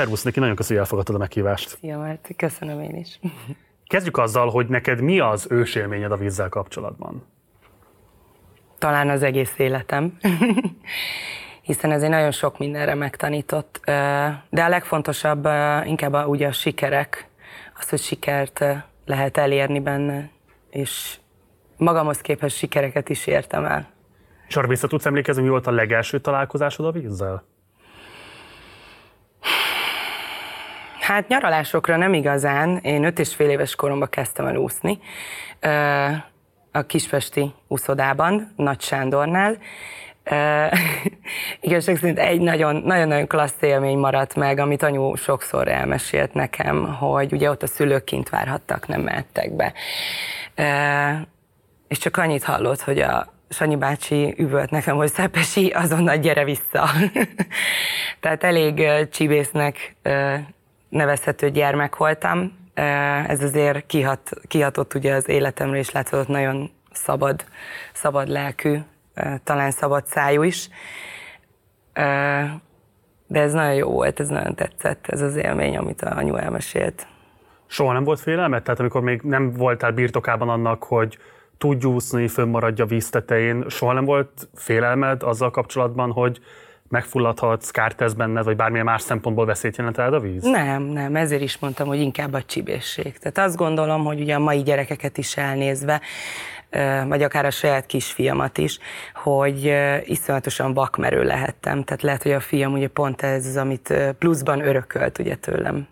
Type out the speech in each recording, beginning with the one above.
Szervusz, neki nagyon köszönjük, hogy elfogadtad a meghívást. Szia, Márci, köszönöm én is. Kezdjük azzal, hogy neked mi az ősélményed a vízzel kapcsolatban? Talán az egész életem. hiszen ez egy nagyon sok mindenre megtanított. De a legfontosabb inkább a, ugye a sikerek, az, hogy sikert lehet elérni benne, és magamhoz képest sikereket is értem el. És arra vissza tudsz emlékezni, mi volt a legelső találkozásod a vízzel? Hát nyaralásokra nem igazán. Én öt és fél éves koromban kezdtem el úszni a Kispesti úszodában, Nagy Sándornál. igazság szerint egy nagyon-nagyon klassz élmény maradt meg, amit anyu sokszor elmesélt nekem, hogy ugye ott a szülők kint várhattak, nem mehettek be. és csak annyit hallott, hogy a Sanyi bácsi üvölt nekem, hogy Szepesi, azonnal gyere vissza. Tehát elég csibésznek nevezhető gyermek voltam. Ez azért kihat, kihatott ugye az életemre, és látszott nagyon szabad, szabad lelkű, talán szabad szájú is. De ez nagyon jó volt, ez nagyon tetszett, ez az élmény, amit a anyu elmesélt. Soha nem volt félelmet? Tehát amikor még nem voltál birtokában annak, hogy tudj úszni, fönnmaradj víz tetején, soha nem volt félelmed azzal kapcsolatban, hogy megfulladhatsz, kárt tesz benned, vagy bármilyen más szempontból veszélyt jelent el a víz? Nem, nem, ezért is mondtam, hogy inkább a csibészség. Tehát azt gondolom, hogy ugye a mai gyerekeket is elnézve, vagy akár a saját kisfiamat is, hogy iszonyatosan vakmerő lehettem. Tehát lehet, hogy a fiam ugye pont ez az, amit pluszban örökölt ugye tőlem.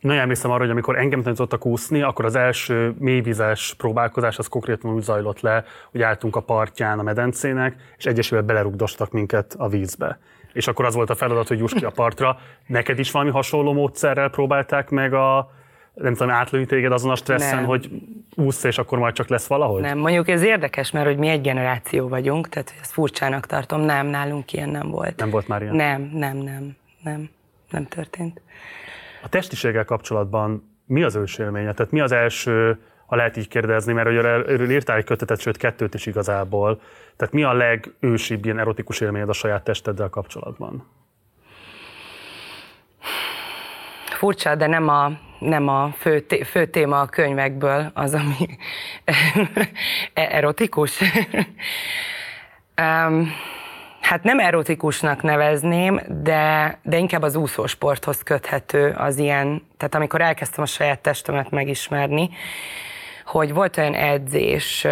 Én nagyon emlékszem arra, hogy amikor engem tanítottak úszni, akkor az első mélyvizes próbálkozás az konkrétan úgy zajlott le, hogy álltunk a partján a medencének, és egyesével belerugdostak minket a vízbe. És akkor az volt a feladat, hogy juss ki a partra. Neked is valami hasonló módszerrel próbálták meg a, nem tudom, átlőni téged azon a stresszen, nem. hogy úsz, és akkor majd csak lesz valahogy? Nem, mondjuk ez érdekes, mert hogy mi egy generáció vagyunk, tehát ezt furcsának tartom, nem, nálunk ilyen nem volt. Nem volt már ilyen? Nem, nem, nem, nem, nem történt. A testiséggel kapcsolatban mi az ősélménye? Tehát mi az első, ha lehet így kérdezni, mert hogy erről írtál egy kötetet, sőt kettőt is igazából. Tehát mi a legősibb ilyen erotikus élményed a saját testeddel kapcsolatban? Furcsa, de nem a, nem a fő, té- fő téma a könyvekből az, ami erotikus. um, hát nem erotikusnak nevezném, de, de inkább az úszósporthoz köthető az ilyen, tehát amikor elkezdtem a saját testemet megismerni, hogy volt olyan edzés,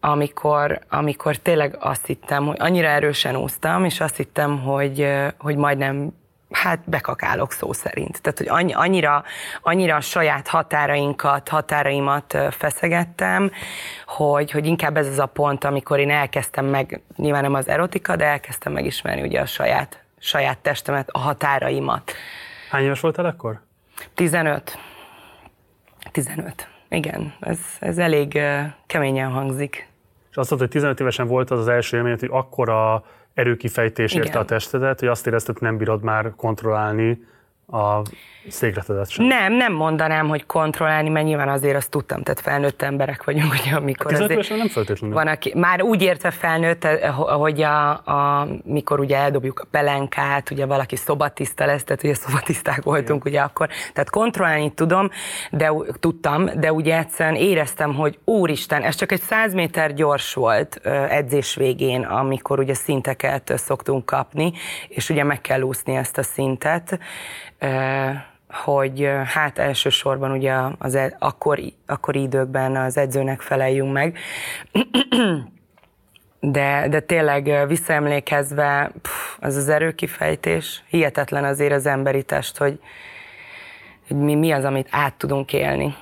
amikor, amikor tényleg azt hittem, hogy annyira erősen úsztam, és azt hittem, hogy, hogy majdnem hát bekakálok szó szerint. Tehát, hogy annyira, annyira a saját határainkat, határaimat feszegettem, hogy, hogy inkább ez az a pont, amikor én elkezdtem meg, nyilván nem az erotika, de elkezdtem megismerni ugye a saját, saját testemet, a határaimat. Hány éves voltál akkor? 15. 15. Igen, ez, ez elég keményen hangzik. És azt mondta, hogy 15 évesen volt az az első élmény, hogy akkora erőkifejtés érte a testedet, hogy azt érezted, nem bírod már kontrollálni a székletedet sem. Nem, nem mondanám, hogy kontrollálni, mert nyilván azért azt tudtam, tehát felnőtt emberek vagyunk, ugye, amikor hát azért nem feltétlenül. Van, aki már úgy érte felnőtt, eh, hogy a, a, mikor ugye eldobjuk a pelenkát, ugye valaki szobatiszta lesz, tehát ugye szobatiszták voltunk Igen. ugye akkor, tehát kontrollálni tudom, de tudtam, de ugye egyszerűen éreztem, hogy úristen, ez csak egy száz méter gyors volt edzés végén, amikor ugye szinteket szoktunk kapni, és ugye meg kell úszni ezt a szintet, hogy hát elsősorban ugye az e, akkori, akkori időkben az edzőnek feleljünk meg. De, de tényleg visszaemlékezve, pff, az az erőkifejtés, hihetetlen azért az emberi test, hogy, hogy mi, mi az, amit át tudunk élni.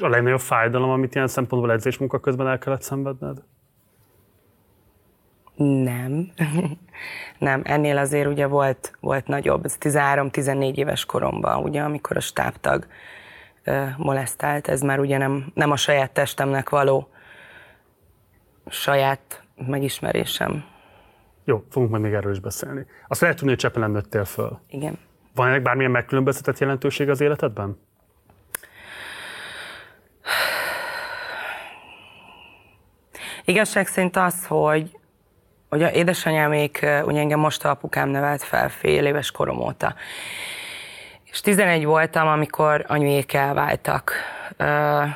A legnagyobb fájdalom, amit ilyen szempontból edzésmunka közben el kellett szenvedned? Nem. nem, ennél azért ugye volt, volt nagyobb, ez 13-14 éves koromban, ugye, amikor a stábtag ö, molesztált, ez már ugye nem, nem a saját testemnek való saját megismerésem. Jó, fogunk majd még erről is beszélni. Azt lehet tudni, hogy Csepelen nőttél föl. Igen. Van ennek bármilyen megkülönböztetett jelentőség az életedben? Igazság szerint az, hogy ugye édesanyámék, ugye engem most a apukám nevelt fel fél éves korom óta. És 11 voltam, amikor anyuék elváltak. Uh,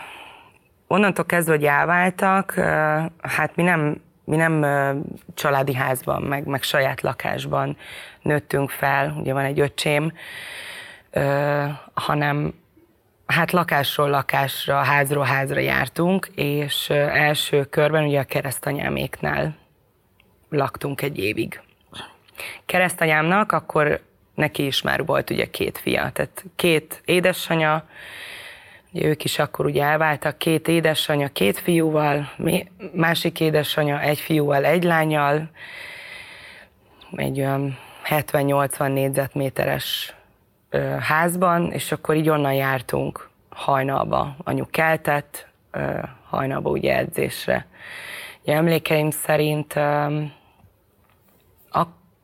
onnantól kezdve, hogy elváltak, uh, hát mi nem, mi nem uh, családi házban, meg, meg saját lakásban nőttünk fel, ugye van egy öcsém, hanem hát lakásról lakásra, házról házra jártunk, és első körben ugye a keresztanyáméknál laktunk egy évig. Keresztanyámnak akkor neki is már volt ugye két fia, tehát két édesanya, ugye ők is akkor ugye elváltak, két édesanya, két fiúval, másik édesanya egy fiúval, egy lányjal, egy olyan 70-80 négyzetméteres házban, és akkor így onnan jártunk hajnalba. Anyu keltett, hajnalba ugye edzésre. Ugye emlékeim szerint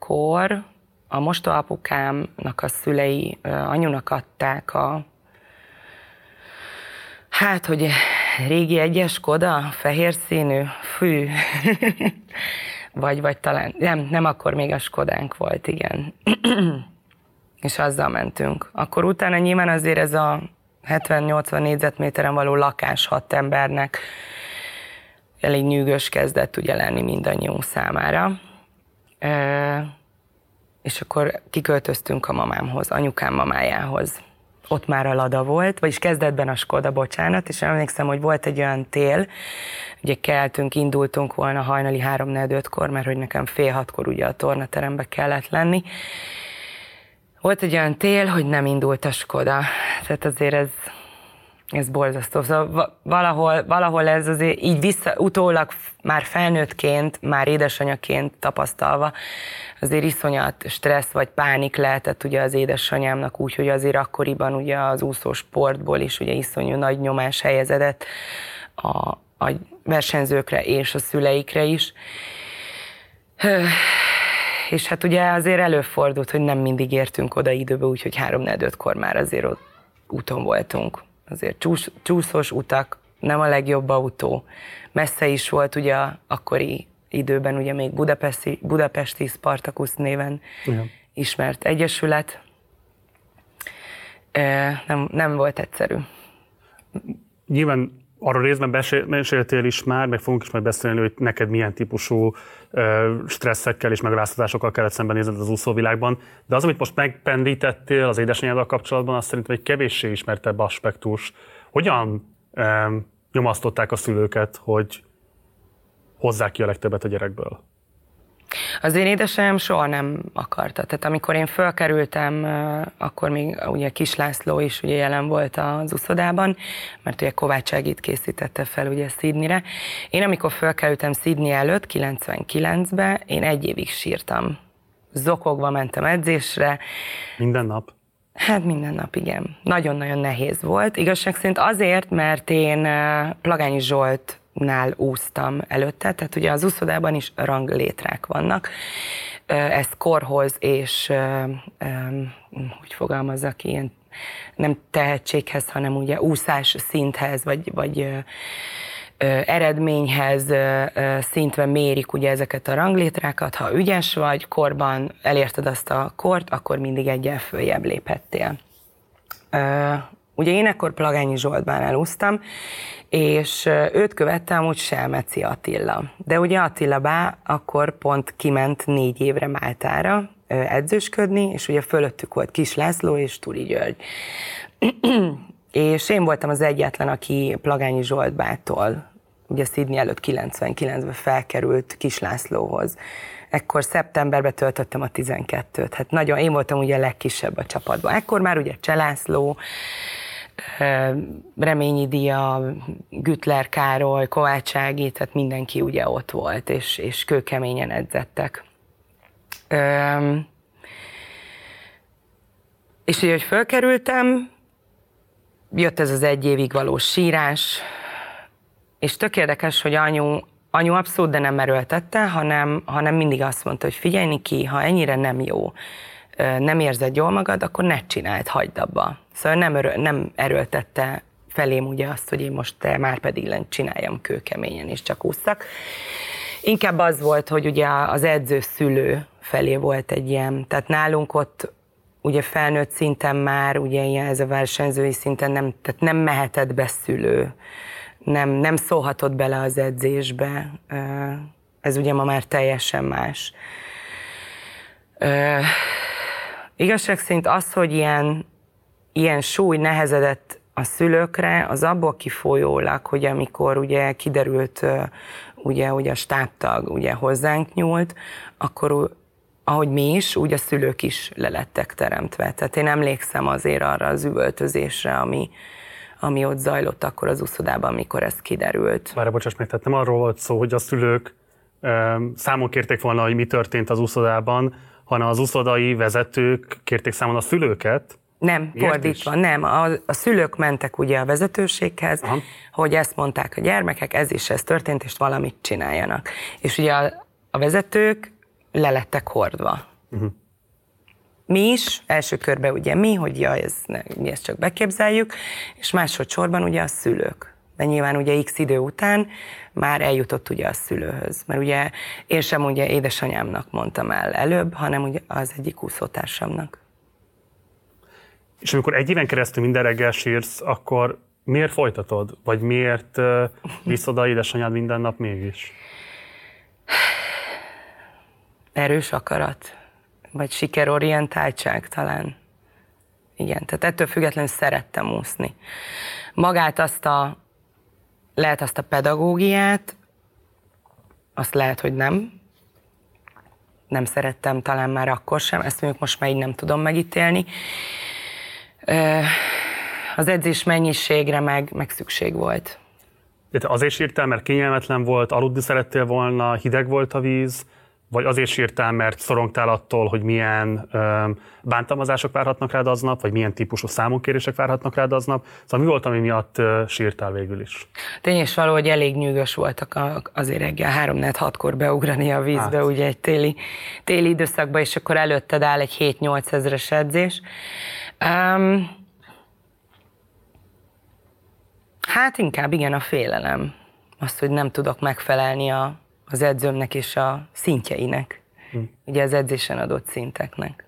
akkor a mostoapukámnak a szülei anyunak adták a Hát, hogy régi egyes Koda, fehér színű, fű, vagy, vagy talán, nem, nem akkor még a Skodánk volt, igen és azzal mentünk. Akkor utána nyilván azért ez a 70-80 négyzetméteren való lakás hat embernek elég nyűgös kezdett ugye lenni mindannyiunk számára. És akkor kiköltöztünk a mamámhoz, anyukám mamájához. Ott már a Lada volt, vagyis kezdetben a Skoda, bocsánat, és emlékszem, hogy volt egy olyan tél, ugye keltünk, indultunk volna hajnali 3 5 kor mert hogy nekem fél hatkor ugye a tornaterembe kellett lenni, volt egy olyan tél, hogy nem indult a Skoda. Tehát azért ez, ez borzasztó. Szóval valahol, valahol ez azért így vissza, utólag már felnőttként, már édesanyaként tapasztalva, azért iszonyat stressz vagy pánik lehetett ugye az édesanyámnak úgy, hogy azért akkoriban ugye az úszó sportból is ugye iszonyú nagy nyomás helyezedett a, a versenyzőkre és a szüleikre is és hát ugye azért előfordult, hogy nem mindig értünk oda időbe, úgyhogy három 4 kor már azért ott úton voltunk. Azért csúsz, csúszós utak, nem a legjobb autó. Messze is volt ugye akkori időben ugye még Budapesti, Budapesti Spartacus néven Igen. ismert egyesület. Nem, nem volt egyszerű. Nyilván arról részben meséltél is már, meg fogunk is majd beszélni, hogy neked milyen típusú stresszekkel és megaláztatásokkal kellett szembenézned az úszóvilágban. De az, amit most megpendítettél az édesanyáddal kapcsolatban, azt szerintem egy kevéssé ismertebb aspektus. Hogyan nyomasztották a szülőket, hogy hozzák ki a legtöbbet a gyerekből? Az én édesanyám soha nem akarta. Tehát amikor én fölkerültem, akkor még ugye Kis László is ugye jelen volt az uszodában, mert ugye Kovács Egit készítette fel ugye Sydneyre. Én amikor fölkerültem Sydney előtt, 99-be, én egy évig sírtam. Zokogva mentem edzésre. Minden nap? Hát minden nap, igen. Nagyon-nagyon nehéz volt. Igazság szerint azért, mert én Plagányi Zsolt nál úsztam előtte, tehát ugye az úszodában is ranglétrák vannak. Ez korhoz és, hogy fogalmazzak, ilyen nem tehetséghez, hanem ugye úszás szinthez, vagy, vagy eredményhez szintve mérik ugye ezeket a ranglétrákat. Ha ügyes vagy, korban elérted azt a kort, akkor mindig egyen följebb léphettél. Ugye én ekkor Plagányi Zsoltbán elúsztam, és őt követtem úgy Selmeci Attila. De ugye Attila bá akkor pont kiment négy évre Máltára edzősködni, és ugye fölöttük volt Kis László és Turi György. és én voltam az egyetlen, aki Plagányi Zsoltbától, ugye Szidni előtt 99-ben felkerült Kis Lászlóhoz. Ekkor szeptemberben töltöttem a 12-t. Hát nagyon, én voltam ugye a legkisebb a csapatban. Ekkor már ugye Cselászló, Reményi Dia, Gütler Károly, Kovács Ági, tehát mindenki ugye ott volt, és, és kőkeményen edzettek. És ugye, hogy fölkerültem, jött ez az egy évig való sírás, és tök érdekes, hogy anyu, anyu abszolút de nem erőltette, hanem, hanem mindig azt mondta, hogy figyelj ki, ha ennyire nem jó, nem érzed jól magad, akkor ne csináld, hagyd abba. Szóval nem, erő, nem erőltette felém ugye azt, hogy én most már pedig lent csináljam kőkeményen, és csak ússzak. Inkább az volt, hogy ugye az edző szülő felé volt egy ilyen, tehát nálunk ott ugye felnőtt szinten már, ugye ilyen ez a versenyzői szinten nem, tehát nem mehetett be szülő, nem, nem szólhatott bele az edzésbe. Ez ugye ma már teljesen más. Igazság szerint az, hogy ilyen, ilyen súly nehezedett a szülőkre, az abból kifolyólag, hogy amikor ugye kiderült, ugye, hogy a stábtag ugye hozzánk nyúlt, akkor ahogy mi is, úgy a szülők is lelettek teremtve. Tehát én emlékszem azért arra az üvöltözésre, ami, ami ott zajlott akkor az úszodában, amikor ez kiderült. Várj, bocsáss meg, tehát nem arról volt szó, hogy a szülők számon kérték volna, hogy mi történt az úszodában, hanem az úszodai vezetők kérték számon a szülőket, nem, Miért fordítva, is? nem. A, a szülők mentek ugye a vezetőséghez, Aha. hogy ezt mondták a gyermekek, ez is ez történt, és valamit csináljanak. És ugye a, a vezetők lelettek hordva. Uh-huh. Mi is, első körben ugye mi, hogy ja, ez, ne, mi ezt csak beképzeljük, és másodszorban ugye a szülők. De nyilván ugye x idő után már eljutott ugye a szülőhöz. Mert ugye én sem ugye édesanyámnak mondtam el előbb, hanem ugye az egyik úszótársamnak. És amikor egy éven keresztül minden reggel sírsz, akkor miért folytatod? Vagy miért viszod a édesanyád minden nap mégis? Erős akarat. Vagy sikerorientáltság talán. Igen, tehát ettől függetlenül szerettem úszni. Magát azt a, lehet azt a pedagógiát, azt lehet, hogy nem. Nem szerettem talán már akkor sem, ezt mondjuk most már így nem tudom megítélni az edzés mennyiségre meg, meg szükség volt. De te azért sírtál, mert kényelmetlen volt, aludni szerettél volna, hideg volt a víz, vagy azért sírtál, mert szorongtál attól, hogy milyen ö, bántalmazások várhatnak rád aznap, vagy milyen típusú számonkérések várhatnak rád aznap. Szóval mi volt, ami miatt ö, sírtál végül is? Tény és való, hogy elég nyűgös voltak a, azért reggel 3 4 6 kor beugrani a vízbe, hát. ugye egy téli, téli időszakban, és akkor előtted áll egy 7-8 ezres edzés. Um, hát inkább igen a félelem. Az, hogy nem tudok megfelelni a, az edzőmnek és a szintjeinek. Hm. Ugye az edzésen adott szinteknek.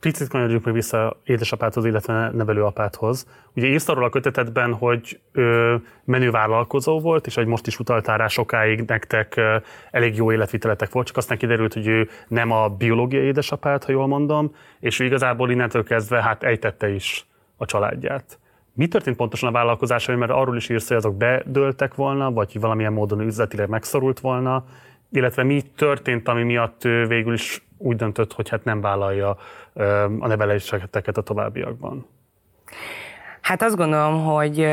Picit kanyarodjunk meg vissza édesapádhoz, illetve nevelőapádhoz. Ugye írsz arról a kötetetben, hogy ö, menő vállalkozó volt, és hogy most is utaltál rá sokáig nektek ö, elég jó életviteletek volt, csak aztán kiderült, hogy ő nem a biológiai édesapád, ha jól mondom, és ő igazából innentől kezdve hát ejtette is a családját. Mi történt pontosan a vállalkozásai, mert arról is írsz, hogy azok bedőltek volna, vagy valamilyen módon üzletileg megszorult volna, illetve mi történt, ami miatt ő végül is úgy döntött, hogy hát nem vállalja a neveléseket a továbbiakban? Hát azt gondolom, hogy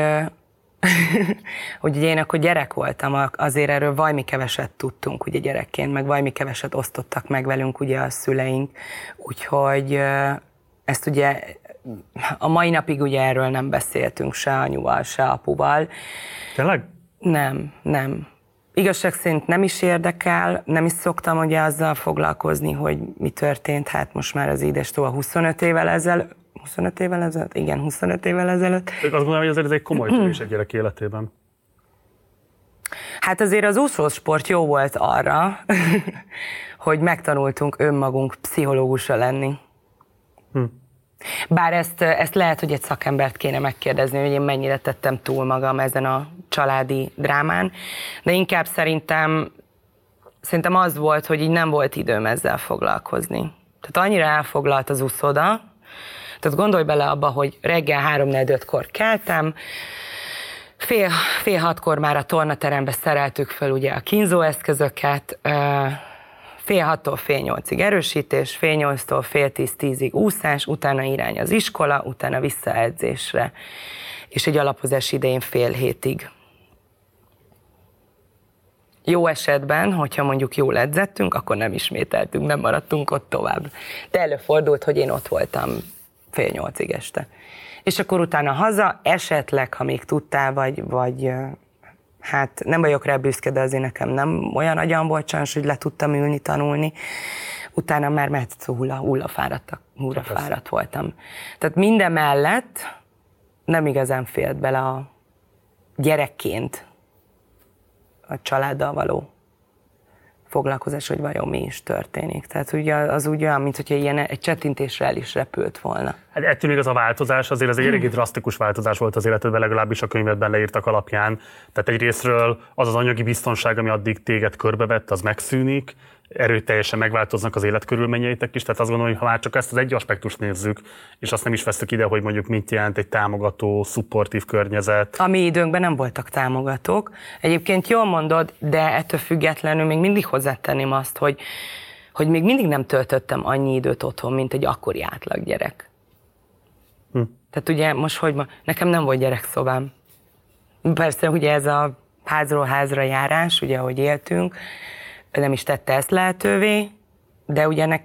hogy ugye én akkor gyerek voltam, azért erről vajmi keveset tudtunk ugye gyerekként, meg vajmi keveset osztottak meg velünk ugye a szüleink, úgyhogy ezt ugye a mai napig ugye erről nem beszéltünk se anyuval, se apuval. Tényleg? Nem, nem igazság szerint nem is érdekel, nem is szoktam ugye azzal foglalkozni, hogy mi történt, hát most már az édestől a 25 évvel ezelőtt, 25 évvel ezelőtt? Igen, 25 évvel ezelőtt. Azt gondolom, hogy azért ez egy komoly törés egy gyerek életében. Hát azért az úszósport jó volt arra, hogy megtanultunk önmagunk pszichológusra lenni. Hm. Bár ezt, ezt lehet, hogy egy szakembert kéne megkérdezni, hogy én mennyire tettem túl magam ezen a családi drámán, de inkább szerintem, szerintem az volt, hogy így nem volt időm ezzel foglalkozni. Tehát annyira elfoglalt az úszoda, tehát gondolj bele abba, hogy reggel 3 4 kor keltem, fél, fél hatkor már a tornaterembe szereltük fel ugye a kínzóeszközöket, fél hattól fél nyolcig erősítés, fél nyolctól fél tíz tízig úszás, utána irány az iskola, utána visszaedzésre, és egy alapozás idején fél hétig. Jó esetben, hogyha mondjuk jól edzettünk, akkor nem ismételtünk, nem maradtunk ott tovább. De előfordult, hogy én ott voltam fél nyolcig este. És akkor utána haza, esetleg, ha még tudtál, vagy, vagy hát nem vagyok rá büszke, de azért nekem nem olyan agyam volt csans, hogy le tudtam ülni, tanulni. Utána már mert hulla, hulla, fáradtak, hulla fáradt voltam. Tehát minden mellett nem igazán félt bele a gyerekként a családdal való foglalkozás, hogy vajon mi is történik. Tehát ugye az úgy olyan, mint hogyha ilyen egy csettintésre el is repült volna. Hát ettől még az a változás, azért ez egy eléggé drasztikus változás volt az életedben, legalábbis a könyvedben leírtak alapján. Tehát egyrésztről az az anyagi biztonság, ami addig téged körbevett, az megszűnik, erőteljesen megváltoznak az életkörülményeitek is, tehát azt gondolom, hogy ha már csak ezt az egy aspektust nézzük, és azt nem is vesztük ide, hogy mondjuk mit jelent egy támogató, szupportív környezet. A mi időnkben nem voltak támogatók. Egyébként jól mondod, de ettől függetlenül még mindig hozzátenném azt, hogy, hogy még mindig nem töltöttem annyi időt otthon, mint egy akkori átlag Hm. Tehát ugye most, hogy ma, nekem nem volt gyerekszobám. Persze, ugye ez a házról házra járás, ugye, ahogy éltünk, nem is tette ezt lehetővé, de ugye ennek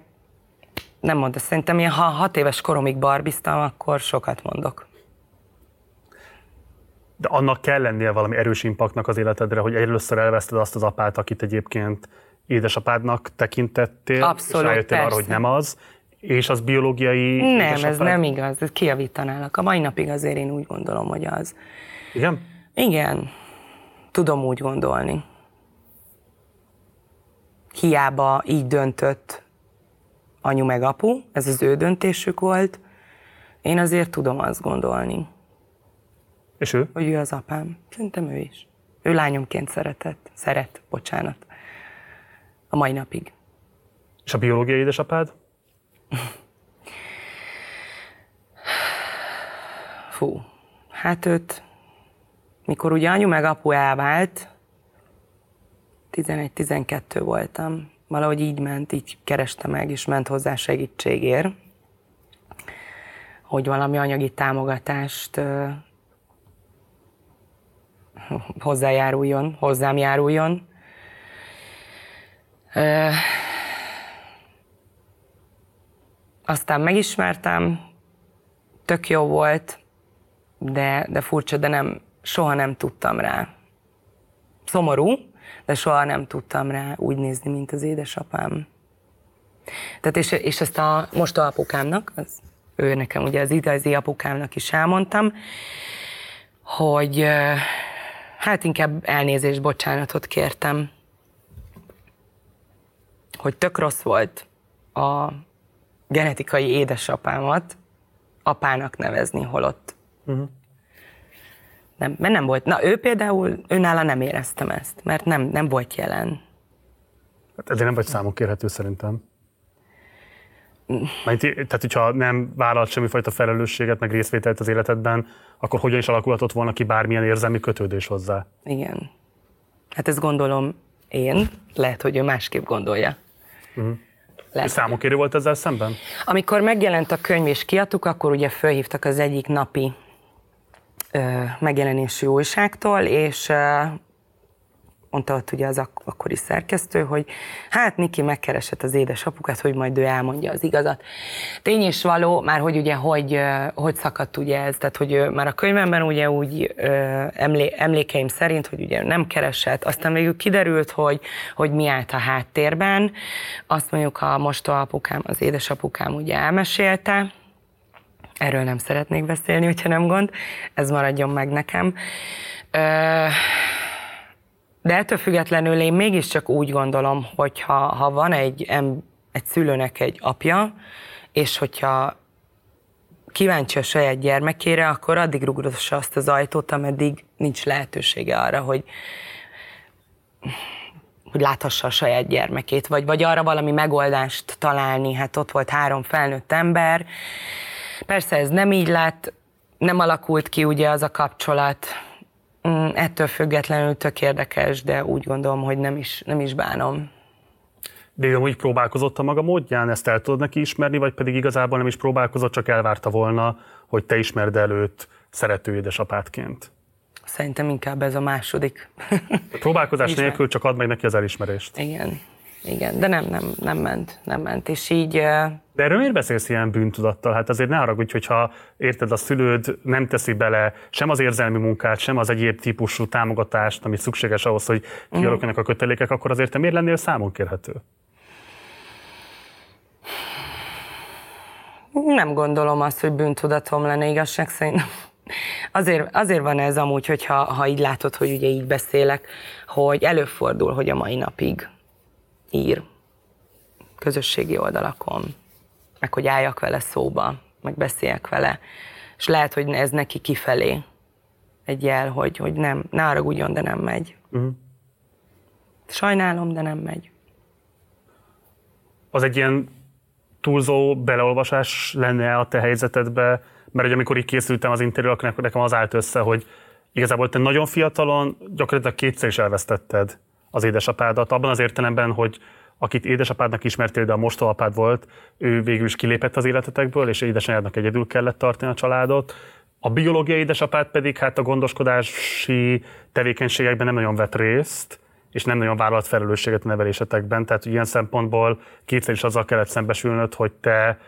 nem mondta, szerintem én ha hat éves koromig barbiztam, akkor sokat mondok. De annak kell lennie valami erős impaktnak az életedre, hogy először elveszted azt az apát, akit egyébként édesapádnak tekintettél, Abszolút, és rájöttél arra, hogy nem az, és az biológiai Nem, édesapád? ez nem igaz, ez kiavítanálak. A mai napig azért én úgy gondolom, hogy az. Igen? Igen, tudom úgy gondolni hiába így döntött anyu meg apu, ez az ő döntésük volt, én azért tudom azt gondolni. És ő? Hogy ő az apám. Szerintem ő is. Ő lányomként szeretett. Szeret, bocsánat. A mai napig. És a biológiai édesapád? Fú, hát őt, mikor ugye anyu meg apu elvált, 11-12 voltam. Valahogy így ment, így kereste meg, és ment hozzá segítségért, hogy valami anyagi támogatást hozzájáruljon, hozzám járuljon. aztán megismertem, tök jó volt, de, de furcsa, de nem, soha nem tudtam rá. Szomorú, de soha nem tudtam rá úgy nézni, mint az édesapám. Tehát és, és ezt a most a apukámnak, az, ő nekem ugye az igazi apukámnak is elmondtam, hogy hát inkább elnézést, bocsánatot kértem, hogy tök rossz volt a genetikai édesapámat apának nevezni, holott uh-huh. Nem, mert nem volt. Na ő például, őnála nem éreztem ezt, mert nem, nem volt jelen. Hát ezért nem vagy számok kérhető szerintem. Mert, tehát, hogyha nem vállalt semmifajta felelősséget, meg részvételt az életedben, akkor hogyan is alakulhatott volna ki bármilyen érzelmi kötődés hozzá? Igen. Hát ezt gondolom én, lehet, hogy ő másképp gondolja. Uh-huh. És számokérő volt ezzel szemben? Amikor megjelent a könyv és kiadtuk, akkor ugye fölhívtak az egyik napi megjelenésű újságtól, és mondta ott ugye az ak- akkori szerkesztő, hogy hát Niki megkeresett az édesapukát, hogy majd ő elmondja az igazat. Tény is való, már hogy ugye hogy, hogy szakadt ugye ez, tehát hogy már a könyvemben ugye úgy emlé, emlékeim szerint, hogy ugye nem keresett, aztán végül kiderült, hogy, hogy mi állt a háttérben. Azt mondjuk a apukám, az édesapukám ugye elmesélte, Erről nem szeretnék beszélni, hogyha nem gond. Ez maradjon meg nekem. De ettől függetlenül én mégiscsak úgy gondolom, hogy ha, ha van egy, egy szülőnek egy apja, és hogyha kíváncsi a saját gyermekére, akkor addig rugdossa azt az ajtót, ameddig nincs lehetősége arra, hogy, hogy láthassa a saját gyermekét, vagy, vagy arra valami megoldást találni. Hát ott volt három felnőtt ember, Persze ez nem így lett, nem alakult ki ugye az a kapcsolat, mm, ettől függetlenül tök érdekes, de úgy gondolom, hogy nem is, nem is bánom. De úgy próbálkozott a maga módján, ezt el tudod neki ismerni, vagy pedig igazából nem is próbálkozott, csak elvárta volna, hogy te ismerd előtt szerető édesapátként? Szerintem inkább ez a második. A próbálkozás nélkül csak ad meg neki az elismerést. Igen. Igen, de nem, nem, nem ment, nem ment, és így... De erről miért beszélsz ilyen bűntudattal? Hát azért ne haragudj, hogyha érted, a szülőd nem teszi bele sem az érzelmi munkát, sem az egyéb típusú támogatást, ami szükséges ahhoz, hogy kialakuljanak a kötelékek, akkor azért te miért lennél számon kérhető? Nem gondolom azt, hogy bűntudatom lenne igazság szerint. Azért, azért van ez amúgy, hogyha ha így látod, hogy ugye így beszélek, hogy előfordul, hogy a mai napig ír közösségi oldalakon, meg hogy álljak vele szóba, meg beszéljek vele, és lehet, hogy ez neki kifelé egy jel, hogy, hogy nem, ne haragudjon, de nem megy. Uh-huh. Sajnálom, de nem megy. Az egy ilyen túlzó beleolvasás lenne a te helyzetedbe, mert hogy amikor így készültem az interjú, akkor nekem az állt össze, hogy igazából te nagyon fiatalon gyakorlatilag kétszer is elvesztetted az édesapádat, abban az értelemben, hogy akit édesapádnak ismertél, de a mostoapád volt, ő végül is kilépett az életetekből, és édesanyádnak egyedül kellett tartani a családot. A biológiai édesapád pedig hát a gondoskodási tevékenységekben nem nagyon vett részt, és nem nagyon vállalt felelősséget a nevelésetekben. Tehát ilyen szempontból kétszer is azzal kellett szembesülnöd, hogy te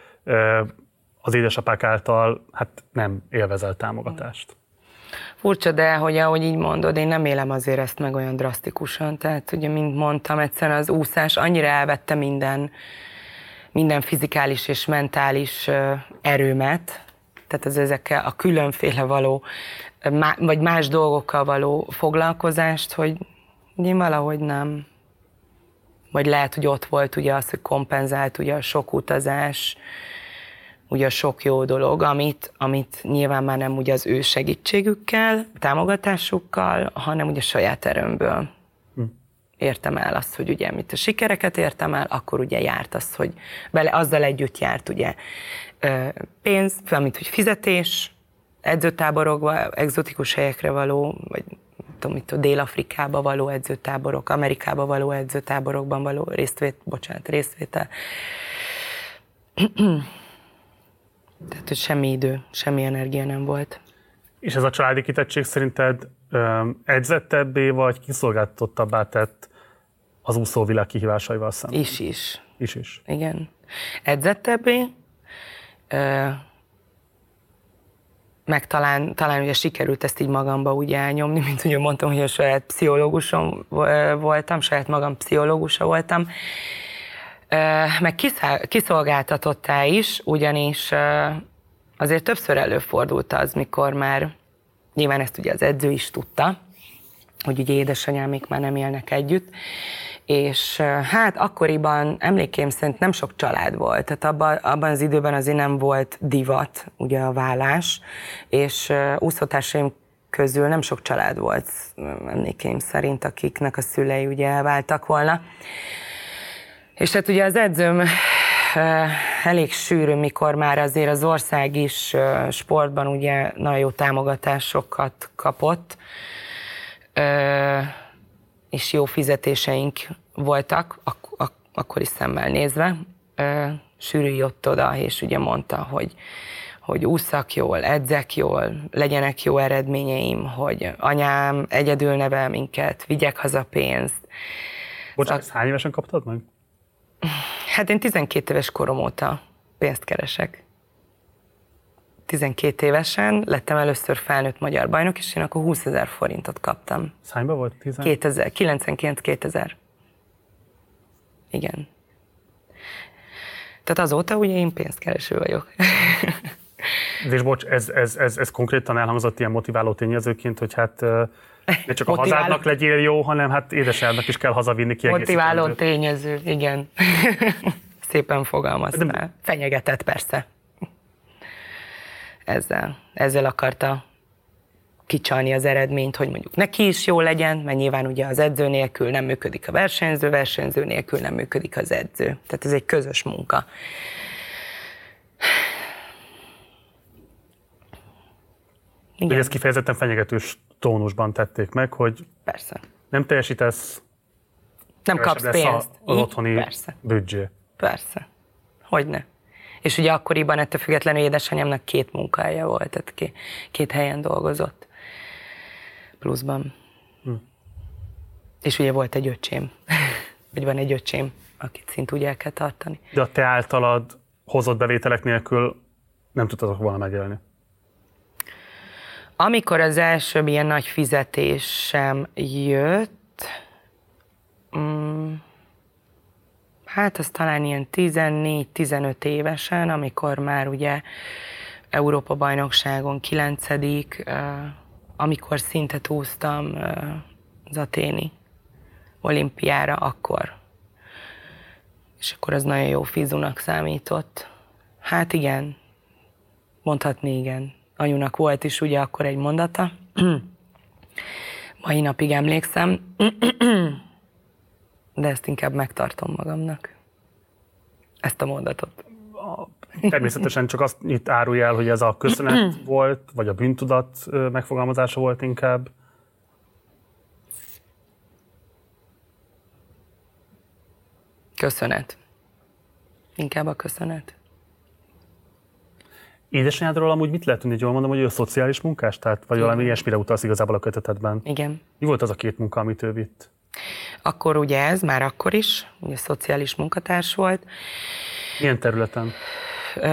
az édesapák által hát nem élvezel támogatást. Furcsa, de hogy ahogy így mondod, én nem élem azért ezt meg olyan drasztikusan. Tehát ugye, mint mondtam, egyszerűen az úszás annyira elvette minden, minden fizikális és mentális erőmet, tehát az ezekkel a különféle való, vagy más dolgokkal való foglalkozást, hogy én valahogy nem. Vagy lehet, hogy ott volt ugye az, hogy kompenzált ugye a sok utazás, ugye a sok jó dolog, amit, amit nyilván már nem ugye az ő segítségükkel, támogatásukkal, hanem ugye a saját erőmből hm. értem el azt, hogy ugye mit a sikereket értem el, akkor ugye járt az, hogy bele, azzal együtt járt ugye pénz, mint hogy fizetés, edzőtáborokba, egzotikus helyekre való, vagy tudom, itt a Dél-Afrikába való edzőtáborok, Amerikába való edzőtáborokban való résztvét, bocsánat, részvétel. Tehát, hogy semmi idő, semmi energia nem volt. És ez a családi kitettség szerinted edzettebbé vagy kiszolgáltatottabbá tett az úszóvilág kihívásaival szemben? Is is. Is is. Igen. Edzettebbé, meg talán, talán ugye sikerült ezt így magamba úgy elnyomni, mint ugye mondtam, hogy a saját pszichológusom voltam, saját magam pszichológusa voltam, meg kiszolgáltatottá is, ugyanis azért többször előfordult az, mikor már, nyilván ezt ugye az edző is tudta, hogy ugye édesanyámik már nem élnek együtt, és hát akkoriban emlékeim szerint nem sok család volt, tehát abban, abban az időben azért nem volt divat ugye a vállás, és úszótársaim közül nem sok család volt emlékeim szerint, akiknek a szülei ugye elváltak volna. És hát ugye az edzőm elég sűrű, mikor már azért az ország is sportban ugye nagyon jó támogatásokat kapott, és jó fizetéseink voltak, ak- ak- akkor is szemmel nézve. Sűrű jött oda, és ugye mondta, hogy hogy ússzak jól, edzek jól, legyenek jó eredményeim, hogy anyám egyedül nevel minket, vigyek haza pénzt. Bocsánat, szóval... hány évesen kaptad meg? Hát én 12 éves korom óta pénzt keresek. 12 évesen lettem először felnőtt magyar bajnok, és én akkor 20 ezer forintot kaptam. Szányba volt? 10? 2000, 99-2000. Igen. Tehát azóta ugye én pénzkereső vagyok. És bocs, ez, ez, ez, ez konkrétan elhangzott ilyen motiváló tényezőként, hogy hát ne csak a hazádnak legyél jó, hanem hát édesanyádnak is kell hazavinni kiegészítendő. Motiváló tényező, igen. Szépen fogalmaztál. De... Fenyegetett persze. Ezzel, ezzel akarta kicsalni az eredményt, hogy mondjuk neki is jó legyen, mert nyilván ugye az edző nélkül nem működik a versenyző, versenyző nélkül nem működik az edző. Tehát ez egy közös munka. Igen. Hogy ez kifejezetten fenyegetős tónusban tették meg, hogy Persze. nem teljesítesz, nem kapsz pénzt. Az otthoni Persze. büdzsé. Persze. Hogyne. És ugye akkoriban ettől függetlenül édesanyámnak két munkája volt, tehát két, két helyen dolgozott pluszban. Hm. És ugye volt egy öcsém, vagy van egy öcsém, akit szint úgy el kell tartani. De a te általad hozott bevételek nélkül nem tudtatok volna megélni? Amikor az első ilyen nagy fizetésem jött, mm, hát az talán ilyen 14-15 évesen, amikor már ugye Európa bajnokságon 9 amikor szintet úsztam az aténi olimpiára, akkor És akkor az nagyon jó fizunak számított. Hát igen, mondhatni igen. Anyunak volt is ugye akkor egy mondata. Mai napig emlékszem, de ezt inkább megtartom magamnak. Ezt a mondatot. Természetesen csak azt itt árulja el, hogy ez a köszönet volt, vagy a bűntudat megfogalmazása volt inkább. Köszönet. Inkább a köszönet. Édesanyádról amúgy mit lehet tudni, hogy jól mondom, hogy ő a szociális munkás? Tehát, vagy valami ilyesmire utalsz igazából a kötetedben? Igen. Mi volt az a két munka, amit ő vitt? Akkor ugye ez, már akkor is, ugye szociális munkatárs volt. Milyen területen? Ö,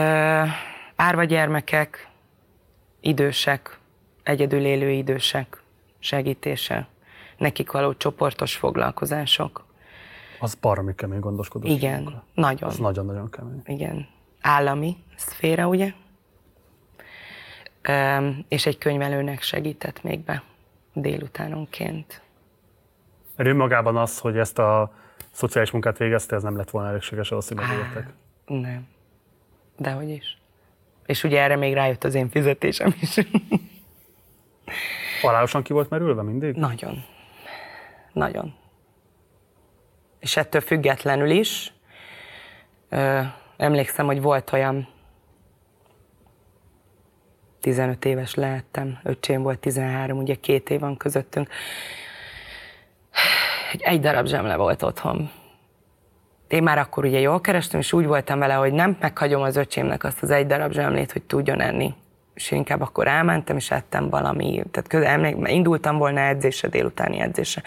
árva gyermekek, idősek, egyedül élő idősek segítése, nekik való csoportos foglalkozások. Az baromi kemény gondoskodó. Igen, munka. nagyon. Az nagyon-nagyon kemény. Igen. Állami szféra, ugye? És egy könyvelőnek segített még be délutánonként. Mert önmagában az, hogy ezt a szociális munkát végezte, ez nem lett volna elégséges ahhoz, hogy megéltek. Nem. Dehogy is. És ugye erre még rájött az én fizetésem is. Halálosan ki volt merülve mindig? Nagyon. Nagyon. És ettől függetlenül is, ö, emlékszem, hogy volt olyan 15 éves lehettem, öcsém volt 13, ugye két év van közöttünk, egy darab zsemle volt otthon. Én már akkor ugye jól kerestem, és úgy voltam vele, hogy nem meghagyom az öcsémnek azt az egy darab zsemlét, hogy tudjon enni. És inkább akkor elmentem, és ettem valami, tehát közel, indultam volna edzésre, délutáni edzésre,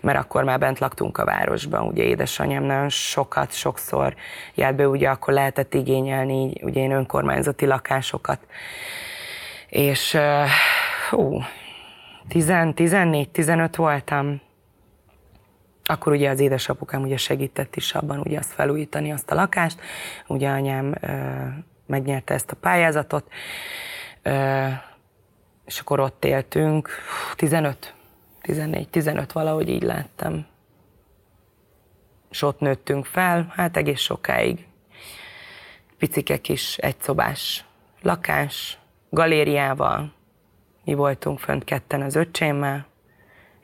mert akkor már bent laktunk a városban, ugye édesanyám nagyon sokat, sokszor járt be, ugye akkor lehetett igényelni, ugye én önkormányzati lakásokat. És hú, 14-15 voltam, akkor ugye az édesapukám ugye segített is abban ugye azt felújítani azt a lakást, ugye anyám ö, megnyerte ezt a pályázatot, ö, és akkor ott éltünk, 15, 14, 15 valahogy így láttam. És ott nőttünk fel, hát egész sokáig. Picike kis egyszobás lakás, galériával, mi voltunk fönt ketten az öcsémmel,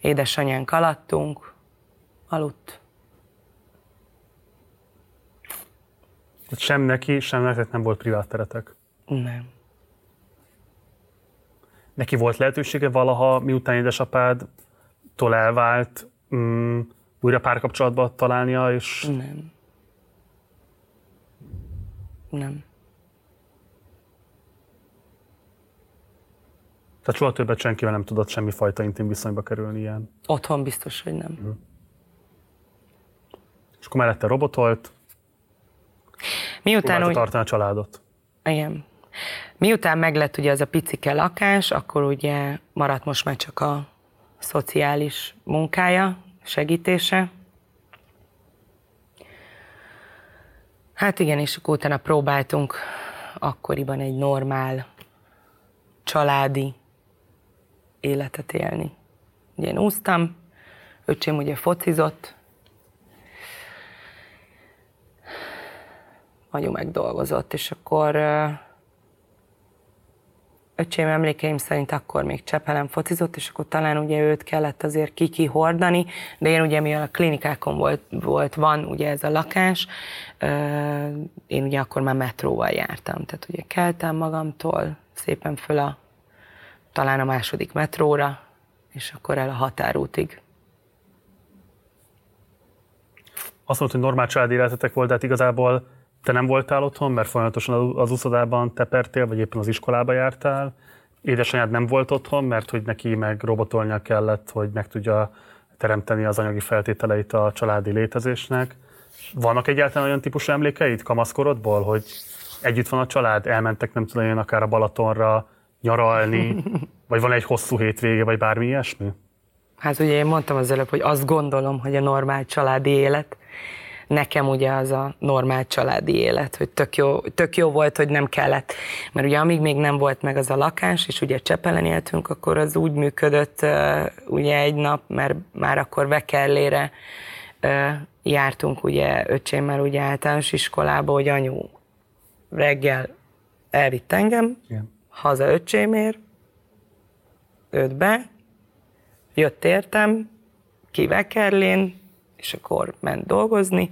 édesanyánk alattunk, aludt. Tehát sem neki, sem nektek nem volt privát teretek. Nem. Neki volt lehetősége valaha, miután édesapádtól elvált, mm, újra párkapcsolatba találnia, és Nem. Nem. Tehát soha többet senkivel nem tudott semmifajta intim viszonyba kerülni ilyen. Otthon biztos, hogy nem. És akkor mellette robotolt, Miután úgy, tartani a családot. igen. Miután meglett ugye az a picike lakás, akkor ugye maradt most már csak a szociális munkája, segítése. Hát igen, és akkor utána próbáltunk akkoriban egy normál, családi életet élni. Ugye én úsztam, öcsém ugye focizott, anyu megdolgozott, és akkor öcsém emlékeim szerint akkor még Csepelen focizott, és akkor talán ugye őt kellett azért kiki hordani, de én ugye mivel a klinikákon volt, volt van ugye ez a lakás, én ugye akkor már metróval jártam, tehát ugye keltem magamtól szépen föl a talán a második metróra, és akkor el a határútig. Azt mondta, hogy normál családi életetek volt, de hát igazából te nem voltál otthon, mert folyamatosan az úszodában tepertél, vagy éppen az iskolába jártál. Édesanyád nem volt otthon, mert hogy neki meg robotolnia kellett, hogy meg tudja teremteni az anyagi feltételeit a családi létezésnek. Vannak egyáltalán olyan típusú emlékeid kamaszkorodból, hogy együtt van a család, elmentek nem tudom én akár a Balatonra nyaralni, vagy van egy hosszú hétvége, vagy bármi ilyesmi? Hát ugye én mondtam az előbb, hogy azt gondolom, hogy a normál családi élet, nekem ugye az a normál családi élet, hogy tök jó, tök jó volt, hogy nem kellett. Mert ugye amíg még nem volt meg az a lakás, és ugye Csepelen éltünk, akkor az úgy működött ugye egy nap, mert már akkor Vekellére jártunk ugye öcsémmel ugye általános iskolába, hogy anyu reggel elvitt engem, Igen. Haza öcsémér, ötbe, jött értem, kivekerlén, és akkor ment dolgozni,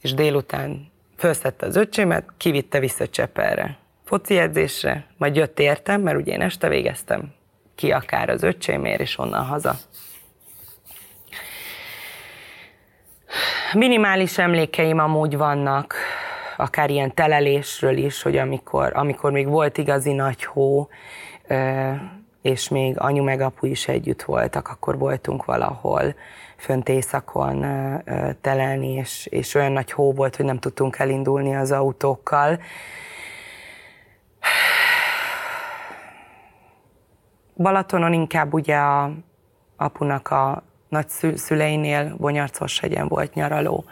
és délután felszette az öcsémet, kivitte vissza Csepelre, foci edzésre, majd jött értem, mert ugye én este végeztem ki akár az öcsémér, és onnan haza. Minimális emlékeim amúgy vannak, akár ilyen telelésről is, hogy amikor, amikor még volt igazi nagy hó, és még anyu meg apu is együtt voltak, akkor voltunk valahol fönt éjszakon telelni, és, és olyan nagy hó volt, hogy nem tudtunk elindulni az autókkal. Balatonon inkább ugye a apunak a nagy szüleinél hegyen volt nyaraló,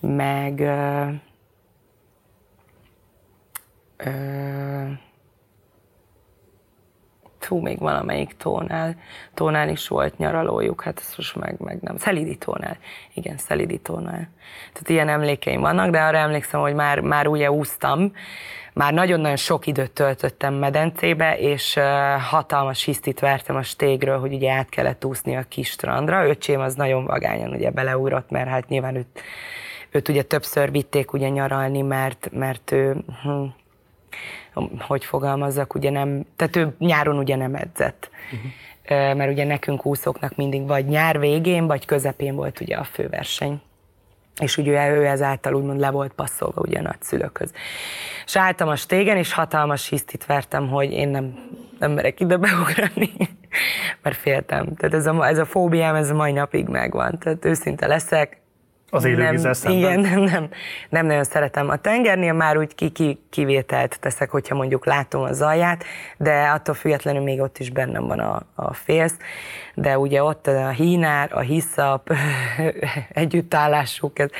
meg ö, Hú, még valamelyik tónál, tónál is volt nyaralójuk, hát ezt most meg, meg nem. Szelidi tónál. Igen, Szelidi tónál. Tehát ilyen emlékeim vannak, de arra emlékszem, hogy már, már ugye úsztam, már nagyon-nagyon sok időt töltöttem medencébe, és uh, hatalmas hisztit vertem a stégről, hogy ugye át kellett úszni a kis strandra. Öcsém az nagyon vagányan ugye beleugrott, mert hát nyilván őt, őt ugye többször vitték ugye nyaralni, mert, mert ő, hm, hogy fogalmazzak, ugye nem, tehát ő nyáron ugye nem edzett. Uh-huh. Mert ugye nekünk úszóknak mindig vagy nyár végén, vagy közepén volt ugye a főverseny és ugye ő ezáltal úgymond le volt passzolva ugye a nagyszülőköz. És álltam a stégen, és hatalmas hisztit vertem, hogy én nem, nem merek ide beugrani, mert féltem. Tehát ez a, ez a fóbiám, ez a mai napig megvan. Tehát őszinte leszek, az élővízzel szemben? Igen, nem, nem, nem nagyon szeretem. A tengernél már úgy ki, ki, kivételt teszek, hogyha mondjuk látom a zaját, de attól függetlenül még ott is bennem van a, a félsz. De ugye ott a hínár, a hiszap, együttállásuk, ez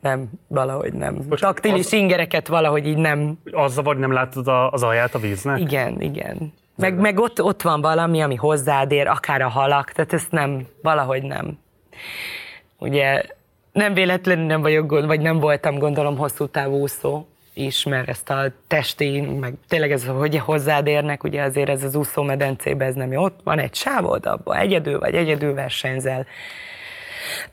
nem, valahogy nem. Most Taktilis az, ingereket valahogy így nem. Az zavar, nem látod a, az alját a víznek? Igen, igen. Meg, meg ott, ott van valami, ami hozzád ér, akár a halak, tehát ezt nem, valahogy nem. Ugye nem véletlenül nem vagyok, vagy nem voltam gondolom hosszú távú úszó is, mert ezt a testi, meg tényleg ez, hogy hozzád érnek, ugye azért ez az úszó medencébe ez nem jó. Ott van egy sávod, abban egyedül vagy egyedül versenyzel.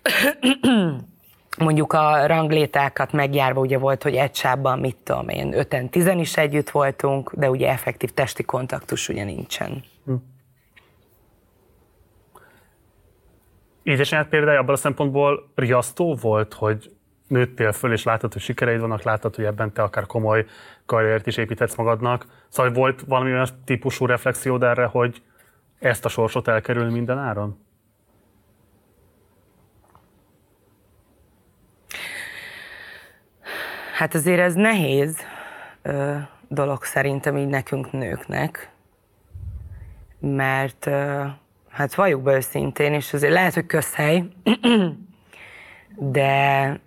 Mondjuk a ranglétákat megjárva ugye volt, hogy egy sávban, mit tudom én, öten, tizen is együtt voltunk, de ugye effektív testi kontaktus ugye nincsen. Hm. Édesanyád például abban a szempontból riasztó volt, hogy nőttél föl, és látod, hogy sikereid vannak, látod, hogy ebben te akár komoly karriert is építhetsz magadnak. Szóval volt valami olyan típusú reflexiód erre, hogy ezt a sorsot elkerül minden áron? Hát azért ez nehéz ö, dolog szerintem így nekünk nőknek, mert ö, hát valljuk be őszintén, és azért lehet, hogy közhely, de,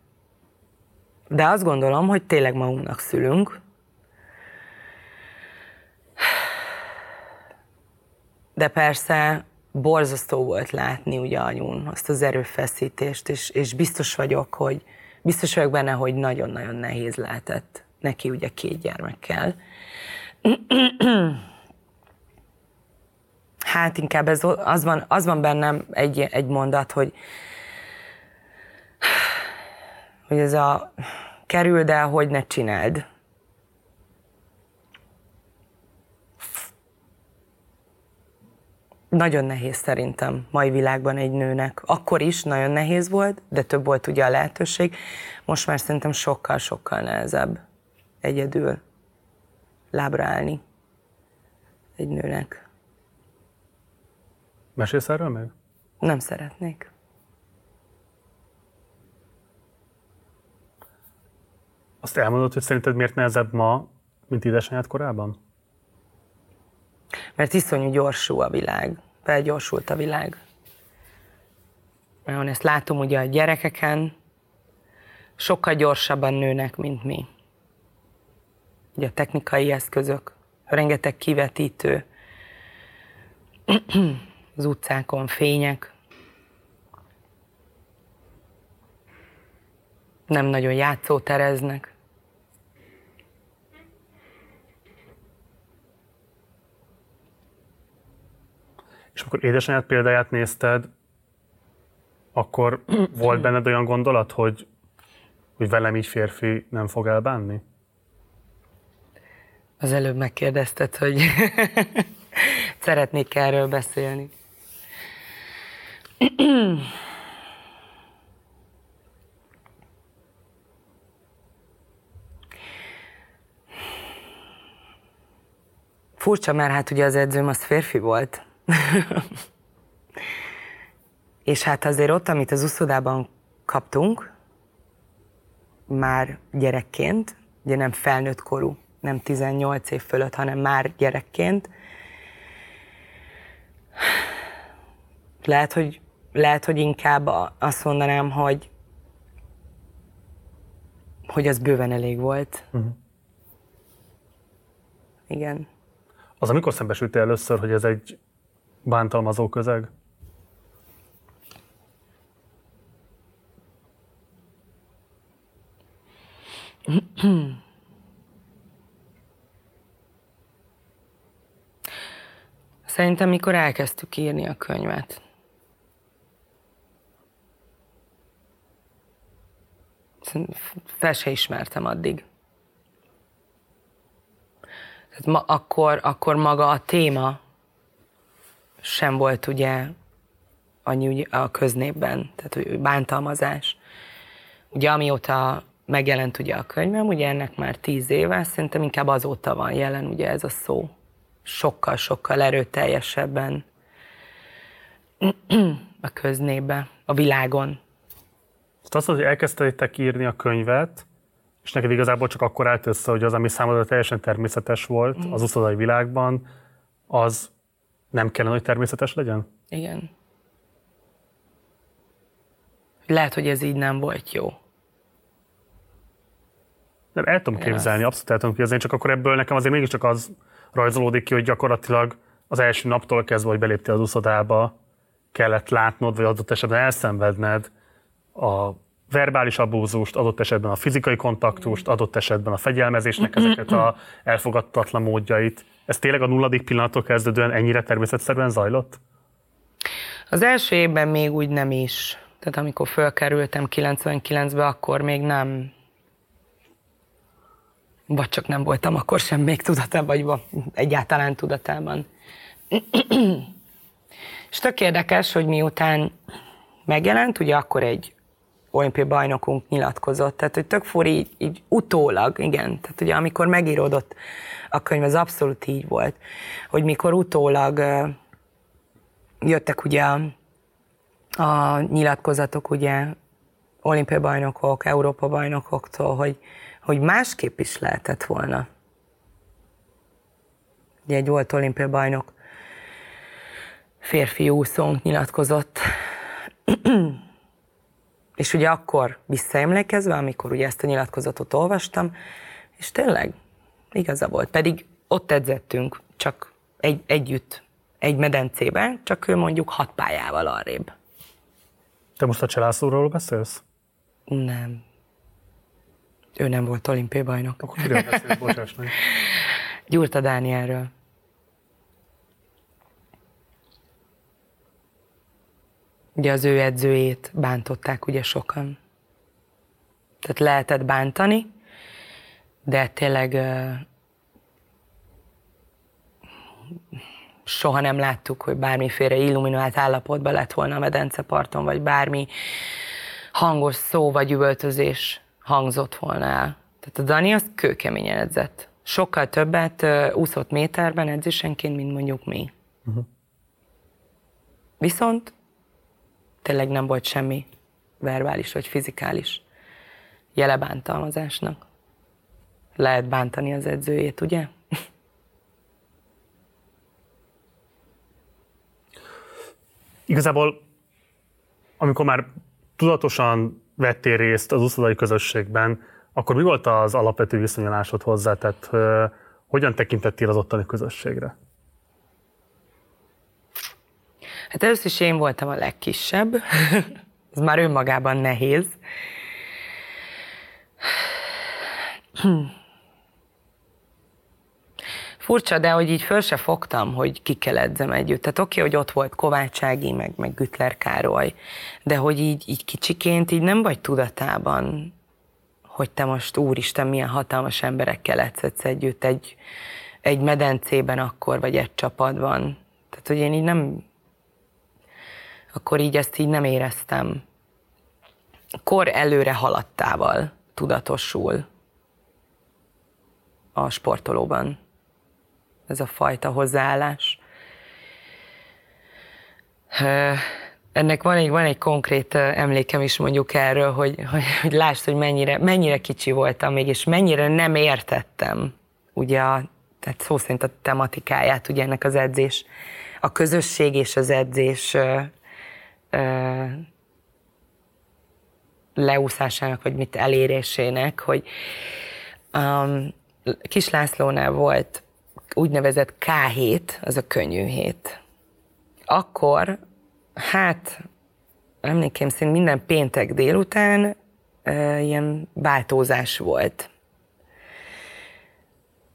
de azt gondolom, hogy tényleg magunknak szülünk. De persze borzasztó volt látni ugye anyun azt az erőfeszítést, és, és biztos vagyok, hogy biztos vagyok benne, hogy nagyon-nagyon nehéz lehetett neki ugye két gyermekkel. Hát inkább ez, az, van, az van bennem egy, egy mondat, hogy, hogy ez a kerüld el, hogy ne csináld. Nagyon nehéz szerintem mai világban egy nőnek. Akkor is nagyon nehéz volt, de több volt ugye a lehetőség. Most már szerintem sokkal-sokkal nehezebb egyedül lábra állni egy nőnek. Mesélsz erről meg? Nem szeretnék. Azt elmondod, hogy szerinted miért nehezebb ma, mint édesanyád korában? Mert iszonyú gyorsú a világ. Felgyorsult a világ. Mert ezt látom ugye a gyerekeken, sokkal gyorsabban nőnek, mint mi. Ugye a technikai eszközök, rengeteg kivetítő, az utcákon fények. Nem nagyon játszótereznek. És akkor édesanyád példáját nézted, akkor volt benned olyan gondolat, hogy, hogy velem így férfi nem fog elbánni? Az előbb megkérdezted, hogy szeretnék erről beszélni. Furcsa, mert hát ugye az edzőm az férfi volt. És hát azért ott, amit az uszodában kaptunk, már gyerekként, ugye nem felnőtt korú, nem 18 év fölött, hanem már gyerekként, lehet, hogy, lehet, hogy inkább azt mondanám, hogy hogy az bőven elég volt. Uh-huh. Igen. Az amikor szembesültél először, hogy ez egy bántalmazó közeg? Szerintem, mikor elkezdtük írni a könyvet. Fel se ismertem addig. Tehát ma, akkor, akkor maga a téma sem volt ugye annyi a köznépben, tehát hogy bántalmazás. Ugye amióta megjelent ugye a könyvem, ugye ennek már tíz éve, szerintem inkább azóta van jelen ugye ez a szó. Sokkal-sokkal erőteljesebben a köznépbe, a világon. Azt hogy elkezdtétek írni a könyvet, és neked igazából csak akkor állt össze, hogy az, ami számodra teljesen természetes volt mm. az uszodai világban, az nem kellene, hogy természetes legyen? Igen. Lehet, hogy ez így nem volt jó. Nem, el tudom képzelni, abszolút el tudom képzelni, csak akkor ebből nekem azért mégiscsak az rajzolódik ki, hogy gyakorlatilag az első naptól kezdve, hogy beléptél az uszodába, kellett látnod, vagy adott esetben elszenvedned a verbális abúzust, adott esetben a fizikai kontaktust, adott esetben a fegyelmezésnek ezeket a elfogadtatlan módjait. Ez tényleg a nulladik pillanattól kezdődően ennyire természetszerűen zajlott? Az első évben még úgy nem is. Tehát amikor fölkerültem 99-be, akkor még nem, vagy csak nem voltam akkor sem még tudatában, vagy egyáltalán tudatában. És tök érdekes, hogy miután megjelent, ugye akkor egy olimpiai bajnokunk nyilatkozott, tehát hogy tök furi így, így utólag, igen, tehát ugye amikor megíródott a könyv, az abszolút így volt, hogy mikor utólag uh, jöttek ugye a, a nyilatkozatok ugye olimpiai bajnokok, Európa bajnokoktól, hogy, hogy másképp is lehetett volna. Ugye egy volt olimpiai bajnok férfi úszónk nyilatkozott, és ugye akkor visszaemlékezve, amikor ugye ezt a nyilatkozatot olvastam, és tényleg igaza volt. Pedig ott edzettünk, csak egy, együtt, egy medencében, csak ő mondjuk hat pályával arrébb. Te most a Cselászóról beszélsz? Nem. Ő nem volt olimpiai bajnok. Akkor kiről beszélsz, bocsáss meg. Gyurta Dánielről. Ugye az ő edzőjét bántották ugye sokan. Tehát lehetett bántani, de tényleg soha nem láttuk, hogy bármiféle illuminált állapotban lett volna a medenceparton, vagy bármi hangos szó vagy üvöltözés hangzott volna el. Tehát a Dani az kőkeményen edzett. Sokkal többet uh, úszott méterben edzésenként, mint mondjuk mi. Uh-huh. Viszont tényleg nem volt semmi verbális vagy fizikális jele bántalmazásnak. Lehet bántani az edzőjét, ugye? Igazából, amikor már tudatosan vettél részt az uszodai közösségben, akkor mi volt az alapvető viszonyulásod hozzá? Tehát hogyan tekintettél az ottani közösségre? Hát először is én voltam a legkisebb, ez már önmagában nehéz. Furcsa, de hogy így föl se fogtam, hogy ki kell edzem együtt. Tehát oké, hogy ott volt Kovácsági, meg, meg Gütler Károly, de hogy így, így kicsiként így nem vagy tudatában, hogy te most úristen, milyen hatalmas emberekkel edzetsz együtt egy, egy medencében akkor, vagy egy csapatban. Tehát, hogy én így nem, akkor így ezt így nem éreztem. Kor előre haladtával tudatosul a sportolóban ez a fajta hozzáállás. Ennek van egy, van egy konkrét emlékem is mondjuk erről, hogy, hogy, hogy lásd, hogy mennyire, mennyire kicsi voltam még, és mennyire nem értettem ugye a, tehát szó szerint a tematikáját ugye ennek az edzés, a közösség és az edzés ö, leúszásának, vagy mit elérésének, hogy um, Kis Lászlónál volt úgynevezett K7, az a könnyű hét. Akkor, hát emlékeim szerint minden péntek délután e, ilyen váltózás volt.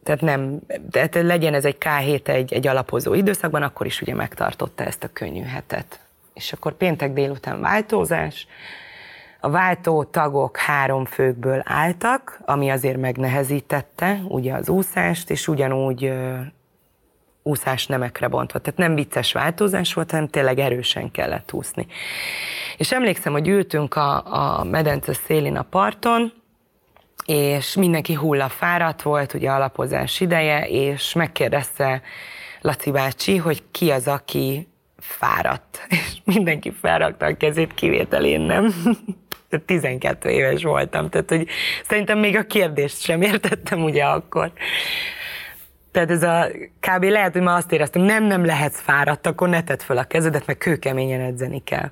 Tehát nem, tehát legyen ez egy K7 egy, egy alapozó időszakban, akkor is ugye megtartotta ezt a könnyű hetet. És akkor péntek délután váltózás, a váltó tagok három főkből álltak, ami azért megnehezítette ugye az úszást, és ugyanúgy úszás nemekre bontva. Tehát nem vicces változás volt, hanem tényleg erősen kellett úszni. És emlékszem, hogy ültünk a, a medence szélén a parton, és mindenki hullafáradt volt, ugye alapozás ideje, és megkérdezte Laci bácsi, hogy ki az, aki fáradt. És mindenki felrakta a kezét, kivétel én nem. 12 éves voltam, tehát hogy szerintem még a kérdést sem értettem ugye akkor. Tehát ez a kb. lehet, hogy ma azt éreztem, nem, nem lehetsz fáradt, akkor ne tedd fel a kezedet, meg kőkeményen edzeni kell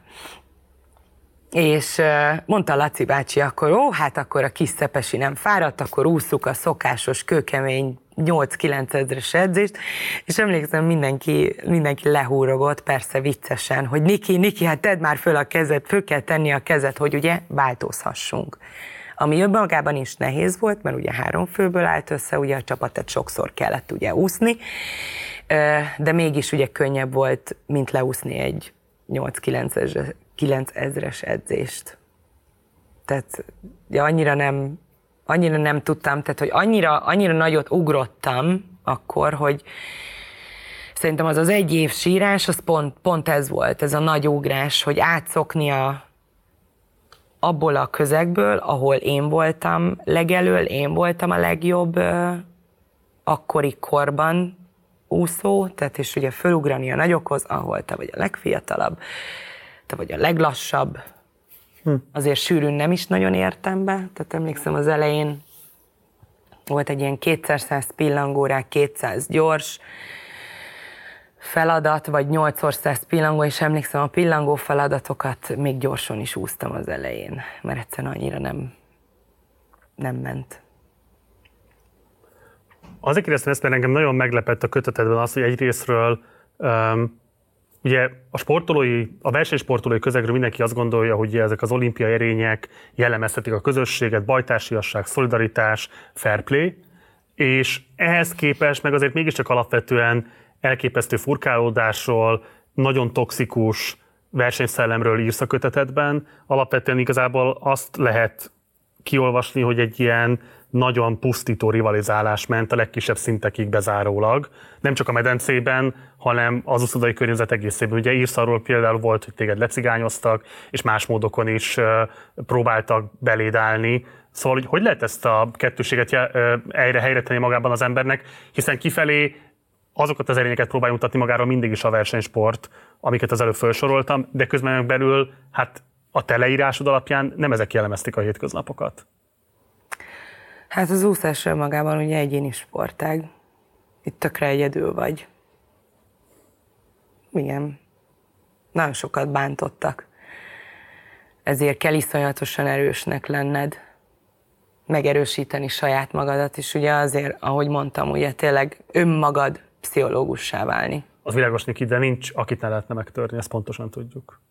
és mondta Laci bácsi akkor, ó, hát akkor a kis szepesi nem fáradt, akkor ússzuk a szokásos, kőkemény 8-9 ezres edzést, és emlékszem, mindenki, mindenki lehúrogott, persze viccesen, hogy Niki, Niki, hát tedd már föl a kezed, föl kell tenni a kezed, hogy ugye változhassunk. Ami magában is nehéz volt, mert ugye három főből állt össze, ugye a csapatet sokszor kellett ugye úszni, de mégis ugye könnyebb volt, mint leúszni egy 8-9-es 9000-es edzést. Tehát ja, annyira nem annyira nem tudtam, tehát hogy annyira, annyira nagyot ugrottam akkor, hogy szerintem az az egy év sírás, az pont, pont ez volt, ez a nagy ugrás, hogy átszokni a, abból a közegből, ahol én voltam legelől, én voltam a legjobb akkori korban úszó, tehát és ugye fölugrani a nagyokhoz, ahol te vagy a legfiatalabb, te vagy a leglassabb, Hm. Azért sűrűn nem is nagyon értem be, tehát emlékszem az elején volt egy ilyen 200 pillangórák, 200 gyors feladat, vagy 8 100 pillangó, és emlékszem a pillangó feladatokat még gyorsan is úsztam az elején, mert egyszerűen annyira nem, nem ment. Azért kérdeztem ezt, mert engem nagyon meglepett a kötetedben az, hogy egyrésztről um, Ugye a sportolói, a versenysportolói közegről mindenki azt gondolja, hogy ezek az olimpiai erények jellemezhetik a közösséget, bajtársiasság, szolidaritás, fair play, és ehhez képest meg azért mégiscsak alapvetően elképesztő furkálódásról, nagyon toxikus versenyszellemről írsz a kötetedben. Alapvetően igazából azt lehet kiolvasni, hogy egy ilyen nagyon pusztító rivalizálás ment a legkisebb szintekig bezárólag. Nem csak a medencében, hanem az uszodai környezet egészében. Ugye írsz arról például volt, hogy téged lecigányoztak, és más módokon is próbáltak beléd állni. Szóval, hogy hogy lehet ezt a kettőséget helyre helyre tenni magában az embernek, hiszen kifelé azokat az erényeket próbálja mutatni magáról mindig is a versenysport, amiket az előbb felsoroltam, de közben belül hát a te leírásod alapján nem ezek jellemezték a hétköznapokat. Hát az úszás magában ugye egyéni sportág. Itt tökre egyedül vagy. Igen. Nagyon sokat bántottak. Ezért kell iszonyatosan erősnek lenned, megerősíteni saját magadat, és ugye azért, ahogy mondtam, ugye tényleg önmagad pszichológussá válni. Az világos, Niki, de nincs, akit ne lehetne megtörni, ezt pontosan tudjuk.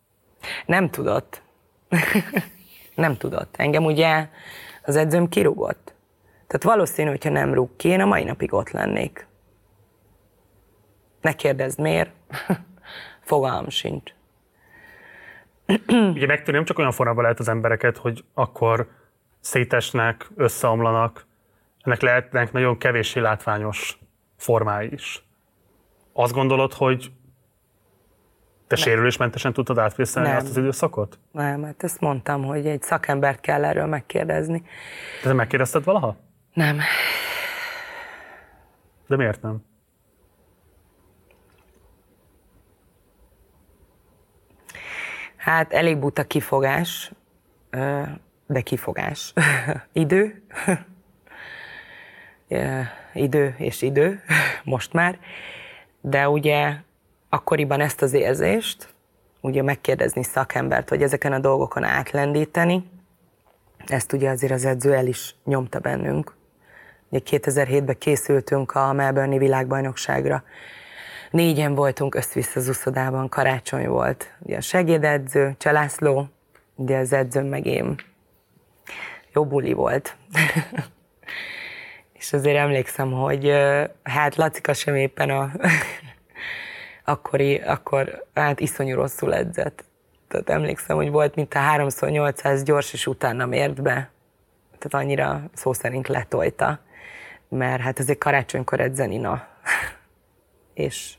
Nem tudott. nem tudott. Engem ugye az edzőm kirúgott. Tehát valószínű, hogyha nem rúg ki, én a mai napig ott lennék. Ne kérdezd miért. Fogalm sincs. Ugye megtűnni nem csak olyan formában lehet az embereket, hogy akkor szétesnek, összeomlanak, ennek lehetnek nagyon kevéssé látványos formái is. Azt gondolod, hogy te nem. sérülésmentesen tudtad átvészelni azt az időszakot? Nem, hát ezt mondtam, hogy egy szakembert kell erről megkérdezni. Te megkérdezted valaha? Nem. De miért nem? Hát elég buta kifogás, de kifogás. idő. idő és idő, most már. De ugye akkoriban ezt az érzést, ugye megkérdezni szakembert, hogy ezeken a dolgokon átlendíteni, ezt ugye azért az edző el is nyomta bennünk. Ugye 2007-ben készültünk a Melbourne világbajnokságra. Négyen voltunk össz-vissza az karácsony volt. Ugye a segédedző, Cselászló, ugye az edzőm meg én. Jó buli volt. és azért emlékszem, hogy hát Lacika sem éppen a akkori, akkor hát iszonyú rosszul edzett. Tehát emlékszem, hogy volt mint a 3x800 gyors, és utána mért be. Tehát annyira szó szerint letolta. Mert hát azért karácsonykor edzeni, na. és...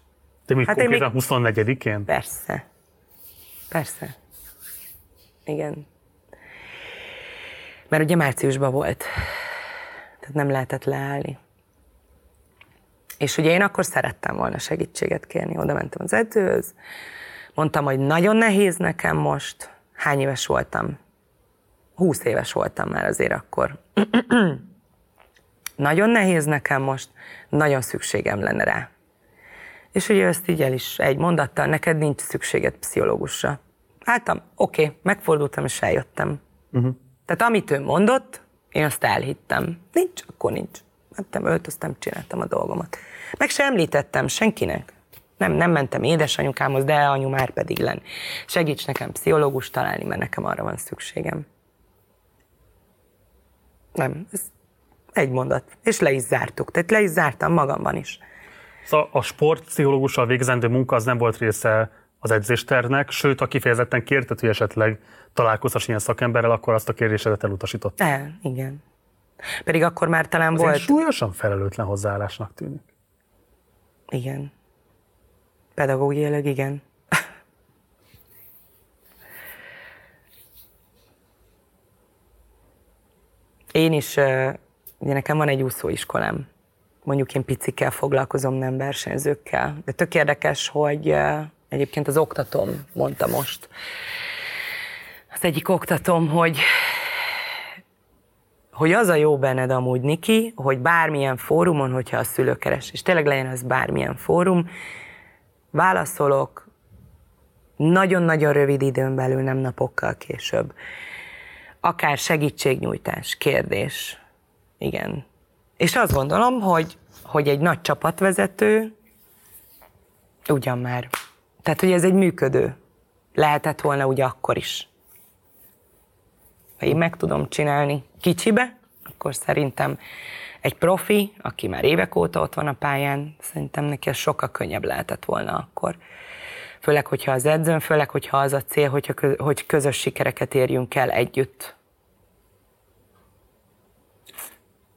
De még hát konkrétan még... 24-én? Persze. Persze. Igen. Mert ugye márciusban volt. Tehát nem lehetett leállni. És ugye én akkor szerettem volna segítséget kérni, oda mentem az edzőhöz, mondtam, hogy nagyon nehéz nekem most, hány éves voltam? Húsz éves voltam már azért akkor. nagyon nehéz nekem most, nagyon szükségem lenne rá. És ugye ezt így el is egy mondattal, neked nincs szükséged pszichológusra. Álltam, oké, okay, megfordultam és eljöttem. Uh-huh. Tehát amit ő mondott, én azt elhittem. Nincs, akkor nincs. Mentem, öltöztem, csináltam a dolgomat. Meg se említettem senkinek. Nem, nem mentem édesanyukámhoz, de anyu már pedig len. Segíts nekem pszichológus találni, mert nekem arra van szükségem. Nem, ez egy mondat. És le is zártuk. Tehát le is zártam magamban is. Szóval a sportpszichológussal végzendő munka az nem volt része az edzésternek, sőt, ha kifejezetten kérted, hogy esetleg találkozhass ilyen szakemberrel, akkor azt a kérdésedet elutasított. El, igen. Pedig akkor már talán az volt... súlyosan felelőtlen hozzáállásnak tűnik. Igen. Pedagógiailag igen. Én is, ugye nekem van egy úszóiskolám, mondjuk én picikkel foglalkozom, nem versenyzőkkel, de tök érdekes, hogy egyébként az oktatom mondta most, az egyik oktatom, hogy hogy az a jó benned amúgy, Niki, hogy bármilyen fórumon, hogyha a szülő keres, és tényleg legyen az bármilyen fórum, válaszolok nagyon-nagyon rövid időn belül, nem napokkal később. Akár segítségnyújtás, kérdés. Igen. És azt gondolom, hogy, hogy egy nagy csapatvezető ugyan már. Tehát, hogy ez egy működő. Lehetett volna ugye akkor is ha én meg tudom csinálni kicsibe, akkor szerintem egy profi, aki már évek óta ott van a pályán, szerintem neki ez sokkal könnyebb lehetett volna akkor. Főleg, hogyha az edzőn, főleg, hogyha az a cél, hogyha, hogy közös sikereket érjünk el együtt.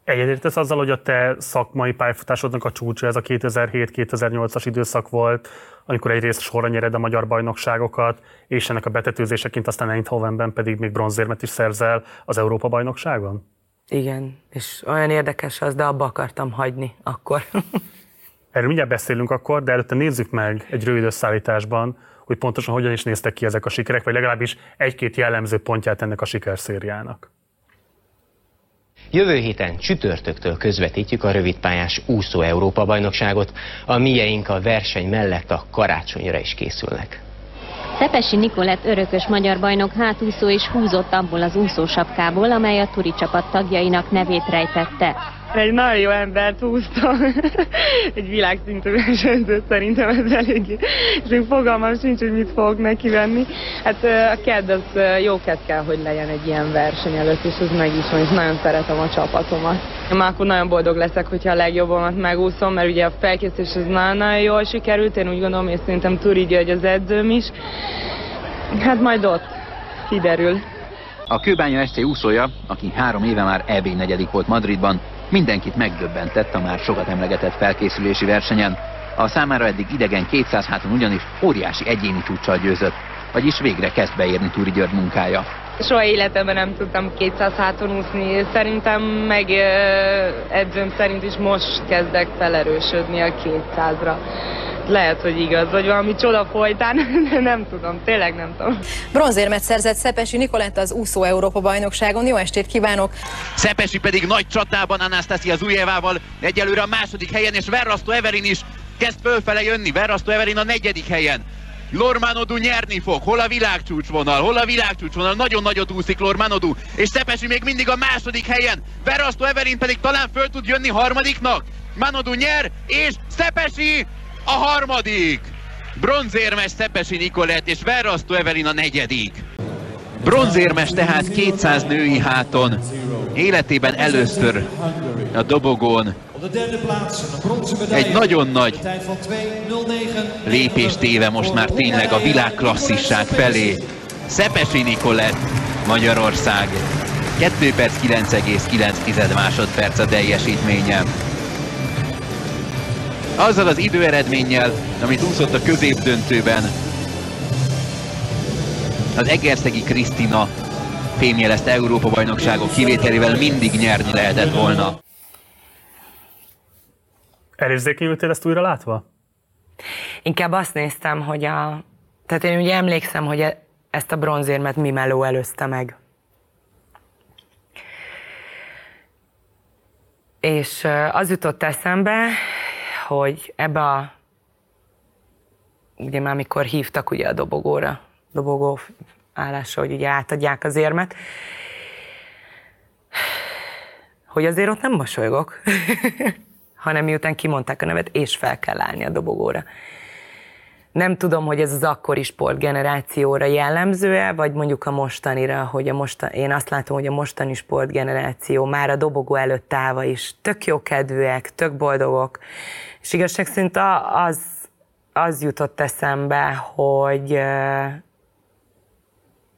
Egyetértesz azzal, hogy a te szakmai pályafutásodnak a csúcsa ez a 2007-2008-as időszak volt, amikor egyrészt sorra nyered a magyar bajnokságokat, és ennek a betetőzéseként aztán Eindhovenben pedig még bronzérmet is szerzel az Európa bajnokságon? Igen, és olyan érdekes az, de abba akartam hagyni akkor. Erről mindjárt beszélünk akkor, de előtte nézzük meg egy rövid összeállításban, hogy pontosan hogyan is néztek ki ezek a sikerek, vagy legalábbis egy-két jellemző pontját ennek a sikerszériának. Jövő héten csütörtöktől közvetítjük a rövidpályás úszó Európa bajnokságot. A mieink a verseny mellett a karácsonyra is készülnek. Szepesi Nikolett örökös magyar bajnok hátúszó és húzott abból az úszósapkából, amely a turi csapat tagjainak nevét rejtette. Egy nagyon jó embert húztam, egy világszintű versenyzőt szerintem ez eléggé, és még fogalmam sincs, hogy mit fogok neki venni. Hát a kedd az jó kedd kell, hogy legyen egy ilyen verseny előtt, és az meg is van, és nagyon szeretem a csapatomat. Már akkor nagyon boldog leszek, hogyha a legjobbamat megúszom, mert ugye a felkészülés az nagyon-nagyon jól sikerült, én úgy gondolom, és szerintem Turi György az edzőm is. Hát majd ott kiderül. A Kőbánya SC úszója, aki három éve már EB negyedik volt Madridban, mindenkit megdöbbentett a már sokat emlegetett felkészülési versenyen. A számára eddig idegen 200 háton ugyanis óriási egyéni csúccsal győzött, vagyis végre kezd beérni Túri György munkája. Soha életemben nem tudtam 200 háton úszni. Szerintem meg edzőm szerint is most kezdek felerősödni a 200-ra lehet, hogy igaz, vagy valami csoda folytán, de nem tudom, tényleg nem tudom. Bronzérmet szerzett Szepesi Nikolett az úszó Európa bajnokságon. Jó estét kívánok! Szepesi pedig nagy csatában Anastasia Zujevával egyelőre a második helyen, és Verrasztó Everin is kezd fölfele jönni. Verrasztó Everin a negyedik helyen. Lormanodú nyerni fog. Hol a világcsúcsvonal? Hol a világcsúcsvonal? Nagyon nagyot úszik Lormanodú. És Szepesi még mindig a második helyen. Verrasztó Everin pedig talán föl tud jönni harmadiknak. Manodú nyer, és Szepesi a harmadik. Bronzérmes Szepesi Nikolett és Verrasztó Evelin a negyedik. Bronzérmes tehát 200 női háton. Életében először a dobogón egy nagyon nagy lépést téve most már tényleg a világklasszisság felé. Szepesi Nikolett, Magyarország. 2 perc 9,9 másodperc a teljesítménye azzal az időeredménnyel, amit úszott a középdöntőben, az Egerszegi Krisztina fémjelezte Európa-bajnokságok kivételével mindig nyerni lehetett volna. Elérzékenyültél ezt újra látva? Inkább azt néztem, hogy a... Tehát én ugye emlékszem, hogy e- ezt a bronzérmet mi meló előzte meg. És az jutott eszembe, hogy ebbe a, ugye már mikor hívtak ugye a dobogóra, dobogó állásra, hogy ugye átadják az érmet, hogy azért ott nem mosolygok, hanem miután kimondták a nevet, és fel kell állni a dobogóra. Nem tudom, hogy ez az akkori sportgenerációra jellemző-e, vagy mondjuk a mostanira, hogy a mostan, én azt látom, hogy a mostani sportgeneráció már a dobogó előtt állva is tök jó kedvűek, tök boldogok, és igazság szerint az, az jutott eszembe, hogy,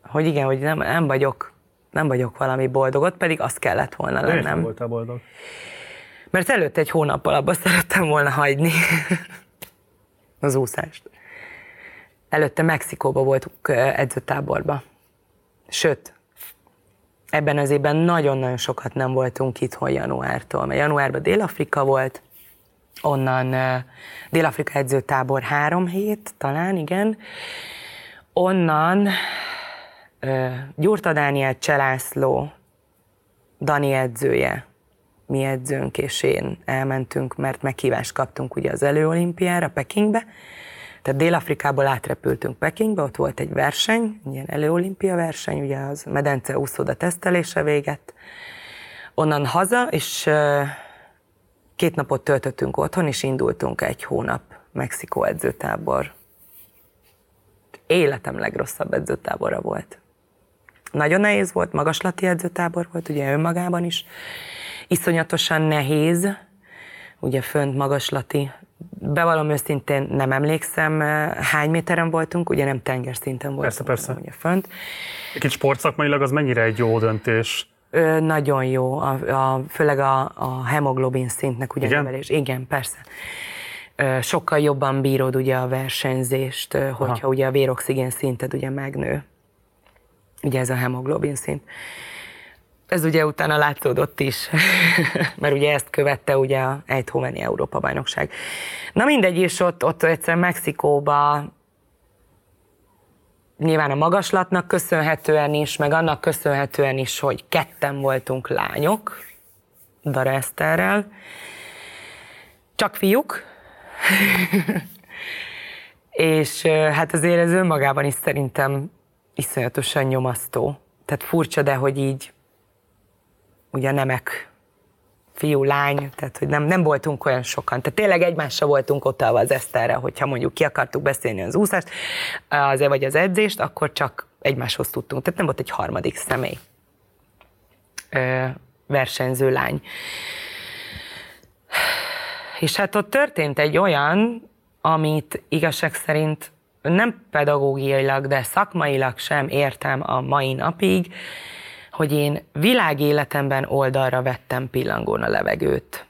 hogy igen, hogy nem, nem vagyok nem vagyok valami boldogot, pedig azt kellett volna De lennem. Nem voltál boldog? Mert előtte egy hónappal abba szerettem volna hagyni az úszást. Előtte Mexikóba voltunk edzőtáborba. Sőt, ebben az évben nagyon-nagyon sokat nem voltunk itthon januártól, mert januárban Dél-Afrika volt, onnan Dél-Afrika edzőtábor három hét, talán, igen. Onnan Gyurta Dániel Cselászló, Dani edzője, mi edzőnk és én elmentünk, mert meghívást kaptunk ugye az előolimpiára Pekingbe, tehát Dél-Afrikából átrepültünk Pekingbe, ott volt egy verseny, ilyen előolimpia verseny, ugye az medence úszoda tesztelése véget. Onnan haza, és két napot töltöttünk otthon, és indultunk egy hónap Mexikó edzőtábor. Életem legrosszabb edzőtábora volt. Nagyon nehéz volt, magaslati edzőtábor volt, ugye önmagában is. Iszonyatosan nehéz, ugye fönt magaslati bevallom őszintén nem emlékszem, hány méteren voltunk, ugye nem tengerszinten voltunk. Persze, persze. Ugye fönt. Egy sportszakmailag az mennyire egy jó döntés? Ö, nagyon jó, a, a, főleg a, a hemoglobin szintnek ugye Igen? nevelés. Igen, persze. Ö, sokkal jobban bírod ugye a versenyzést, hogyha Aha. ugye a véroxigén szinted ugye megnő. Ugye ez a hemoglobin szint. Ez ugye utána látszódott is, mert ugye ezt követte ugye a Eindhoveni Európa bajnokság. Na mindegy, és ott, ott egyszer Mexikóba nyilván a magaslatnak köszönhetően is, meg annak köszönhetően is, hogy ketten voltunk lányok, Dara Eszterrel, csak fiúk, és hát azért ez önmagában is szerintem iszonyatosan nyomasztó. Tehát furcsa, de hogy így ugye nemek fiú, lány, tehát hogy nem, nem voltunk olyan sokan. Tehát tényleg egymással voltunk ott az Eszterre, hogyha mondjuk ki akartuk beszélni az úszást, az, vagy az edzést, akkor csak egymáshoz tudtunk. Tehát nem volt egy harmadik személy ö, versenyző lány. És hát ott történt egy olyan, amit igazság szerint nem pedagógiailag, de szakmailag sem értem a mai napig, hogy én világéletemben oldalra vettem pillangón a levegőt.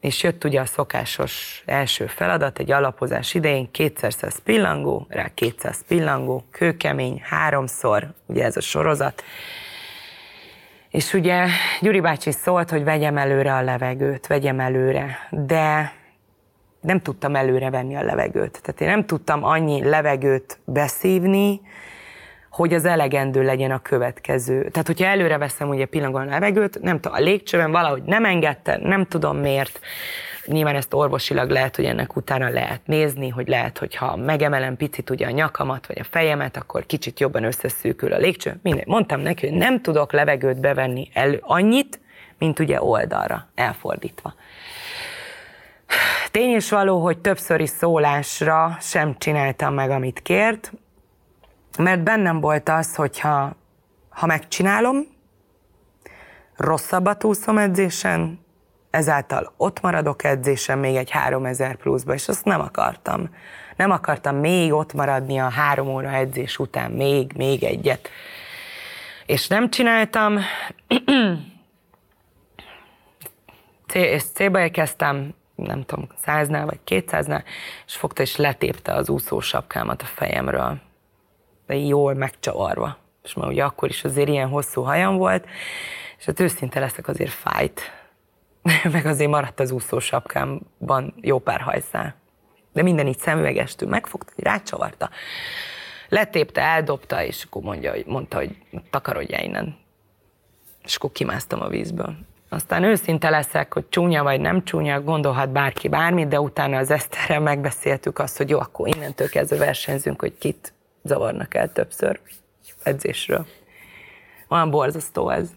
És jött ugye a szokásos első feladat, egy alapozás idején, kétszer száz pillangó, rá 200 pillangó, kőkemény, háromszor, ugye ez a sorozat. És ugye Gyuri bácsi szólt, hogy vegyem előre a levegőt, vegyem előre, de nem tudtam előre venni a levegőt. Tehát én nem tudtam annyi levegőt beszívni, hogy az elegendő legyen a következő. Tehát, hogyha előre veszem ugye pillangon a levegőt, nem tudom, a légcsőben valahogy nem engedte, nem tudom miért. Nyilván ezt orvosilag lehet, hogy ennek utána lehet nézni, hogy lehet, hogy ha megemelem picit ugye a nyakamat vagy a fejemet, akkor kicsit jobban összeszűkül a légcső. Mindegy. Mondtam neki, hogy nem tudok levegőt bevenni elő annyit, mint ugye oldalra, elfordítva. Tény is való, hogy többszöri szólásra sem csináltam meg, amit kért, mert bennem volt az, hogyha ha megcsinálom, rosszabbat úszom edzésen, ezáltal ott maradok edzésen még egy 3000 pluszba, és azt nem akartam. Nem akartam még ott maradni a három óra edzés után, még, még egyet. És nem csináltam, és C-ba érkeztem, nem tudom, száznál vagy kétszáznál, és fogta és letépte az úszósapkámat a fejemről jól megcsavarva. És már ugye akkor is azért ilyen hosszú hajam volt, és hát őszinte leszek, azért fájt. meg azért maradt az úszósapkámban jó pár hajszál. De minden így szemüvegestül megfogta, hogy rácsavarta. Letépte, eldobta, és akkor mondja, hogy, mondta, hogy takarodjál innen. És akkor kimásztam a vízből. Aztán őszinte leszek, hogy csúnya vagy nem csúnya, gondolhat bárki bármit, de utána az Eszterrel megbeszéltük azt, hogy jó, akkor innentől kezdve versenyzünk, hogy kit zavarnak el többször edzésről. Olyan borzasztó ez.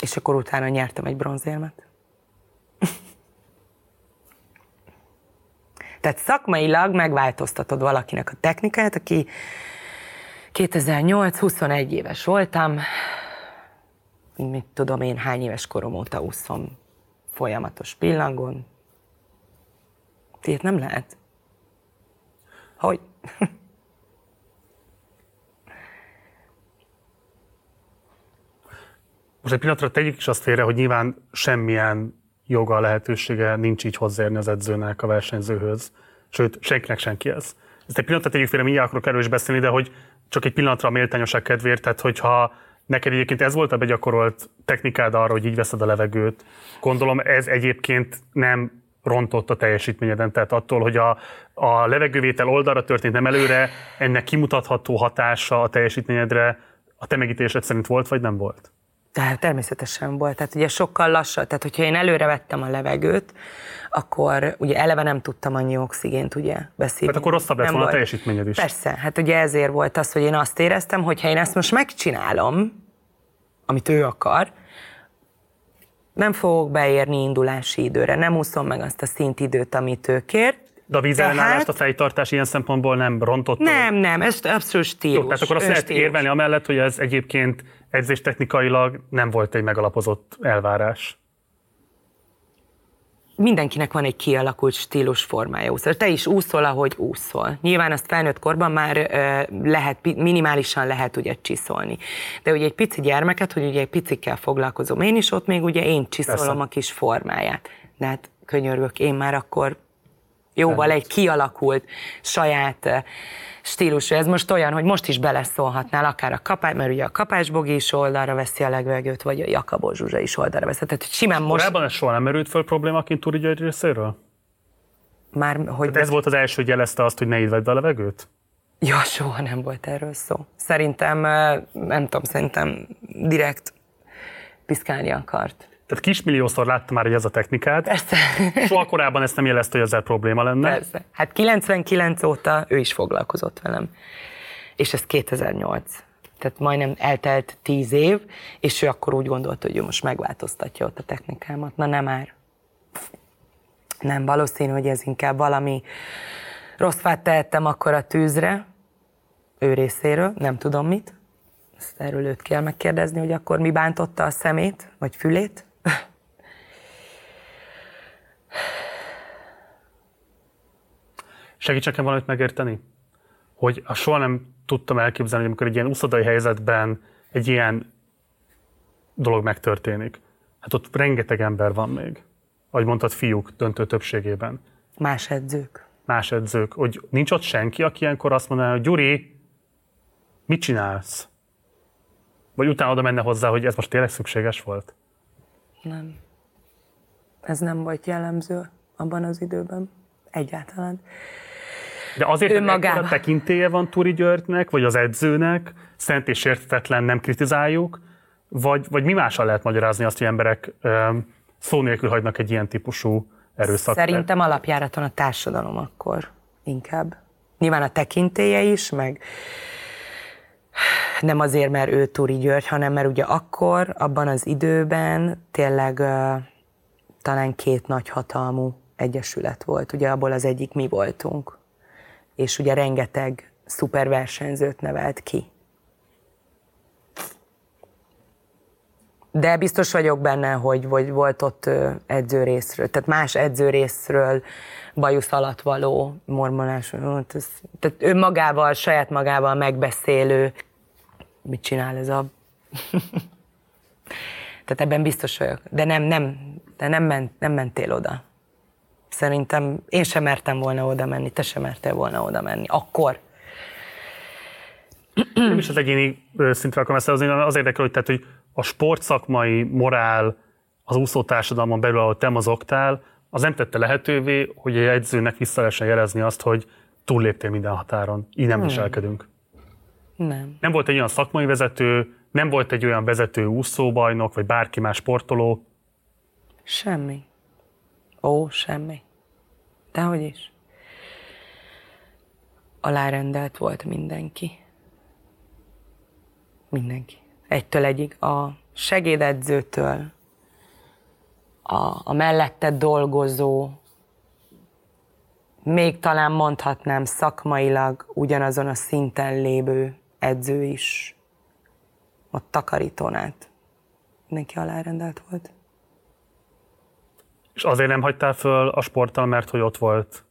És akkor utána nyertem egy bronzérmet. Tehát szakmailag megváltoztatod valakinek a technikáját, aki 2008-21 éves voltam, mit tudom én, hány éves korom óta úszom folyamatos pillangon. Ilyet nem lehet. Hogy? Most egy pillanatra tegyük is azt félre, hogy nyilván semmilyen joga, lehetősége nincs így hozzáérni az edzőnek a versenyzőhöz, sőt, senkinek senki ez. Ezt egy pillanatra tegyük félre, mindjárt akarok erről is beszélni, de hogy csak egy pillanatra a méltányosság kedvéért, tehát hogyha neked egyébként ez volt a begyakorolt technikád arra, hogy így veszed a levegőt, gondolom ez egyébként nem rontott a teljesítményeden, tehát attól, hogy a, a levegővétel oldalra történt, nem előre, ennek kimutatható hatása a teljesítményedre a te megítélésed szerint volt, vagy nem volt? Tehát természetesen volt. Tehát ugye sokkal lassabb. Tehát hogyha én előre vettem a levegőt, akkor ugye eleve nem tudtam annyi oxigént ugye beszélni. Tehát akkor rosszabb lett volna a teljesítményed is. Persze, hát ugye ezért volt az, hogy én azt éreztem, hogy ha én ezt most megcsinálom, amit ő akar, nem fogok beérni indulási időre, nem úszom meg azt a szintidőt, amit ő kér. De a vízellenállást, a fejtartás ilyen szempontból nem rontott? Nem, nem, ez abszolút stílus. Jó, tehát akkor azt lehet érvelni amellett, hogy ez egyébként edzéstechnikailag nem volt egy megalapozott elvárás mindenkinek van egy kialakult stílus formája úszol. Te is úszol, ahogy úszol. Nyilván azt felnőtt korban már lehet, minimálisan lehet ugye csiszolni. De ugye egy pici gyermeket, hogy ugye egy picikkel foglalkozom én is, ott még ugye én csiszolom Persze. a kis formáját. De hát könyörgök, én már akkor jóval egy kialakult saját stílusú. Ez most olyan, hogy most is beleszólhatnál akár a kapás, mert ugye a kapásbogi is oldalra veszi a legvegőt, vagy a Jakabó Zsuzsa is oldalra veszi. Tehát simán most... Korábban ez soha nem merült föl problémaként Turi György részéről? Már, hogy... Tehát ez volt az első, hogy jelezte azt, hogy ne így a levegőt? Ja, soha nem volt erről szó. Szerintem, nem tudom, szerintem direkt piszkálni akart. Tehát kismilliószor láttam már, hogy ez a technikát. Persze. Soha korábban ezt nem jelezte, hogy ezzel probléma lenne. Persze. Hát 99 óta ő is foglalkozott velem. És ez 2008. tehát majdnem eltelt tíz év, és ő akkor úgy gondolta, hogy ő most megváltoztatja ott a technikámat. Na nem már. Nem, valószínű, hogy ez inkább valami rossz fát tehettem akkor a tűzre, ő részéről, nem tudom mit. Ezt erről őt kell megkérdezni, hogy akkor mi bántotta a szemét, vagy fülét. Segíts nekem valamit megérteni? Hogy a soha nem tudtam elképzelni, hogy amikor egy ilyen uszodai helyzetben egy ilyen dolog megtörténik. Hát ott rengeteg ember van még. Ahogy mondtad, fiúk döntő többségében. Más edzők. Más edzők. Hogy nincs ott senki, aki ilyenkor azt mondaná, hogy Gyuri, mit csinálsz? Vagy utána oda menne hozzá, hogy ez most tényleg szükséges volt? Nem. Ez nem volt jellemző abban az időben. Egyáltalán. De azért, hogy magába. tekintélye van Turi Györgynek, vagy az edzőnek, szent és értetetlen nem kritizáljuk, vagy, vagy mi mással lehet magyarázni azt, hogy emberek szó nélkül hagynak egy ilyen típusú erőszak? Szerintem alapjáraton a társadalom akkor inkább. Nyilván a tekintélye is, meg nem azért, mert ő Turi György, hanem mert ugye akkor, abban az időben tényleg uh, talán két nagy hatalmú egyesület volt. Ugye abból az egyik mi voltunk. És ugye rengeteg szuper versenyzőt nevelt ki. De biztos vagyok benne, hogy, hogy volt ott ö, edzőrészről, tehát más edzőrészről bajusz alatt való mormonás. hát Tehát ő magával, saját magával megbeszélő, mit csinál ez a... tehát ebben biztos vagyok. De nem, nem, de nem, ment, nem mentél oda. Szerintem én sem mertem volna oda menni, te sem mertél volna oda menni. Akkor. Nem is az egyéni ö, szintre akarom ezt elhozni, az érdekel, hogy, tehát, hogy a sportszakmai morál az úszó társadalmon belül, ahol te mozogtál, az nem tette lehetővé, hogy egy edzőnek vissza lehessen jelezni azt, hogy túlléptél minden határon. Így nem viselkedünk. Nem. Nem volt egy olyan szakmai vezető, nem volt egy olyan vezető úszóbajnok, vagy bárki más sportoló. Semmi. Ó, semmi. Dehogy is. Alárendelt volt mindenki. Mindenki. Egytől egyig. A segédedzőtől, a, a mellette dolgozó, még talán mondhatnám szakmailag ugyanazon a szinten lévő edző is. Ott takarítón át. Mindenki alárendelt volt. És azért nem hagytál föl a sporttal, mert hogy ott volt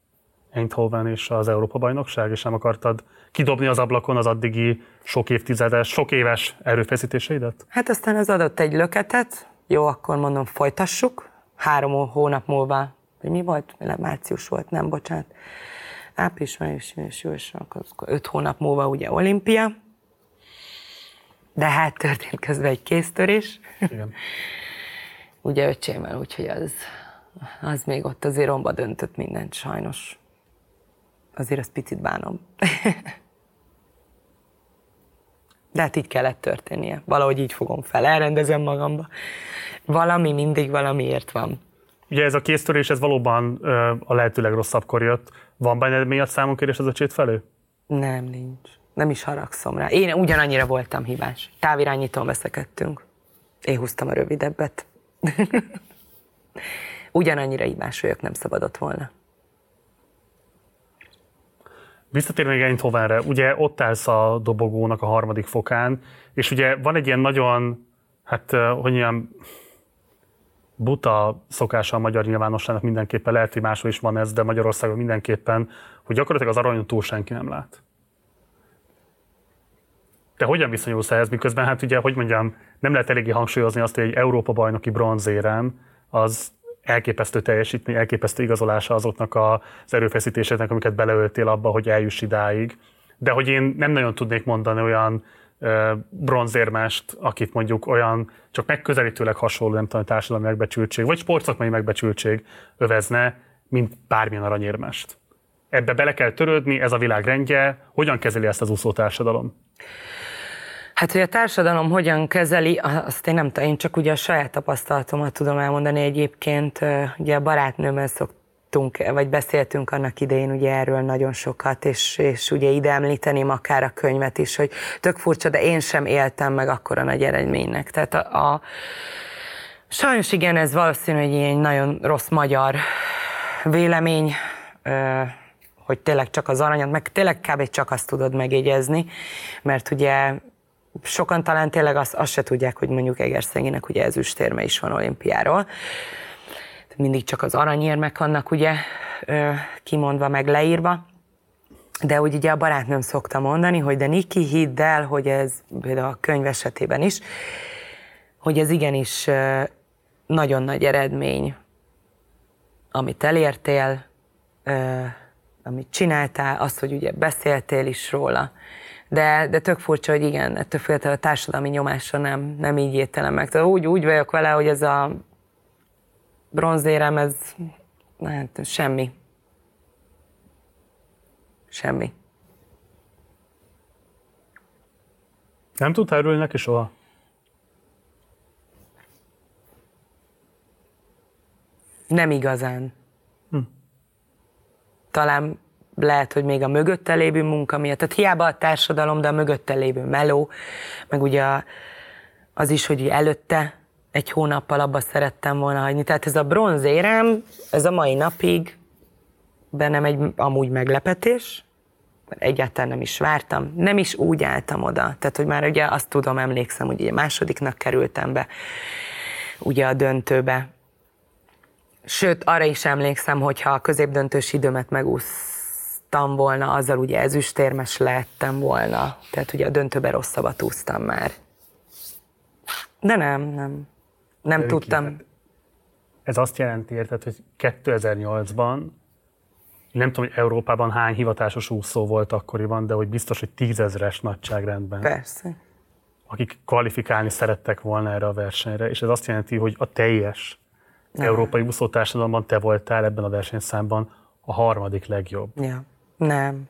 Eindhoven és az Európa-bajnokság, és nem akartad kidobni az ablakon az addigi sok évtizedes, sok éves erőfeszítéseidet? Hát aztán az adott egy löketet, jó, akkor mondom, folytassuk. Három hónap múlva, vagy mi volt? Március volt, nem, bocsánat. Április, május, június, július, akkor öt hónap múlva ugye olimpia. De hát történt közben egy kéztörés, Igen. ugye öcsémmel, úgyhogy az, az még ott azért romba döntött mindent sajnos. Azért azt picit bánom. De hát így kellett történnie. Valahogy így fogom fel, elrendezem magamba. Valami mindig valamiért van. Ugye ez a kéztörés, ez valóban ö, a lehető legrosszabbkor jött. Van benned miatt számonkérés az öcsét felé? Nem, nincs. Nem is haragszom rá. Én ugyanannyira voltam hibás. Távirányítón veszekedtünk. Én húztam a rövidebbet. ugyanannyira hibás vagyok, nem szabadott volna. Visszatérve még Eindhovenre, ugye ott állsz a dobogónak a harmadik fokán, és ugye van egy ilyen nagyon, hát hogy ilyen buta szokása a magyar nyilvánosságnak mindenképpen, lehet, hogy máshol is van ez, de Magyarországon mindenképpen, hogy gyakorlatilag az aranyon túl senki nem lát. Te hogyan viszonyulsz ehhez, miközben hát ugye, hogy mondjam, nem lehet eléggé hangsúlyozni azt, hogy egy Európa-bajnoki bronzérem az elképesztő teljesítmény, elképesztő igazolása azoknak az erőfeszítéseknek, amiket beleöltél abba, hogy eljuss idáig. De hogy én nem nagyon tudnék mondani olyan ö, bronzérmest, akit mondjuk olyan csak megközelítőleg hasonló, nem tudom, társadalmi megbecsültség, vagy sportszakmai megbecsültség övezne, mint bármilyen aranyérmest. Ebbe bele kell törődni, ez a világ rendje. Hogyan kezeli ezt az úszó társadalom? Hát, hogy a társadalom hogyan kezeli, azt én nem tudom, én csak ugye a saját tapasztalatomat tudom elmondani egyébként. Ugye a barátnőmmel szok, vagy beszéltünk annak idején ugye erről nagyon sokat, és, és ugye ide említeném akár a könyvet is, hogy tök furcsa, de én sem éltem meg akkora nagy eredménynek. Tehát a, a sajnos igen, ez valószínű, hogy egy nagyon rossz magyar vélemény, hogy tényleg csak az aranyat, meg tényleg kb. csak azt tudod megjegyezni, mert ugye sokan talán tényleg azt, azt se tudják, hogy mondjuk Egerszenginek ugye ezüstérme is van olimpiáról. Mindig csak az aranyérmek vannak ugye kimondva, meg leírva. De úgy ugye a barátnőm szokta mondani, hogy de Niki, hidd el, hogy ez például a könyv esetében is, hogy ez igenis nagyon nagy eredmény, amit elértél, amit csináltál, azt, hogy ugye beszéltél is róla. De, de tök furcsa, hogy igen, ettől féltől a társadalmi nyomásra nem, nem így értelem meg. Tehát úgy, úgy vagyok vele, hogy ez a bronzérem, ez hát, semmi. Semmi. Nem tudtál örülni neki soha? Nem igazán. Hm. Talán lehet, hogy még a mögötte lévő munka miatt. Tehát hiába a társadalom, de a mögötte lévő meló, meg ugye az is, hogy előtte egy hónappal abba szerettem volna hagyni. Tehát ez a bronzérem, ez a mai napig bennem egy amúgy meglepetés, egyáltalán nem is vártam, nem is úgy álltam oda. Tehát, hogy már ugye azt tudom, emlékszem, hogy ugye másodiknak kerültem be, ugye a döntőbe. Sőt, arra is emlékszem, hogy ha a középdöntős időmet megúsztam volna, azzal ugye ezüstérmes lehettem volna. Tehát ugye a döntőbe rosszabbat úsztam már. De nem, nem. Nem tudtam. Ez azt jelenti, érted, hogy 2008-ban nem tudom, hogy Európában hány hivatásos úszó volt akkoriban, de hogy biztos, hogy tízezres nagyságrendben. Persze. Akik kvalifikálni szerettek volna erre a versenyre, és ez azt jelenti, hogy a teljes nem. európai úszótársadalomban te voltál ebben a versenyszámban a harmadik legjobb. Ja. Nem.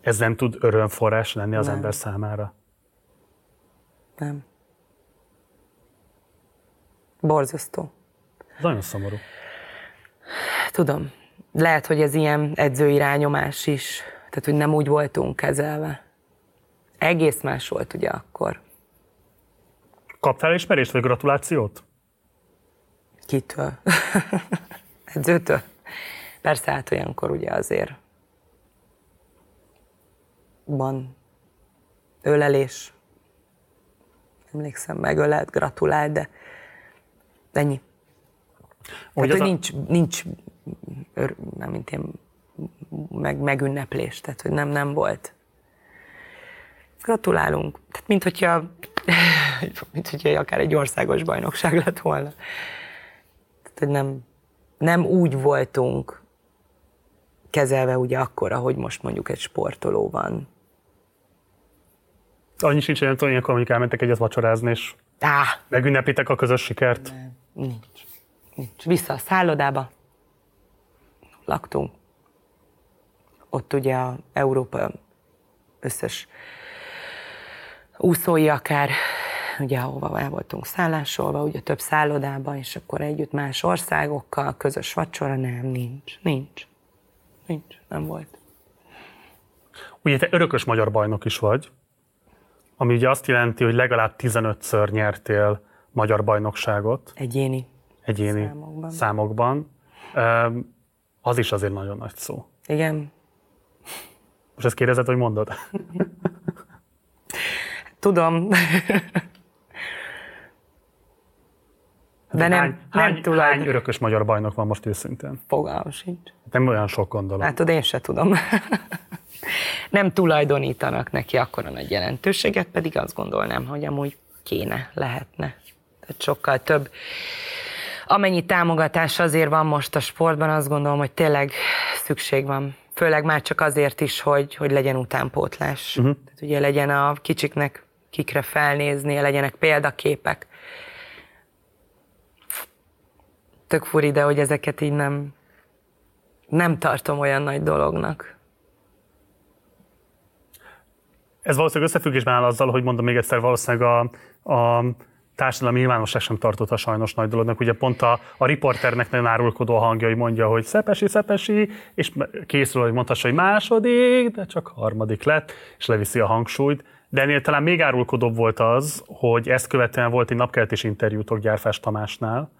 Ez nem tud örömforrás lenni az nem. ember számára? Nem. Borzasztó. Nagyon szomorú. Tudom. Lehet, hogy ez ilyen edzőirányomás is. Tehát, hogy nem úgy voltunk kezelve. Egész más volt ugye akkor. Kaptál ismerést vagy gratulációt? Kitől? Edzőtől? Persze, hát olyankor ugye azért van ölelés. Emlékszem, megölelt, gratulált, de Ennyi. Hogy tehát, hogy a... nincs, nincs nem mint én, meg, megünneplés, tehát hogy nem, nem volt. Gratulálunk. Tehát mint hogyha, mint hogyha akár egy országos bajnokság lett volna. Tehát, hogy nem, nem úgy voltunk kezelve ugye akkor, ahogy most mondjuk egy sportoló van. Annyi sincs, hogy nem tudom, ilyenkor mondjuk elmentek egyet vacsorázni, és Á. megünnepitek a közös sikert. Nem. Nincs. Nincs. Vissza a szállodába laktunk. Ott ugye a Európa összes úszói akár, ugye ahova el voltunk szállásolva, ugye több szállodában, és akkor együtt más országokkal, közös vacsora, nem, nincs, nincs. Nincs, nem volt. Ugye te örökös magyar bajnok is vagy, ami ugye azt jelenti, hogy legalább 15-ször nyertél magyar bajnokságot. Egyéni. Egyéni számokban. számokban. Az is azért nagyon nagy szó. Igen. Most ezt kérdezed, hogy mondod? Tudom. De nem, hány, nem hány, tulajdon... hány örökös magyar bajnok van most őszintén? Fogalmam sincs. Nem olyan sok gondolom. Hát én se tudom. Nem tulajdonítanak neki akkora nagy jelentőséget, pedig azt gondolnám, hogy amúgy kéne, lehetne. Tehát sokkal több. Amennyi támogatás azért van most a sportban, azt gondolom, hogy tényleg szükség van. Főleg már csak azért is, hogy, hogy legyen utánpótlás. Uh-huh. Tehát ugye legyen a kicsiknek kikre felnézni, legyenek példaképek. Tök furi, de hogy ezeket így nem, nem tartom olyan nagy dolognak. Ez valószínűleg összefüggésben áll azzal, hogy mondom még egyszer, valószínűleg a, a társadalmi nyilvánosság sem tartotta sajnos nagy dolognak. Ugye pont a, a riporternek nagyon árulkodó hangja, hogy mondja, hogy szepesi, szepesi, és készül, hogy mondhassa, hogy második, de csak harmadik lett, és leviszi a hangsúlyt. De ennél talán még árulkodóbb volt az, hogy ezt követően volt egy napkeltés interjútok Gyárfás Tamásnál,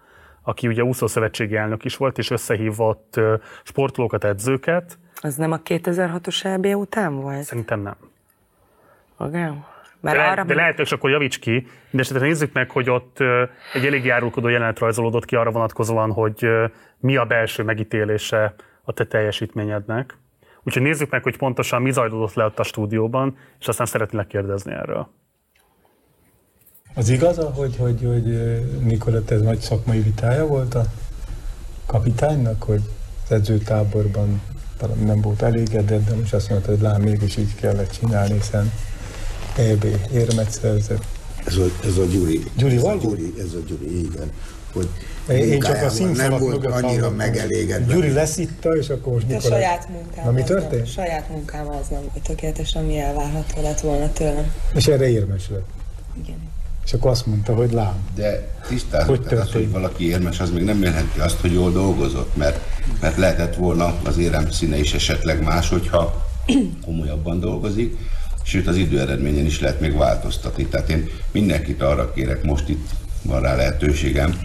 aki ugye úszószövetségi elnök is volt, és összehívott sportolókat, edzőket. Az nem a 2006-os EB után volt? Szerintem nem. Igen. Mert de, arra... de lehet, hogy akkor javíts ki. De esetleg nézzük meg, hogy ott egy elég árulkodó jelenet rajzolódott ki arra vonatkozóan, hogy mi a belső megítélése a te teljesítményednek. Úgyhogy nézzük meg, hogy pontosan mi zajlódott le ott a stúdióban, és aztán szeretnélek kérdezni erről. Az igaz, hogy, hogy, hogy Nikolett ez nagy szakmai vitája volt a kapitánynak, hogy az edzőtáborban nem volt elégedett, de most azt mondta, hogy lám, mégis így kellett csinálni, hiszen EB érmet szerzett. Ez a, ez a Gyuri. Gyuri ez a Gyuri, ez a Gyuri, igen. Hogy én csak a nem volt annyira megelégedve. Gyuri leszitta, és akkor most Nikolaj... A saját munkával. Na mi történt? Saját munkával az nem volt tökéletes, ami elvárható lett volna tőlem. És erre érmes lett. Igen. És akkor azt mondta, hogy lám. De tisztázott, hogy az, hogy valaki érmes, az még nem jelenti azt, hogy jól dolgozott, mert, mert lehetett volna az érem színe is esetleg más, hogyha komolyabban dolgozik, sőt az idő eredményen is lehet még változtatni. Tehát én mindenkit arra kérek, most itt van rá lehetőségem,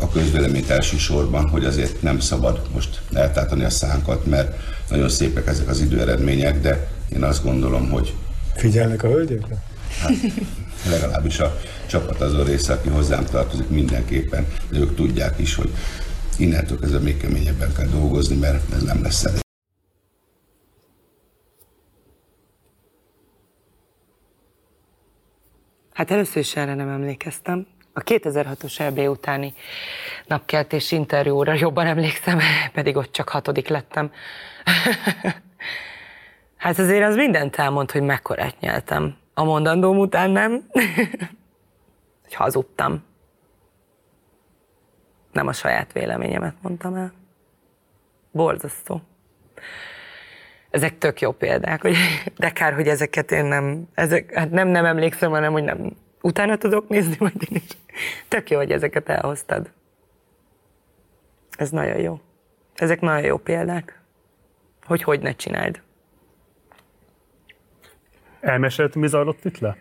a közvéleményt elsősorban, hogy azért nem szabad most eltátani a szánkat, mert nagyon szépek ezek az időeredmények, de én azt gondolom, hogy... Figyelnek a hölgyekre? Hát, legalábbis a csapat azon része, aki hozzám tartozik mindenképpen, de ők tudják is, hogy innentől kezdve még keményebben kell dolgozni, mert ez nem lesz elég. Hát először is erre nem emlékeztem. A 2006-os EB utáni napkeltés interjúra jobban emlékszem, pedig ott csak hatodik lettem. hát azért az mindent elmond, hogy mekkorát nyeltem. A mondandóm után nem, hogy hazudtam. Nem a saját véleményemet mondtam el. Borzasztó. Ezek tök jó példák, hogy, de kár, hogy ezeket én nem, ezek, hát nem, nem emlékszem, hanem hogy nem, utána tudok nézni, majd én is. Tök jó, hogy ezeket elhoztad. Ez nagyon jó. Ezek nagyon jó példák, hogy hogy ne csináld. Elmesélt, mi zajlott itt le?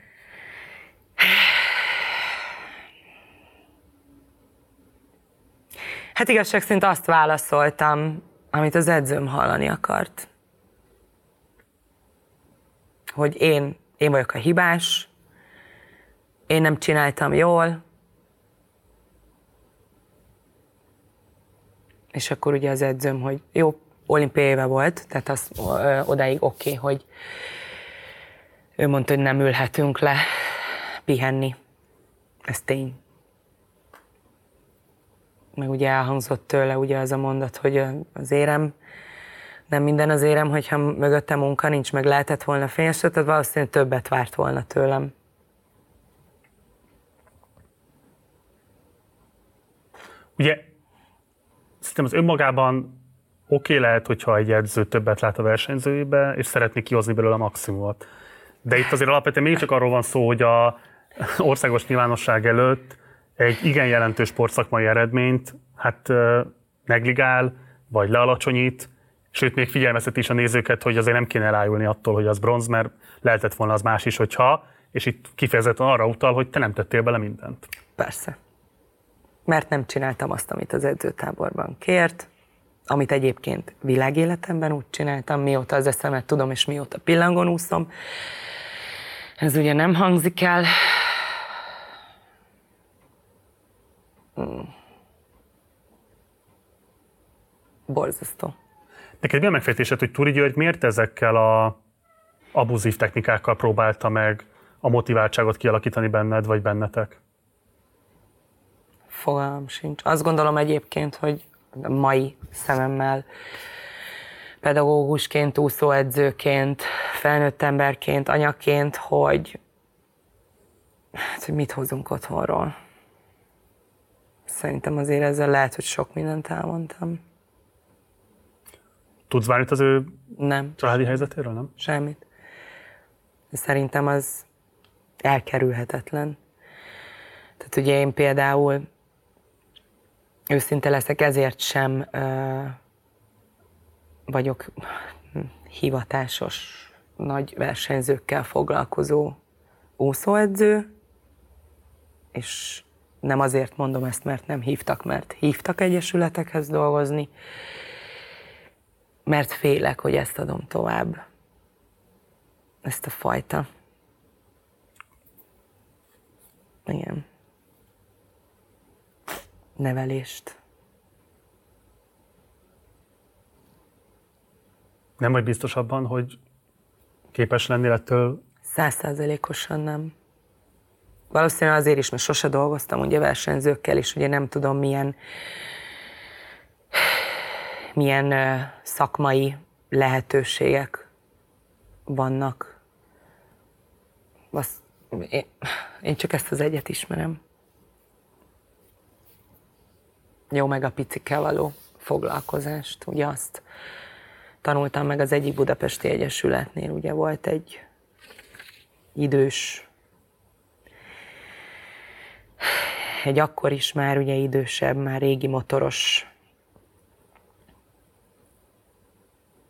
Hát igazság szerint azt válaszoltam, amit az edzőm hallani akart. Hogy én, én vagyok a hibás, én nem csináltam jól, és akkor ugye az edzőm, hogy jó, olimpiai éve volt, tehát az ö, odáig oké, okay, hogy ő mondta, hogy nem ülhetünk le pihenni. Ez tény. Meg ugye elhangzott tőle ugye az a mondat, hogy az érem, nem minden az érem, hogyha mögötte munka nincs, meg lehetett volna fényes, tehát valószínűleg többet várt volna tőlem. Ugye szerintem az önmagában oké okay lehet, hogyha egy edző többet lát a versenyzőjébe, és szeretné kihozni belőle a maximumot. De itt azért alapvetően mégiscsak arról van szó, hogy a országos nyilvánosság előtt egy igen jelentős sportszakmai eredményt hát negligál, vagy lealacsonyít, sőt még figyelmeztet is a nézőket, hogy azért nem kéne elájulni attól, hogy az bronz, mert lehetett volna az más is, hogyha, és itt kifejezetten arra utal, hogy te nem tettél bele mindent. Persze. Mert nem csináltam azt, amit az edzőtáborban kért, amit egyébként világéletemben úgy csináltam, mióta az eszemet tudom, és mióta pillangon úszom. Ez ugye nem hangzik el. Hmm. Borzasztó. Neked mi a megfejtésed, hogy Turi György miért ezekkel a abuzív technikákkal próbálta meg a motiváltságot kialakítani benned, vagy bennetek? Fogalmam sincs. Azt gondolom egyébként, hogy mai szememmel pedagógusként, úszóedzőként, felnőtt emberként, anyaként, hogy, hát, hogy mit hozunk otthonról. Szerintem azért ezzel lehet, hogy sok mindent elmondtam. Tudsz bármit az ő nem. családi helyzetéről, nem? Semmit. Szerintem az elkerülhetetlen. Tehát ugye én például őszinte leszek, ezért sem ö, vagyok hivatásos nagy versenyzőkkel foglalkozó úszóedző, és nem azért mondom ezt, mert nem hívtak, mert hívtak egyesületekhez dolgozni, mert félek, hogy ezt adom tovább. Ezt a fajta. Igen. Nevelést. Nem vagy biztos abban, hogy képes lennél ettől? Százszázalékosan nem. Valószínűleg azért is, mert sose dolgoztam ugye versenyzőkkel, és ugye nem tudom milyen milyen szakmai lehetőségek vannak. Azt, én, én csak ezt az egyet ismerem. Jó meg a picikkel való foglalkozást, ugye azt tanultam meg az egyik Budapesti Egyesületnél, ugye volt egy idős, egy akkor is már ugye idősebb, már régi motoros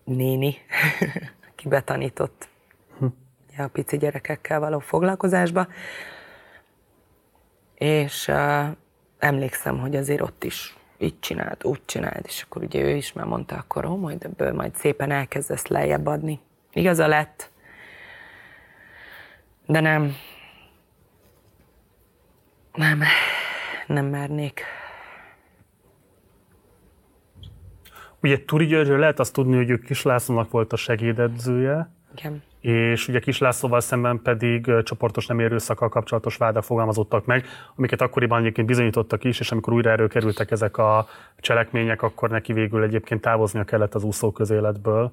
néni, aki betanított hm. a pici gyerekekkel való foglalkozásba. És uh, emlékszem, hogy azért ott is így csináld, úgy csináld, és akkor ugye ő is már mondta, akkor ó, majd ebből majd szépen elkezdesz lejjebb adni. Igaza lett, de nem, nem, nem mernék. Ugye Turi Györgyről lehet azt tudni, hogy ő Kis Lászlónak volt a segédedzője. Igen. És ugye Kis Lászlóval szemben pedig csoportos nem erőszakkal kapcsolatos vádak fogalmazottak meg, amiket akkoriban egyébként bizonyítottak is, és amikor újra kerültek ezek a cselekmények, akkor neki végül egyébként távoznia kellett az úszó közéletből.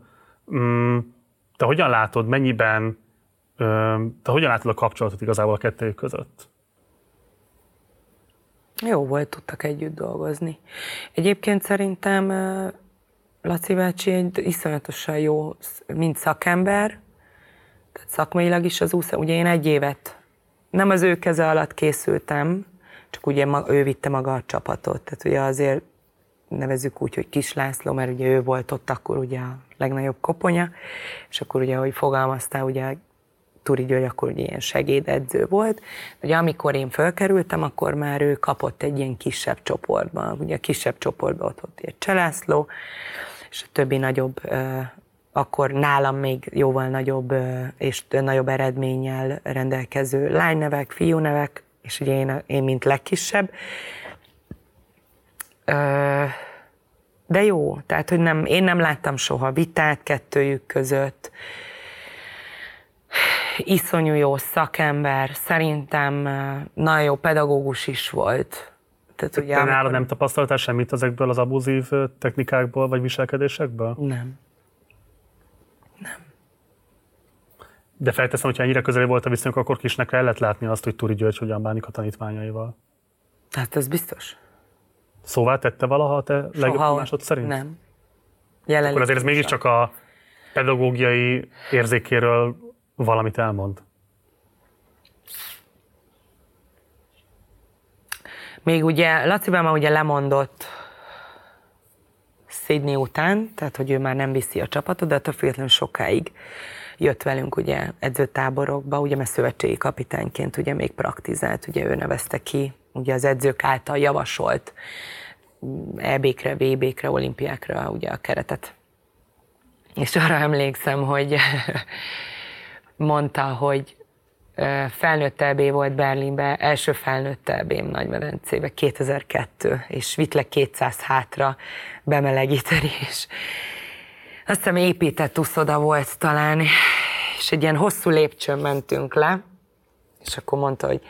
Mm, te hogyan látod, mennyiben, te hogyan látod a kapcsolatot igazából a kettőjük között? Jó volt, tudtak együtt dolgozni. Egyébként szerintem Laci bácsi egy iszonyatosan jó, mint szakember, tehát szakmailag is az úszó. Ugye én egy évet nem az ő keze alatt készültem, csak ugye ő vitte maga a csapatot. Tehát ugye azért nevezük úgy, hogy Kis László, mert ugye ő volt ott akkor ugye a legnagyobb koponya, és akkor ugye, ahogy fogalmaztál, ugye Turi György akkor ugye ilyen segédedző volt. Ugye amikor én fölkerültem, akkor már ő kapott egy ilyen kisebb csoportban. Ugye a kisebb csoportban ott volt egy Cselászló, és a többi nagyobb, akkor nálam még jóval nagyobb és nagyobb eredménnyel rendelkező lánynevek, fiúnevek, és ugye én, én mint legkisebb. De jó, tehát hogy nem, én nem láttam soha vitát kettőjük között. Iszonyú jó szakember, szerintem nagyon jó pedagógus is volt tehát, ugye, amikor... nem tapasztaltál semmit ezekből az abuzív technikákból, vagy viselkedésekből? Nem. Nem. De felteszem, hogyha ennyire közeli volt a viszonyok, akkor kisnek kellett látni azt, hogy Turi György hogyan bánik a tanítványaival. Hát ez biztos. Szóval tette valaha a te legjobb másod szerint? Nem. Jelenleg akkor azért ez mégiscsak a pedagógiai érzékéről valamit elmond. Még ugye Laci már ugye lemondott Sydney után, tehát hogy ő már nem viszi a csapatot, de attól függetlenül sokáig jött velünk ugye edzőtáborokba, ugye mert szövetségi kapitányként ugye még praktizált, ugye ő nevezte ki ugye az edzők által javasolt EB-kre, VB-kre, olimpiákra ugye a keretet. És arra emlékszem, hogy mondta, hogy felnőtt EB volt Berlinbe, első felnőtt EB-m Nagymedencébe 2002, és vitt le 200 hátra bemelegíteni, és azt hiszem épített uszoda volt talán, és egy ilyen hosszú lépcsőn mentünk le, és akkor mondta, hogy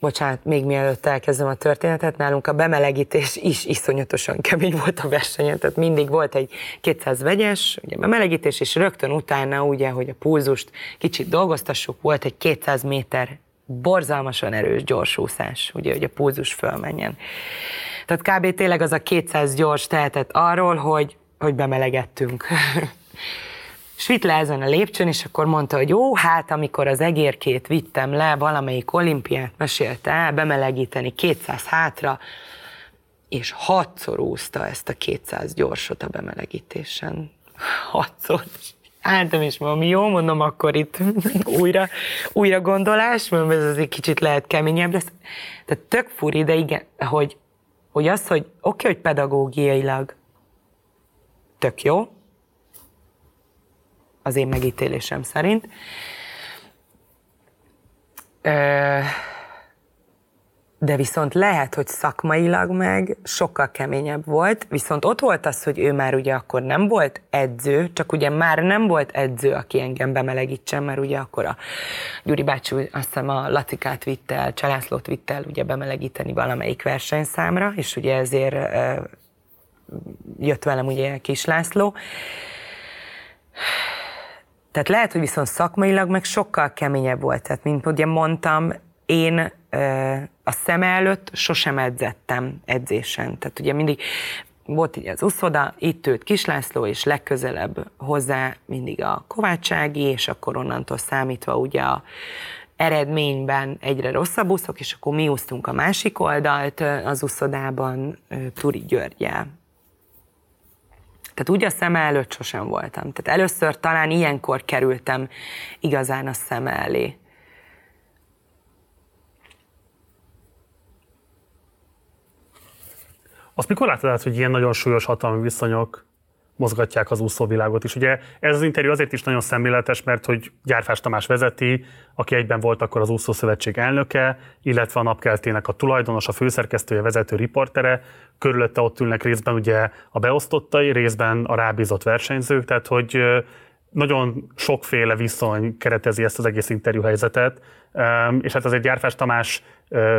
bocsánat, még mielőtt elkezdem a történetet, nálunk a bemelegítés is iszonyatosan kemény volt a versenyen, tehát mindig volt egy 200 vegyes, ugye bemelegítés, és rögtön utána ugye, hogy a pulzust kicsit dolgoztassuk, volt egy 200 méter borzalmasan erős gyorsúszás, ugye, hogy a pulzus fölmenjen. Tehát kb. tényleg az a 200 gyors tehetett arról, hogy, hogy bemelegettünk. és vitt le ezen a lépcsőn, és akkor mondta, hogy jó, hát amikor az egérkét vittem le, valamelyik olimpiát mesélte el, bemelegíteni 200 hátra, és hatszor úszta ezt a 200 gyorsot a bemelegítésen. Hatszor. Álltam és mondom, jó, mondom, akkor itt újra, újra gondolás, mondom, ez azért kicsit lehet keményebb lesz. Tehát tök furi, de igen, hogy, hogy az, hogy oké, okay, hogy pedagógiailag tök jó, az én megítélésem szerint. De viszont lehet, hogy szakmailag meg sokkal keményebb volt, viszont ott volt az, hogy ő már ugye akkor nem volt edző, csak ugye már nem volt edző, aki engem bemelegítsen, mert ugye akkor a Gyuri bácsi azt hiszem a Latikát vitte el, Csalászlót vitte el ugye bemelegíteni valamelyik versenyszámra, és ugye ezért jött velem ugye Kis László. Tehát lehet, hogy viszont szakmailag meg sokkal keményebb volt. Tehát, mint ugye mondtam, én a szem előtt sosem edzettem edzésen. Tehát ugye mindig volt így az uszoda, itt ült Kislászló, és legközelebb hozzá mindig a Kovácsági, és akkor onnantól számítva ugye a eredményben egyre rosszabb úszok, és akkor mi úsztunk a másik oldalt az uszodában Turi Györgyel. Tehát úgy a szem előtt sosem voltam. Tehát először talán ilyenkor kerültem igazán a szem elé. Azt mikor láttad át, hogy ilyen nagyon súlyos hatalmi viszonyok mozgatják az úszóvilágot is. Ugye ez az interjú azért is nagyon szemléletes, mert hogy Gyárfás Tamás vezeti, aki egyben volt akkor az úszószövetség elnöke, illetve a napkeltének a tulajdonos, a főszerkesztője, vezető riportere, körülötte ott ülnek részben ugye a beosztottai, részben a rábízott versenyzők, tehát hogy nagyon sokféle viszony keretezi ezt az egész interjú helyzetet, és hát azért Gyárfás Tamás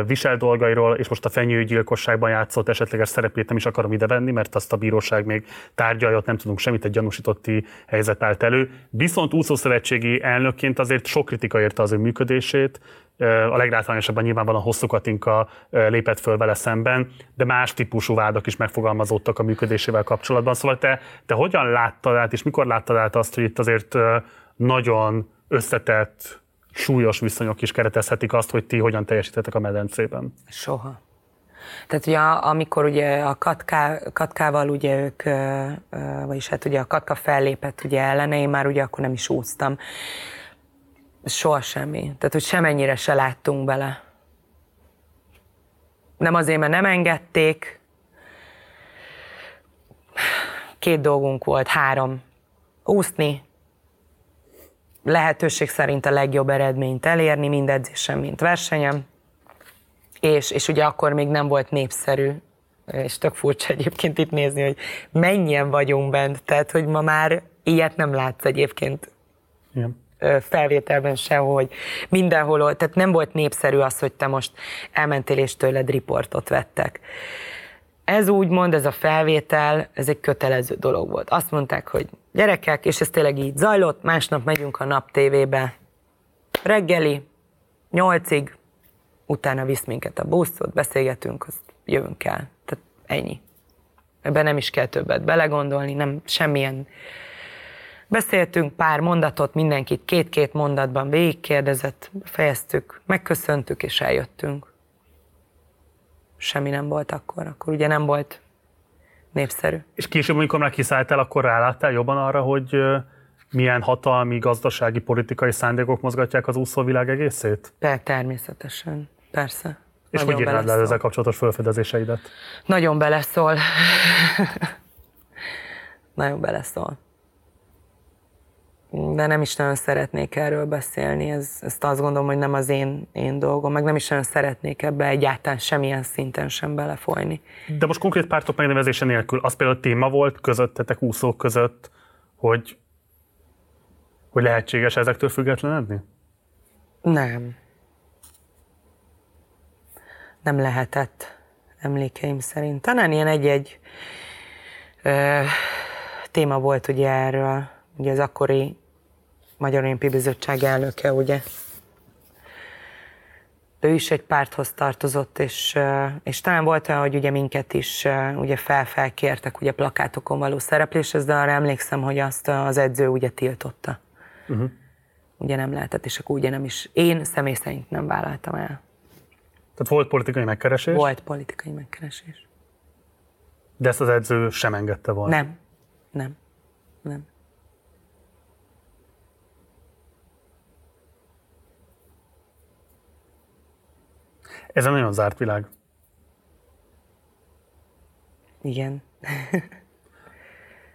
visel dolgairól, és most a fenyőgyilkosságban játszott esetleges szerepét nem is akarom venni, mert azt a bíróság még tárgyalja, ott nem tudunk semmit, egy gyanúsítotti helyzet állt elő. Viszont úszószövetségi elnökként azért sok kritika érte az ő működését, a legrátványosabban nyilvánvalóan hosszú Katinka lépett föl vele szemben, de más típusú vádak is megfogalmazódtak a működésével kapcsolatban. Szóval te, te hogyan láttad át, és mikor láttad át azt, hogy itt azért nagyon összetett, súlyos viszonyok is keretezhetik azt, hogy ti hogyan teljesítettek a medencében? Soha. Tehát ugye amikor ugye a Katká, Katkával ugye ők, vagyis hát ugye a Katka fellépett ugye ellene, én már ugye akkor nem is úsztam soha semmi. Tehát, hogy semennyire se láttunk bele. Nem azért, mert nem engedték. Két dolgunk volt, három. Úszni, lehetőség szerint a legjobb eredményt elérni, mind edzésen, mint versenyem. És, és ugye akkor még nem volt népszerű, és tök furcsa egyébként itt nézni, hogy mennyien vagyunk bent, tehát hogy ma már ilyet nem látsz egyébként. Igen felvételben hogy mindenhol, tehát nem volt népszerű az, hogy te most elmentél és tőled riportot vettek. Ez úgy mond, ez a felvétel, ez egy kötelező dolog volt. Azt mondták, hogy gyerekek, és ez tényleg így zajlott, másnap megyünk a nap tévébe, reggeli, nyolcig, utána visz minket a buszot, beszélgetünk, azt jövünk el. Tehát ennyi. Ebben nem is kell többet belegondolni, nem semmilyen Beszéltünk pár mondatot, mindenkit két-két mondatban végigkérdezett, fejeztük, megköszöntük és eljöttünk. Semmi nem volt akkor, akkor ugye nem volt népszerű. És később, amikor már kiszálltál, akkor ráláttál jobban arra, hogy milyen hatalmi, gazdasági, politikai szándékok mozgatják az úszóvilág egészét? Per, természetesen, persze. És Nagyon hogy írnád le ezzel kapcsolatos felfedezéseidet? Nagyon beleszól. Nagyon beleszól de nem is nagyon szeretnék erről beszélni, ez, ezt azt gondolom, hogy nem az én, én dolgom, meg nem is nagyon szeretnék ebbe egyáltalán semmilyen szinten sem belefolyni. De most konkrét pártok megnevezése nélkül, az például téma volt közöttetek úszók között, hogy, hogy lehetséges ezektől függetlenedni? Nem. Nem lehetett emlékeim szerint. Talán ilyen egy-egy ö, téma volt ugye erről, ugye az akkori Magyar Olimpiai Bizottság elnöke, ugye? de ő is egy párthoz tartozott, és, és talán volt olyan, hogy ugye minket is ugye fel-felkértek ugye plakátokon való szerepléshez, de arra emlékszem, hogy azt az edző ugye tiltotta. Uh-huh. Ugye nem lehetett, és akkor ugye nem is, én személy szerint nem vállaltam el. Tehát volt politikai megkeresés? Volt politikai megkeresés. De ezt az edző sem engedte volna? Nem, nem, nem. Ez egy nagyon zárt világ. Igen.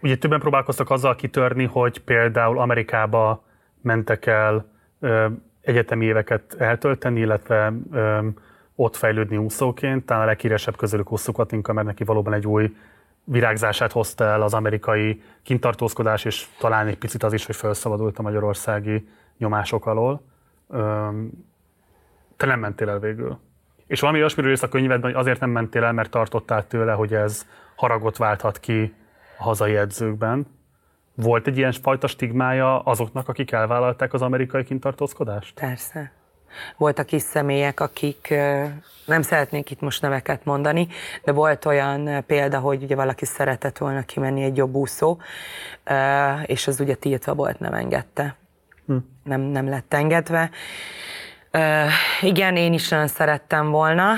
Ugye többen próbálkoztak azzal kitörni, hogy például Amerikába mentek el ö, egyetemi éveket eltölteni, illetve ö, ott fejlődni úszóként. Talán a leghíresebb közülük Hosszú Katinka, mert neki valóban egy új virágzását hozta el az amerikai kintartózkodás, és talán egy picit az is, hogy felszabadult a magyarországi nyomások alól. Ö, te nem mentél el végül. És valami olyasmiről írsz a könyvedben, hogy azért nem mentél el, mert tartottál tőle, hogy ez haragot válthat ki a hazai edzőkben. Volt egy ilyen fajta stigmája azoknak, akik elvállalták az amerikai kintartózkodást? Persze. Voltak is személyek, akik, nem szeretnék itt most neveket mondani, de volt olyan példa, hogy ugye valaki szeretett volna kimenni egy jobb úszó, és az ugye tiltva volt, nem engedte. Hm. Nem, nem lett engedve. Uh, igen, én is nagyon szerettem volna.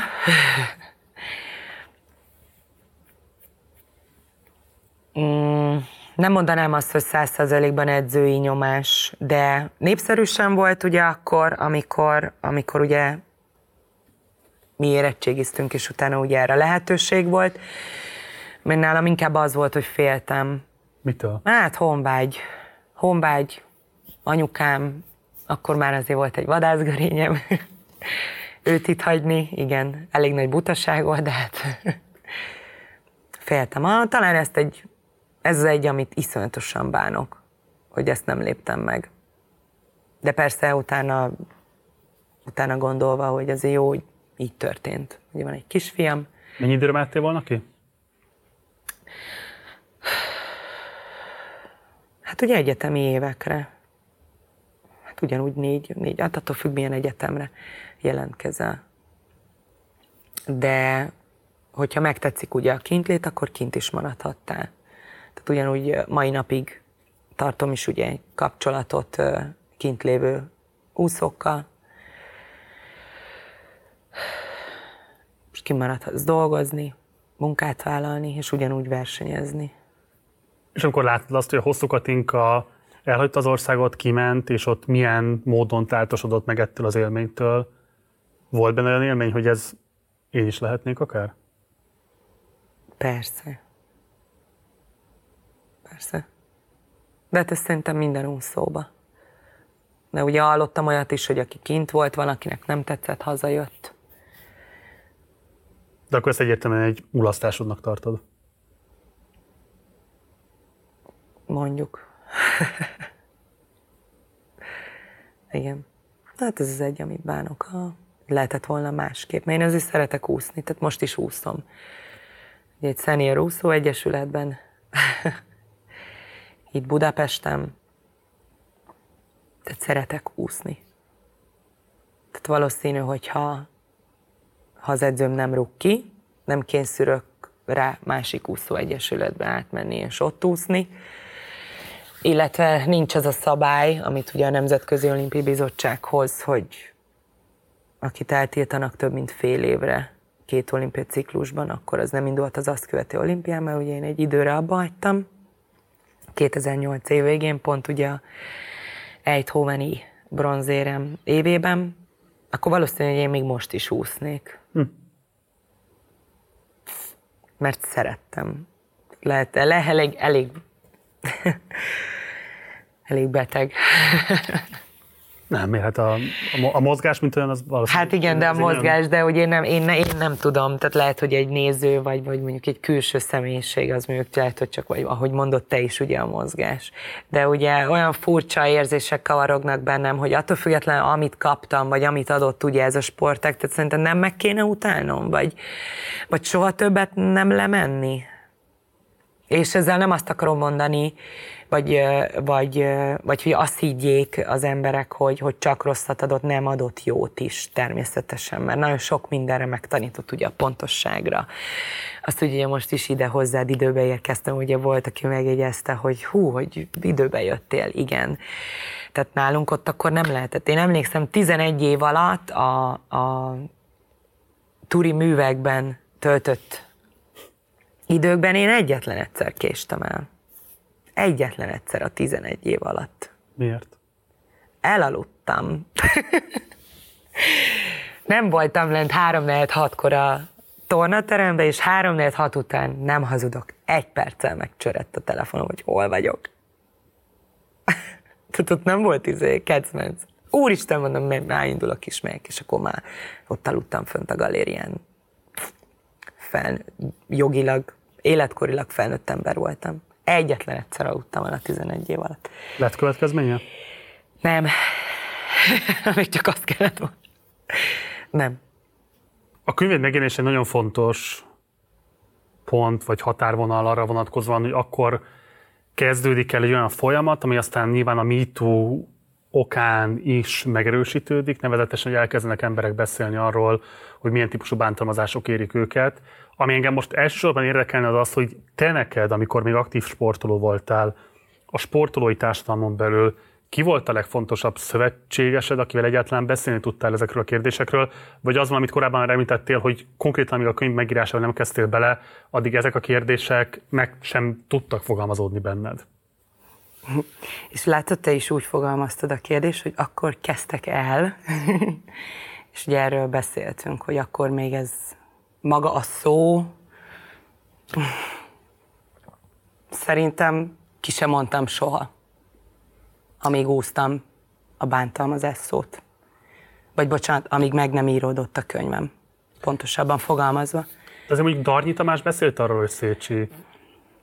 mm, nem mondanám azt, hogy százszerzelékben edzői nyomás, de népszerűsen volt ugye akkor, amikor, amikor ugye mi érettségiztünk, és utána ugye erre lehetőség volt. Mert nálam inkább az volt, hogy féltem. Mitől? Hát honvágy. Honvágy, anyukám, akkor már azért volt egy vadászgörényem, őt itt hagyni, igen, elég nagy butaság volt, de hát féltem. Ah, talán ezt egy, ez az egy, amit iszonyatosan bánok, hogy ezt nem léptem meg. De persze utána, utána gondolva, hogy azért jó, hogy így történt. Ugye van egy kisfiam. Mennyi időre mehettél volna ki? Hát ugye egyetemi évekre hát ugyanúgy négy, négy hát attól függ, milyen egyetemre jelentkezel. De hogyha megtetszik ugye a kintlét, akkor kint is maradhattál. Tehát ugyanúgy mai napig tartom is ugye egy kapcsolatot kint lévő úszókkal. És kimaradhatsz dolgozni, munkát vállalni, és ugyanúgy versenyezni. És amikor látod azt, hogy a hosszú Katinka elhagyta az országot, kiment, és ott milyen módon táltosodott meg ettől az élménytől. Volt benne olyan élmény, hogy ez én is lehetnék akár? Persze. Persze. De hát ez szerintem minden úszóba. De ugye hallottam olyat is, hogy aki kint volt, van, akinek nem tetszett, hazajött. De akkor ezt egyértelműen egy mulasztásodnak tartod? Mondjuk. Igen. Hát ez az egy, amit bánok. Ha lehetett volna másképp. Mert én azért szeretek úszni, tehát most is úszom. Ugye egy Senior Úszó Egyesületben, itt Budapesten, tehát szeretek úszni. Tehát valószínű, hogyha ha az edzőm nem rúg ki, nem kényszerülök rá másik úszó egyesületbe átmenni és ott úszni, illetve nincs az a szabály, amit ugye a Nemzetközi Olimpiai Bizottság hoz, hogy akit eltiltanak több mint fél évre két olimpiai ciklusban, akkor az nem indult az azt követő olimpián, mert ugye én egy időre abba hagytam, 2008 év végén, pont ugye a Eindhoveni bronzérem évében, akkor valószínűleg én még most is úsznék. Hm. Mert szerettem. Lehet, le, elég, elég elég beteg. Nem, hát a, a mozgás, mint olyan, az valószínűleg... Hát igen, de a mozgás, olyan... de hogy én nem, én, én nem tudom, tehát lehet, hogy egy néző, vagy, vagy mondjuk egy külső személyiség, az mondjuk lehet, hogy csak, vagy ahogy mondott te is, ugye a mozgás. De ugye olyan furcsa érzések kavarognak bennem, hogy attól függetlenül, amit kaptam, vagy amit adott ugye ez a sportek, tehát szerintem nem meg kéne utálnom, vagy, vagy soha többet nem lemenni. És ezzel nem azt akarom mondani, vagy, vagy, vagy hogy azt higgyék az emberek, hogy, hogy csak rosszat adott, nem adott jót is természetesen, mert nagyon sok mindenre megtanított ugye a pontosságra. Azt ugye most is ide hozzád időbe érkeztem, ugye volt, aki megjegyezte, hogy hú, hogy időbe jöttél, igen. Tehát nálunk ott akkor nem lehetett. Én emlékszem, 11 év alatt a, a turi művekben töltött időkben én egyetlen egyszer késtem el. Egyetlen egyszer a 11 év alatt. Miért? Elaludtam. nem voltam lent 3 4 6 kor a tornaterembe, és 3 4 6 után nem hazudok. Egy perccel megcsörett a telefonom, hogy hol vagyok. Tehát ott nem volt izé, kecmenc. Úristen, mondom, már indulok is meg, és akkor már ott aludtam fönt a galérián. Fel, jogilag, életkorilag felnőtt ember voltam. Egyetlen egyszer aludtam el a 11 év alatt. Lett következménye? Nem. Még csak azt kellett volna. Nem. A könyved megjelenése nagyon fontos pont, vagy határvonal arra vonatkozóan, hogy akkor kezdődik el egy olyan folyamat, ami aztán nyilván a MeToo okán is megerősítődik, nevezetesen, hogy elkezdenek emberek beszélni arról, hogy milyen típusú bántalmazások érik őket. Ami engem most elsősorban érdekelne az az, hogy te neked, amikor még aktív sportoló voltál, a sportolói társadalmon belül ki volt a legfontosabb szövetségesed, akivel egyáltalán beszélni tudtál ezekről a kérdésekről, vagy az, amit korábban említettél, hogy konkrétan, amíg a könyv megírásával nem kezdtél bele, addig ezek a kérdések meg sem tudtak fogalmazódni benned? És látod, te is úgy fogalmaztad a kérdést, hogy akkor kezdtek el, és ugye erről beszéltünk, hogy akkor még ez maga a szó, szerintem ki sem mondtam soha, amíg úsztam a bántalmazás szót. Vagy bocsánat, amíg meg nem íródott a könyvem. Pontosabban fogalmazva. De azért mondjuk Darnyi Tamás beszélt arról, hogy Szécsi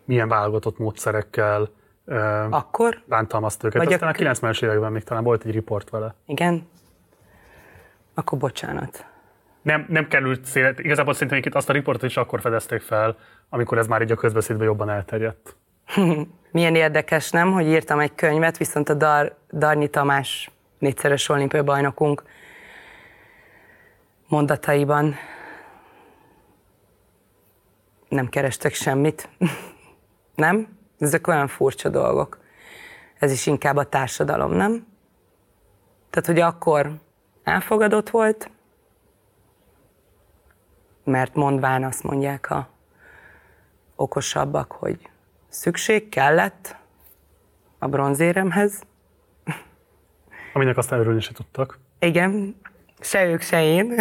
milyen válogatott módszerekkel akkor? Bántalmazta őket. Vagy Aztán a, a 90-es években még talán volt egy riport vele. Igen? Akkor bocsánat. Nem, nem került szélet. Igazából szerintem itt azt a riportot is akkor fedezték fel, amikor ez már így a közbeszédben jobban elterjedt. Milyen érdekes, nem, hogy írtam egy könyvet, viszont a Dar, Darnyi Tamás négyszeres olimpiai bajnokunk mondataiban nem kerestek semmit. nem? Ezek olyan furcsa dolgok. Ez is inkább a társadalom, nem? Tehát, hogy akkor elfogadott volt, mert mondván azt mondják a okosabbak, hogy szükség kellett a bronzéremhez. Aminek aztán örülni se tudtak. Igen, se ők, se én.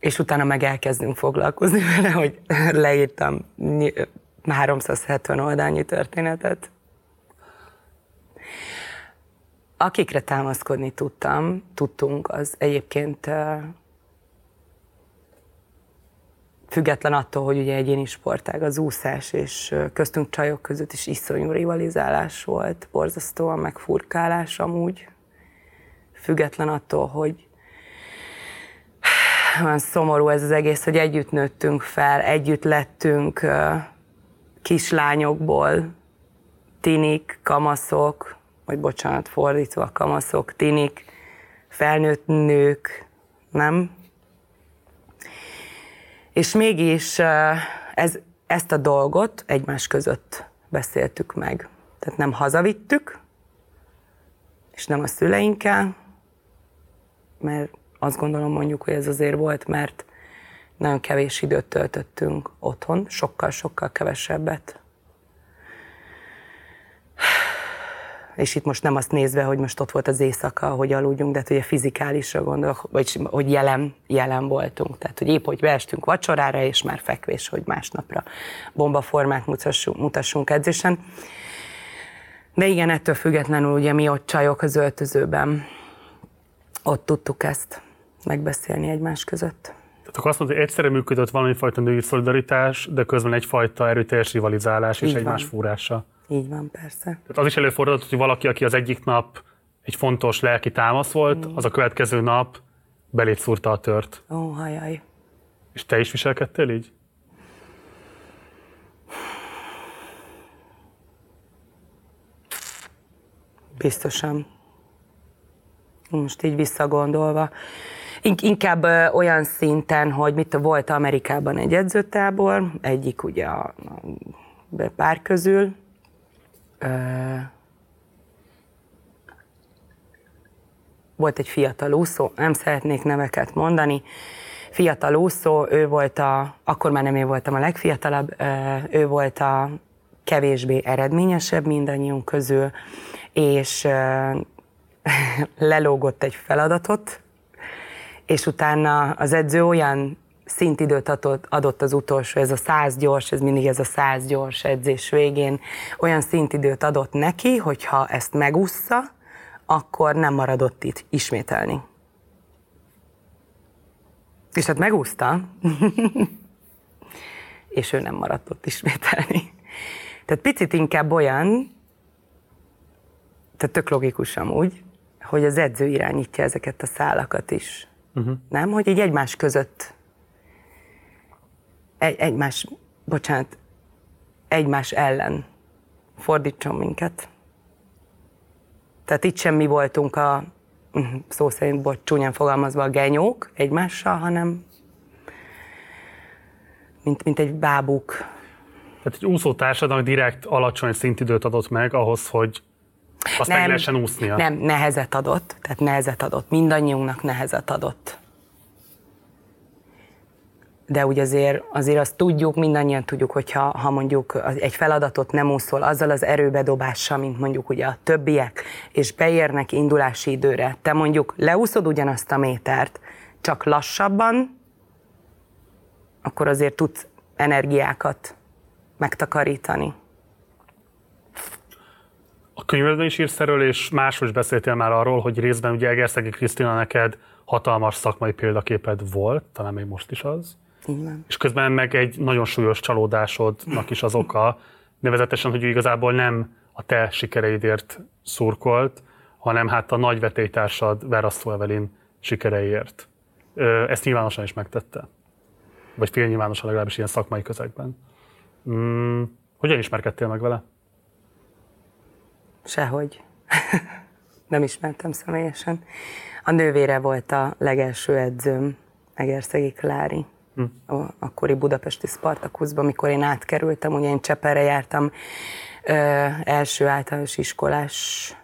és utána meg elkezdünk foglalkozni vele, hogy leírtam 370 oldalnyi történetet. Akikre támaszkodni tudtam, tudtunk, az egyébként független attól, hogy ugye egyéni sportág az úszás, és köztünk csajok között is iszonyú rivalizálás volt, borzasztóan megfurkálás amúgy, független attól, hogy olyan szomorú ez az egész, hogy együtt nőttünk fel, együtt lettünk kislányokból, tinik, kamaszok, vagy bocsánat, fordítva, kamaszok, tinik, felnőtt nők, nem? És mégis ez, ezt a dolgot egymás között beszéltük meg. Tehát nem hazavittük, és nem a szüleinkkel, mert azt gondolom mondjuk, hogy ez azért volt, mert nagyon kevés időt töltöttünk otthon, sokkal-sokkal kevesebbet. És itt most nem azt nézve, hogy most ott volt az éjszaka, hogy aludjunk, de hát ugye fizikálisra gondolok, vagy hogy jelen, jelen voltunk. Tehát, hogy épp, hogy beestünk vacsorára, és már fekvés, hogy másnapra bombaformát mutassunk, mutassunk edzésen. De igen, ettől függetlenül ugye mi ott csajok az öltözőben, ott tudtuk ezt megbeszélni egymás között. Tehát akkor azt mondod, hogy egyszerre működött valami fajta női szolidaritás, de közben egyfajta erőteljes rivalizálás Így és van. egymás fúrása. Így van, persze. Tehát az is előfordulhat, hogy valaki, aki az egyik nap egy fontos lelki támasz volt, mm. az a következő nap beléd szúrta a tört. Ó, oh, hajaj. És te is viselkedtél így? Biztosan. Most így visszagondolva. Inkább olyan szinten, hogy mit volt Amerikában egy edzőtábor, egyik ugye a pár közül, volt egy fiatal úszó, nem szeretnék neveket mondani, fiatal úszó, ő volt a, akkor már nem én voltam a legfiatalabb, ő volt a kevésbé eredményesebb mindannyiunk közül, és lelógott egy feladatot, és utána az edző olyan szintidőt adott, adott az utolsó, ez a száz gyors, ez mindig ez a száz gyors edzés végén, olyan szintidőt adott neki, hogyha ezt megúszza, akkor nem maradott itt ismételni. És hát megúszta, és ő nem maradt ott ismételni. Tehát picit inkább olyan, tehát tök logikus úgy, hogy az edző irányítja ezeket a szálakat is. Uh-huh. Nem? Hogy így egymás között egy, egymás, bocsánat, egymás ellen fordítson minket. Tehát itt sem mi voltunk a, mhm, szó szerint, bocs, csúnyán fogalmazva a genyók egymással, hanem mint, mint egy bábuk. Tehát egy úszó társadalom direkt alacsony szintidőt adott meg ahhoz, hogy azt nem, meg lehessen úsznia. Nem, nehezet adott, tehát nehezet adott. Mindannyiunknak nehezet adott de úgy azért, azért azt tudjuk, mindannyian tudjuk, hogyha ha mondjuk egy feladatot nem úszol azzal az erőbedobással, mint mondjuk ugye a többiek, és beérnek indulási időre, te mondjuk leúszod ugyanazt a métert, csak lassabban, akkor azért tudsz energiákat megtakarítani. A könyvedben is írsz erről, és máshol is beszéltél már arról, hogy részben ugye Egerszegi Krisztina neked hatalmas szakmai példaképed volt, talán még most is az. Igen. És közben meg egy nagyon súlyos csalódásodnak is az oka, nevezetesen, hogy igazából nem a te sikereidért szurkolt, hanem hát a nagy vetélytársad Verasztó Evelin sikereiért. Ezt nyilvánosan is megtette. Vagy fél nyilvánosan legalábbis ilyen szakmai közegben. Hmm, hogyan ismerkedtél meg vele? Sehogy. nem ismertem személyesen. A nővére volt a legelső edzőm, Egerszegi Klári a akkori budapesti Spartakuszban, amikor én átkerültem, ugye én Cseperre jártam ö, első általános iskolás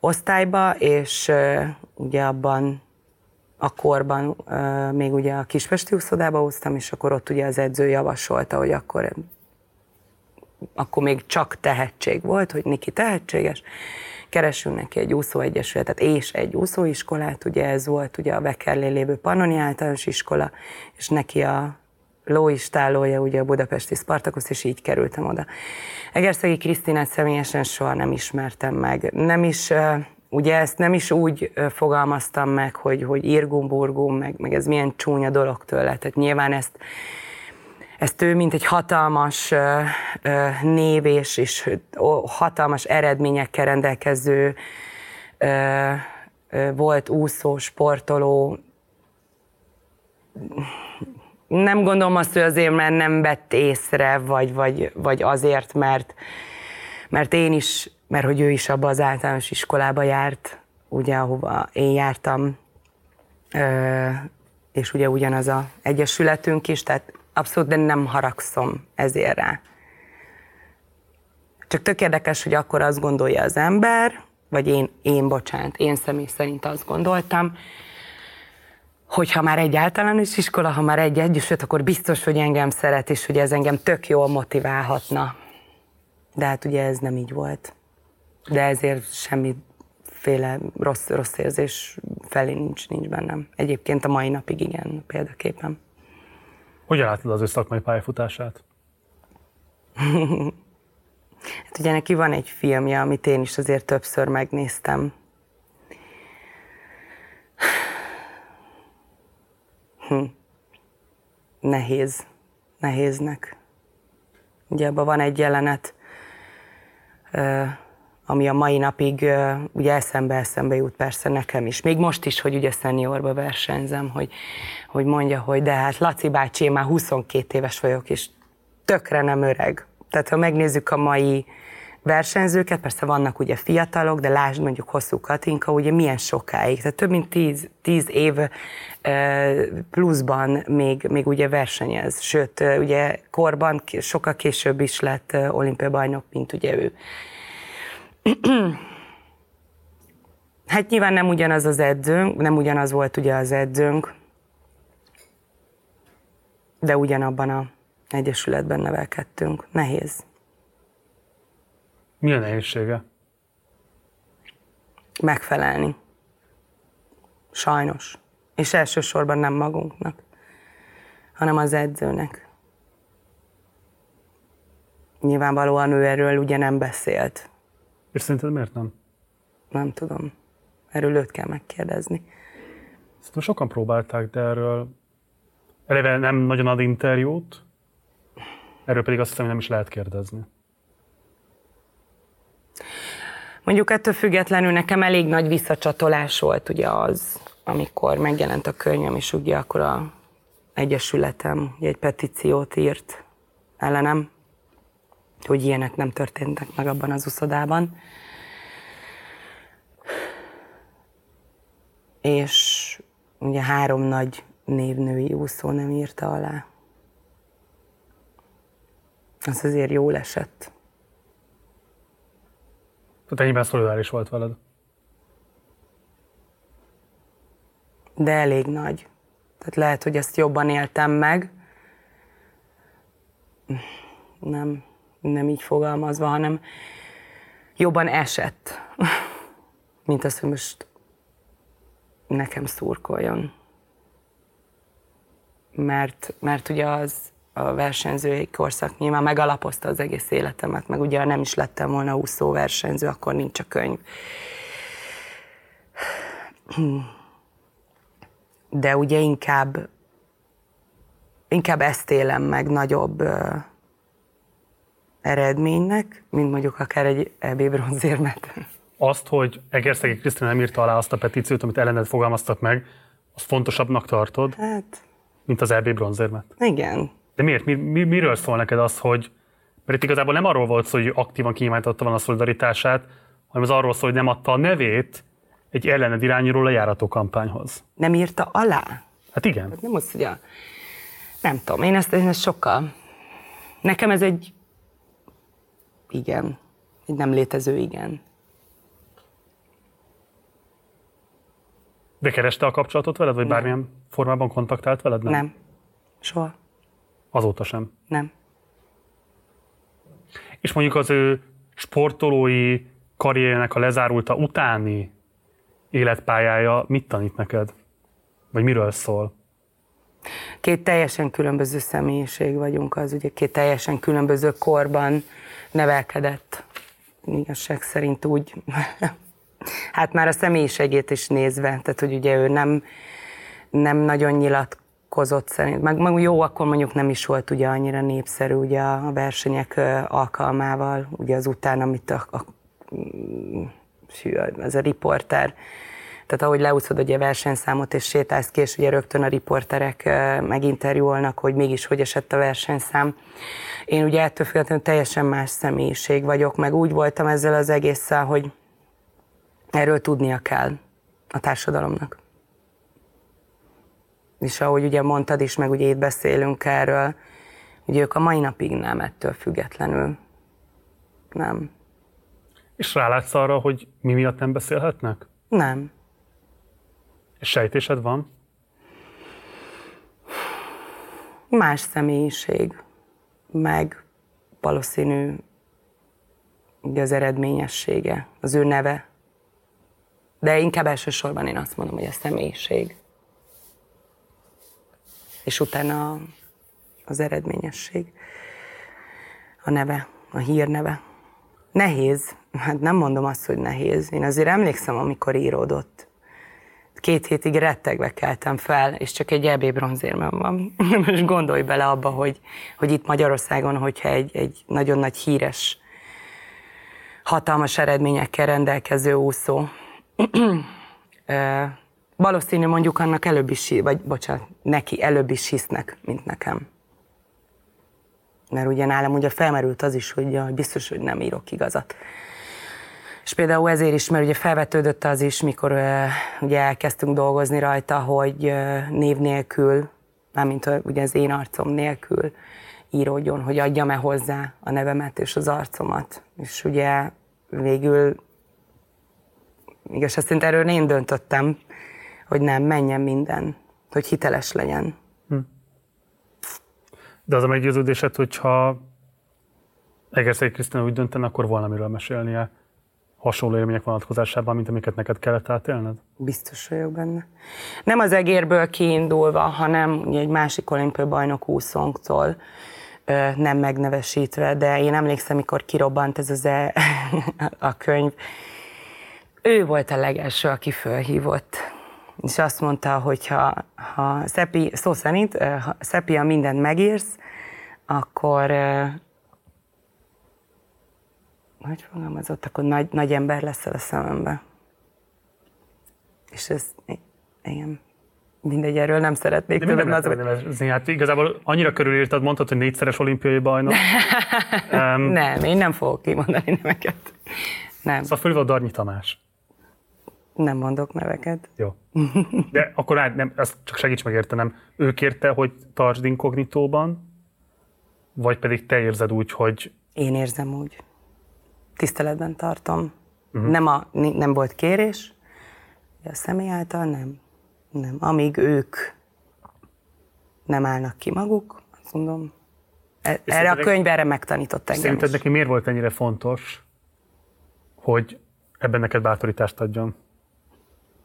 osztályba, és ö, ugye abban a korban ö, még ugye a Kispesti úszodába úsztam, és akkor ott ugye az edző javasolta, hogy akkor akkor még csak tehetség volt, hogy Niki tehetséges, keresünk neki egy úszóegyesületet és egy úszóiskolát, ugye ez volt ugye a Vekerlé lévő Pannoni általános iskola, és neki a lóistálója, ugye a budapesti Spartakusz, és így kerültem oda. Egerszegi Krisztinát személyesen soha nem ismertem meg. Nem is, ugye ezt nem is úgy fogalmaztam meg, hogy, hogy irgum-burgum, meg, meg ez milyen csúnya dolog tőle. Tehát nyilván ezt ezt ő, mint egy hatalmas név és, és hatalmas eredményekkel rendelkező volt úszó, sportoló, nem gondolom azt, hogy azért, mert nem vett észre, vagy, vagy, vagy azért, mert, mert én is, mert hogy ő is abba az általános iskolába járt, ugye, ahova én jártam, és ugye ugyanaz a egyesületünk is, tehát abszolút, de nem haragszom ezért rá. Csak tök érdekes, hogy akkor azt gondolja az ember, vagy én, én bocsánat, én személy szerint azt gondoltam, hogy ha már egy általános iskola, ha már egy egyesület, akkor biztos, hogy engem szeret, és hogy ez engem tök jól motiválhatna. De hát ugye ez nem így volt. De ezért semmiféle rossz, rossz érzés felé nincs, nincs bennem. Egyébként a mai napig igen, példaképpen. Hogyan látod az ő szakmai pályafutását? hát ugye neki van egy filmje, amit én is azért többször megnéztem. Hm. Nehéz. Nehéznek. Ugye abban van egy jelenet, ami a mai napig ugye eszembe-eszembe jut persze nekem is. Még most is, hogy ugye szeniorba versenyzem, hogy, hogy mondja, hogy de hát Laci bácsi, én már 22 éves vagyok, és tökre nem öreg. Tehát ha megnézzük a mai versenyzőket, persze vannak ugye fiatalok, de lásd mondjuk hosszú Katinka, ugye milyen sokáig, tehát több mint tíz, tíz év pluszban még, még ugye versenyez, sőt, ugye korban sokkal később is lett olimpiai bajnok, mint ugye ő. Hát nyilván nem ugyanaz az edzőnk, nem ugyanaz volt ugye az edzőnk, de ugyanabban a egyesületben nevelkedtünk. Nehéz. Mi a nehézsége? Megfelelni. Sajnos. És elsősorban nem magunknak, hanem az edzőnek. Nyilvánvalóan ő erről ugye nem beszélt. És szerinted miért nem? Nem tudom. Erről őt kell megkérdezni. Szerintem sokan próbálták, de erről eleve nem nagyon ad interjút, erről pedig azt hiszem, hogy nem is lehet kérdezni. Mondjuk ettől függetlenül nekem elég nagy visszacsatolás volt ugye az, amikor megjelent a könyvem, és ugye akkor a Egyesületem egy petíciót írt ellenem, hogy ilyenek nem történtek meg abban az uszodában. És ugye három nagy névnői úszó nem írta alá. Az azért jól esett. Tehát ennyiben szolidáris volt veled. De elég nagy. Tehát lehet, hogy ezt jobban éltem meg. Nem, nem így fogalmazva, hanem jobban esett, mint az, hogy most nekem szurkoljon. Mert, mert ugye az a versenyzői korszak nyilván megalapozta az egész életemet, meg ugye nem is lettem volna úszó versenyző, akkor nincs a könyv. De ugye inkább, inkább ezt élem meg nagyobb eredménynek, mint mondjuk akár egy EB bronzérmet. Azt, hogy Egerszegi Krisztina nem írta alá azt a petíciót, amit ellened fogalmaztak meg, azt fontosabbnak tartod, hát, mint az EB bronzérmet? Igen. De miért? Mi, mi, miről szól neked az, hogy mert itt igazából nem arról volt szó, hogy aktívan kinyilvánította van a szolidaritását, hanem az arról szól, hogy nem adta a nevét egy ellened irányuló lejárató kampányhoz. Nem írta alá? Hát igen. Nem azt, hogy a... Nem tudom, én ezt, én ezt sokkal... Nekem ez egy... Igen. Egy nem létező igen. De kereste a kapcsolatot veled, vagy nem. bármilyen formában kontaktált veled? Nem. nem. Soha. Azóta sem? Nem. És mondjuk az ő sportolói karriernek a lezárulta utáni életpályája mit tanít neked? Vagy miről szól? Két teljesen különböző személyiség vagyunk, az ugye két teljesen különböző korban nevelkedett. Igazság szerint úgy, hát már a személyiségét is nézve, tehát hogy ugye ő nem, nem nagyon nyilatkozott szerint, meg, meg jó, akkor mondjuk nem is volt ugye annyira népszerű ugye a versenyek alkalmával, ugye az után, amit a, a ez a riporter, tehát ahogy leúszod ugye a versenyszámot és sétálsz ki, és ugye rögtön a riporterek meginterjúolnak, hogy mégis hogy esett a versenyszám. Én ugye ettől függetlenül teljesen más személyiség vagyok, meg úgy voltam ezzel az egésszel, hogy erről tudnia kell a társadalomnak. És ahogy ugye mondtad is, meg ugye itt beszélünk erről, hogy ők a mai napig nem ettől függetlenül. Nem. És rálátsz arra, hogy mi miatt nem beszélhetnek? Nem. És sejtésed van? Más személyiség, meg valószínű ugye az eredményessége, az ő neve. De inkább elsősorban én azt mondom, hogy a személyiség. És utána az eredményesség. A neve, a hírneve. Nehéz, hát nem mondom azt, hogy nehéz. Én azért emlékszem, amikor íródott. Két hétig rettegve keltem fel, és csak egy EB bronzérmem van. Most gondolj bele abba, hogy, hogy itt Magyarországon, hogyha egy, egy nagyon nagy híres, hatalmas eredményekkel rendelkező úszó, valószínű mondjuk annak előbb is, vagy bocsánat, neki előbb is hisznek, mint nekem. mert ugye nálam ugye felmerült az is, hogy jaj, biztos, hogy nem írok igazat. És például ezért is, mert ugye felvetődött az is, mikor ugye elkezdtünk dolgozni rajta, hogy név nélkül, mármint ugye az én arcom nélkül íródjon, hogy adjam-e hozzá a nevemet és az arcomat. És ugye végül, igaz, szerint erről én döntöttem, hogy nem, menjen minden, hogy hiteles legyen. Hm. De az a meggyőződésed, hogyha Egerszegi Krisztina úgy döntene, akkor volna miről mesélnie hasonló élmények vonatkozásában, mint amiket neked kellett átélned? Biztos vagyok benne. Nem az egérből kiindulva, hanem egy másik olimpiai bajnok úszónktól nem megnevesítve, de én emlékszem, mikor kirobbant ez az e, a könyv, ő volt a legelső, aki fölhívott. És azt mondta, hogy ha, ha Szepi, szó szerint, ha Szepi, ha mindent megírsz, akkor hogy fogalmazott, akkor nagy, nagy ember leszel a szemembe. És ez, igen, mindegy, erről nem szeretnék többet. Nem az... hát igazából annyira körülírtad, mondtad, hogy négyszeres olimpiai bajnok. um, nem, én nem fogok kimondani neveket. Nem. Szóval fölül a Darnyi Tamás. Nem mondok neveket. Jó. De akkor át, nem, azt csak segíts megértenem. Ő kérte, hogy tartsd inkognitóban, vagy pedig te érzed úgy, hogy... Én érzem úgy tiszteletben tartom. Uh-huh. Nem, a, nem volt kérés, a személy által nem. Nem. Amíg ők nem állnak ki maguk, azt mondom, e, erre a könyv erre megtanított engem Szerinted neki miért volt ennyire fontos, hogy ebben neked bátorítást adjon?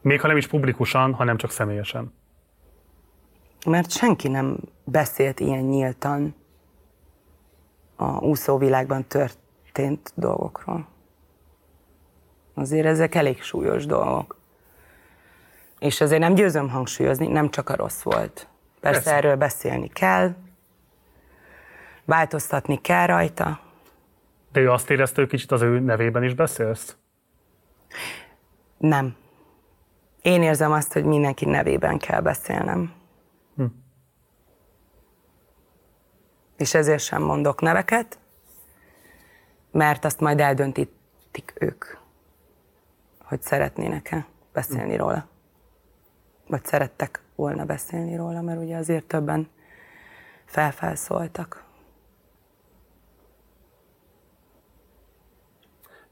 Még ha nem is publikusan, hanem csak személyesen. Mert senki nem beszélt ilyen nyíltan a úszóvilágban tört, történt dolgokról. Azért ezek elég súlyos dolgok. És azért nem győzöm hangsúlyozni, nem csak a rossz volt. Persze, Persze. erről beszélni kell, változtatni kell rajta. De ő azt érezte, hogy kicsit az ő nevében is beszélsz? Nem. Én érzem azt, hogy mindenki nevében kell beszélnem. Hm. És ezért sem mondok neveket, mert azt majd eldöntítik ők, hogy szeretnének-e beszélni róla. Vagy szerettek volna beszélni róla, mert ugye azért többen felfelszóltak.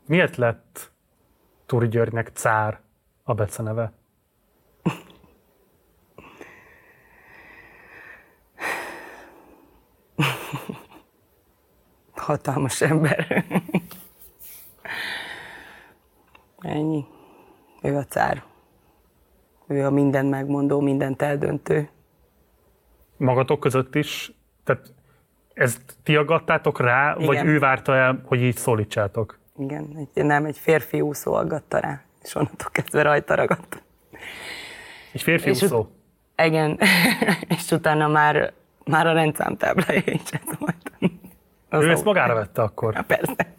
Miért lett Turi Györgynek cár a beceneve? Hatalmas ember. Ennyi. Ő a cár. Ő a minden megmondó, mindent eldöntő. Magatok között is? Tehát ezt ti aggattátok rá, Igen. vagy ő várta el, hogy így szólítsátok? Igen, egy, nem, egy férfi úszó aggatta rá, és onnantól kezdve rajta ragadt. Egy férfi és úszó? Ut- igen, és utána már, már a rendszámtáblája is ez volt. Az ő ezt magára vette akkor? Ja, persze.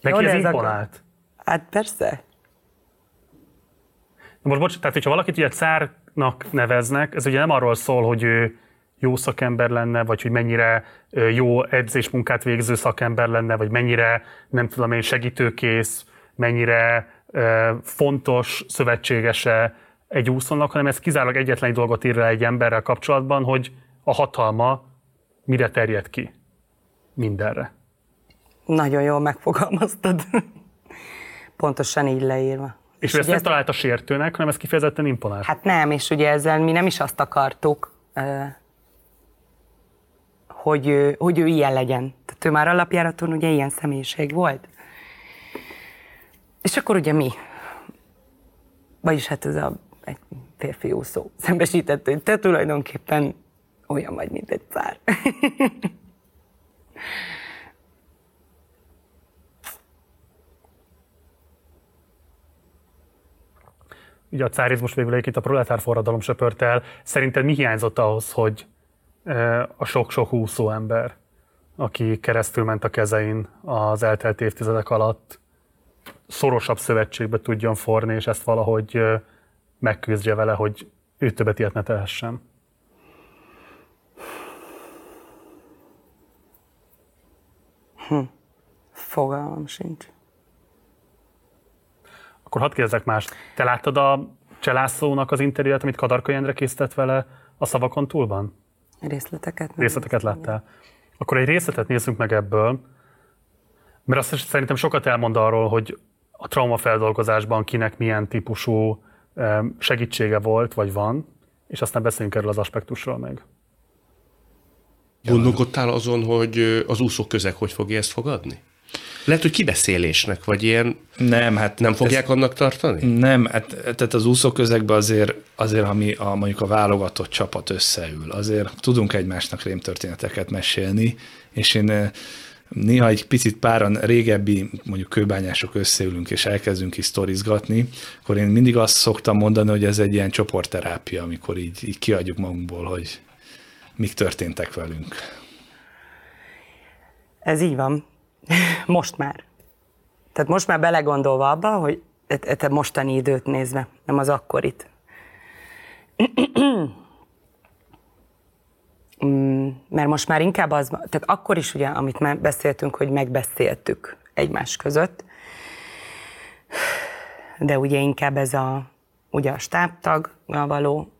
Neki Jó, ez imponált? A... Hát persze. Most bocs, tehát hogyha valakit ugye cárnak neveznek, ez ugye nem arról szól, hogy ő jó szakember lenne, vagy hogy mennyire jó edzésmunkát végző szakember lenne, vagy mennyire, nem tudom én, segítőkész, mennyire fontos szövetségese egy úszónak, hanem ez kizárólag egyetlen dolgot ír rá egy emberrel kapcsolatban, hogy a hatalma mire terjed ki mindenre. Nagyon jól megfogalmaztad. Pontosan így leírva. És, és ezt nem találta sértőnek, hanem ez kifejezetten imponált. Hát nem, és ugye ezzel mi nem is azt akartuk, hogy ő, hogy ő ilyen legyen. Tehát ő már alapjáraton ugye ilyen személyiség volt. És akkor ugye mi? Vagyis hát ez a egy férfi szó szembesített, hogy te tulajdonképpen olyan vagy, mint egy cár. ugye a cárizmus végül itt a proletár forradalom söpört el. Szerinted mi hiányzott ahhoz, hogy a sok-sok úszó ember, aki keresztül ment a kezein az eltelt évtizedek alatt, szorosabb szövetségbe tudjon forni, és ezt valahogy megküzdje vele, hogy ő többet ilyet ne tehessen? Hm. Fogalmam sincs. Akkor hadd kérdezzek más. Te láttad a Cselászlónak az interjúját, amit Kadarka Jendre készített vele a szavakon túlban? Részleteket? Nem Részleteket láttál. Akkor egy részletet nézzünk meg ebből, mert azt szerintem sokat elmond arról, hogy a traumafeldolgozásban kinek milyen típusú segítsége volt, vagy van, és aztán beszéljünk erről az aspektusról meg. Gondolkodtál azon, hogy az úszó közeg hogy fogja ezt fogadni? Lehet, hogy kibeszélésnek, vagy ilyen nem, hát nem fogják ez, annak tartani? Nem, hát, tehát az úszóközegben azért, azért ami a, mondjuk a válogatott csapat összeül, azért tudunk egymásnak rémtörténeteket mesélni, és én néha egy picit páran régebbi mondjuk kőbányások összeülünk és elkezdünk is sztorizgatni, akkor én mindig azt szoktam mondani, hogy ez egy ilyen csoportterápia, amikor így, így kiadjuk magunkból, hogy mik történtek velünk. Ez így van. Most már. Tehát most már belegondolva abba, hogy te mostani időt nézve, nem az akkorit. Mm, mert most már inkább az, tehát akkor is ugye, amit már beszéltünk, hogy megbeszéltük egymás között, de ugye inkább ez a, ugye a stábtag való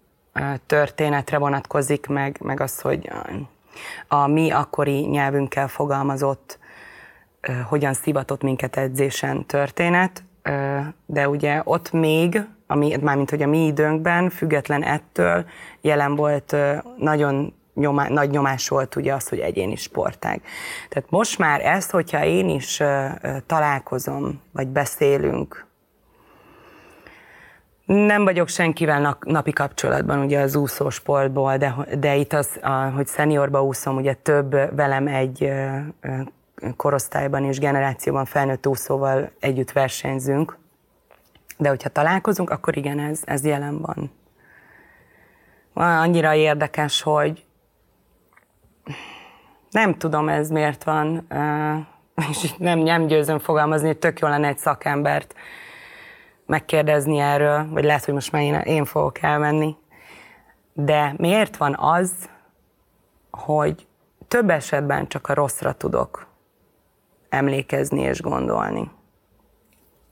történetre vonatkozik, meg, meg az, hogy a mi akkori nyelvünkkel fogalmazott, hogyan szivatott minket edzésen történet, de ugye ott még, ami, mármint hogy a mi időnkben, független ettől jelen volt nagyon nyomá, nagy nyomás volt ugye az, hogy egyéni sportág. Tehát most már ezt, hogyha én is találkozom, vagy beszélünk, nem vagyok senkivel napi kapcsolatban ugye az úszósportból, de, de itt az, a, hogy szeniorba úszom, ugye több velem egy korosztályban és generációban felnőtt úszóval együtt versenyzünk, de hogyha találkozunk, akkor igen, ez, ez jelen van. Annyira érdekes, hogy nem tudom ez miért van, és nem, nem győzöm fogalmazni, hogy tök jó lenne egy szakembert megkérdezni erről, vagy lehet, hogy most már én, én fogok elmenni. De miért van az, hogy több esetben csak a rosszra tudok emlékezni és gondolni?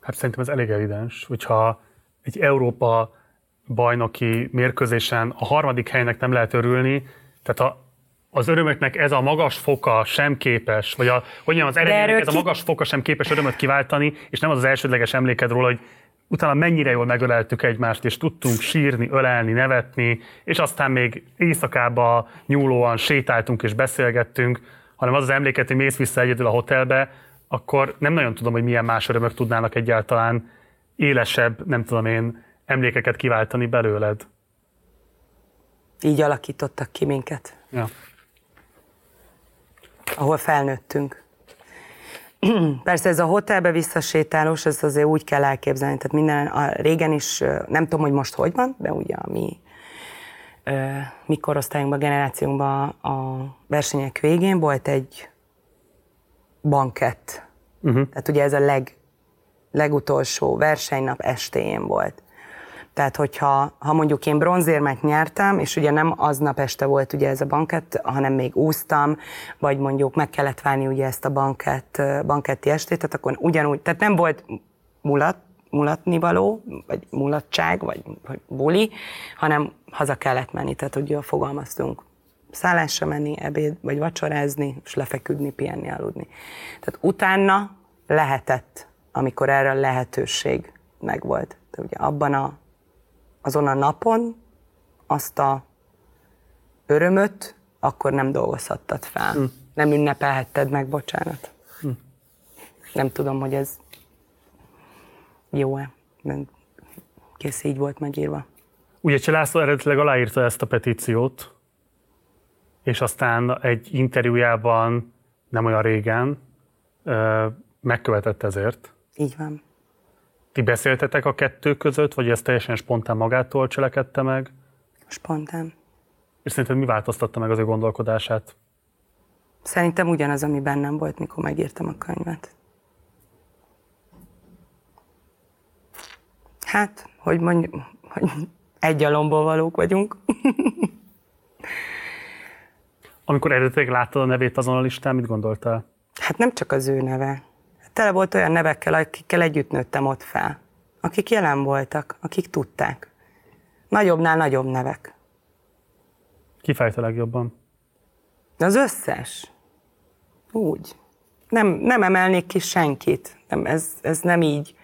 Hát szerintem ez elég evidens, hogyha egy Európa bajnoki mérkőzésen a harmadik helynek nem lehet örülni, tehát a, az örömöknek ez a magas foka sem képes, vagy a, hogy mondjam, az eredménynek ez ki... a magas foka sem képes örömöt kiváltani, és nem az az elsődleges emléked róla, hogy utána mennyire jól megöleltük egymást, és tudtunk sírni, ölelni, nevetni, és aztán még éjszakába nyúlóan sétáltunk és beszélgettünk, hanem az az emléket, hogy mész vissza egyedül a hotelbe, akkor nem nagyon tudom, hogy milyen más örömök tudnának egyáltalán élesebb, nem tudom én, emlékeket kiváltani belőled. Így alakítottak ki minket. Ja. Ahol felnőttünk. Persze ez a hotelbe visszasétálós, ez azért úgy kell elképzelni, tehát minden, a régen is, nem tudom, hogy most hogy van, de ugye a mi, mi korosztályunkban, generációnkban a versenyek végén volt egy bankett. Uh-huh. Tehát ugye ez a leg, legutolsó versenynap estéjén volt. Tehát, hogyha ha mondjuk én bronzérmet nyertem, és ugye nem aznap este volt ugye ez a bankett, hanem még úsztam, vagy mondjuk meg kellett várni ugye ezt a bankett, banketti estét, tehát akkor ugyanúgy, tehát nem volt mulat, mulatnivaló, vagy mulatság, vagy, vagy buli, hanem haza kellett menni, tehát ugye fogalmaztunk szállásra menni, ebéd, vagy vacsorázni, és lefeküdni, pihenni, aludni. Tehát utána lehetett, amikor erre a lehetőség megvolt. Tehát ugye abban a azon a napon azt a örömöt akkor nem dolgozhattad fel. Hm. Nem ünnepelhetted meg, bocsánat. Hm. Nem tudom, hogy ez jó-e. Kész így volt megírva. Ugye Cselászló eredetileg aláírta ezt a petíciót, és aztán egy interjújában nem olyan régen megkövetett ezért. Így van. Ti beszéltetek a kettő között, vagy ez teljesen spontán magától cselekedte meg? Spontán. És szerinted mi változtatta meg az ő gondolkodását? Szerintem ugyanaz, ami bennem volt, mikor megírtam a könyvet. Hát, hogy mondjuk, hogy egy alomból valók vagyunk. Amikor eredetileg láttad a nevét azon a listán, mit gondoltál? Hát nem csak az ő neve. Tele volt olyan nevekkel, akikkel együtt nőttem ott fel. Akik jelen voltak, akik tudták. Nagyobbnál nagyobb nevek. Ki fájt a legjobban? Az összes. Úgy. Nem, nem emelnék ki senkit. Nem, ez, ez nem így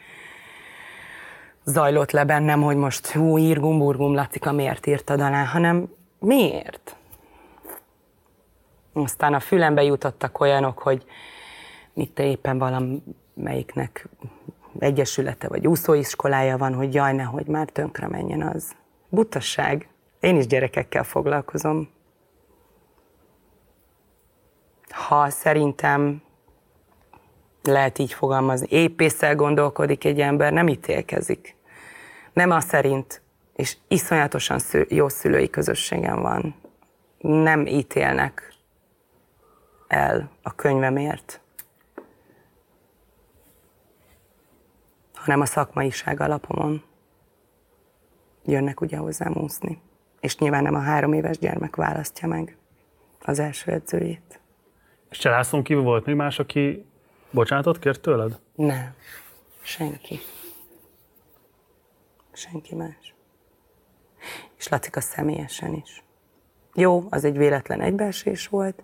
zajlott le bennem, hogy most hú, írgum, burgum, Lacika, miért írtad alá, hanem miért? Aztán a fülembe jutottak olyanok, hogy mit te éppen valamelyiknek egyesülete vagy úszóiskolája van, hogy jaj, nehogy már tönkre menjen az. Butasság. Én is gyerekekkel foglalkozom. Ha szerintem lehet így fogalmazni, épészel gondolkodik egy ember, nem ítélkezik. Nem az szerint, és iszonyatosan sző, jó szülői közösségem van. Nem ítélnek el a könyvemért, hanem a szakmaiság alapomon jönnek ugye hozzám úszni. És nyilván nem a három éves gyermek választja meg az első edzőjét. És Cselászon kívül volt még más, aki bocsánatot kért tőled? Nem. Senki. Senki más. És Lacika személyesen is. Jó, az egy véletlen egybeesés volt.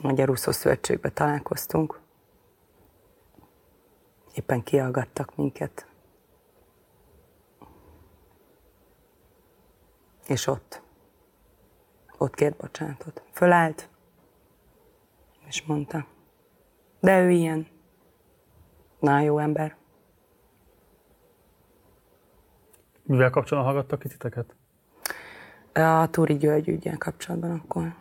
Magyar Úszó Szövetségbe találkoztunk. Éppen kiallgattak minket. És ott, ott kért bocsánatot. Fölállt, és mondta, de ő ilyen. Na, jó ember. Mivel kapcsolatban hallgattak ki titeket? A Túri György ügyel kapcsolatban akkor.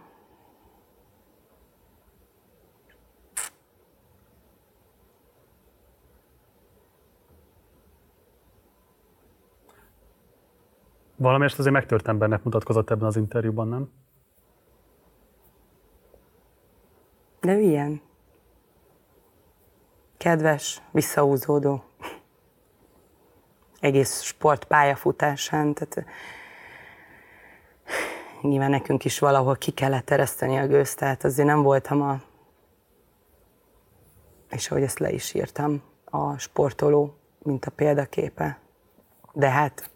Valamelyest azért megtört embernek mutatkozott ebben az interjúban, nem? De ilyen. Kedves, visszahúzódó. Egész sport pályafutásán, tehát nyilván nekünk is valahol ki kellett ereszteni a gőzt, tehát azért nem voltam a, és ahogy ezt le is írtam, a sportoló, mint a példaképe. De hát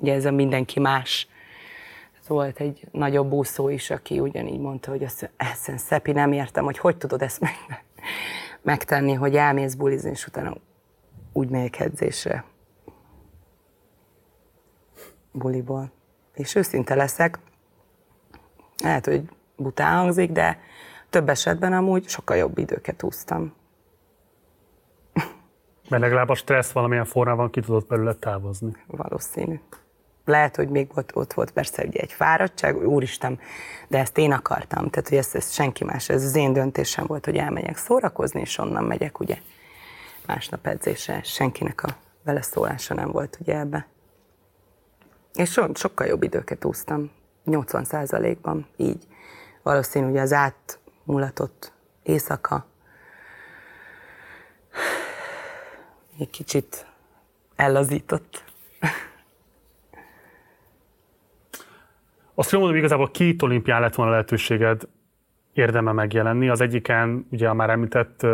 ugye ez a mindenki más. Volt egy nagyobb úszó is, aki ugyanígy mondta, hogy azt, ezt Szepi nem értem, hogy hogy tudod ezt meg, megtenni, hogy elmész bulizni, és utána úgy megyek edzésre buliból. És őszinte leszek, lehet, hogy bután hangzik, de több esetben amúgy sokkal jobb időket úsztam. Mert legalább a stressz valamilyen formában ki tudott belőle távozni. Valószínű. Lehet, hogy még ott, ott volt persze ugye egy fáradtság, úristen, de ezt én akartam, tehát hogy ezt, ezt senki más, ez az én döntésem volt, hogy elmegyek szórakozni, és onnan megyek ugye másnap edzésre, senkinek a beleszólása nem volt ugye ebbe. És so, sokkal jobb időket úsztam, 80 ban így. Valószínű, hogy az átmulatott éjszaka egy kicsit ellazított. Azt mondom, igazából két olimpián lett volna lehetőséged érdeme megjelenni. Az egyiken, ugye a már említett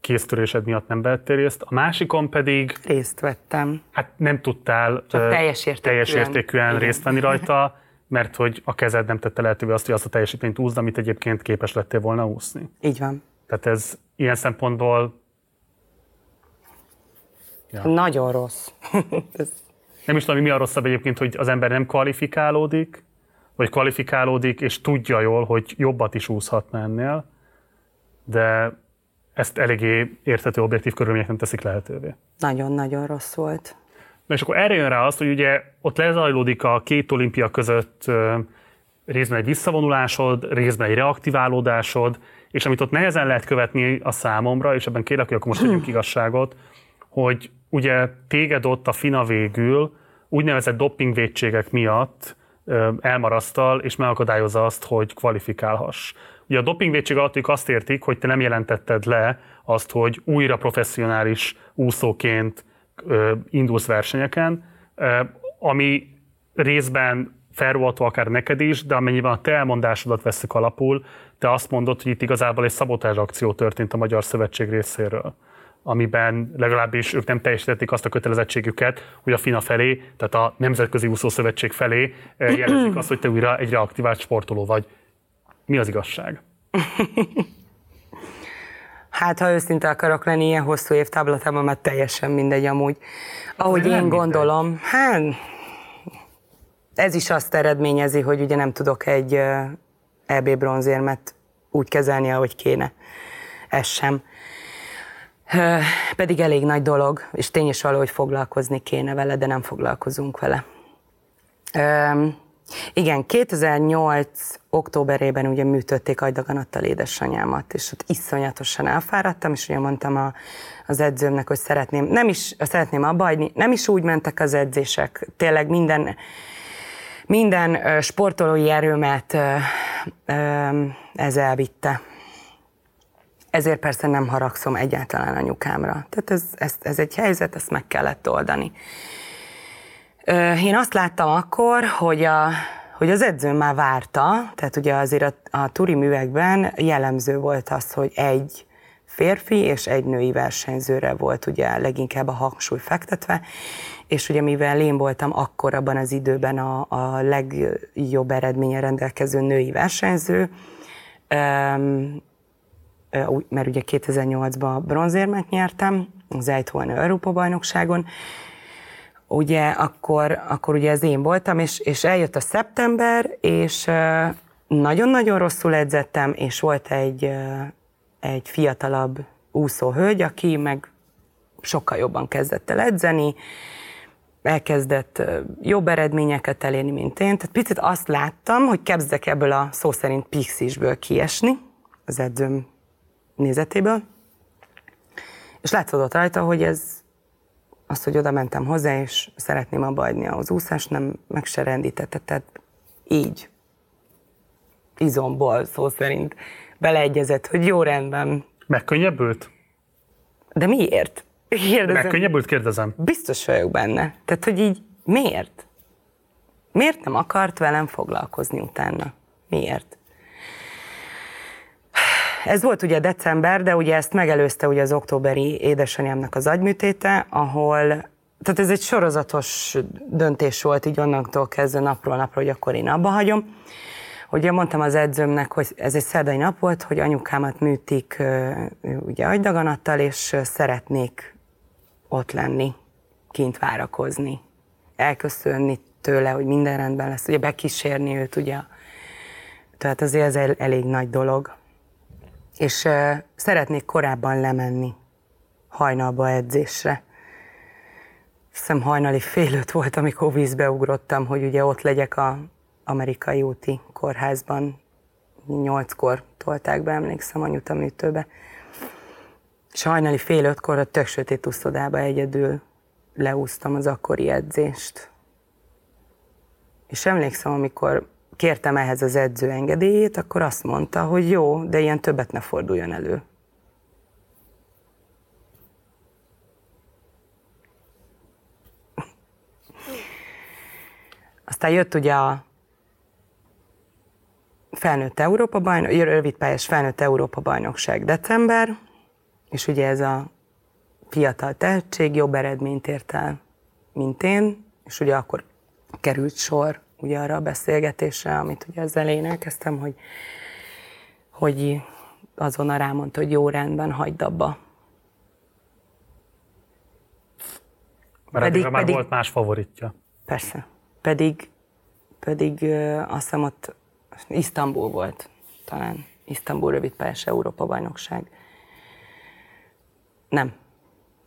kéztörésed miatt nem vettél részt, a másikon pedig... Részt vettem. Hát nem tudtál Csak teljes értékűen, teljes értékűen részt venni rajta, mert hogy a kezed nem tette lehetővé azt, hogy azt a teljesítményt úszd, amit egyébként képes lettél volna úszni. Így van. Tehát ez ilyen szempontból... Ja. Nagyon rossz. ez... Nem is tudom, mi a rosszabb egyébként, hogy az ember nem kvalifikálódik, vagy kvalifikálódik, és tudja jól, hogy jobbat is úszhatna ennél, de ezt eléggé érthető objektív körülmények nem teszik lehetővé. Nagyon-nagyon rossz volt. Na és akkor erre jön rá azt, hogy ugye ott lezajlódik a két olimpia között részben egy visszavonulásod, részben egy reaktiválódásod, és amit ott nehezen lehet követni a számomra, és ebben kérlek, hogy akkor most tegyünk igazságot, hogy ugye téged ott a FINA végül úgynevezett dopingvédségek miatt elmarasztal, és megakadályozza azt, hogy kvalifikálhass. Ugye a dopingvédség alatt ők azt értik, hogy te nem jelentetted le azt, hogy újra professzionális úszóként indulsz versenyeken, ami részben felruható akár neked is, de amennyiben a te elmondásodat veszük alapul, te azt mondod, hogy itt igazából egy szabotás akció történt a Magyar Szövetség részéről amiben legalábbis ők nem teljesítették azt a kötelezettségüket, hogy a FINA felé, tehát a Nemzetközi Úszószövetség felé eh, jelezik azt, hogy te újra egy reaktivált sportoló vagy. Mi az igazság? Hát, ha őszinte akarok lenni, ilyen hosszú év táblatában már teljesen mindegy amúgy. Ahogy én gondolom, hát ez is azt eredményezi, hogy ugye nem tudok egy EB bronzérmet úgy kezelni, ahogy kéne. Ez sem. Pedig elég nagy dolog, és tény is való, hogy foglalkozni kéne vele, de nem foglalkozunk vele. Igen, 2008. októberében ugye műtötték agydaganattal édesanyámat, és ott iszonyatosan elfáradtam, és ugye mondtam a, az edzőmnek, hogy szeretném, nem is szeretném abba hagyni, nem is úgy mentek az edzések, tényleg minden, minden sportolói erőmet ez elvitte. Ezért persze nem haragszom egyáltalán anyukámra. Tehát ez, ez, ez egy helyzet, ezt meg kellett oldani. Én azt láttam akkor, hogy, a, hogy az edzőm már várta, tehát ugye azért a, a turi művekben jellemző volt az, hogy egy férfi és egy női versenyzőre volt ugye leginkább a hangsúly fektetve, és ugye mivel én voltam akkor abban az időben a, a legjobb eredménye rendelkező női versenyző, mert ugye 2008-ban bronzérmet nyertem az Eindhoven Európa-bajnokságon, ugye akkor, akkor ugye ez én voltam, és, és eljött a szeptember, és nagyon-nagyon rosszul edzettem, és volt egy, egy fiatalabb úszó hölgy, aki meg sokkal jobban kezdett el edzeni, elkezdett jobb eredményeket elérni, mint én. Tehát picit azt láttam, hogy kezdek ebből a szó szerint pixisből kiesni, az edzőm nézetéből, és látszódott rajta, hogy ez az, hogy oda mentem hozzá, és szeretném abba adni az úszást, nem meg se rendítette, tehát így, izomból szó szerint beleegyezett, hogy jó rendben. Megkönnyebbült? De miért? Kérdezem. Megkönnyebbült, kérdezem. Biztos vagyok benne. Tehát, hogy így miért? Miért nem akart velem foglalkozni utána? Miért? Ez volt ugye december, de ugye ezt megelőzte ugye az októberi édesanyámnak az agyműtéte, ahol, tehát ez egy sorozatos döntés volt így onnantól kezdve napról napra, hogy akkor én abba hagyom. Ugye mondtam az edzőmnek, hogy ez egy szerdai nap volt, hogy anyukámat műtik ugye agydaganattal, és szeretnék ott lenni, kint várakozni, elköszönni tőle, hogy minden rendben lesz, ugye bekísérni őt, ugye. Tehát azért ez el, elég nagy dolog. És szeretnék korábban lemenni hajnalba edzésre. Hiszem hajnali fél öt volt, amikor vízbe ugrottam, hogy ugye ott legyek a amerikai úti kórházban. Nyolckor tolták be, emlékszem, anyut a műtőbe. És hajnali fél ötkor a tök sötét uszodába egyedül leúztam az akkori edzést. És emlékszem, amikor kértem ehhez az edző engedélyét, akkor azt mondta, hogy jó, de ilyen többet ne forduljon elő. Aztán jött ugye a felnőtt Európa bajnok, rövidpályás felnőtt Európa bajnokság december, és ugye ez a fiatal tehetség jobb eredményt ért el, mint én, és ugye akkor került sor ugye arra a beszélgetésre, amit ugye az elején elkezdtem, hogy, hogy azonnal rámondta, hogy jó rendben, hagyd abba. Mert pedig, már pedig, volt más favoritja. Persze. Pedig, pedig ö, azt hiszem ott Isztambul volt talán. Isztambul rövidpályás Európa bajnokság. Nem.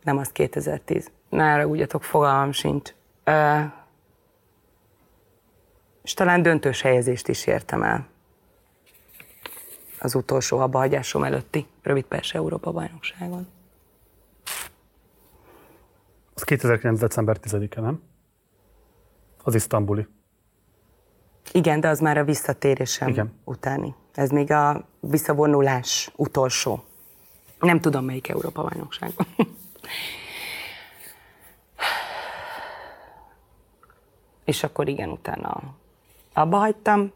Nem az 2010. Ne haragudjatok, fogalmam sincs. Ö, és talán döntős helyezést is értem el. Az utolsó abbahagyásom előtti rövidpályás Európa bajnokságon. Az 2009. december 10-e, nem? Az isztambuli. Igen, de az már a visszatérésem Igen. utáni. Ez még a visszavonulás utolsó. Nem tudom, melyik Európa bajnokságban. És akkor igen, utána abba hagytam,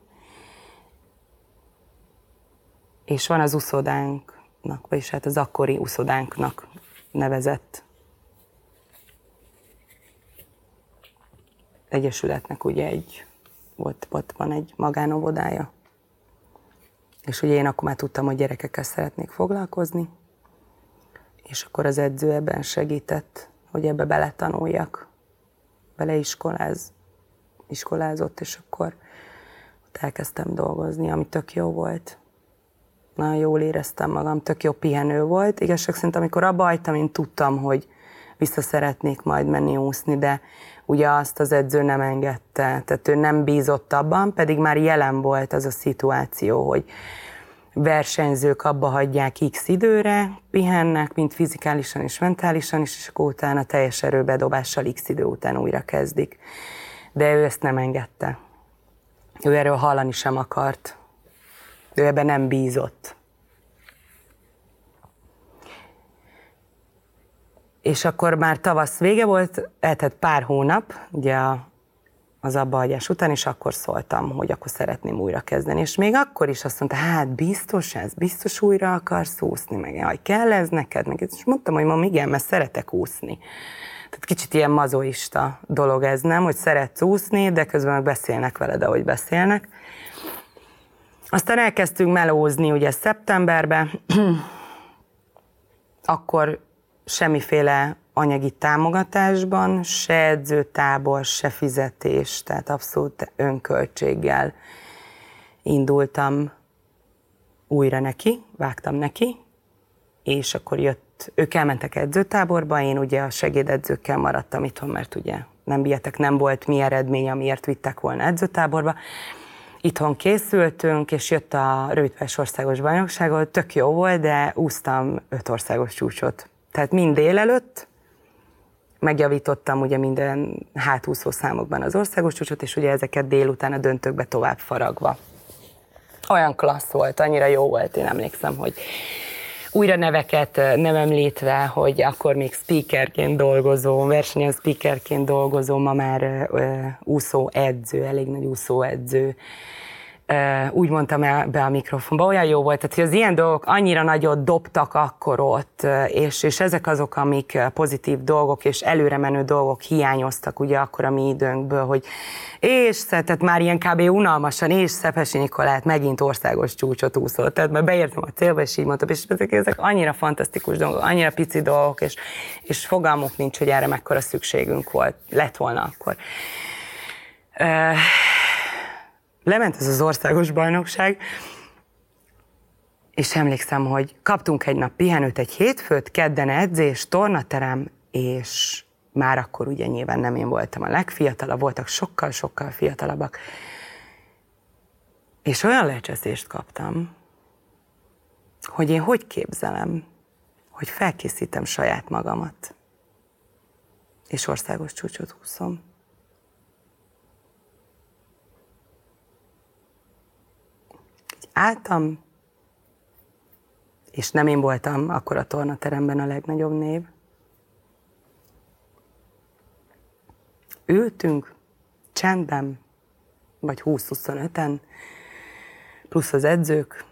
és van az uszodánknak, vagyis hát az akkori uszodánknak nevezett egyesületnek ugye egy, volt, volt van egy magánovodája. És ugye én akkor már tudtam, hogy gyerekekkel szeretnék foglalkozni, és akkor az edző ebben segített, hogy ebbe beletanuljak. Beleiskoláz, iskolázott, és akkor ott elkezdtem dolgozni, ami tök jó volt. Nagyon jól éreztem magam, tök jó pihenő volt. Igazság szerint, amikor abba hagytam, én tudtam, hogy vissza szeretnék majd menni úszni, de ugye azt az edző nem engedte, tehát ő nem bízott abban, pedig már jelen volt az a szituáció, hogy versenyzők abba hagyják x időre, pihennek, mint fizikálisan és mentálisan is, és akkor utána teljes erőbedobással x idő után újra kezdik. De ő ezt nem engedte. Ő erről hallani sem akart. Ő ebben nem bízott. És akkor már tavasz vége volt, eltett pár hónap, ugye a, az abbahagyás után, és akkor szóltam, hogy akkor szeretném újra kezdeni. És még akkor is azt mondta, hát biztos ez, biztos újra akarsz úszni, meg hogy kell ez neked, meg és mondtam, hogy ma igen, mert szeretek úszni. Tehát kicsit ilyen mazoista dolog ez, nem, hogy szeretsz úszni, de közben meg beszélnek veled, ahogy beszélnek. Aztán elkezdtünk melózni ugye szeptemberben, akkor semmiféle anyagi támogatásban, se edzőtábor, se fizetés, tehát abszolút önköltséggel indultam újra neki, vágtam neki, és akkor jött, ők elmentek edzőtáborba, én ugye a segédedzőkkel maradtam itthon, mert ugye nem bietek, nem volt mi eredmény, amiért vittek volna edzőtáborba. Itthon készültünk, és jött a rövidpályás országos bajnokságot, tök jó volt, de úsztam öt országos csúcsot tehát mind délelőtt megjavítottam ugye minden hátúszó számokban az országos csúcsot, és ugye ezeket délután a döntőkbe tovább faragva. Olyan klassz volt, annyira jó volt, én emlékszem, hogy újra neveket nem említve, hogy akkor még speakerként dolgozó, versenyen speakerként dolgozó, ma már úszó edző, elég nagy úszó edző, úgy mondtam el be a mikrofonba, olyan jó volt, tehát hogy az ilyen dolgok annyira nagyot dobtak akkor ott, és, és ezek azok, amik pozitív dolgok és előre menő dolgok hiányoztak ugye akkor a mi időnkből, hogy és tehát már ilyen kb. unalmasan, és Szepesi Nikolát megint országos csúcsot úszott, tehát már beértem a célba, és így mondtam, és ezek, ezek annyira fantasztikus dolgok, annyira pici dolgok, és, és fogalmuk nincs, hogy erre mekkora szükségünk volt, lett volna akkor. Uh, lement ez az országos bajnokság, és emlékszem, hogy kaptunk egy nap pihenőt, egy hétfőt, kedden edzés, tornaterem, és már akkor ugye nyilván nem én voltam a legfiatalabb, voltak sokkal-sokkal fiatalabbak. És olyan lecseszést kaptam, hogy én hogy képzelem, hogy felkészítem saját magamat, és országos csúcsot húzom. Álltam, és nem én voltam akkor a tornateremben a legnagyobb név. Ültünk csendben, vagy 20-25-en, plusz az edzők.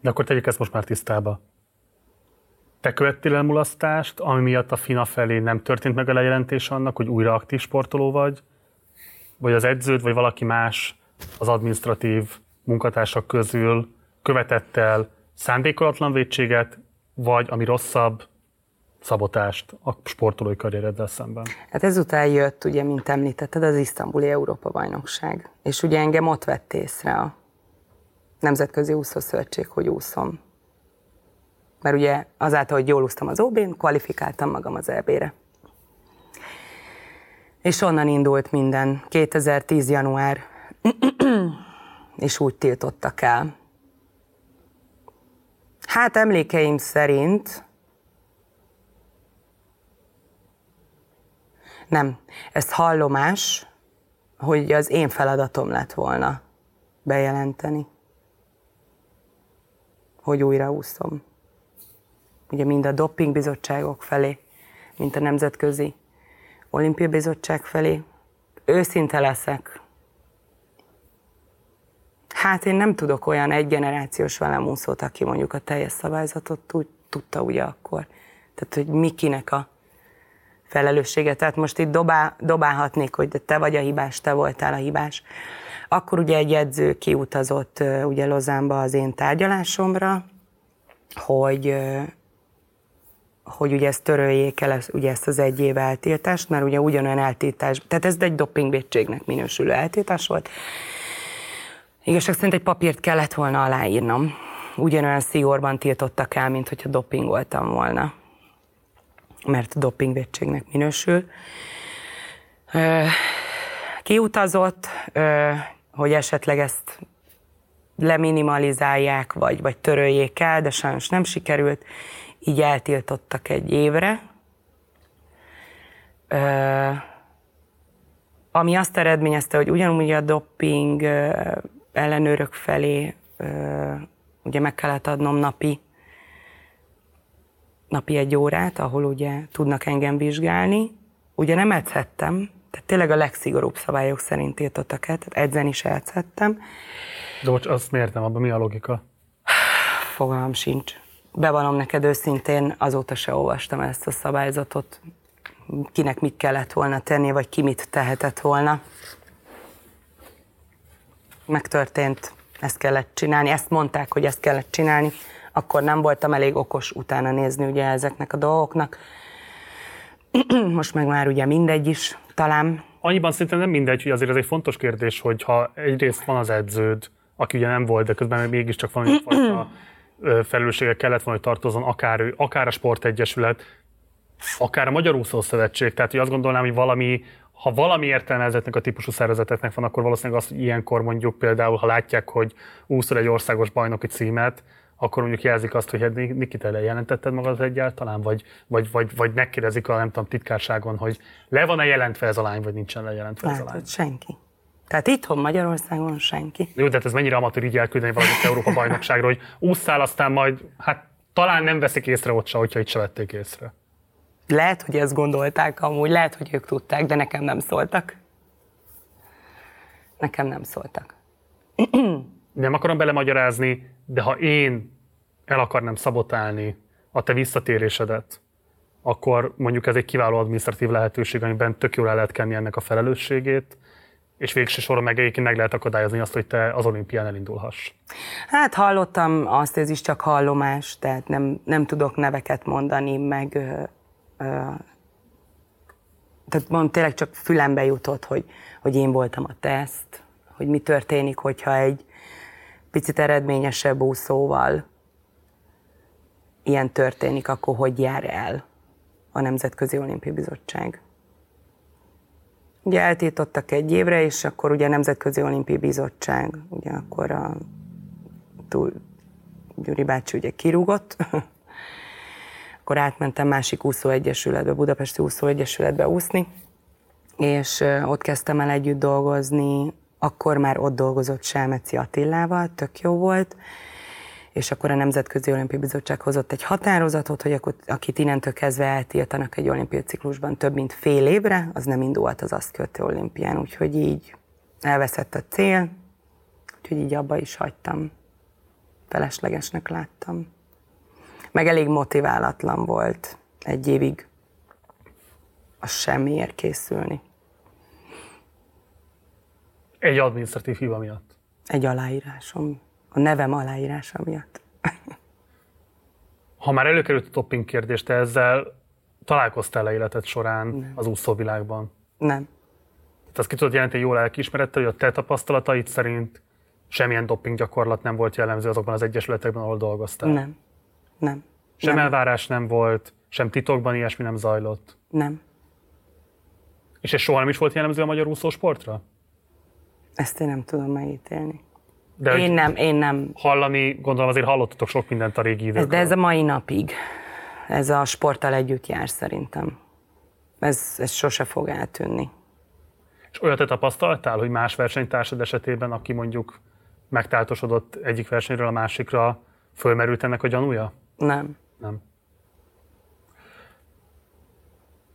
De akkor tegyük ezt most már tisztába. Te követtél el mulasztást, ami miatt a FINA felé nem történt meg a lejelentés annak, hogy újra aktív sportoló vagy? Vagy az edződ, vagy valaki más az administratív munkatársak közül követett el szándékolatlan védséget, vagy ami rosszabb, szabotást a sportolói karriereddel szemben? Hát ezután jött, ugye, mint említetted, az isztambuli Európa-bajnokság. És ugye engem ott vett észre a Nemzetközi Úszószövetség, hogy úszom mert ugye azáltal, hogy jól úsztam az OB-n, kvalifikáltam magam az EB-re. És onnan indult minden. 2010. január, és úgy tiltottak el. Hát emlékeim szerint nem, ez hallomás, hogy az én feladatom lett volna bejelenteni, hogy újra úszom ugye mind a dopingbizottságok felé, mint a nemzetközi olimpiai bizottság felé. Őszinte leszek. Hát én nem tudok olyan egy generációs velemúszót, aki mondjuk a teljes szabályzatot úgy tudta ugye akkor. Tehát, hogy mi kinek a felelőssége. Tehát most itt dobál, dobálhatnék, hogy te vagy a hibás, te voltál a hibás. Akkor ugye egy edző kiutazott ugye Lozánba az én tárgyalásomra, hogy hogy ugye ezt töröljék el, ugye ezt az egy év eltiltást, mert ugye ugyanolyan eltiltás, tehát ez egy dopingvédségnek minősülő eltiltás volt. Igazság szerint egy papírt kellett volna aláírnom. Ugyanolyan szigorban tiltottak el, mint hogyha dopingoltam volna. Mert dopingvédségnek minősül. Kiutazott, hogy esetleg ezt leminimalizálják, vagy, vagy töröljék el, de sajnos nem sikerült így eltiltottak egy évre. Ami azt eredményezte, hogy ugyanúgy a doping ö, ellenőrök felé ugye meg kellett adnom napi napi egy órát, ahol ugye tudnak engem vizsgálni. Ugye nem edzhettem, tehát tényleg a legszigorúbb szabályok szerint tiltottak el, tehát edzeni is edzhettem. De bocs, azt miért nem, abban mi a logika? Fogalmam sincs bevallom neked őszintén, azóta se olvastam ezt a szabályzatot, kinek mit kellett volna tenni, vagy ki mit tehetett volna. Megtörtént, ezt kellett csinálni, ezt mondták, hogy ezt kellett csinálni, akkor nem voltam elég okos utána nézni ugye ezeknek a dolgoknak. Most meg már ugye mindegy is, talán. Annyiban szerintem nem mindegy, hogy azért ez egy fontos kérdés, hogy ha egyrészt van az edződ, aki ugye nem volt, de közben mégiscsak van egyfajta felelőssége kellett volna, hogy tartozon akár ő, akár a sportegyesület, akár a Magyar Úszó Szövetség. Tehát, hogy azt gondolnám, hogy valami, ha valami értelme ezeknek a típusú szervezeteknek van, akkor valószínűleg az, hogy ilyenkor mondjuk például, ha látják, hogy úszol egy országos bajnoki címet, akkor mondjuk jelzik azt, hogy hát Nikita jelentetted magad egyáltalán, vagy, vagy, vagy, vagy megkérdezik a nem tudom, titkárságon, hogy le van-e jelentve ez a lány, vagy nincsen lejelentve ez a lány. senki. Tehát itthon Magyarországon senki. Jó, de hát ez mennyire amatőr így elküldeni valamit Európa bajnokságra, hogy ússzál, aztán majd, hát talán nem veszik észre ott se, hogyha itt se vették észre. Lehet, hogy ezt gondolták amúgy, lehet, hogy ők tudták, de nekem nem szóltak. Nekem nem szóltak. nem akarom belemagyarázni, de ha én el akarnám szabotálni a te visszatérésedet, akkor mondjuk ez egy kiváló administratív lehetőség, amiben tök jól el lehet kenni ennek a felelősségét, és végső soron meg egyébként meg lehet akadályozni azt, hogy te az olimpián elindulhass. Hát hallottam azt, ez is csak hallomás, tehát nem, nem tudok neveket mondani, meg ö, ö, tehát mond, tényleg csak fülembe jutott, hogy, hogy én voltam a teszt, hogy mi történik, hogyha egy picit eredményesebb úszóval ilyen történik, akkor hogy jár el a Nemzetközi Olimpiai Bizottság. Ugye eltiltottak egy évre, és akkor ugye a Nemzetközi Olimpiai Bizottság, ugye akkor a túl, Gyuri bácsi ugye kirúgott, akkor átmentem másik úszóegyesületbe, Budapesti Úszóegyesületbe úszni, és ott kezdtem el együtt dolgozni, akkor már ott dolgozott Selmeci Attilával, tök jó volt, és akkor a Nemzetközi Olimpiai Bizottság hozott egy határozatot, hogy akkor, akit innentől kezdve eltiltanak egy olimpiai ciklusban több mint fél évre, az nem indult az azt követő olimpián, úgyhogy így elveszett a cél, úgyhogy így abba is hagytam. Feleslegesnek láttam. Meg elég motiválatlan volt egy évig a semmiért készülni. Egy adminisztratív hiba miatt? Egy aláírásom a nevem aláírása miatt. ha már előkerült a topping kérdés, te ezzel találkoztál-e életed során Nem. az úszóvilágban? Nem. Tehát azt ki tudod jelenteni jól lelkiismerettel, hogy a te tapasztalataid szerint semmilyen dopping gyakorlat nem volt jellemző azokban az egyesületekben, ahol dolgoztál? Nem. Nem. Sem nem. elvárás nem volt, sem titokban ilyesmi nem zajlott? Nem. És ez soha nem is volt jellemző a magyar úszósportra? Ezt én nem tudom megítélni. De én nem, én nem. Hallani, gondolom azért hallottatok sok mindent a régi időkről. De ez a mai napig. Ez a sporttal együtt jár szerintem. Ez, ez sose fog eltűnni. És olyat te tapasztaltál, hogy más versenytársad esetében, aki mondjuk megtáltosodott egyik versenyről a másikra, fölmerült ennek a gyanúja? Nem. Nem.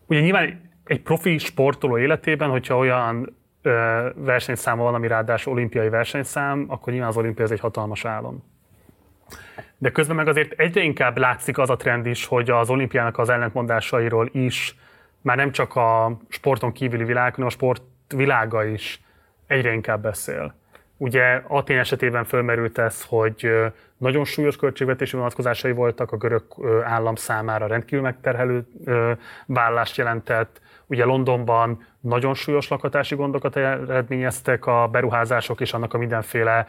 Ugye nyilván egy profi sportoló életében, hogyha olyan versenyszáma van, ami ráadásul olimpiai versenyszám, akkor nyilván az olimpia ez egy hatalmas álom. De közben meg azért egyre inkább látszik az a trend is, hogy az olimpiának az ellentmondásairól is már nem csak a sporton kívüli világ, hanem a sport világa is egyre inkább beszél. Ugye Atén esetében fölmerült ez, hogy nagyon súlyos költségvetési vonatkozásai voltak, a görög állam számára rendkívül megterhelő vállást jelentett. Ugye Londonban nagyon súlyos lakatási gondokat eredményeztek a beruházások és annak a mindenféle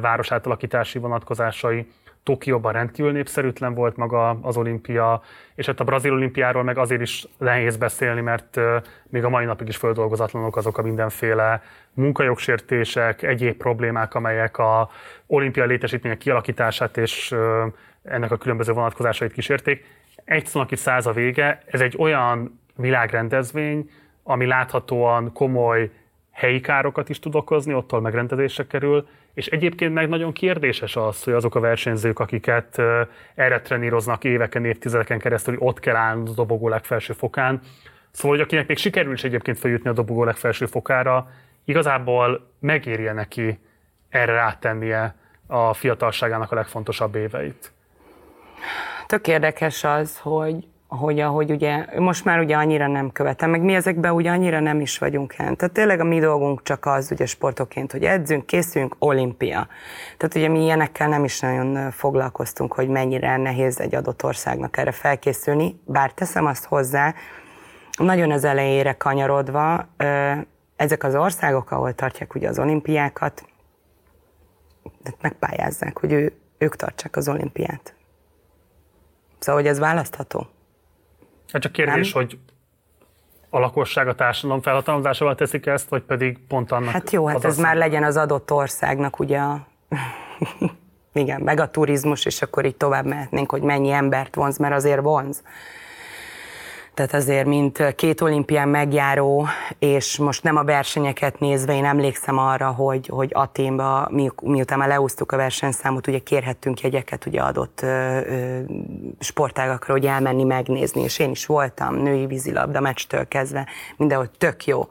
városátalakítási vonatkozásai. Tokióban rendkívül népszerűtlen volt maga az olimpia, és hát a brazil olimpiáról meg azért is nehéz beszélni, mert még a mai napig is földolgozatlanok azok a mindenféle munkajogsértések, egyéb problémák, amelyek a olimpiai létesítmények kialakítását és ennek a különböző vonatkozásait kísérték. Egy szónak itt száz a vége, ez egy olyan világrendezvény, ami láthatóan komoly helyi károkat is tud okozni, ottól megrendezésre kerül, és egyébként meg nagyon kérdéses az, hogy azok a versenyzők, akiket erre treníroznak éveken, évtizedeken keresztül, hogy ott kell állni a dobogó legfelső fokán, Szóval, hogy akinek még sikerül is egyébként feljutni a dobogó legfelső fokára, igazából megérje neki erre rátennie a fiatalságának a legfontosabb éveit. Tök érdekes az, hogy hogy ahogy ugye, most már ugye annyira nem követem, meg mi ezekben ugye annyira nem is vagyunk el. Tehát tényleg a mi dolgunk csak az ugye sportoként, hogy edzünk, készülünk, olimpia. Tehát ugye mi ilyenekkel nem is nagyon foglalkoztunk, hogy mennyire nehéz egy adott országnak erre felkészülni, bár teszem azt hozzá, nagyon az elejére kanyarodva, ezek az országok, ahol tartják ugye az olimpiákat, megpályázzák, hogy ő, ők tartsák az olimpiát. Szóval, hogy ez választható. Hát csak kérdés, nem? hogy a lakosság a társadalom felhatalmazásával teszik ezt, vagy pedig pont annak... Hát jó, hát ez már legyen az adott országnak ugye a... Igen, meg a turizmus, és akkor így tovább mehetnénk, hogy mennyi embert vonz, mert azért vonz tehát azért, mint két olimpián megjáró, és most nem a versenyeket nézve, én emlékszem arra, hogy, hogy Aténba, mi, miután már leúztuk a versenyszámot, ugye kérhettünk jegyeket ugye adott ö, ö, sportágakra, hogy elmenni megnézni, és én is voltam női vízilabda meccstől kezdve, mindenhol tök jó.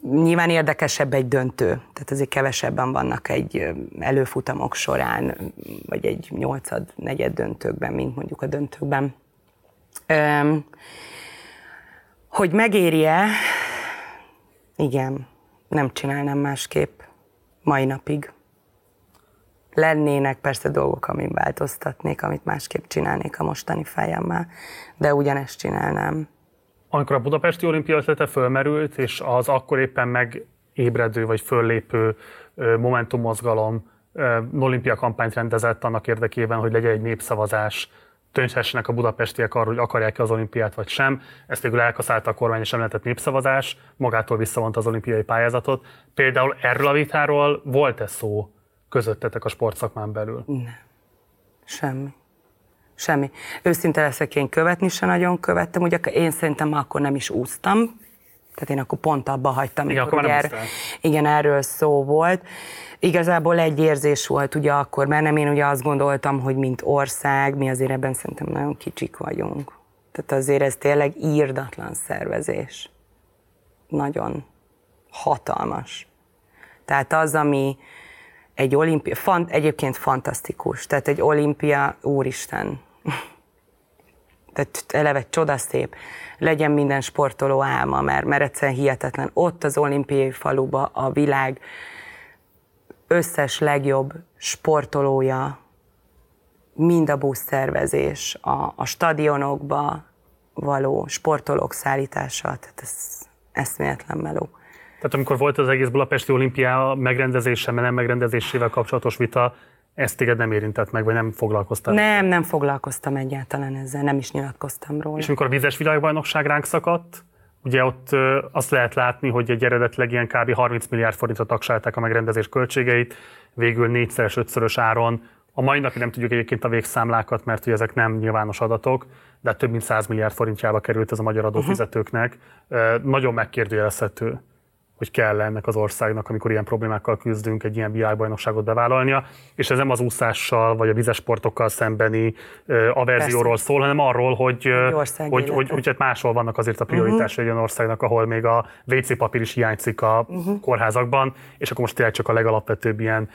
Nyilván érdekesebb egy döntő, tehát azért kevesebben vannak egy előfutamok során, vagy egy nyolcad, negyed döntőkben, mint mondjuk a döntőkben hogy megérje, igen, nem csinálnám másképp mai napig. Lennének persze dolgok, amin változtatnék, amit másképp csinálnék a mostani fejemmel, de ugyanezt csinálnám. Amikor a budapesti olimpia ötlete fölmerült, és az akkor éppen megébredő vagy föllépő Momentum mozgalom olimpia kampányt rendezett annak érdekében, hogy legyen egy népszavazás dönthessenek a budapestiek arról, hogy akarják-e az olimpiát vagy sem. Ezt végül elkaszálta a kormány, és nem lehetett népszavazás, magától visszavonta az olimpiai pályázatot. Például erről a vitáról volt-e szó közöttetek a sportszakmán belül? Nem. Semmi. Semmi. Őszinte leszek, én követni se nagyon követtem, ugye én szerintem akkor nem is úsztam, tehát én akkor pont abba hagytam, igen, akkor er, igen, erről szó volt. Igazából egy érzés volt ugye akkor, mert nem én ugye azt gondoltam, hogy mint ország, mi azért ebben szerintem nagyon kicsik vagyunk. Tehát azért ez tényleg írdatlan szervezés. Nagyon hatalmas. Tehát az, ami egy olimpia, fant, egyébként fantasztikus, tehát egy olimpia, úristen, tehát eleve csodaszép, legyen minden sportoló álma, mert, mert egyszerűen hihetetlen. Ott az olimpiai faluba a világ összes legjobb sportolója, mind a buszszervezés, a, a stadionokba való sportolók szállítása, tehát ez eszméletlen meló. Tehát amikor volt az egész Budapesti olimpia megrendezése, nem megrendezésével kapcsolatos vita, ezt téged nem érintett meg, vagy nem foglalkoztál? Nem, nem foglalkoztam egyáltalán ezzel, nem is nyilatkoztam róla. És amikor a vízes világbajnokság ránk szakadt, ugye ott azt lehet látni, hogy egy eredetileg ilyen kb. 30 milliárd forintra tagsálták a megrendezés költségeit, végül négyszeres, ötszörös áron. A mai napig nem tudjuk egyébként a végszámlákat, mert ugye ezek nem nyilvános adatok, de több mint 100 milliárd forintjába került ez a magyar adófizetőknek. Uh-huh. Nagyon megkérdőjelezhető hogy kell ennek az országnak, amikor ilyen problémákkal küzdünk, egy ilyen világbajnokságot bevállalnia, és ez nem az úszással vagy a vizesportokkal szembeni uh, averzióról Persze. szól, hanem arról, hogy, hogy, hogy, hogy, hogy hát máshol vannak azért a prioritásai uh-huh. egy olyan országnak, ahol még a WC papír is hiányzik a uh-huh. kórházakban, és akkor most tényleg csak a legalapvetőbb ilyen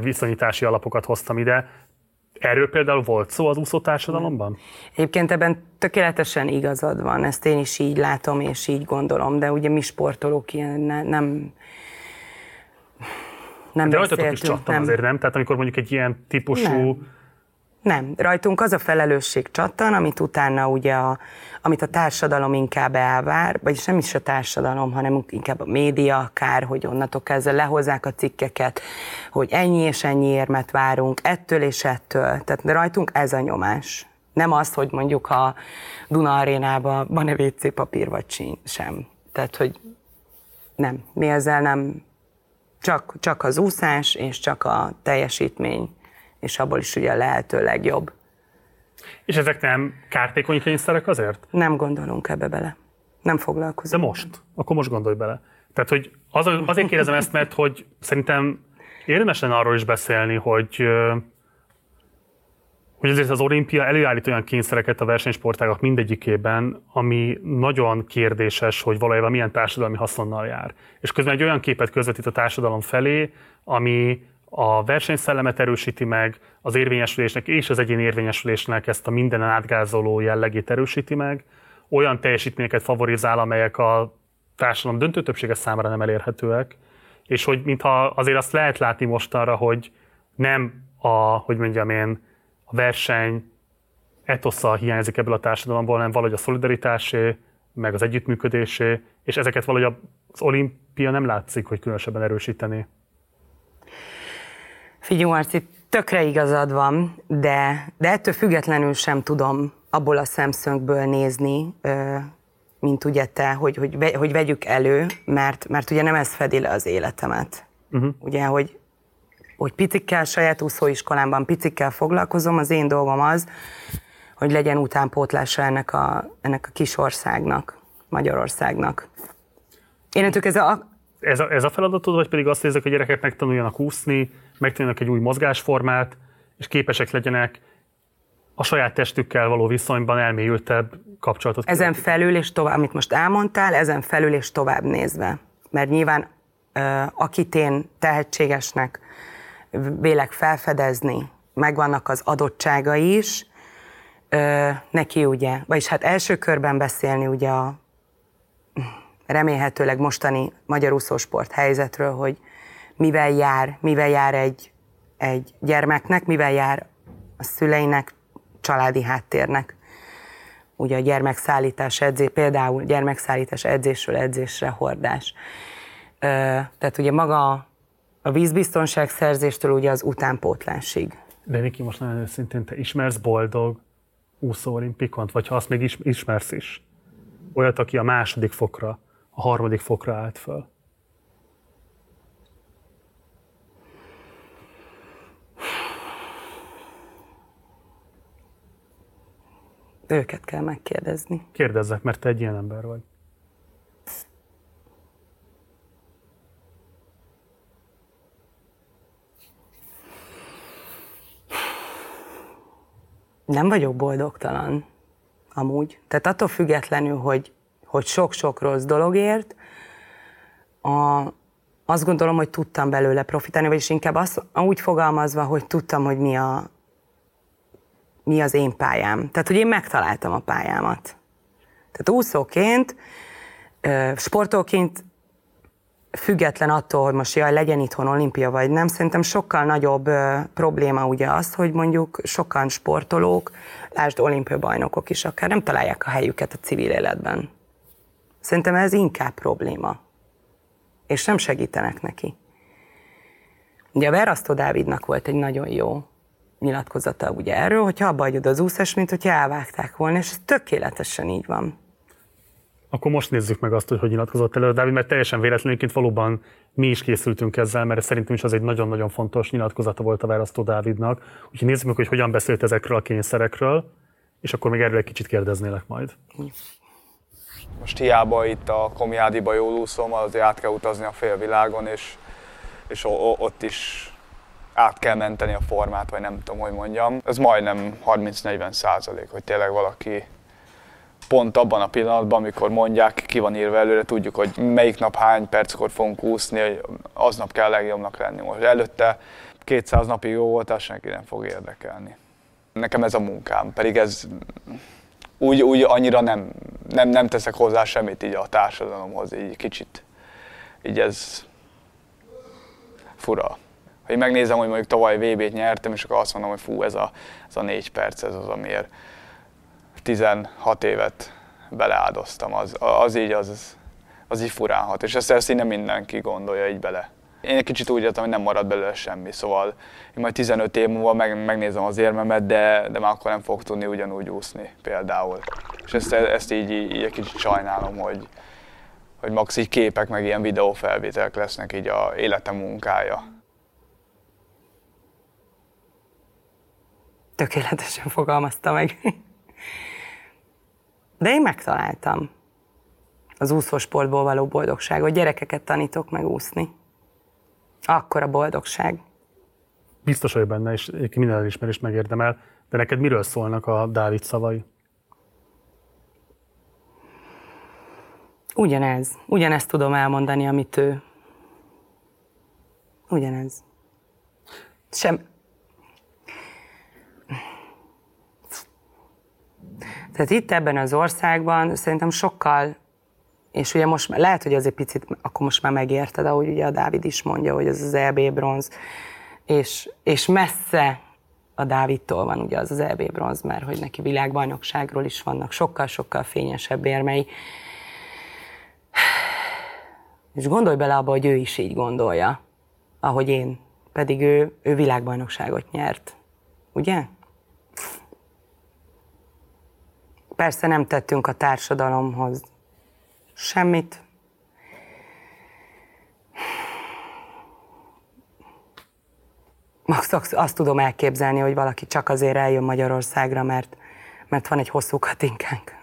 viszonyítási alapokat hoztam ide. Erről például volt szó az úszó társadalomban? Egyébként ebben tökéletesen igazad van, ezt én is így látom és így gondolom, de ugye mi sportolók ilyen ne, nem nem De rajtatok is csattan nem. azért, nem? Tehát amikor mondjuk egy ilyen típusú nem nem, rajtunk az a felelősség csattan, amit utána ugye, a, amit a társadalom inkább elvár, vagyis nem is a társadalom, hanem inkább a média akár, hogy onnantól kezdve lehozzák a cikkeket, hogy ennyi és ennyi érmet várunk, ettől és ettől. Tehát rajtunk ez a nyomás. Nem az, hogy mondjuk a Duna arénában van-e WC papír, vagy sem. Tehát, hogy nem, mi ezzel nem, csak, csak az úszás és csak a teljesítmény és abból is ugye a lehető legjobb. És ezek nem kártékony kényszerek azért? Nem gondolunk ebbe bele. Nem foglalkozunk. De most? Akkor most gondolj bele. Tehát, hogy az, azért kérdezem ezt, mert hogy szerintem érdemes lenne arról is beszélni, hogy hogy azért az olimpia előállít olyan kényszereket a versenysportágak mindegyikében, ami nagyon kérdéses, hogy valójában milyen társadalmi haszonnal jár. És közben egy olyan képet közvetít a társadalom felé, ami a versenyszellemet erősíti meg, az érvényesülésnek és az egyéni érvényesülésnek ezt a mindenen átgázoló jellegét erősíti meg, olyan teljesítményeket favorizál, amelyek a társadalom döntő többsége számára nem elérhetőek, és hogy mintha azért azt lehet látni mostanra, hogy nem a, hogy mondjam én, a verseny etosza hiányzik ebből a társadalomból, hanem valahogy a szolidaritásé, meg az együttműködésé, és ezeket valahogy az olimpia nem látszik, hogy különösebben erősíteni. Figyelj, Marci, tökre igazad van, de, de ettől függetlenül sem tudom abból a szemszögből nézni, mint ugye te, hogy, hogy, hogy vegyük elő, mert, mert ugye nem ez fedi le az életemet. Uh-huh. Ugye, hogy, hogy picikkel, saját úszóiskolámban picikkel foglalkozom, az én dolgom az, hogy legyen utánpótlása ennek a, ennek a kis országnak, Magyarországnak. Én ez a... Ez a, ez a feladatod, vagy pedig azt nézek, hogy a gyerekek megtanuljanak úszni, megtanuljanak egy új mozgásformát, és képesek legyenek a saját testükkel való viszonyban elmélyültebb kapcsolatot. Ezen felül és tovább, amit most elmondtál, ezen felül és tovább nézve. Mert nyilván akit én tehetségesnek vélek felfedezni, megvannak az adottságai is, neki ugye, vagyis hát első körben beszélni ugye a remélhetőleg mostani magyar úszósport helyzetről, hogy mivel jár, mivel jár egy, egy gyermeknek, mivel jár a szüleinek, családi háttérnek. Ugye a gyermekszállítás edzés, például gyermekszállítás edzésről edzésre hordás. Tehát ugye maga a vízbiztonság szerzéstől ugye az utánpótlásig. De Niki, most nagyon őszintén, te ismersz boldog úszó olimpikont, vagy ha azt még ismersz is? Olyat, aki a második fokra, a harmadik fokra állt föl. Őket kell megkérdezni. Kérdezzek, mert te egy ilyen ember vagy. Nem vagyok boldogtalan, amúgy. Tehát attól függetlenül, hogy, hogy sok-sok rossz dologért, a, azt gondolom, hogy tudtam belőle profitálni, vagyis inkább azt, úgy fogalmazva, hogy tudtam, hogy mi a, mi az én pályám. Tehát, hogy én megtaláltam a pályámat. Tehát úszóként, sportóként független attól, hogy most jaj, legyen itthon olimpia vagy nem, szerintem sokkal nagyobb probléma ugye az, hogy mondjuk sokan sportolók, lásd olimpiai bajnokok is akár, nem találják a helyüket a civil életben. Szerintem ez inkább probléma. És nem segítenek neki. Ugye a Verasztó Dávidnak volt egy nagyon jó nyilatkozata ugye erről, hogyha abba hagyod az úszás, mint hogyha elvágták volna, és ez tökéletesen így van. Akkor most nézzük meg azt, hogy hogy nyilatkozott elő Dávid, mert teljesen véletlenül valóban mi is készültünk ezzel, mert szerintem is az egy nagyon-nagyon fontos nyilatkozata volt a választó Dávidnak. Úgyhogy nézzük meg, hogy hogyan beszélt ezekről a kényszerekről, és akkor még erről egy kicsit kérdeznélek majd. Most hiába itt a Komiádiba jól úszom, azért át kell utazni a félvilágon, és, és ott is át kell menteni a formát, vagy nem tudom, hogy mondjam. Ez majdnem 30-40 százalék, hogy tényleg valaki pont abban a pillanatban, amikor mondják, ki van írva előre, tudjuk, hogy melyik nap hány perckor fogunk úszni, hogy aznap kell legjobbnak lenni. Most előtte 200 napig jó volt, az senki nem fog érdekelni. Nekem ez a munkám, pedig ez úgy, úgy annyira nem, nem, nem teszek hozzá semmit így a társadalomhoz, így kicsit. Így ez fura. Ha én megnézem, hogy mondjuk tavaly VB-t nyertem, és akkor azt mondom, hogy fú, ez a, ez a négy perc, ez az, amiért 16 évet beleáldoztam, az, az így, az, az így furánhat, és ezt, ezt így nem mindenki gondolja így bele. Én egy kicsit úgy értem, hogy nem marad belőle semmi, szóval én majd 15 év múlva meg, megnézem az érmemet, de, de már akkor nem fog tudni ugyanúgy úszni például. És ezt, ezt így, így egy kicsit sajnálom, hogy, hogy max így képek, meg ilyen videófelvételek lesznek így a életem munkája. Tökéletesen fogalmazta meg. De én megtaláltam az úszósportból való boldogságot. Gyerekeket tanítok meg úszni. Akkor a boldogság. Biztos vagy benne, és minden elismerést megérdemel, de neked miről szólnak a Dávid szavai? Ugyanez. Ugyanezt tudom elmondani, amit ő. Ugyanez. Sem, Tehát itt ebben az országban szerintem sokkal, és ugye most lehet, hogy az egy picit, akkor most már megérted, ahogy ugye a Dávid is mondja, hogy ez az EB bronz, és, és messze a Dávidtól van ugye az az EB bronz, mert hogy neki világbajnokságról is vannak sokkal-sokkal fényesebb érmei. És gondolj bele abba, hogy ő is így gondolja, ahogy én. Pedig ő, ő világbajnokságot nyert. Ugye? Persze nem tettünk a társadalomhoz semmit. Max azt tudom elképzelni, hogy valaki csak azért eljön Magyarországra, mert, mert van egy hosszú katinkánk.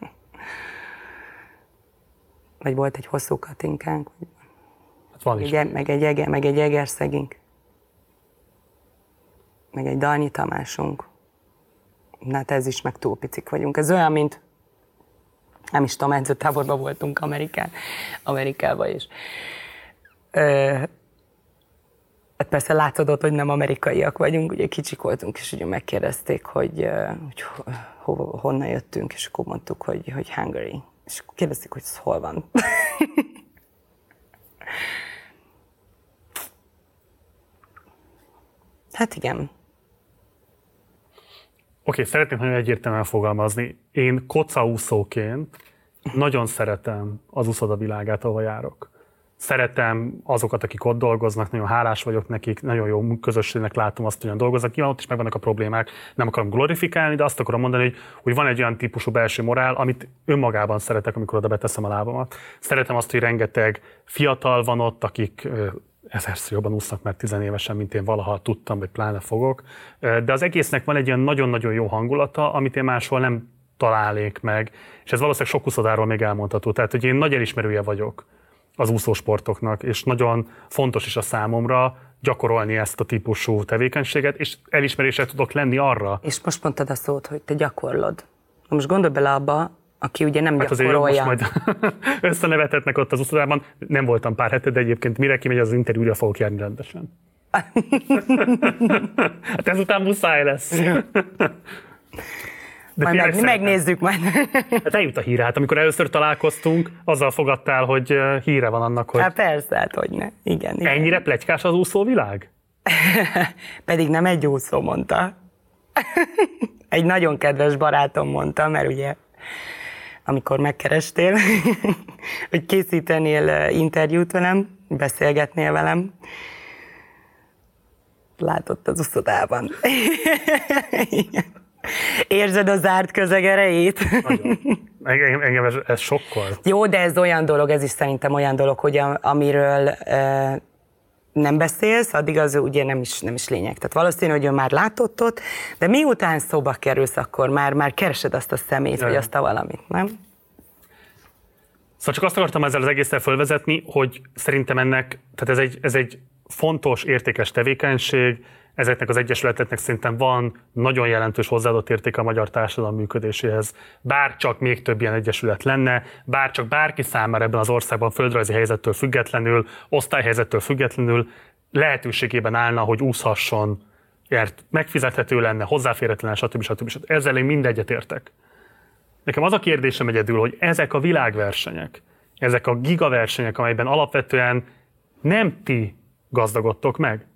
Vagy volt egy hosszú katinkánk. Hát van is. Egy, meg, egy eger, meg egy egerszegink. Meg egy Dalnyi Tamásunk. Na, hát ez is meg túl picik vagyunk. Ez olyan, mint nem is tudom, edzőtáborban voltunk Amerikán, Amerikában is. Ö, hát persze látod ott, hogy nem amerikaiak vagyunk, ugye kicsik voltunk, és ugye megkérdezték, hogy, hogy ho, honnan jöttünk, és akkor mondtuk, hogy, hogy Hungary. És akkor kérdezték, hogy ez hol van. hát igen. Oké, okay, szeretném nagyon egyértelműen fogalmazni. Én kocaúszóként nagyon szeretem az uszoda világát, ahol járok. Szeretem azokat, akik ott dolgoznak, nagyon hálás vagyok nekik, nagyon jó közösségnek látom azt, hogyan dolgoznak. Nyilván ott is megvannak a problémák, nem akarom glorifikálni, de azt akarom mondani, hogy, hogy van egy olyan típusú belső morál, amit önmagában szeretek, amikor oda beteszem a lábamat. Szeretem azt, hogy rengeteg fiatal van ott, akik ezerszer jobban úsznak már tizenévesen, mint én valaha tudtam, vagy pláne fogok. De az egésznek van egy ilyen nagyon-nagyon jó hangulata, amit én máshol nem találék meg, és ez valószínűleg sok úszodáról még elmondható. Tehát, hogy én nagy elismerője vagyok az úszósportoknak, és nagyon fontos is a számomra gyakorolni ezt a típusú tevékenységet, és elismerésre tudok lenni arra. És most mondtad a szót, hogy te gyakorlod. Most gondolj bele abba, aki ugye nem hát gyakorolja. most majd összenevetetnek ott az uszodában. Nem voltam pár hete, de egyébként mire kimegy az interjúra, fogok járni rendesen. hát ezután muszáj lesz. De majd meg, megnézzük majd. Hát eljut a híre. Hát amikor először találkoztunk, azzal fogadtál, hogy híre van annak, hogy... Hát persze, hát hogy ne. Igen, igen. Ennyire plegykás az úszóvilág? Pedig nem egy úszó mondta. egy nagyon kedves barátom mondta, mert ugye amikor megkerestél, hogy készítenél interjút velem, beszélgetnél velem, látott az uszodában. Érzed a zárt közeg erejét? Engem, engem ez, ez sokkal. Jó, de ez olyan dolog, ez is szerintem olyan dolog, hogy amiről nem beszélsz, addig az ugye nem is, nem is lényeg. Tehát valószínű, hogy ő már látott ott, de miután szóba kerülsz, akkor már, már keresed azt a szemét, vagy azt a valamit, nem? Szóval csak azt akartam ezzel az egésszel fölvezetni, hogy szerintem ennek, tehát ez egy, ez egy fontos, értékes tevékenység, ezeknek az egyesületeknek szerintem van nagyon jelentős hozzáadott értéke a magyar társadalom működéséhez. Bár csak még több ilyen egyesület lenne, bár csak bárki számára ebben az országban földrajzi helyzettől függetlenül, osztályhelyzettől függetlenül lehetőségében állna, hogy úszhasson, mert megfizethető lenne, hozzáférhető lenne, stb. stb. stb. Ezzel én mindegyet értek. Nekem az a kérdésem egyedül, hogy ezek a világversenyek, ezek a gigaversenyek, amelyben alapvetően nem ti gazdagodtok meg.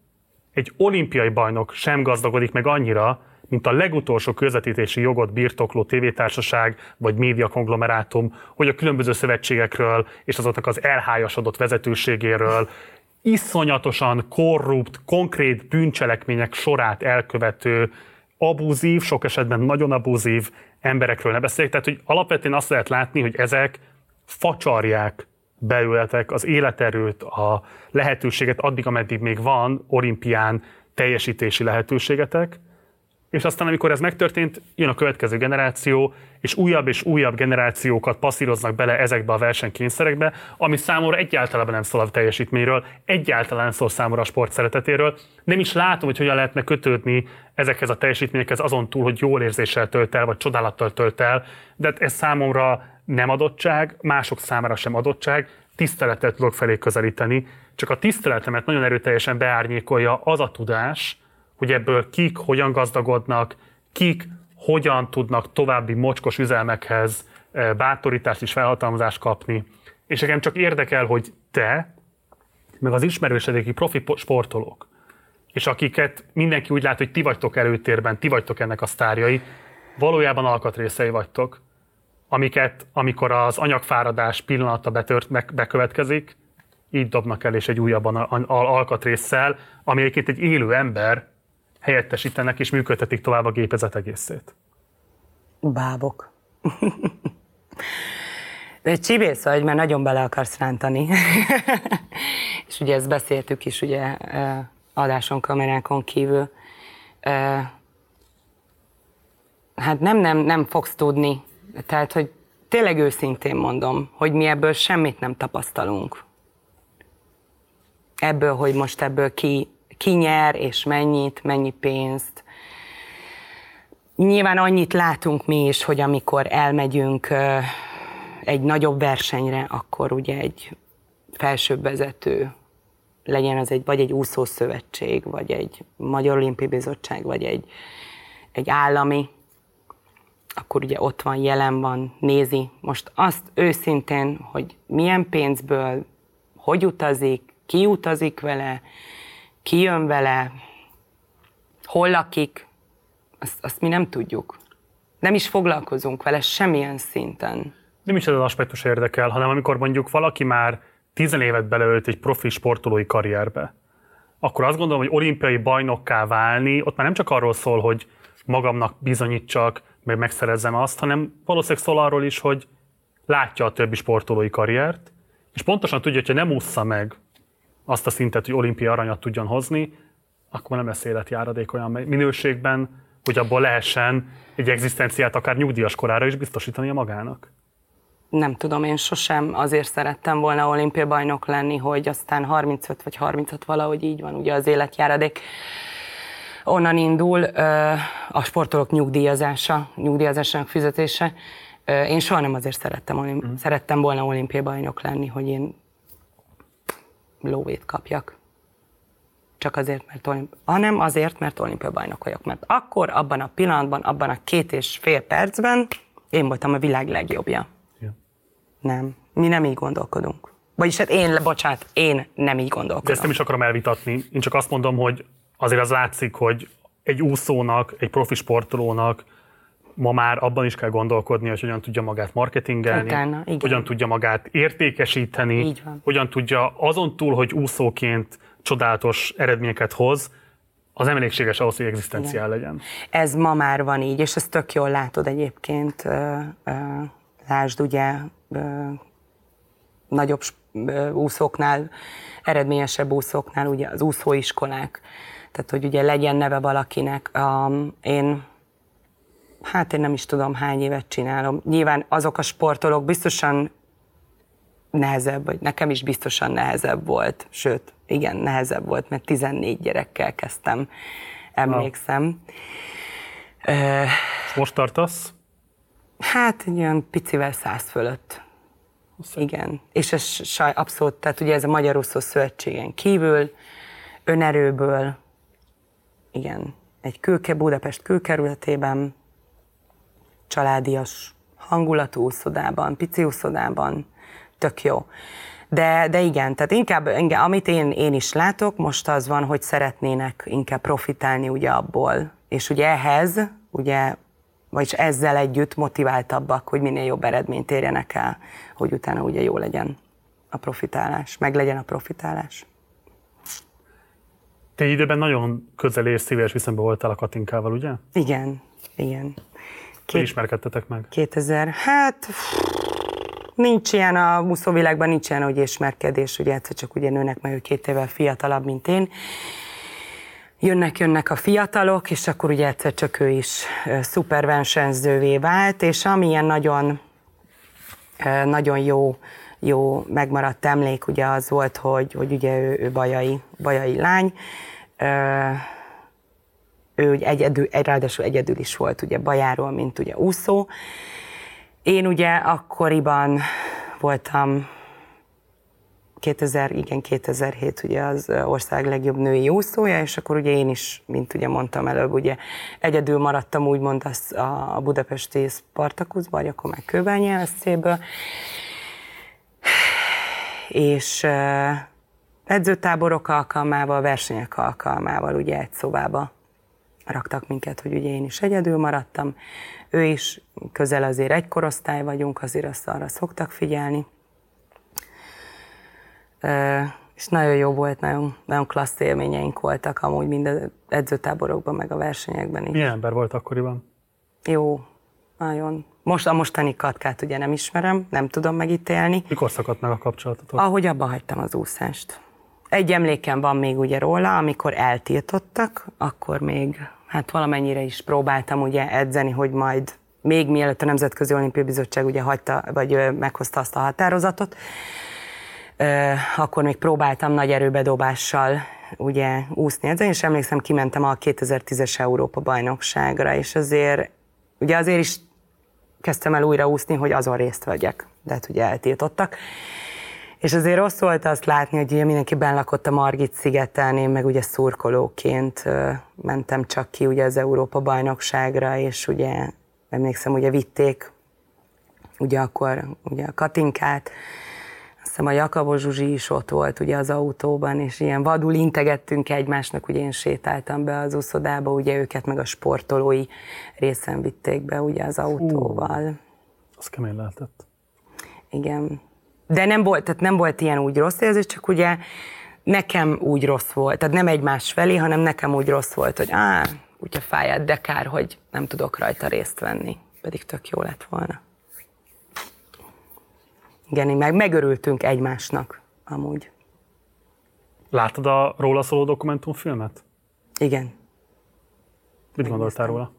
Egy olimpiai bajnok sem gazdagodik meg annyira, mint a legutolsó közvetítési jogot birtokló tévétársaság vagy médiakonglomerátum, hogy a különböző szövetségekről és azoknak az elhájasodott vezetőségéről iszonyatosan korrupt, konkrét bűncselekmények sorát elkövető, abúzív, sok esetben nagyon abúzív emberekről ne beszéljek. Tehát, hogy alapvetően azt lehet látni, hogy ezek facsarják belőletek az életerőt, a lehetőséget addig, ameddig még van olimpián teljesítési lehetőségetek, és aztán, amikor ez megtörtént, jön a következő generáció, és újabb és újabb generációkat passzíroznak bele ezekbe a versenykényszerekbe, ami számomra egyáltalán nem szól a teljesítményről, egyáltalán szól számomra a sport szeretetéről. Nem is látom, hogy hogyan lehetne kötődni ezekhez a teljesítményekhez azon túl, hogy jól érzéssel tölt el, vagy csodálattal tölt el, de ez számomra nem adottság, mások számára sem adottság, tiszteletet tudok felé közelíteni, csak a tiszteletemet nagyon erőteljesen beárnyékolja az a tudás, hogy ebből kik hogyan gazdagodnak, kik hogyan tudnak további mocskos üzelmekhez eh, bátorítást és felhatalmazást kapni. És nekem csak érdekel, hogy te, meg az ismerősedéki profi sportolók, és akiket mindenki úgy lát, hogy ti vagytok előtérben, ti vagytok ennek a sztárjai, valójában alkatrészei vagytok, amiket, amikor az anyagfáradás pillanata betört, meg, bekövetkezik, így dobnak el, és egy újabb alkatrészsel, ami egy élő ember, helyettesítenek és működtetik tovább a gépezet egészét. Bábok. De csibész vagy, mert nagyon bele akarsz rántani. és ugye ezt beszéltük is ugye adáson, kamerákon kívül. Hát nem, nem, nem fogsz tudni. Tehát, hogy tényleg őszintén mondom, hogy mi ebből semmit nem tapasztalunk. Ebből, hogy most ebből ki ki nyer, és mennyit, mennyi pénzt. Nyilván annyit látunk mi is, hogy amikor elmegyünk egy nagyobb versenyre, akkor ugye egy felsőbb vezető, legyen az egy, vagy egy úszószövetség, vagy egy Magyar Olimpiai Bizottság, vagy egy, egy állami, akkor ugye ott van, jelen van, nézi. Most azt őszintén, hogy milyen pénzből, hogy utazik, ki utazik vele, ki jön vele, hol lakik, azt, azt mi nem tudjuk. Nem is foglalkozunk vele semmilyen szinten. Nem is ez az aspektus érdekel, hanem amikor mondjuk valaki már tizen évet beleölt egy profi sportolói karrierbe, akkor azt gondolom, hogy olimpiai bajnokká válni, ott már nem csak arról szól, hogy magamnak bizonyítsak, meg megszerezzem azt, hanem valószínűleg szól arról is, hogy látja a többi sportolói karriert, és pontosan tudja, hogy nem ússza meg azt a szintet, hogy olimpia aranyat tudjon hozni, akkor nem lesz életjáradék olyan minőségben, hogy abból lehessen egy egzisztenciát akár nyugdíjas korára is biztosítania magának. Nem tudom, én sosem azért szerettem volna olimpia bajnok lenni, hogy aztán 35 vagy 36 valahogy így van, ugye az életjáradék. Onnan indul a sportolók nyugdíjazása, nyugdíjazásának fizetése. Én soha nem azért szerettem, mm. szerettem volna olimpia bajnok lenni, hogy én lóvét kapjak. Csak azért, mert olimp... hanem azért, mert olimpia bajnok vagyok. Mert akkor, abban a pillanatban, abban a két és fél percben én voltam a világ legjobbja. Ja. Nem. Mi nem így gondolkodunk. Vagyis hát én, bocsánat, én nem így gondolkodom. De ezt nem is akarom elvitatni. Én csak azt mondom, hogy azért az látszik, hogy egy úszónak, egy profi sportolónak ma már abban is kell gondolkodni, hogy hogyan tudja magát marketingelni, Utána, igen. hogyan tudja magát értékesíteni, hogyan tudja azon túl, hogy úszóként csodálatos eredményeket hoz, az nem elégséges ahhoz, hogy egzisztenciál legyen. Ez ma már van így, és ezt tök jól látod egyébként. Lásd ugye nagyobb úszóknál, eredményesebb úszóknál, ugye az úszóiskolák, tehát hogy ugye legyen neve valakinek. Én hát én nem is tudom hány évet csinálom. Nyilván azok a sportolók biztosan nehezebb, vagy nekem is biztosan nehezebb volt, sőt, igen, nehezebb volt, mert 14 gyerekkel kezdtem, emlékszem. Wow. most tartasz? Hát egy olyan picivel száz fölött. Igen, és ez saj, abszolút, tehát ugye ez a Magyar Úszó Szövetségen kívül, önerőből, igen, egy külke, Budapest külkerületében, családias hangulatú úszodában, pici úszodában, tök jó. De, de igen, tehát inkább, inkább amit én, én is látok, most az van, hogy szeretnének inkább profitálni ugye abból. És ugye ehhez, ugye, vagyis ezzel együtt motiváltabbak, hogy minél jobb eredményt érjenek el, hogy utána ugye jó legyen a profitálás, meg legyen a profitálás. Te időben nagyon közel és szíves viszonyban voltál a Katinkával, ugye? Igen, igen. Két, ismerkedtetek meg? 2000, hát nincs ilyen a muszóvilágban, nincs ilyen, hogy ismerkedés, ugye egyszer csak ugye nőnek, mert ő két évvel fiatalabb, mint én. Jönnek, jönnek a fiatalok, és akkor ugye egyszer csak ő is szuperversenyzővé vált, és amilyen nagyon, nagyon jó, jó megmaradt emlék ugye az volt, hogy, hogy ugye ő, ő bajai, bajai lány, ő ugye egyedül, ráadásul egyedül is volt ugye bajáról, mint ugye úszó. Én ugye akkoriban voltam 2000, igen, 2007 ugye az ország legjobb női úszója, és akkor ugye én is, mint ugye mondtam előbb, ugye egyedül maradtam úgymond az a budapesti Spartakuszban, vagy akkor már Kőbányi SC-ből. És edzőtáborok alkalmával, versenyek alkalmával ugye egy szobába raktak minket, hogy ugye én is egyedül maradtam, ő is, közel azért egy korosztály vagyunk, azért azt arra szoktak figyelni. És nagyon jó volt, nagyon, nagyon klassz élményeink voltak amúgy mind az edzőtáborokban, meg a versenyekben is. Milyen ember volt akkoriban? Jó, nagyon. Most a mostani katkát ugye nem ismerem, nem tudom megítélni. Mikor szakadt meg a kapcsolatotok? Ahogy abba hagytam az úszást. Egy emlékem van még ugye róla, amikor eltiltottak, akkor még hát valamennyire is próbáltam ugye edzeni, hogy majd még mielőtt a Nemzetközi Olimpiai Bizottság ugye hagyta, vagy meghozta azt a határozatot, akkor még próbáltam nagy erőbedobással ugye úszni edzeni, és emlékszem, kimentem a 2010-es Európa bajnokságra, és azért, ugye azért is kezdtem el újra úszni, hogy azon részt vegyek, de hát ugye eltiltottak. És azért rossz volt azt látni, hogy ugye mindenki lakott a Margit szigeten, én meg ugye szurkolóként mentem csak ki ugye az Európa bajnokságra, és ugye emlékszem, ugye vitték ugye akkor ugye a Katinkát, hiszem a Jakabos Zsuzsi is ott volt ugye az autóban, és ilyen vadul integettünk egymásnak, ugye én sétáltam be az úszodába, ugye őket meg a sportolói részen vitték be ugye az autóval. Hú, az kemény lehetett. Igen. De nem volt, tehát nem volt ilyen úgy rossz érzés, csak ugye nekem úgy rossz volt, tehát nem egymás felé, hanem nekem úgy rossz volt, hogy á, a fáját, de kár, hogy nem tudok rajta részt venni, pedig tök jó lett volna. Igen, meg megörültünk egymásnak, amúgy. Látod a róla szóló dokumentumfilmet? Igen. Mit gondoltál róla?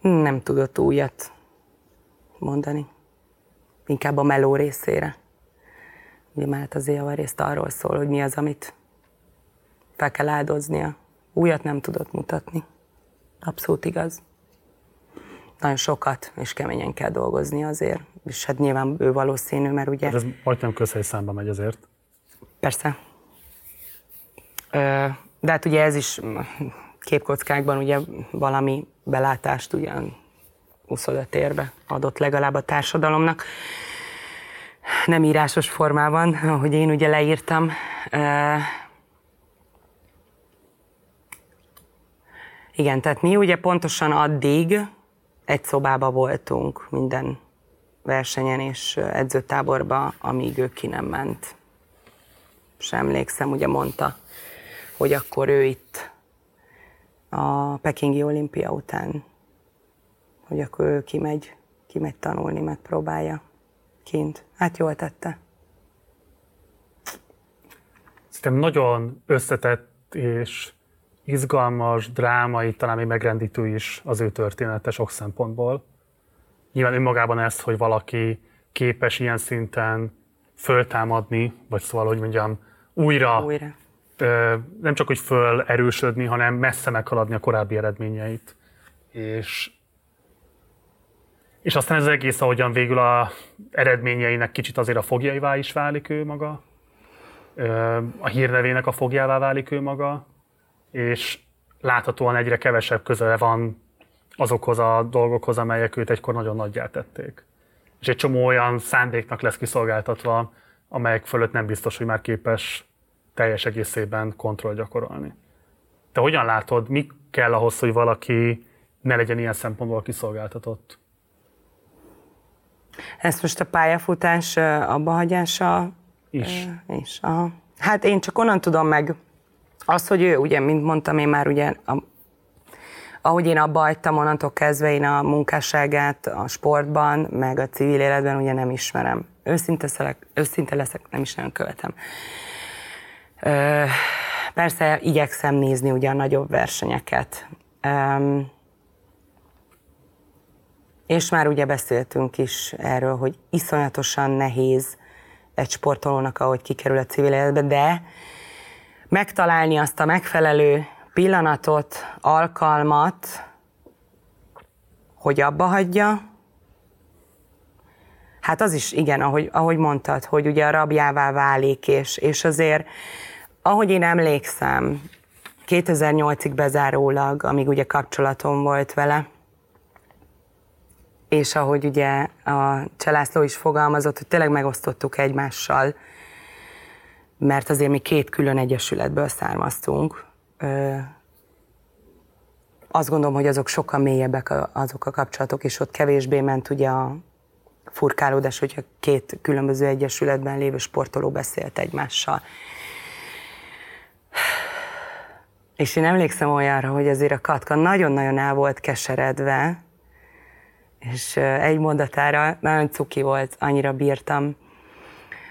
Nem tudott újat mondani inkább a meló részére. Ugye már az részt arról szól, hogy mi az, amit fel kell áldoznia. Újat nem tudott mutatni. Abszolút igaz. Nagyon sokat és keményen kell dolgozni azért. És hát nyilván ő valószínű, mert ugye... Hát ez majdnem közhelyszámba megy azért. Persze. De hát ugye ez is képkockákban ugye valami belátást ugyan térbe adott legalább a társadalomnak. Nem írásos formában, ahogy én ugye leírtam. Igen, tehát mi ugye pontosan addig egy szobába voltunk minden versenyen és edzőtáborba, amíg ő ki nem ment. És emlékszem, ugye mondta, hogy akkor ő itt a Pekingi olimpia után hogy akkor ő kimegy, kimegy tanulni, megpróbálja kint. Hát jól tette. Szerintem nagyon összetett és izgalmas, drámai, talán még megrendítő is az ő története sok szempontból. Nyilván önmagában ez, hogy valaki képes ilyen szinten föltámadni, vagy szóval, hogy mondjam, újra, Újra. Ö, nem csak, hogy föl erősödni, hanem messze meghaladni a korábbi eredményeit. És, és aztán ez az egész, ahogyan végül a eredményeinek kicsit azért a fogjaivá is válik ő maga, Ö, a hírnevének a fogjává válik ő maga, és láthatóan egyre kevesebb közele van azokhoz a dolgokhoz, amelyek őt egykor nagyon nagyjá tették. És egy csomó olyan szándéknak lesz kiszolgáltatva, amelyek fölött nem biztos, hogy már képes teljes egészében kontroll gyakorolni. Te hogyan látod, mi kell ahhoz, hogy valaki ne legyen ilyen szempontból kiszolgáltatott? Ezt most a pályafutás abbahagyása Is. Is. Aha. Hát én csak onnan tudom meg azt, hogy ő, ugye, mint mondtam én már, ugye, a, ahogy én abba hagytam, onnantól kezdve én a munkásságát a sportban, meg a civil életben ugye nem ismerem. Őszinte, szelek, őszinte leszek, nem is nagyon követem. Ö, persze igyekszem nézni ugye a nagyobb versenyeket. Ö, és már ugye beszéltünk is erről, hogy iszonyatosan nehéz egy sportolónak, ahogy kikerül a civil életbe, de megtalálni azt a megfelelő pillanatot, alkalmat, hogy abba hagyja, hát az is igen, ahogy, ahogy mondtad, hogy ugye a rabjává válik, és, és azért, ahogy én emlékszem, 2008-ig bezárólag, amíg ugye kapcsolatom volt vele, és ahogy ugye a Cselászló is fogalmazott, hogy tényleg megosztottuk egymással, mert azért mi két külön egyesületből származtunk. Ö, azt gondolom, hogy azok sokkal mélyebbek a- azok a kapcsolatok, és ott kevésbé ment ugye a furkálódás, hogyha két különböző egyesületben lévő sportoló beszélt egymással. És én emlékszem olyanra, hogy azért a Katka nagyon-nagyon el volt keseredve, és egy mondatára nagyon cuki volt, annyira bírtam,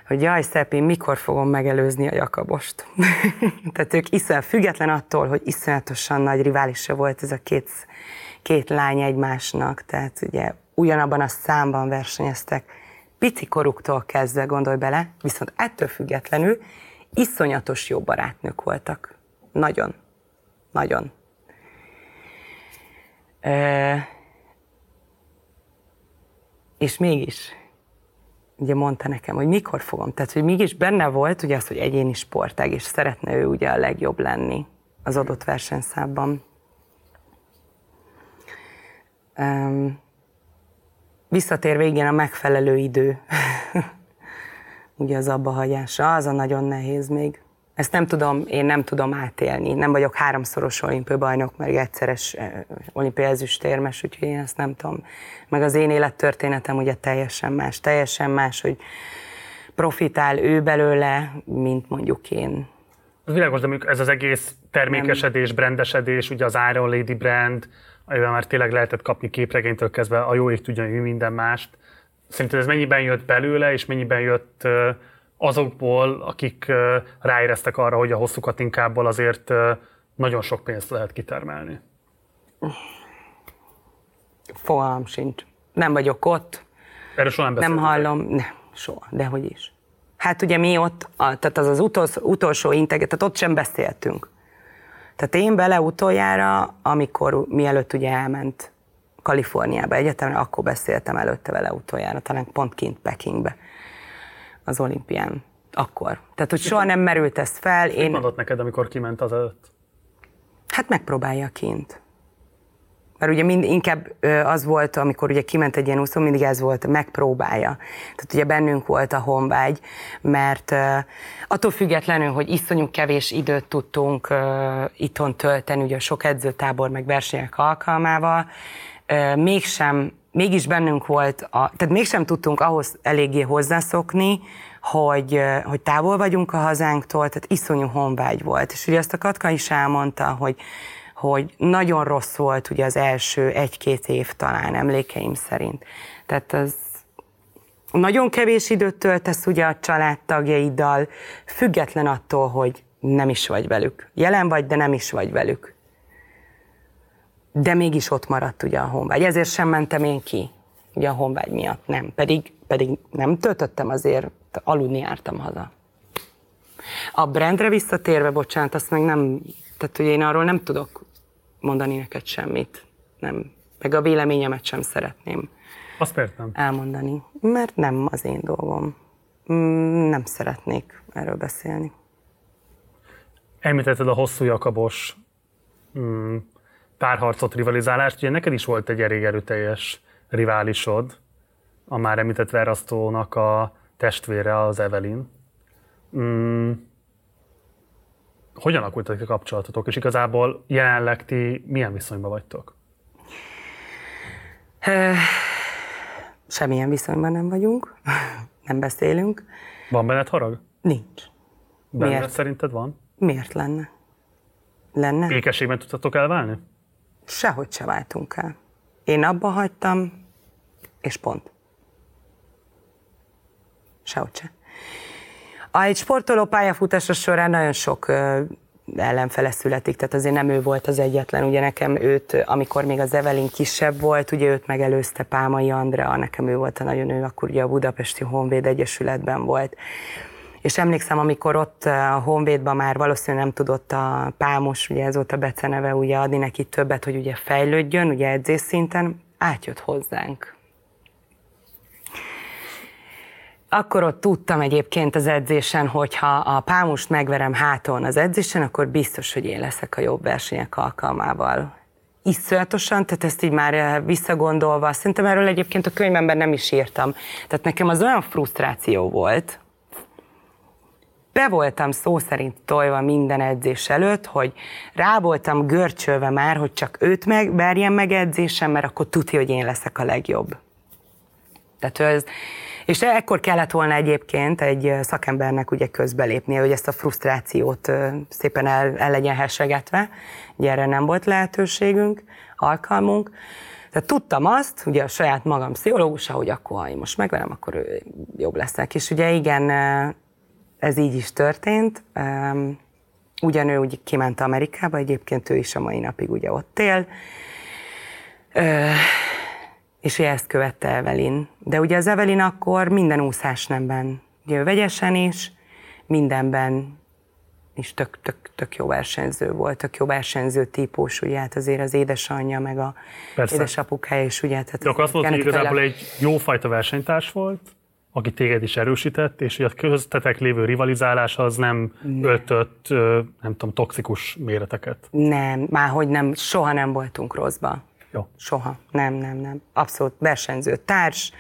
hogy jaj, Szepi, mikor fogom megelőzni a Jakabost. Tehát ők iszonyat, független attól, hogy iszonyatosan nagy riválisa volt ez a két, két lány egymásnak, tehát ugye ugyanabban a számban versenyeztek, pici koruktól kezdve, gondolj bele, viszont ettől függetlenül iszonyatos jó barátnők voltak. Nagyon. Nagyon. Ö, és mégis, ugye mondta nekem, hogy mikor fogom. Tehát, hogy mégis benne volt ugye az, hogy egyéni sportág, és szeretne ő ugye a legjobb lenni az adott versenyszámban. Um, visszatér végén a megfelelő idő. ugye az abbahagyása, az a nagyon nehéz még. Ezt nem tudom, én nem tudom átélni. Nem vagyok háromszoros olimpiai bajnok, meg egyszeres eh, olimpiai ezüstérmes, úgyhogy én ezt nem tudom. Meg az én élettörténetem ugye teljesen más. Teljesen más, hogy profitál ő belőle, mint mondjuk én. Az világos, de mondjuk ez az egész termékesedés, brandesedés, ugye az Iron Lady brand, amivel már tényleg lehetett kapni képregénytől kezdve a jó ég tudja, minden mást. Szerinted ez mennyiben jött belőle, és mennyiben jött ö, azokból, akik ráéreztek arra, hogy a hosszú katinkából azért nagyon sok pénzt lehet kitermelni? Fogalmam sincs. Nem vagyok ott. Erről soha nem Nem beszéltetek? hallom, nem, soha, dehogy is. Hát ugye mi ott, tehát az az utolsó, utolsó integet, tehát ott sem beszéltünk. Tehát én vele utoljára, amikor mielőtt ugye elment Kaliforniába egyetemre, akkor beszéltem előtte vele utoljára, talán pont kint Pekingbe, az olimpián. Akkor. Tehát, hogy soha nem merült ez fel. Mit Én, mondott neked, amikor kiment az előtt? Hát megpróbálja kint. Mert ugye mind, inkább az volt, amikor ugye kiment egy ilyen úszó, mindig ez volt, megpróbálja. Tehát ugye bennünk volt a honvágy, mert attól függetlenül, hogy iszonyú kevés időt tudtunk itthon tölteni, ugye sok edzőtábor meg versenyek alkalmával, mégsem, mégis bennünk volt, a, tehát mégsem tudtunk ahhoz eléggé hozzászokni, hogy, hogy távol vagyunk a hazánktól, tehát iszonyú honvágy volt. És ugye azt a Katka is elmondta, hogy hogy nagyon rossz volt ugye az első egy-két év talán emlékeim szerint. Tehát az nagyon kevés időt töltesz ugye a családtagjaiddal, független attól, hogy nem is vagy velük. Jelen vagy, de nem is vagy velük. De mégis ott maradt ugye a honvágy. Ezért sem mentem én ki, ugye a honvágy miatt nem. Pedig, pedig nem töltöttem azért, aludni jártam haza. A brandre visszatérve, bocsánat, azt meg nem, tehát hogy én arról nem tudok mondani neked semmit. Nem. Meg a véleményemet sem szeretném Azt értem. elmondani, mert nem az én dolgom. Mm, Nem szeretnék erről beszélni. Említetted a hosszú jakabos mm, párharcot, rivalizálást. Ugye neked is volt egy elég erőteljes riválisod, a már említett Verasztónak a testvére, az Evelyn. Mm, hogyan alakultak a kapcsolatotok, és igazából jelenleg ti milyen viszonyban vagytok? Semmilyen viszonyban nem vagyunk, nem beszélünk. Van benned harag? Nincs. Benned Miért? szerinted van? Miért lenne? Lenne? Békességben tudtatok elválni? Sehogy se váltunk el. Én abba hagytam, és pont. Sehogy se. A egy sportoló pályafutása során nagyon sok ellenfele születik, tehát azért nem ő volt az egyetlen. Ugye nekem őt, amikor még az Evelyn kisebb volt, ugye őt megelőzte Pálmai Andrea, nekem ő volt a nagyon ő, akkor ugye a Budapesti Honvéd Egyesületben volt. És emlékszem, amikor ott a Honvédban már valószínűleg nem tudott a Pálmos, ugye ez volt a beceneve, ugye adni neki többet, hogy ugye fejlődjön, ugye edzés szinten, átjött hozzánk. Akkor ott tudtam egyébként az edzésen, hogy ha a Pálmust megverem háton az edzésen, akkor biztos, hogy én leszek a jobb versenyek alkalmával. Iszonyatosan, tehát ezt így már eh, visszagondolva, szerintem erről egyébként a könyvemben nem is írtam. Tehát nekem az olyan frusztráció volt, be voltam szó szerint tojva minden edzés előtt, hogy rá voltam görcsölve már, hogy csak őt megverjem meg edzésen, mert akkor tudja, hogy én leszek a legjobb. Tehát ez, és ekkor kellett volna egyébként egy szakembernek ugye közbelépnie, hogy ezt a frusztrációt szépen el, el legyen hessegetve. Ugye erre nem volt lehetőségünk, alkalmunk. Tehát tudtam azt, ugye a saját magam pszichológusa, hogy akkor, ha én most megverem, akkor ő jobb leszek. És ugye igen, ez így is történt. Öm, Ugyanő úgy kiment Amerikába, egyébként ő is a mai napig ugye ott él. És ezt követte Evelyn. De ugye az Evelyn akkor minden úszás nemben, ugye ő vegyesen is, mindenben is tök, tök, tök jó versenyző volt, tök jó versenyző típus, ugye hát azért az édesanyja, meg a Persze. édesapukája is, ugye. Tehát De akkor azt mondod, hogy igazából egy jófajta versenytárs volt, aki téged is erősített, és hogy a köztetek lévő rivalizálás az nem öltött, ö, nem tudom, toxikus méreteket. Nem, már hogy nem, soha nem voltunk rosszba. Jó. Soha. Nem, nem, nem. Abszolút versenyző társ.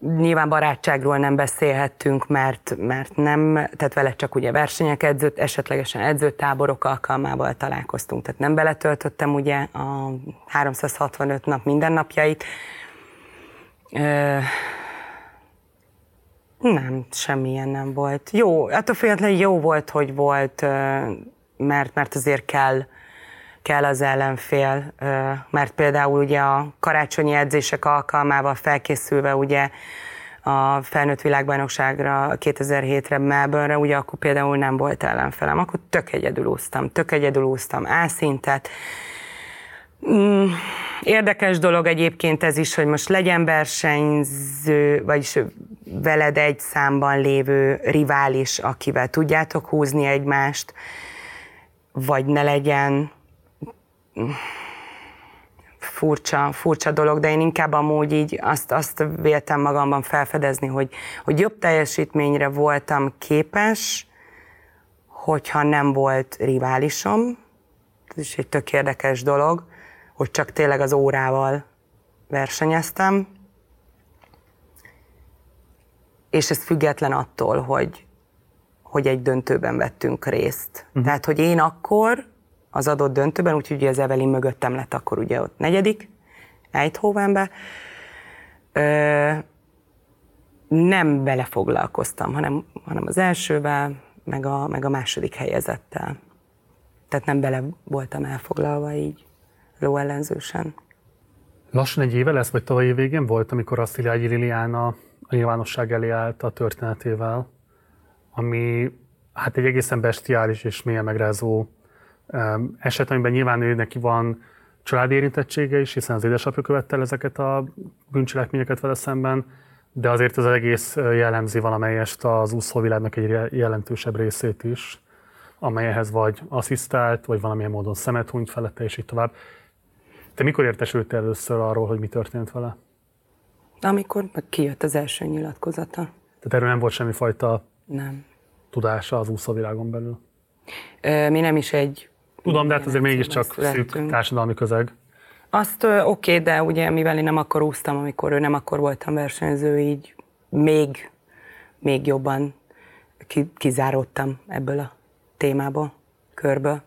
Nyilván barátságról nem beszélhettünk, mert, mert nem, tehát vele csak ugye versenyek edzőt, esetlegesen edzőtáborok alkalmával találkoztunk, tehát nem beletöltöttem ugye a 365 nap mindennapjait. Ö, nem, semmilyen nem volt. Jó, attól függetlenül jó volt, hogy volt, mert, mert azért kell, kell az ellenfél, mert például ugye a karácsonyi edzések alkalmával felkészülve ugye a felnőtt világbajnokságra 2007-re Melbourne-re, ugye akkor például nem volt ellenfelem, akkor tök egyedül úsztam, tök egyedül úsztam A-szintet, Mm, Érdekes dolog egyébként ez is, hogy most legyen versenyző, vagyis veled egy számban lévő rivális, akivel tudjátok húzni egymást, vagy ne legyen. Furcsa, furcsa dolog, de én inkább amúgy így azt, azt véltem magamban felfedezni, hogy, hogy jobb teljesítményre voltam képes, hogyha nem volt riválisom. Ez is egy tök érdekes dolog, hogy csak tényleg az órával versenyeztem. És ez független attól, hogy, hogy egy döntőben vettünk részt. Uh-huh. Tehát, hogy én akkor az adott döntőben, úgyhogy ugye az Evelyn mögöttem lett akkor ugye ott negyedik, Eindhovenbe, ö, nem belefoglalkoztam, hanem, hanem az elsővel, meg a, meg a második helyezettel. Tehát nem bele voltam elfoglalva így lóellenzősen. Lassan egy éve lesz, vagy tavaly végén volt, amikor a Szilágyi Liliana a nyilvánosság elé állt a történetével, ami hát egy egészen bestiális és mélyen megrázó eset, amiben nyilván ő neki van családi érintettsége is, hiszen az édesapja követte el ezeket a bűncselekményeket vele szemben, de azért az egész jellemzi valamelyest az úszóvilágnak egy jelentősebb részét is, amelyhez vagy asszisztált, vagy valamilyen módon szemet hunyt felette, és így tovább. Te mikor értesültél először arról, hogy mi történt vele? Amikor kijött az első nyilatkozata. Tehát erről nem volt semmifajta nem. tudása az úszóvilágon belül? Ö, mi nem is egy... Tudom, de hát azért mégiscsak szűk társadalmi közeg. Azt oké, okay, de ugye mivel én nem akkor úsztam, amikor ő nem akkor voltam versenyző, így még, még jobban kizáródtam ebből a témából, körből.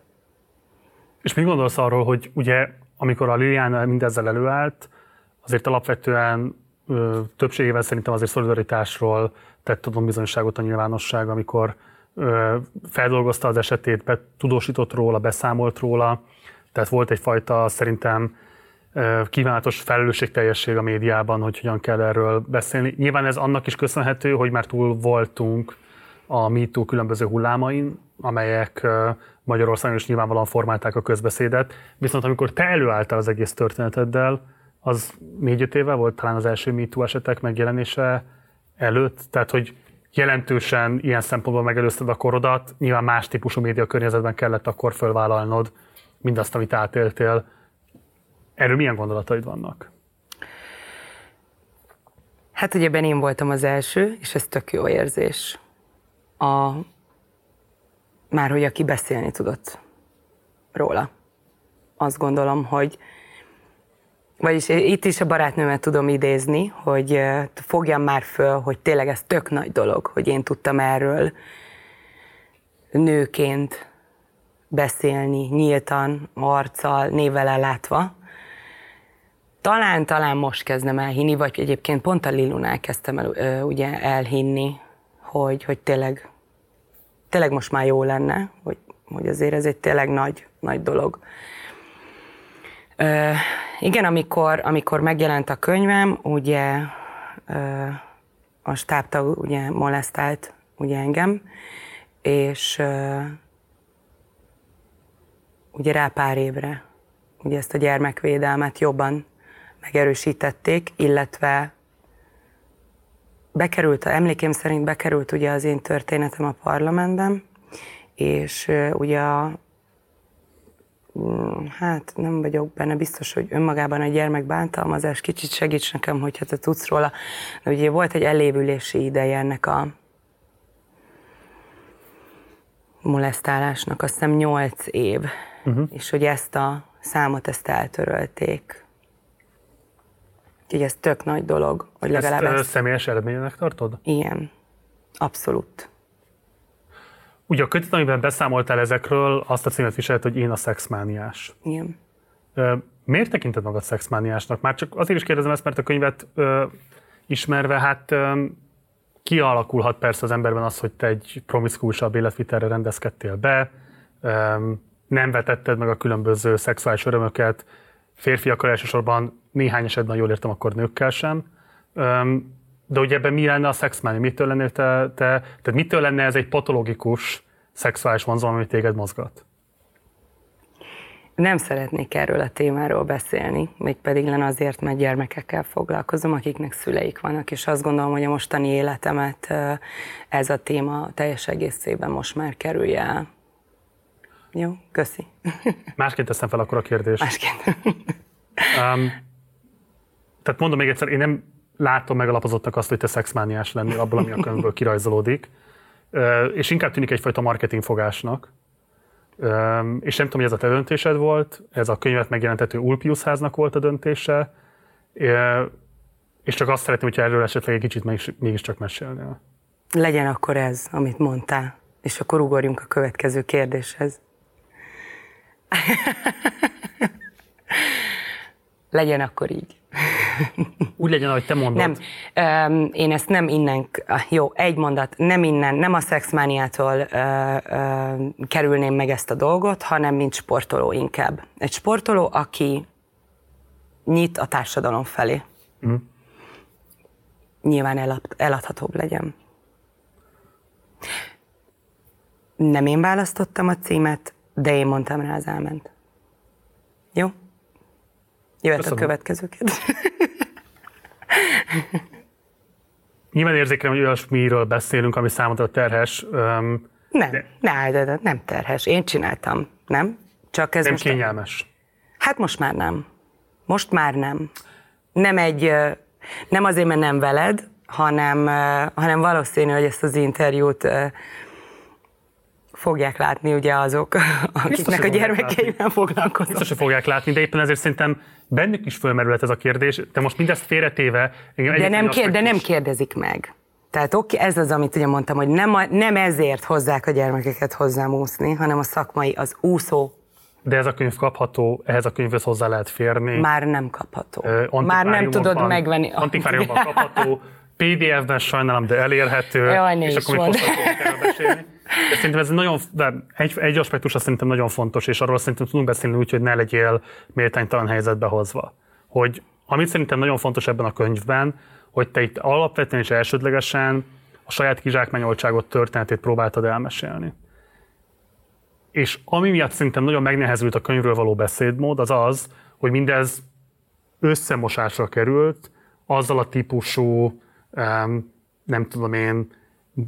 És mit gondolsz arról, hogy ugye amikor a Liliana mindezzel előállt, azért alapvetően ö, többségével szerintem azért szolidaritásról tett tudom bizonyságot a nyilvánosság, amikor ö, feldolgozta az esetét, tudósított róla, beszámolt róla, tehát volt egyfajta szerintem kívánatos felelősségteljesség a médiában, hogy hogyan kell erről beszélni. Nyilván ez annak is köszönhető, hogy már túl voltunk a MeToo különböző hullámain, amelyek Magyarországon is nyilvánvalóan formálták a közbeszédet. Viszont amikor te előálltál az egész történeteddel, az négy-öt éve volt talán az első MeToo esetek megjelenése előtt, tehát hogy jelentősen ilyen szempontból megelőzted a korodat, nyilván más típusú média környezetben kellett akkor fölvállalnod mindazt, amit átéltél. Erről milyen gondolataid vannak? Hát ugye én voltam az első, és ez tök jó érzés. A, már hogy aki beszélni tudott róla. Azt gondolom, hogy vagyis itt is a barátnőmet tudom idézni, hogy fogjam már föl, hogy tényleg ez tök nagy dolog, hogy én tudtam erről nőként beszélni, nyíltan, arccal, névvel ellátva. Talán, talán most kezdem elhinni, vagy egyébként pont a Lilunál kezdtem el, ugye elhinni, hogy, hogy tényleg, tényleg most már jó lenne, hogy, hogy azért ez egy tényleg nagy, nagy dolog. Ö, igen, amikor, amikor megjelent a könyvem, ugye ö, a stábtag ugye molesztált ugye engem, és ö, ugye rá pár évre ugye ezt a gyermekvédelmet jobban megerősítették, illetve bekerült, emlékeim szerint bekerült ugye az én történetem a parlamentben, és ugye a, mm, hát nem vagyok benne biztos, hogy önmagában a gyermek bántalmazás, kicsit segíts nekem, hogyha te tudsz róla, de ugye volt egy elévülési ideje ennek a molesztálásnak, azt hiszem 8 év, uh-huh. és hogy ezt a számot ezt eltörölték. Úgyhogy ez tök nagy dolog, hogy legalább ezt... ezt... személyes eredménynek tartod? Igen, abszolút. Ugye a kötet, amiben beszámoltál ezekről, azt a címet viselt, hogy én a szexmániás. Igen. Miért tekinted magad szexmániásnak? Már csak azért is kérdezem ezt, mert a könyvet ö, ismerve, hát ö, kialakulhat persze az emberben az, hogy te egy promiszkusabb életvitelre rendezkedtél be, ö, nem vetetted meg a különböző szexuális örömöket, férfiakkal elsősorban néhány esetben, jól értem, akkor nőkkel sem. De ugye ebben mi lenne a szexmánia? Mitől lenne, te, te, tehát mitől lenne ez egy patológikus szexuális vonzalom, ami téged mozgat? Nem szeretnék erről a témáról beszélni, mégpedig lenne azért, mert gyermekekkel foglalkozom, akiknek szüleik vannak, és azt gondolom, hogy a mostani életemet ez a téma teljes egészében most már kerülje el. Jó, köszi. Másként teszem fel akkor a kérdést. Másként. Um, tehát mondom még egyszer, én nem látom megalapozottnak azt, hogy te szexmániás lennél abból, ami a könyvből kirajzolódik, és inkább tűnik egyfajta marketingfogásnak. És nem tudom, hogy ez a te döntésed volt, ez a könyvet megjelentető Ulpius háznak volt a döntése, és csak azt szeretném, hogyha erről esetleg egy kicsit mégis, mégiscsak mesélnél. Legyen akkor ez, amit mondtál, és akkor ugorjunk a következő kérdéshez. legyen akkor így. Úgy legyen, ahogy te mondod. Nem, én ezt nem innen, jó, egy mondat, nem innen, nem a szexmániától uh, uh, kerülném meg ezt a dolgot, hanem mint sportoló inkább. Egy sportoló, aki nyit a társadalom felé. Mm. Nyilván elad, eladhatóbb legyen. Nem én választottam a címet, de én mondtam rá az elment. Jöhet Köszönöm. a következő kérdés. Nyilván érzékelem, hogy olyasmiről beszélünk, ami számodra terhes. Um, nem, de... ne, de, de, nem terhes. Én csináltam, nem? Csak ez nem most kényelmes. A... Hát most már nem. Most már nem. Nem egy, nem azért, mert nem veled, hanem, hanem valószínű, hogy ezt az interjút fogják látni ugye azok, akiknek a gyermekeivel foglalkoznak. Biztos, hogy fogják látni, de éppen ezért szerintem bennük is fölmerülhet ez a kérdés. De most mindezt félretéve... De nem, kér, de nem kérdezik meg. Tehát oké, ez az, amit ugye mondtam, hogy nem, a, nem ezért hozzák a gyermekeket hozzám úszni, hanem a szakmai, az úszó. De ez a könyv kapható, ehhez a könyvhez hozzá lehet férni. Már nem kapható. Már nem tudod megvenni. Antikváriumban kapható, PDF-ben sajnálom, de elérhető. Jaj, és akkor még kell beszélni. Szerintem ez nagyon, de egy, egy aspektus azt szerintem nagyon fontos, és arról szerintem tudunk beszélni úgy, hogy ne legyél méltánytalan helyzetbe hozva. Hogy amit szerintem nagyon fontos ebben a könyvben, hogy te itt alapvetően és elsődlegesen a saját kizsákmányoltságot, történetét próbáltad elmesélni. És ami miatt szerintem nagyon megnehezült a könyvről való beszédmód, az az, hogy mindez összemosásra került azzal a típusú, nem tudom én,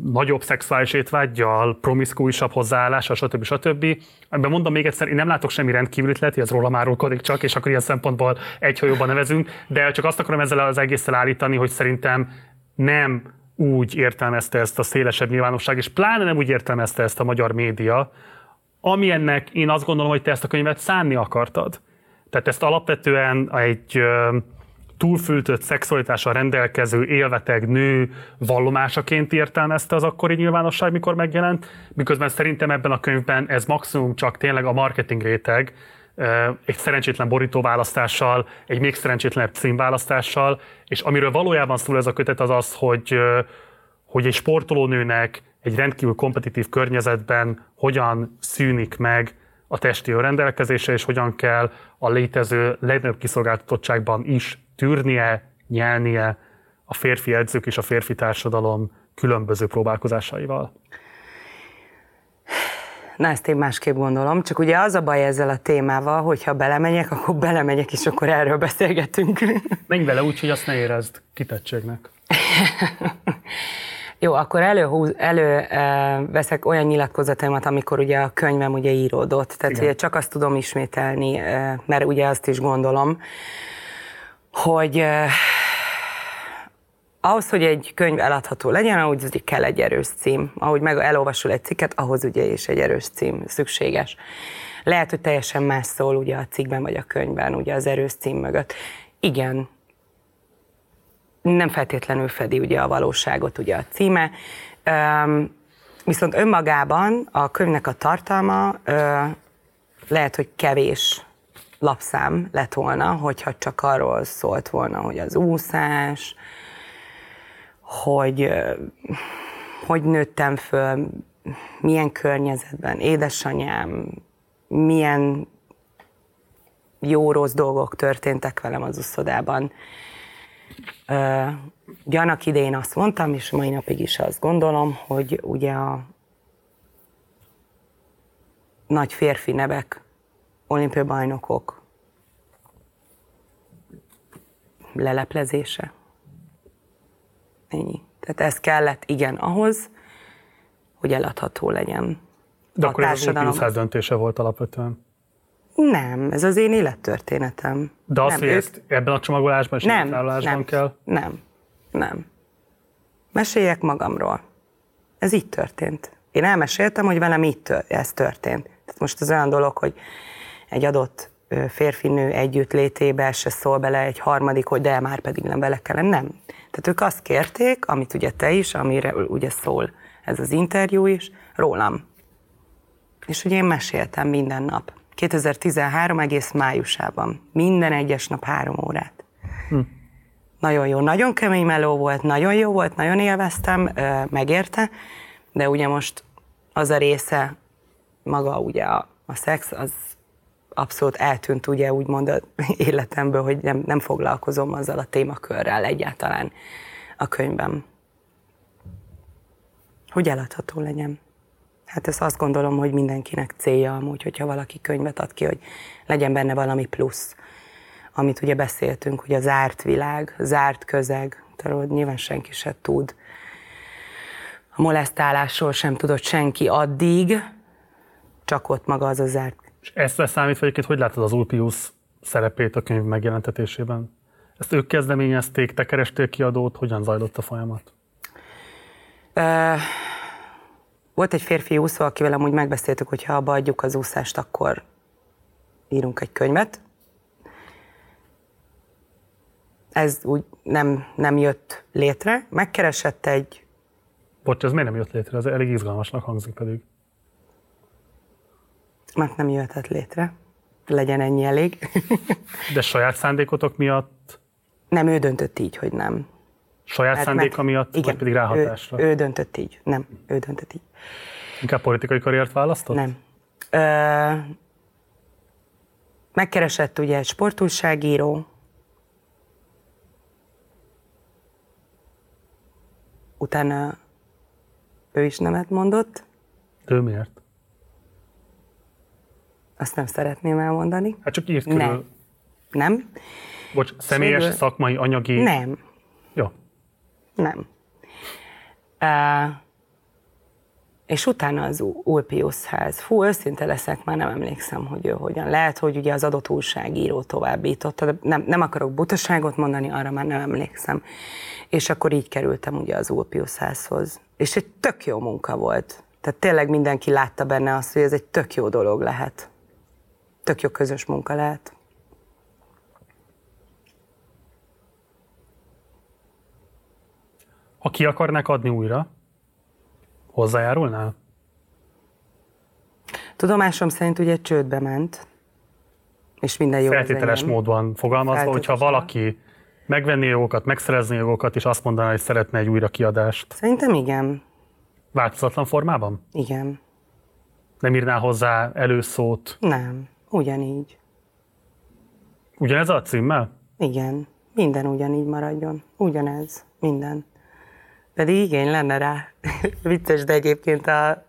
nagyobb szexuális étvágyjal, promiszkuisabb hozzáállással, stb. stb. Ebben mondom még egyszer, én nem látok semmi rendkívülit, lehet, hogy ez róla árulkodik csak, és akkor ilyen szempontból egy hajóban nevezünk, de csak azt akarom ezzel az egésszel állítani, hogy szerintem nem úgy értelmezte ezt a szélesebb nyilvánosság, és pláne nem úgy értelmezte ezt a magyar média, ami ennek én azt gondolom, hogy te ezt a könyvet szánni akartad. Tehát ezt alapvetően egy túlfültött szexualitással rendelkező élveteg nő vallomásaként értelmezte az akkori nyilvánosság, mikor megjelent, miközben szerintem ebben a könyvben ez maximum csak tényleg a marketing réteg, egy szerencsétlen borítóválasztással, egy még szerencsétlenebb címválasztással, és amiről valójában szól ez a kötet az az, hogy, hogy egy sportolónőnek egy rendkívül kompetitív környezetben hogyan szűnik meg a testi rendelkezése, és hogyan kell a létező legnagyobb kiszolgáltatottságban is tűrnie, nyelnie a férfi edzők és a férfi társadalom különböző próbálkozásaival? Na, ezt én másképp gondolom, csak ugye az a baj ezzel a témával, hogyha belemegyek, akkor belemegyek, és akkor erről beszélgetünk. Menj vele úgy, hogy azt ne érezd kitettségnek. Jó, akkor előhúz, elő e, veszek olyan nyilatkozataimat, amikor ugye a könyvem ugye íródott. Tehát ugye csak azt tudom ismételni, e, mert ugye azt is gondolom, hogy ahhoz, hogy egy könyv eladható legyen, ahhoz ugye kell egy erős cím. Ahogy meg elolvasol egy cikket, ahhoz ugye is egy erős cím szükséges. Lehet, hogy teljesen más szól ugye a cikkben vagy a könyvben, ugye az erős cím mögött. Igen, nem feltétlenül fedi ugye a valóságot ugye a címe, Üm, viszont önmagában a könyvnek a tartalma ö, lehet, hogy kevés lapszám lett volna, hogyha csak arról szólt volna, hogy az úszás, hogy hogy nőttem föl, milyen környezetben, édesanyám, milyen jó-rossz dolgok történtek velem az uszodában. Gyanak idején azt mondtam, és mai napig is azt gondolom, hogy ugye a nagy férfi nevek olimpiai bajnokok leleplezése. Ennyi. Tehát ez kellett, igen, ahhoz, hogy eladható legyen. De a akkor társadalom. ez az döntése volt alapvetően? Nem, ez az én élettörténetem. De azt, nem, hogy ezt ebben a csomagolásban és nem, nem, kell? Nem, nem. Meséljek magamról. Ez így történt. Én elmeséltem, hogy velem így tör- ez történt. Tehát most az olyan dolog, hogy egy adott férfinő együttlétébe se szól bele egy harmadik, hogy de már pedig nem vele kellene. Nem. Tehát ők azt kérték, amit ugye te is, amire ugye szól ez az interjú is, rólam. És ugye én meséltem minden nap. 2013 egész májusában. Minden egyes nap három órát. Hm. Nagyon jó, nagyon kemény meló volt, nagyon jó volt, nagyon élveztem, megérte, de ugye most az a része, maga ugye a, a szex, az abszolút eltűnt ugye úgymond az életemből, hogy nem, nem foglalkozom azzal a témakörrel egyáltalán a könyvben. Hogy eladható legyen. Hát ezt azt gondolom, hogy mindenkinek célja amúgy, hogyha valaki könyvet ad ki, hogy legyen benne valami plusz. Amit ugye beszéltünk, hogy a zárt világ, zárt közeg, arról nyilván senki se tud. A molesztálásról sem tudott senki addig, csak ott maga az az zárt. És ezt leszámítva egyébként, hogy látod az Ulpius szerepét a könyv megjelentetésében? Ezt ők kezdeményezték, te kerestél kiadót, hogyan zajlott a folyamat? Uh, volt egy férfi úszó, akivel amúgy megbeszéltük, hogy ha abba adjuk az úszást, akkor írunk egy könyvet. Ez úgy nem, nem jött létre. Megkeresett egy... Bocs, ez miért nem jött létre? Ez elég izgalmasnak hangzik pedig. Mert nem jöhetett létre. Legyen ennyi elég. De saját szándékotok miatt? Nem, ő döntött így, hogy nem. Saját Mert szándéka meg, miatt, igen, vagy pedig ráhatásra? Ő, ő döntött így. Nem, ő döntött így. Inkább politikai karriert választott? Nem. Ö, megkeresett ugye egy sportújságíró, utána ő is nemet mondott. Ő miért? Azt nem szeretném elmondani. Hát csak írt körül. Nem. Nem. Bocs, személyes, Sőt, szakmai, anyagi... Nem. Jó. Nem. Uh, és utána az Ulpiusház. Fú, őszinte leszek, már nem emlékszem, hogy ő hogyan. Lehet, hogy ugye az adott újságíró továbbította, de nem, nem akarok butaságot mondani, arra már nem emlékszem. És akkor így kerültem ugye az Ulpiusházhoz. És egy tök jó munka volt. Tehát tényleg mindenki látta benne azt, hogy ez egy tök jó dolog lehet. Tök jó közös munka lehet. Ha ki akarnák adni újra, hozzájárulnál? Tudomásom szerint ugye csődbe ment, és minden jó Feltételes módon fogalmazva, hogyha valaki megvenni jogokat, megszerezni jogokat, és azt mondaná, hogy szeretne egy újra kiadást. Szerintem igen. Változatlan formában? Igen. Nem írnál hozzá előszót? Nem, ugyanígy. Ugyanez a címmel? Igen, minden ugyanígy maradjon. Ugyanez, minden. Pedig igény lenne rá. Vicces, de egyébként a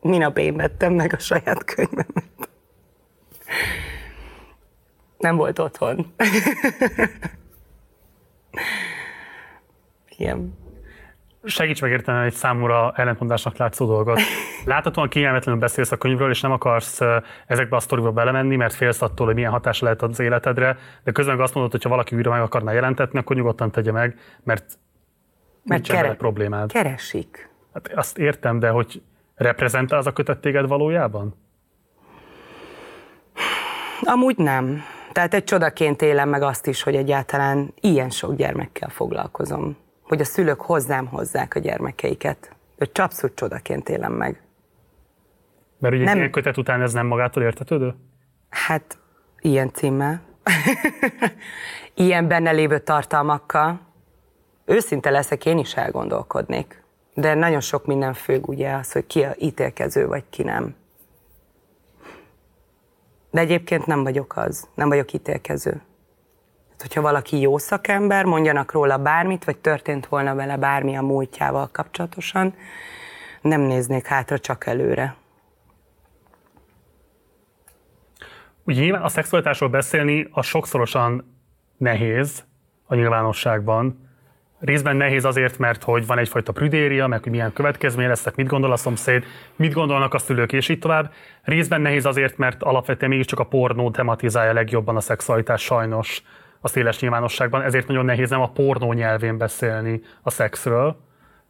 minap én vettem meg a saját könyvemet. Nem volt otthon. Igen. Segíts megérteni egy számúra ellentmondásnak látszó dolgot. Láthatóan kényelmetlenül beszélsz a könyvről, és nem akarsz ezekbe a sztoriba belemenni, mert félsz attól, hogy milyen hatása lehet az életedre, de közben azt mondod, hogy ha valaki újra meg akarná jelentetni, akkor nyugodtan tegye meg, mert mert kere- problémád. keresik. Hát azt értem, de hogy reprezentál az a kötet téged valójában? Amúgy nem. Tehát egy csodaként élem meg azt is, hogy egyáltalán ilyen sok gyermekkel foglalkozom. Hogy a szülők hozzám hozzák a gyermekeiket. Hogy abszolút csodaként élem meg. Mert ugye nem... ilyen kötet után ez nem magától értetődő? Hát, ilyen címmel. ilyen benne lévő tartalmakkal őszinte leszek, én is elgondolkodnék. De nagyon sok minden függ ugye az, hogy ki a ítélkező, vagy ki nem. De egyébként nem vagyok az, nem vagyok ítélkező. Hogyha valaki jó szakember, mondjanak róla bármit, vagy történt volna vele bármi a múltjával kapcsolatosan, nem néznék hátra, csak előre. Ugye nyilván a szexualitásról beszélni a sokszorosan nehéz a nyilvánosságban, Részben nehéz azért, mert hogy van egyfajta prüdéria, meg hogy milyen következmény lesznek, mit gondol a szomszéd, mit gondolnak a szülők, és így tovább. Részben nehéz azért, mert alapvetően mégiscsak a pornó tematizálja legjobban a szexualitás sajnos a széles nyilvánosságban, ezért nagyon nehéz nem a pornó nyelvén beszélni a szexről.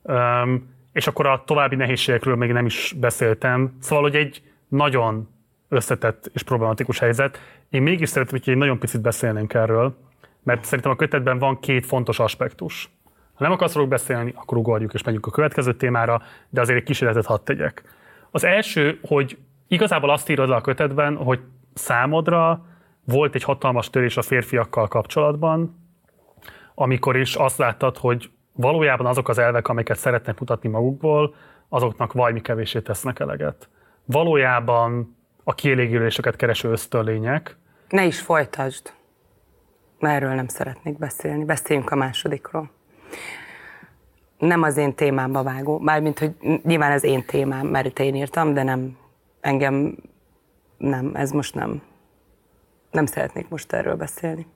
Um, és akkor a további nehézségekről még nem is beszéltem. Szóval, hogy egy nagyon összetett és problematikus helyzet. Én mégis szeretném, hogy egy nagyon picit beszélnénk erről, mert szerintem a kötetben van két fontos aspektus. Ha nem akarsz róluk beszélni, akkor ugorjuk és megyünk a következő témára, de azért egy kísérletet hadd tegyek. Az első, hogy igazából azt írod le a kötetben, hogy számodra volt egy hatalmas törés a férfiakkal kapcsolatban, amikor is azt láttad, hogy valójában azok az elvek, amiket szeretnek mutatni magukból, azoknak vajmi kevésé tesznek eleget. Valójában a kielégüléseket kereső ösztönlények. Ne is folytasd. Erről nem szeretnék beszélni. Beszéljünk a másodikról nem az én témámba vágó, mármint, hogy nyilván az én témám, mert én írtam, de nem, engem nem, ez most nem. Nem szeretnék most erről beszélni.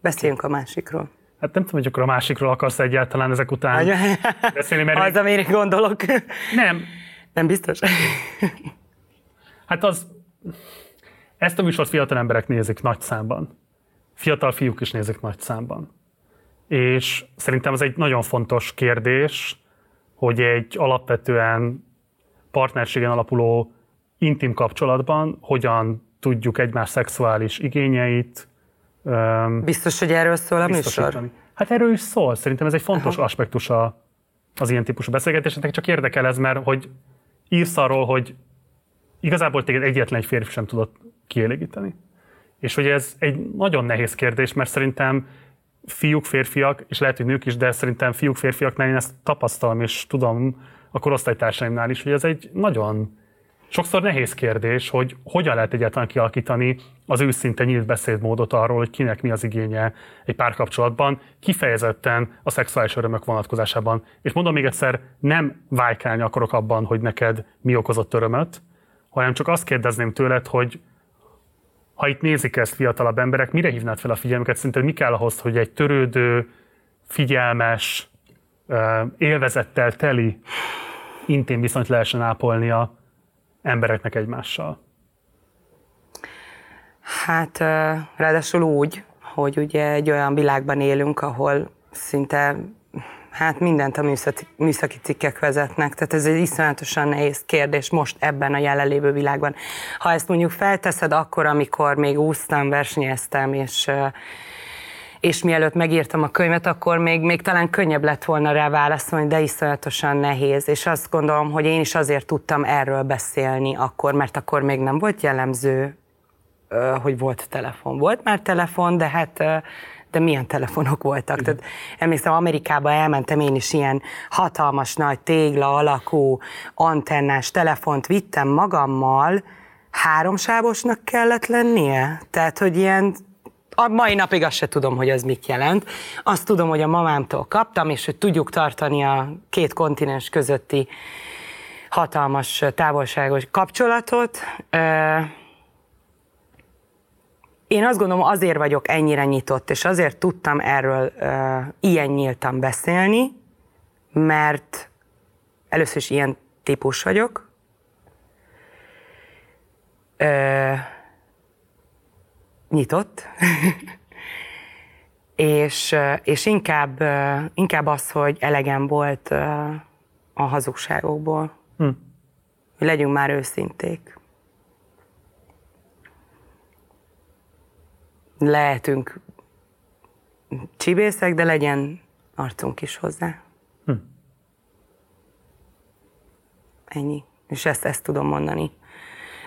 Beszéljünk a másikról. Hát nem tudom, hogy akkor a másikról akarsz egyáltalán ezek után beszélni, mert... Az, amire gondolok. Nem. Nem biztos? Hát az... Ezt a műsort fiatal emberek nézik nagy számban. Fiatal fiúk is nézik nagy számban. És szerintem ez egy nagyon fontos kérdés, hogy egy alapvetően partnerségen alapuló intim kapcsolatban hogyan tudjuk egymás szexuális igényeit. Biztos, hogy erről szól a műsor? Hát erről is szól. Szerintem ez egy fontos Aha. aspektusa az ilyen típusú beszélgetésnek, csak érdekel ez, mert hogy írsz arról, hogy igazából téged egyetlen egy férfi sem tudott kielégíteni. És hogy ez egy nagyon nehéz kérdés, mert szerintem fiúk, férfiak, és lehet, hogy nők is, de szerintem fiúk, férfiaknál én ezt tapasztalom, és tudom a korosztálytársaimnál is, hogy ez egy nagyon sokszor nehéz kérdés, hogy hogyan lehet egyáltalán kialakítani az őszinte nyílt beszédmódot arról, hogy kinek mi az igénye egy párkapcsolatban, kifejezetten a szexuális örömök vonatkozásában. És mondom még egyszer, nem vájkálni akarok abban, hogy neked mi okozott örömöt, hanem csak azt kérdezném tőled, hogy ha itt nézik ezt fiatalabb emberek, mire hívnád fel a figyelmüket? Szerinted mi kell ahhoz, hogy egy törődő, figyelmes, élvezettel teli intim viszonyt lehessen ápolnia embereknek egymással? Hát ráadásul úgy, hogy ugye egy olyan világban élünk, ahol szinte hát mindent a műszaki, műszaki cikkek vezetnek, tehát ez egy iszonyatosan nehéz kérdés most ebben a jelenlévő világban. Ha ezt mondjuk felteszed akkor, amikor még úsztam, versenyeztem, és és mielőtt megírtam a könyvet, akkor még, még talán könnyebb lett volna rá válaszolni, de iszonyatosan nehéz. És azt gondolom, hogy én is azért tudtam erről beszélni akkor, mert akkor még nem volt jellemző, hogy volt telefon. Volt már telefon, de hát de milyen telefonok voltak. Tehát emlékszem, Amerikába elmentem én is ilyen hatalmas nagy tégla alakú antennás telefont vittem magammal, háromsávosnak kellett lennie? Tehát, hogy ilyen a mai napig azt se tudom, hogy ez mit jelent. Azt tudom, hogy a mamámtól kaptam, és hogy tudjuk tartani a két kontinens közötti hatalmas távolságos kapcsolatot. Én azt gondolom, azért vagyok ennyire nyitott, és azért tudtam erről ilyen nyíltan beszélni, mert először is ilyen típus vagyok, nyitott, és, és inkább, inkább az, hogy elegem volt a hazugságokból. Hm. Legyünk már őszinték. Lehetünk csibészek, de legyen arcunk is hozzá. Hm. Ennyi. És ezt, ezt tudom mondani.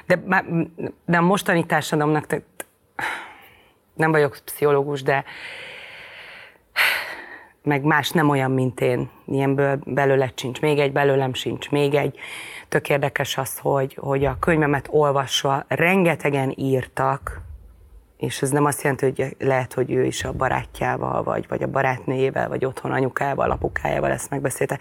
De, de a mostani társadalomnak nem vagyok pszichológus, de meg más nem olyan, mint én. Ilyenből belőle sincs még egy, belőlem sincs még egy. Tök érdekes az, hogy, hogy a könyvemet olvasva rengetegen írtak, és ez nem azt jelenti, hogy lehet, hogy ő is a barátjával, vagy, vagy a barátnőjével, vagy otthon anyukával, apukájával ezt megbeszélte.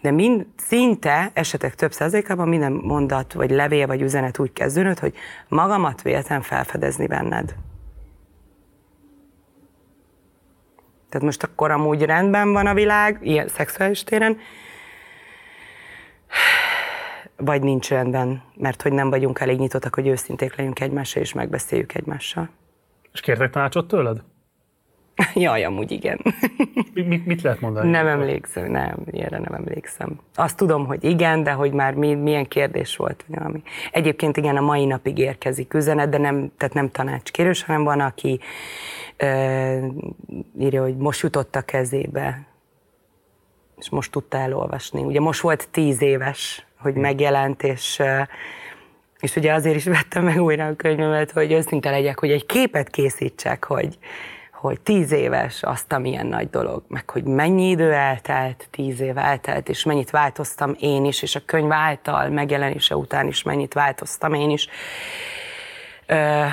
De mind, szinte, esetek több százalékában minden mondat, vagy levél, vagy üzenet úgy kezdődött, hogy magamat véltem felfedezni benned. Tehát most akkor amúgy rendben van a világ, ilyen szexuális téren, vagy nincs rendben, mert hogy nem vagyunk elég nyitottak, hogy őszinték legyünk egymással, és megbeszéljük egymással. És kértek tanácsot tőled? Jaj, amúgy igen. Mit, mit lehet mondani? Nem emlékszem, nem, ilyenre nem emlékszem. Azt tudom, hogy igen, de hogy már mi, milyen kérdés volt. Valami. Egyébként igen, a mai napig érkezik üzenet, de nem, tehát nem tanácskérős, hanem van, aki ö, írja, hogy most jutott a kezébe, és most tudta elolvasni. Ugye most volt tíz éves, hogy megjelent, és és ugye azért is vettem meg újra a könyvemet, hogy őszinte legyek, hogy egy képet készítsek, hogy, hogy tíz éves azt a milyen nagy dolog, meg hogy mennyi idő eltelt, tíz év eltelt, és mennyit változtam én is, és a könyv által megjelenése után is mennyit változtam én is. Ö,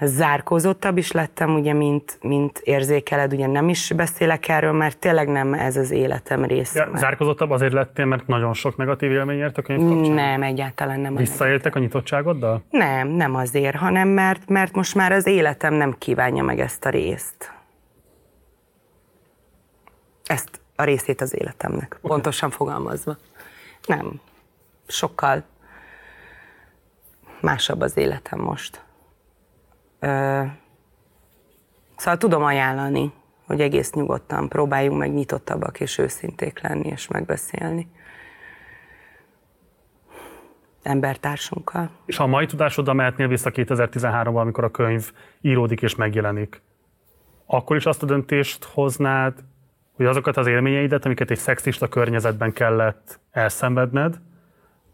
zárkózottabb is lettem, ugye, mint, mint érzékeled, ugye nem is beszélek erről, mert tényleg nem ez az életem része. Ja, mert... Zárkózottabb azért lettél, mert nagyon sok negatív élmény ért a könyv kapcsán? Nem, egyáltalán nem. Visszaéltek a nyitottságoddal? Nem, nem azért, hanem mert, mert most már az életem nem kívánja meg ezt a részt. Ezt a részét az életemnek, okay. pontosan fogalmazva. Nem. Sokkal másabb az életem most. Ö, szóval tudom ajánlani, hogy egész nyugodtan próbáljunk meg nyitottabbak és őszinték lenni és megbeszélni embertársunkkal. És ha a mai tudásoddal mehetnél vissza 2013-ban, amikor a könyv íródik és megjelenik, akkor is azt a döntést hoznád, hogy azokat az élményeidet, amiket egy szexista környezetben kellett elszenvedned,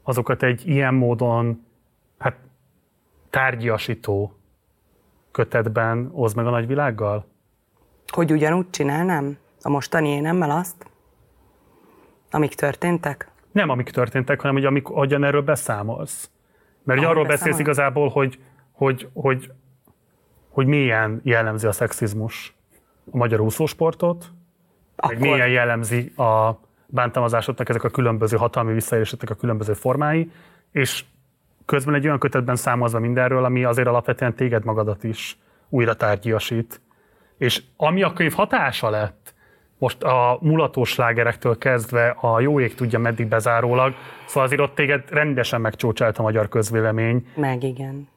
azokat egy ilyen módon, hát tárgyasító kötetben hoz meg a nagyvilággal? Hogy ugyanúgy csinálnám? A mostani énemmel azt? Amik történtek? Nem amik történtek, hanem hogy amik, ahogyan erről beszámolsz. Mert hogy arról beszélsz igazából, hogy, hogy, hogy, hogy milyen jellemzi a szexizmus a magyar úszósportot, Akkor... meg milyen jellemzi a bántalmazásoknak ezek a különböző hatalmi visszaéléseknek a különböző formái, és közben egy olyan kötetben számolva mindenről, ami azért alapvetően téged magadat is újra tárgyasít. És ami a könyv hatása lett, most a mulatós slágerektől kezdve a jó ég tudja meddig bezárólag, szóval azért ott téged rendesen megcsócsált a magyar közvélemény. Meg igen.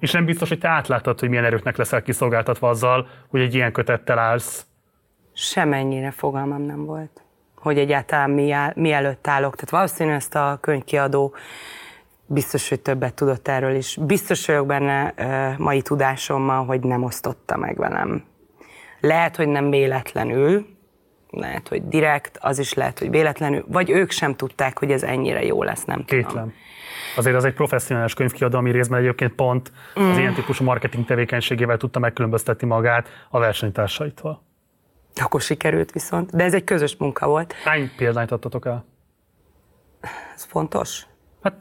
És nem biztos, hogy te átláttad, hogy milyen erőknek leszel kiszolgáltatva azzal, hogy egy ilyen kötettel állsz. Semennyire fogalmam nem volt, hogy egyáltalán mi, áll, mi előtt állok. Tehát valószínűleg ezt a könyvkiadó biztos, hogy többet tudott erről is. Biztos vagyok benne mai tudásommal, hogy nem osztotta meg velem. Lehet, hogy nem véletlenül, lehet, hogy direkt, az is lehet, hogy véletlenül, vagy ők sem tudták, hogy ez ennyire jó lesz, nem Kétlem. tudom. Azért az egy professzionális könyvkiadó, ami részben egyébként pont mm. az ilyen típusú marketing tevékenységével tudta megkülönböztetni magát a versenytársaitól. Akkor sikerült viszont, de ez egy közös munka volt. Hány példányt adtatok el? Ez fontos. Hát...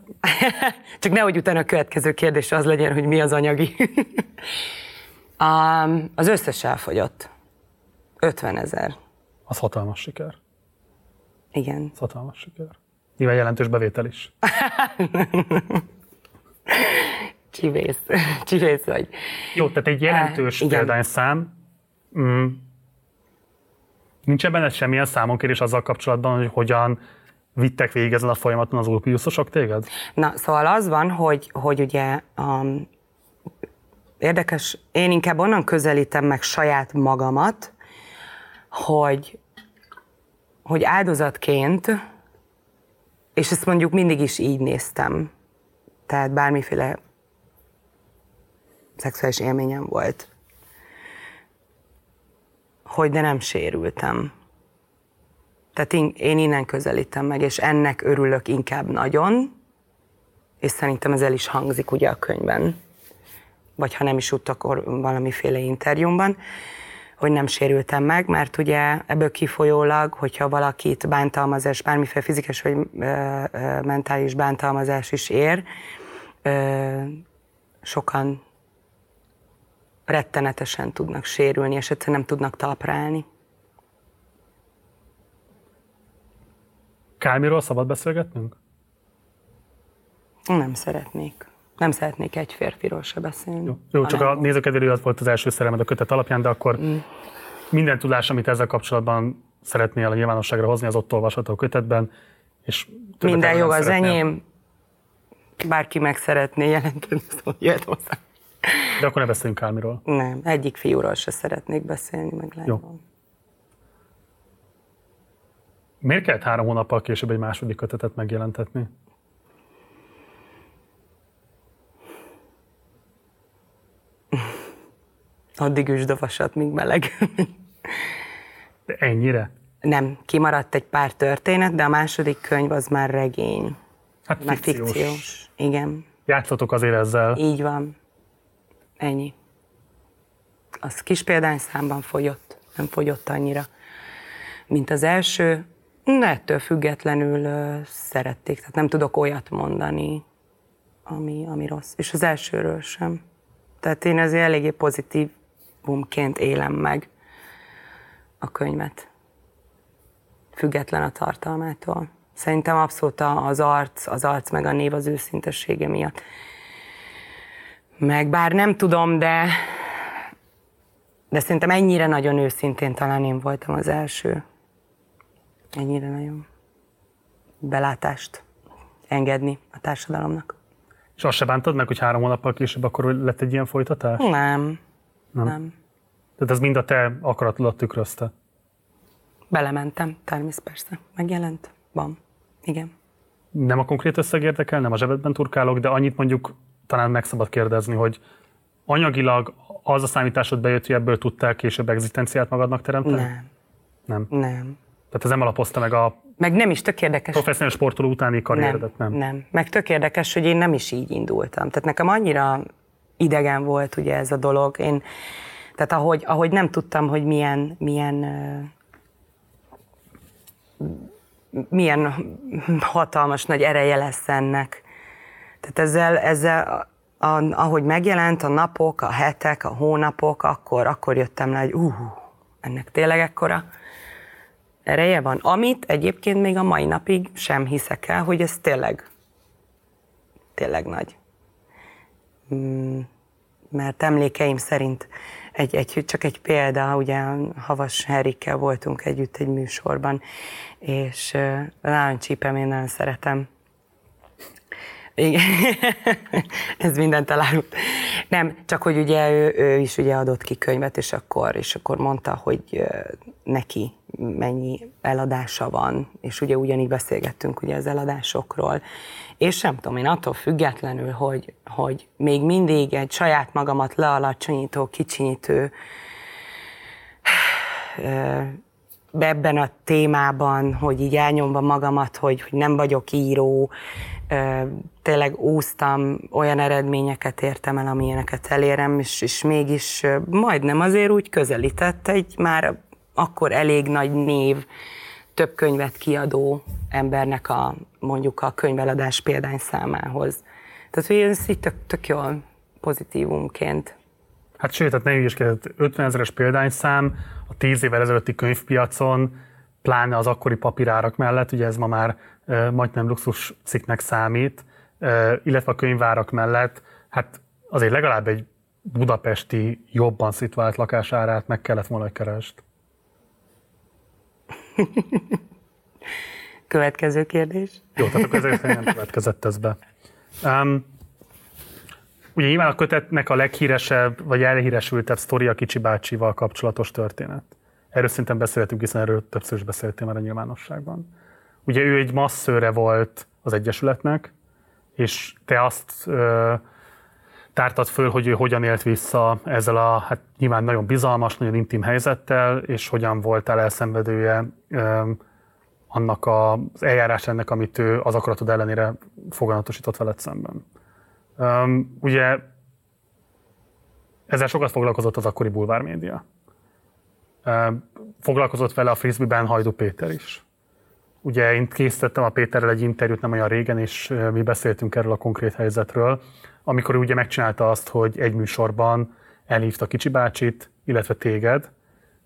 Csak nehogy utána a következő kérdés az legyen, hogy mi az anyagi. um, az összes elfogyott. 50 ezer. Az hatalmas siker. Igen. Az hatalmas siker. Nyilván jelentős bevétel is. Csivész. Csivész vagy. Jó, tehát egy jelentős uh, példányszám. Mm. Nincs ebben semmilyen számonkérés azzal kapcsolatban, hogy hogyan vittek végig ezen a folyamaton az ulpiuszosok téged? Na, szóval az van, hogy, hogy ugye um, érdekes, én inkább onnan közelítem meg saját magamat, hogy, hogy áldozatként, és ezt mondjuk mindig is így néztem, tehát bármiféle szexuális élményem volt, hogy de nem sérültem. Tehát én, én innen közelítem meg, és ennek örülök inkább nagyon, és szerintem ez el is hangzik ugye a könyvben, vagy ha nem is úgy, akkor valamiféle interjúmban, hogy nem sérültem meg, mert ugye ebből kifolyólag, hogyha valakit bántalmazás, bármiféle fizikai vagy ö, ö, mentális bántalmazás is ér, ö, sokan rettenetesen tudnak sérülni, és egyszerűen nem tudnak talprálni. Kálmiról szabad beszélgetnünk? Nem szeretnék. Nem szeretnék egy férfiról se beszélni. Jó, Jó csak a nézőkedvelő az volt az első szeremed a kötet alapján, de akkor mm. minden tudás, amit ezzel kapcsolatban szeretnél a nyilvánosságra hozni, az ott olvasható a kötetben. És minden jog az enyém, bárki meg szeretné jelenteni, szóval jöhet hozzá. De akkor ne beszéljünk Kálmiról. Nem, egyik fiúról se szeretnék beszélni, meg lányról. Jó. Miért kellett három hónappal később egy második kötetet megjelentetni? Addig üsd a vasat, míg meleg. De ennyire? Nem, kimaradt egy pár történet, de a második könyv az már regény. Hát már fikciós. fikciós. Igen. Játszatok azért ezzel. Így van. Ennyi. Az kis példányszámban fogyott, nem fogyott annyira, mint az első, de ettől függetlenül szerették, tehát nem tudok olyat mondani, ami, ami rossz. És az elsőről sem. Tehát én ezért eléggé pozitívumként élem meg a könyvet. Független a tartalmától. Szerintem abszolút az arc, az arc meg a név az őszintessége miatt. Meg bár nem tudom, de de szerintem ennyire nagyon őszintén talán én voltam az első. Ennyire nagyon belátást engedni a társadalomnak. És azt se bántad meg, hogy három hónappal később akkor lett egy ilyen folytatás? Nem. Nem. Nem. Tehát ez mind a te akaratodat tükrözte. Belementem, természetesen persze. Megjelent? Van. Igen. Nem a konkrét összeg érdekel, nem a zsebedben turkálok, de annyit mondjuk talán meg szabad kérdezni, hogy anyagilag az a számításod bejött, hogy ebből tudtál később egzisztenciát magadnak teremteni? Nem. Nem. Nem. Tehát ez nem alapozta meg a Meg nem is tök érdekes. professzionális sportoló utáni karrieredet, nem? Nem, nem. Meg tök érdekes, hogy én nem is így indultam. Tehát nekem annyira idegen volt ugye ez a dolog. Én, tehát ahogy, ahogy nem tudtam, hogy milyen, milyen milyen hatalmas nagy ereje lesz ennek. Tehát ezzel, ezzel a, ahogy megjelent a napok, a hetek, a hónapok, akkor, akkor jöttem le, hogy uh, ennek tényleg ekkora ereje van. Amit egyébként még a mai napig sem hiszek el, hogy ez tényleg, tényleg nagy. Mm, Mert emlékeim szerint egy, egy, csak egy példa, ugye Havas Henrikkel voltunk együtt egy műsorban, és uh, Láncsípem én nagyon szeretem. Igen. Ez mindent elárult. Nem, csak hogy ugye ő, ő is ugye adott ki könyvet, és akkor, és akkor mondta, hogy neki mennyi eladása van, és ugye ugyanígy beszélgettünk ugye az eladásokról. És nem tudom, én attól függetlenül, hogy, hogy még mindig egy saját magamat lealacsonyító, kicsinyítő ö, ebben a témában, hogy így elnyomva magamat, hogy, hogy nem vagyok író, ö, tényleg úsztam, olyan eredményeket értem el, amilyeneket elérem, és, és mégis ö, majdnem azért úgy közelített egy már akkor elég nagy név, több könyvet kiadó embernek a mondjuk a könyveladás példányszámához. Tehát, hogy ez így tök, tök jól pozitívumként Hát sőt, tehát ne hülyeskedj, 50 ezeres példányszám a 10 évvel ezelőtti könyvpiacon, pláne az akkori papírárak mellett, ugye ez ma már uh, majdnem luxus cikknek számít, uh, illetve a könyvárak mellett, hát azért legalább egy budapesti, jobban szitvált lakásárát meg kellett volna, hogy kerest. Következő kérdés. Jó, tehát akkor ezért nem következett ez be. Um, ugye nyilván a kötetnek a leghíresebb, vagy elhíresültebb sztori a Kicsi bácsival kapcsolatos történet. Erről szerintem beszéltünk, hiszen erről többször is beszéltél már a nyilvánosságban. Ugye ő egy masszőre volt az Egyesületnek, és te azt ö, tártad föl, hogy ő hogyan élt vissza ezzel a hát nyilván nagyon bizalmas, nagyon intim helyzettel, és hogyan voltál elszenvedője annak az eljárás ennek, amit ő az akaratod ellenére foganatosított veled szemben. Um, ugye ezzel sokat foglalkozott az akkori bulvár média. Um, foglalkozott vele a frisbee-ben Hajdu Péter is. Ugye én készítettem a Péterrel egy interjút nem olyan régen, és mi beszéltünk erről a konkrét helyzetről, amikor ugye megcsinálta azt, hogy egy műsorban elhívta Kicsi bácsit, illetve téged.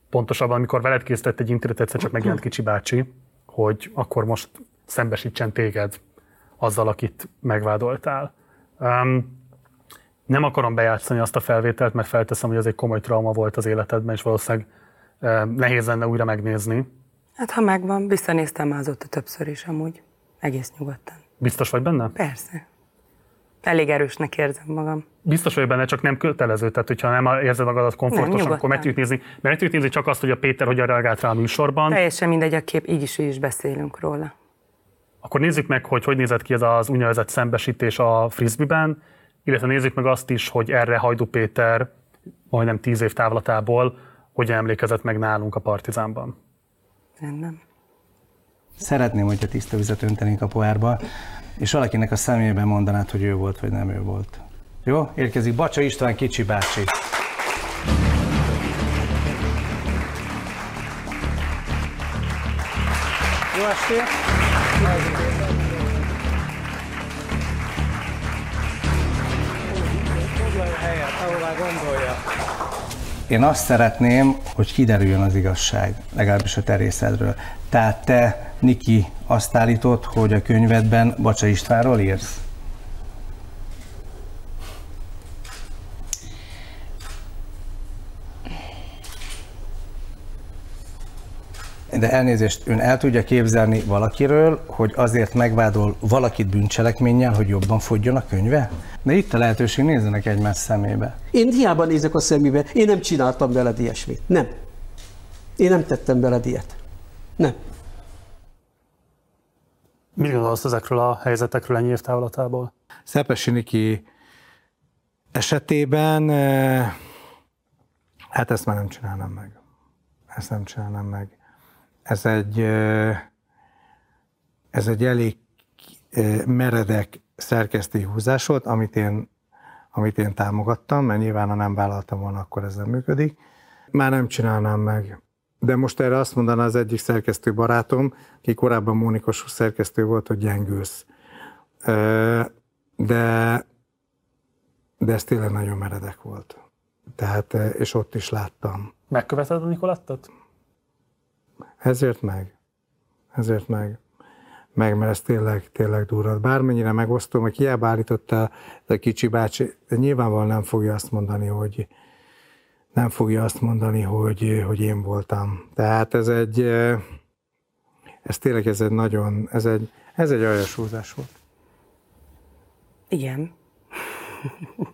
Pontosabban, amikor veled készített egy interjút, egyszer csak megjelent Kicsi bácsi, hogy akkor most szembesítsen téged azzal, akit megvádoltál. Um, nem akarom bejátszani azt a felvételt, mert felteszem, hogy ez egy komoly trauma volt az életedben, és valószínűleg um, nehéz lenne újra megnézni. Hát ha megvan, visszanéztem már azóta többször is amúgy. Egész nyugodtan. Biztos vagy benne? Persze. Elég erősnek érzem magam. Biztos vagy benne, csak nem kötelező. Tehát, hogyha nem érzed magadat komfortosan, akkor meg tudjuk nézni. Mert meg tudjuk nézni csak azt, hogy a Péter hogyan reagált rá a műsorban. Teljesen mindegy a kép, így is, így is beszélünk róla. Akkor nézzük meg, hogy hogy nézett ki ez az úgynevezett szembesítés a frisbee-ben, illetve nézzük meg azt is, hogy erre Hajdu Péter majdnem tíz év távlatából hogyan emlékezett meg nálunk a Partizánban. Rendben. Szeretném, hogyha tiszta vizet öntenénk a pohárba, és valakinek a személyében mondanád, hogy ő volt, vagy nem ő volt. Jó? Érkezik Bacsa István kicsi bácsi. Jó estét! Én azt szeretném, hogy kiderüljön az igazság, legalábbis a te részedről. Tehát te, Niki, azt állítod, hogy a könyvedben Bacsa Istvánról írsz? De elnézést, ön el tudja képzelni valakiről, hogy azért megvádol valakit bűncselekménnyel, hogy jobban fogjon a könyve? De itt a lehetőség, nézzenek egymás szemébe. Én hiába nézek a szemébe, én nem csináltam veled ilyesmit. Nem. Én nem tettem veled ilyet. Nem. Mit gondolsz ezekről a helyzetekről ennyi évtávlatából? Szepesi Niki esetében, eh, hát ezt már nem csinálnám meg. Ezt nem csinálnám meg. Ez egy, ez egy elég meredek szerkesztői húzás volt, amit én, amit én támogattam, mert nyilván ha nem vállaltam volna, akkor ez nem működik. Már nem csinálnám meg. De most erre azt mondaná az egyik szerkesztő barátom, aki korábban Mónikos szerkesztő volt, hogy gyengülsz. De, de ez tényleg nagyon meredek volt. Tehát, és ott is láttam. Megköveted a Nikolettet? Ezért meg. Ezért meg. Meg, mert ez tényleg, tényleg durva. Bármennyire megosztom, hogy hiába állította a kicsi bácsi, de nyilvánvalóan nem fogja azt mondani, hogy, nem fogja azt mondani, hogy, hogy én voltam. Tehát ez egy, ez tényleg ez egy nagyon, ez egy, ez egy aljas húzás volt. Igen.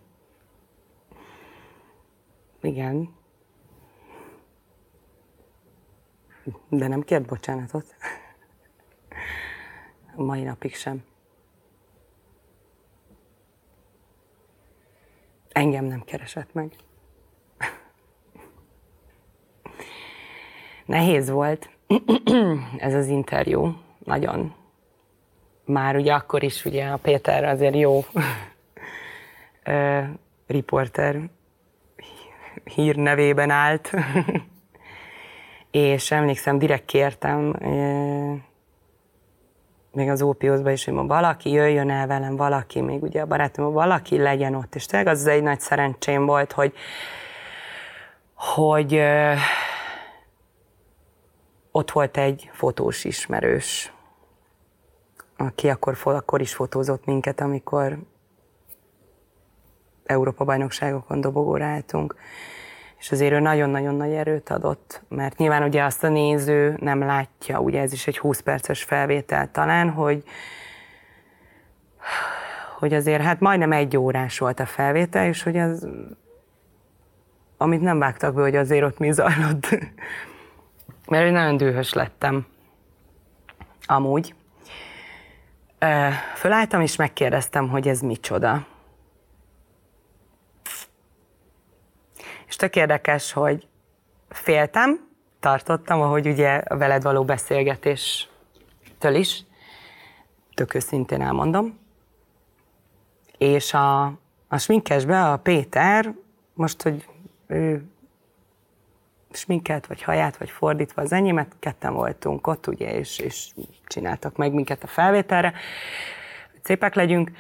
Igen. De nem kért bocsánatot. A mai napig sem. Engem nem keresett meg. Nehéz volt ez az interjú, nagyon. Már ugye akkor is ugye a Péter azért jó riporter hírnevében állt, és emlékszem, direkt kértem, még az ópiózba is, hogy ma valaki jöjjön el velem, valaki, még ugye a barátom, valaki legyen ott, és tényleg az egy nagy szerencsém volt, hogy, hogy ott volt egy fotós ismerős, aki akkor, akkor is fotózott minket, amikor Európa-bajnokságokon dobogóra álltunk. És azért ő nagyon-nagyon nagy erőt adott, mert nyilván ugye azt a néző nem látja, ugye ez is egy 20 perces felvétel talán, hogy, hogy azért hát majdnem egy órás volt a felvétel, és hogy az, amit nem vágtak be, hogy azért ott mi zajlott mert én nagyon dühös lettem. Amúgy. Fölálltam és megkérdeztem, hogy ez micsoda. És tök érdekes, hogy féltem, tartottam, ahogy ugye a veled való beszélgetéstől is, tök őszintén elmondom. És a, a sminkesbe a Péter, most, hogy ő sminket, vagy haját, vagy fordítva az enyémet, ketten voltunk ott, ugye, és, és csináltak meg minket a felvételre, hogy szépek legyünk.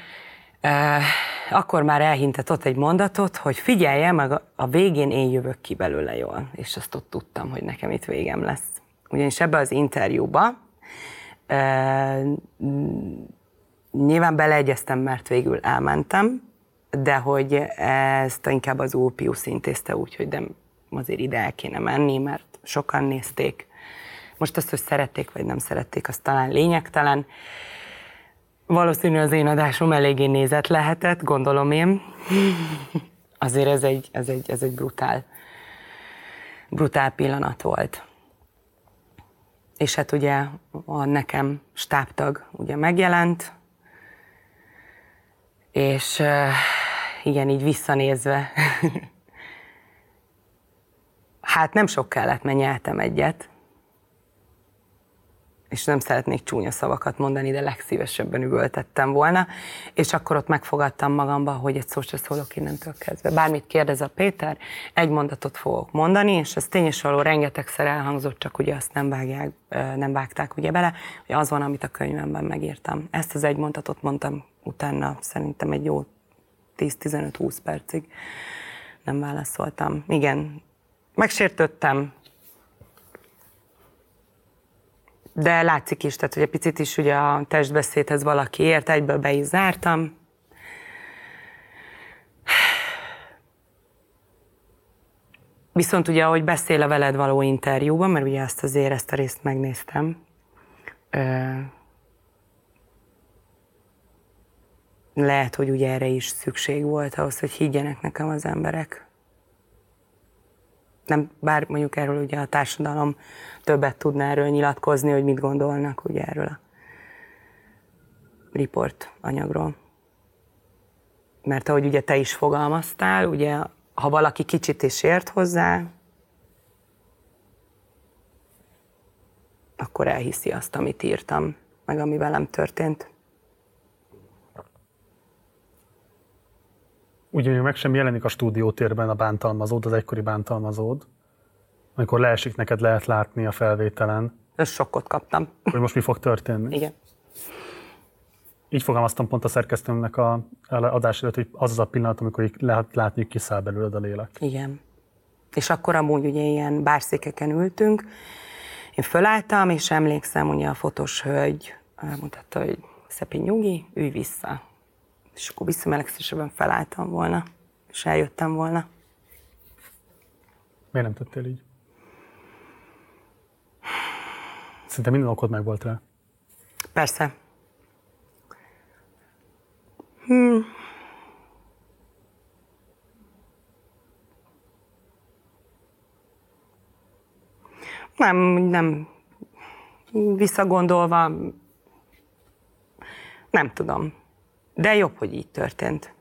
Akkor már elhintett ott egy mondatot, hogy figyelje, meg a, végén én jövök ki belőle jól. És azt ott tudtam, hogy nekem itt végem lesz. Ugyanis ebbe az interjúba nyilván beleegyeztem, mert végül elmentem, de hogy ezt inkább az Ópiusz intézte úgy, hogy nem azért ide el kéne menni, mert sokan nézték. Most azt, hogy szerették vagy nem szerették, az talán lényegtelen. Valószínű az én adásom eléggé nézett lehetett, gondolom én. Azért ez egy, ez egy, ez egy brutál, brutál pillanat volt. És hát ugye a nekem stábtag ugye megjelent, és igen, így visszanézve Hát nem sok kellett, mert nyeltem egyet, és nem szeretnék csúnya szavakat mondani, de legszívesebben üvöltettem volna, és akkor ott megfogadtam magamba, hogy egy szót se szólok innentől kezdve. Bármit kérdez a Péter, egy mondatot fogok mondani, és ez tény és való rengetegszer elhangzott, csak ugye azt nem, vágják, nem vágták ugye bele, hogy az van, amit a könyvemben megírtam. Ezt az egy mondatot mondtam utána szerintem egy jó 10-15-20 percig nem válaszoltam. Igen, megsértöttem, de látszik is, tehát hogy egy picit is ugye a testbeszédhez valaki ért, egyből be is zártam. Viszont ugye, ahogy beszél a veled való interjúban, mert ugye ezt azért ezt a részt megnéztem, lehet, hogy ugye erre is szükség volt ahhoz, hogy higgyenek nekem az emberek. Nem, bár mondjuk erről ugye a társadalom többet tudna erről nyilatkozni, hogy mit gondolnak ugye erről a riport anyagról. Mert ahogy ugye te is fogalmaztál, ugye ha valaki kicsit is ért hozzá, akkor elhiszi azt, amit írtam, meg ami velem történt. Ugye meg sem jelenik a stúdiótérben a bántalmazód, az egykori bántalmazód. Amikor leesik, neked lehet látni a felvételen. Ez sokkot kaptam. Hogy most mi fog történni. Igen. Így fogalmaztam pont a szerkesztőmnek a adás előtt, hogy az az a pillanat, amikor így lehet látni, hogy kiszáll belőled a lélek. Igen. És akkor amúgy ugye ilyen bárszékeken ültünk, én fölálltam, és emlékszem, ugye a fotós hölgy mutatta, hogy Szepi nyugi, ülj vissza. És akkor visszamelegszésében felálltam volna, és eljöttem volna. Miért nem tettél így? Szinte minden okod meg volt rá. Persze. Hmm. Nem, nem. Visszagondolva, nem tudom. De jobb, hogy így történt.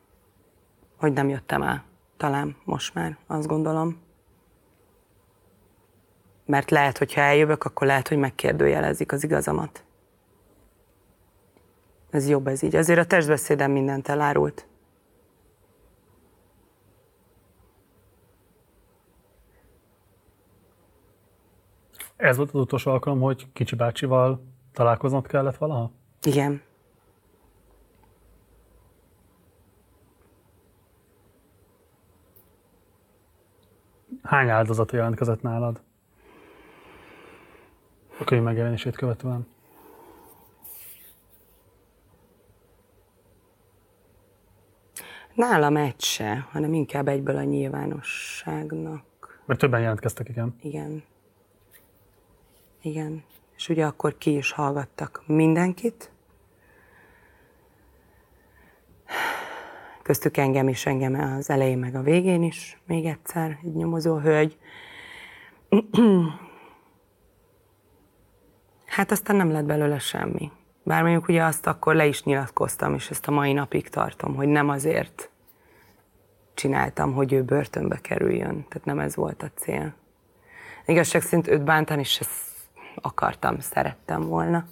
Hogy nem jöttem el. Talán most már, azt gondolom. Mert lehet, hogy ha eljövök, akkor lehet, hogy megkérdőjelezik az igazamat. Ez jobb ez így. Azért a testbeszédem mindent elárult. Ez volt az utolsó alkalom, hogy kicsi bácsival találkoznod kellett valaha? Igen. Hány áldozata jelentkezett nálad? A könyv megjelenését követően. Nálam egy se, hanem inkább egyből a nyilvánosságnak. Mert többen jelentkeztek, igen. Igen. Igen. És ugye akkor ki is hallgattak mindenkit. Köztük engem is, engem az elején meg a végén is, még egyszer, egy nyomozó hölgy. Hát aztán nem lett belőle semmi. Bár mondjuk ugye azt akkor le is nyilatkoztam, és ezt a mai napig tartom, hogy nem azért csináltam, hogy ő börtönbe kerüljön. Tehát nem ez volt a cél. Igazság szerint őt bántani is ezt akartam, szerettem volna.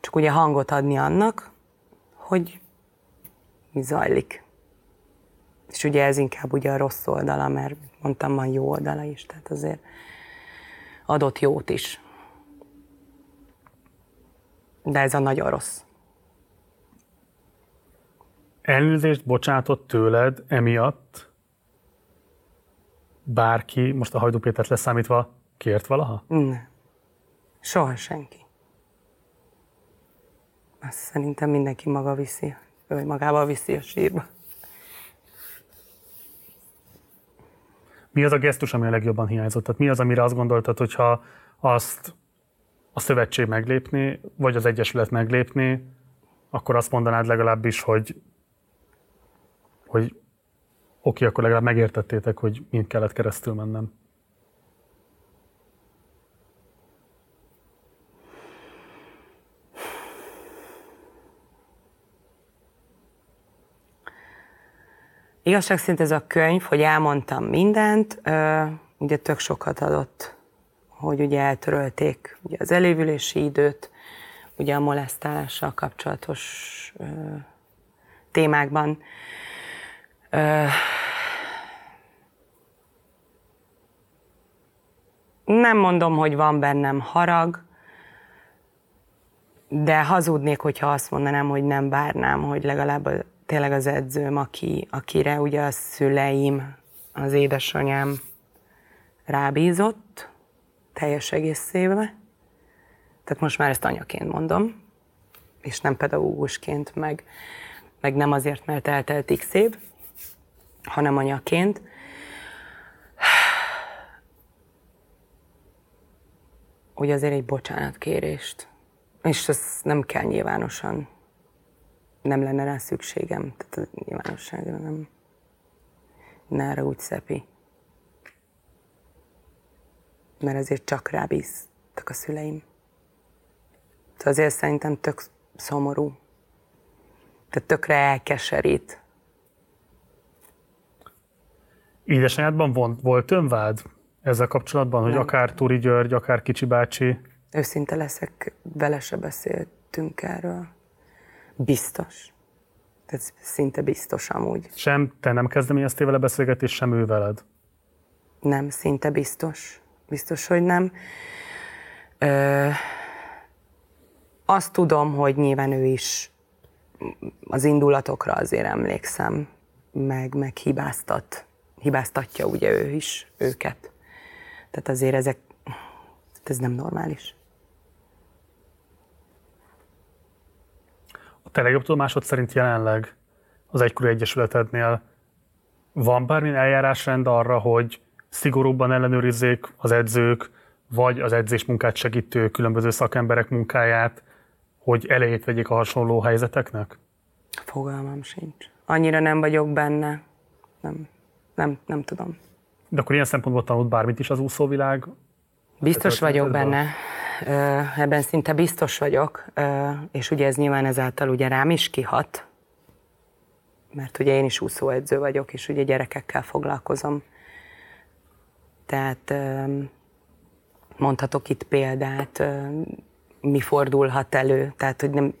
Csak ugye hangot adni annak, hogy zajlik. És ugye ez inkább ugye a rossz oldala, mert mondtam, van jó oldala is, tehát azért adott jót is. De ez a nagyon rossz. Elnézést bocsátott tőled emiatt bárki, most a Hajdú Pétert leszámítva, kért valaha? Nem. Soha senki. Azt szerintem mindenki maga viszi, vagy magával viszi a sírba. Mi az a gesztus, ami a legjobban hiányzott? Tehát mi az, amire azt gondoltad, hogyha azt a szövetség meglépni, vagy az egyesület meglépni, akkor azt mondanád legalábbis, hogy, hogy oké, akkor legalább megértettétek, hogy mind kellett keresztül mennem. Igazság szerint ez a könyv, hogy elmondtam mindent, ugye tök sokat adott, hogy ugye eltörölték ugye az elévülési időt, ugye a molesztálással kapcsolatos témákban. Nem mondom, hogy van bennem harag, de hazudnék, hogyha azt mondanám, hogy nem bárnám, hogy legalább tényleg az edzőm, aki, akire ugye a szüleim, az édesanyám rábízott teljes egészében. Tehát most már ezt anyaként mondom, és nem pedagógusként, meg, meg nem azért, mert eltelt x év, hanem anyaként. ugye azért egy bocsánatkérést. És ezt nem kell nyilvánosan nem lenne rá szükségem, tehát a nyilvánosságra nem, ne arra úgy szepi. Mert azért csak rábíztak a szüleim. Tehát azért szerintem tök szomorú. Tehát tökre elkeserít. Édesanyádban volt önvád ezzel kapcsolatban, hogy Nem. akár Turi György, akár Kicsi bácsi? Őszinte leszek, vele se beszéltünk erről. Biztos. Tehát szinte biztos amúgy. Sem te nem kezdeményeztél vele beszélgetést, sem ő veled? Nem, szinte biztos. Biztos, hogy nem. Ö, azt tudom, hogy nyilván ő is az indulatokra azért emlékszem, meg, meg hibáztat. Hibáztatja ugye ő is őket. Tehát azért ezek, ez nem normális. Te legjobb tudomásod szerint jelenleg az egykori egyesületednél van bármilyen eljárásrend arra, hogy szigorúbban ellenőrizzék az edzők, vagy az edzés munkát segítő különböző szakemberek munkáját, hogy elejét vegyék a hasonló helyzeteknek? Fogalmam sincs. Annyira nem vagyok benne. Nem, nem, nem tudom. De akkor ilyen szempontból tanult bármit is az úszóvilág? Biztos vagyok benne, ebben szinte biztos vagyok, és ugye ez nyilván ezáltal ugye rám is kihat, mert ugye én is úszóedző vagyok, és ugye gyerekekkel foglalkozom. Tehát mondhatok itt példát, mi fordulhat elő, tehát hogy nem,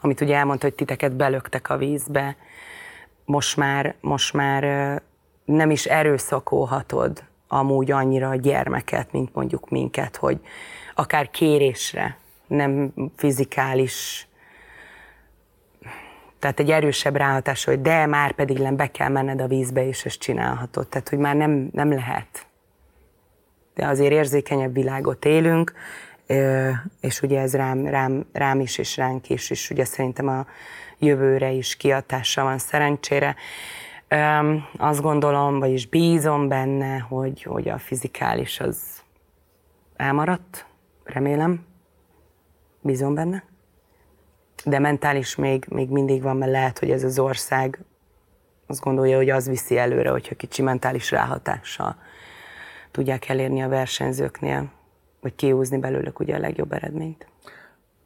amit ugye elmondta, hogy titeket belöktek a vízbe, most már, most már nem is erőszakolhatod amúgy annyira a gyermeket, mint mondjuk minket, hogy akár kérésre, nem fizikális, tehát egy erősebb ráhatás, hogy de már pedig nem be kell menned a vízbe, és ezt csinálhatod. Tehát, hogy már nem, nem lehet. De azért érzékenyebb világot élünk, és ugye ez rám, rám, rám is, és ránk is, és ugye szerintem a jövőre is kiatása van szerencsére. Azt gondolom, vagyis bízom benne, hogy, hogy a fizikális az elmaradt, remélem. Bízom benne. De mentális még, még mindig van, mert lehet, hogy ez az ország azt gondolja, hogy az viszi előre, hogyha kicsi mentális ráhatással tudják elérni a versenyzőknél, vagy kihúzni belőlük ugye a legjobb eredményt.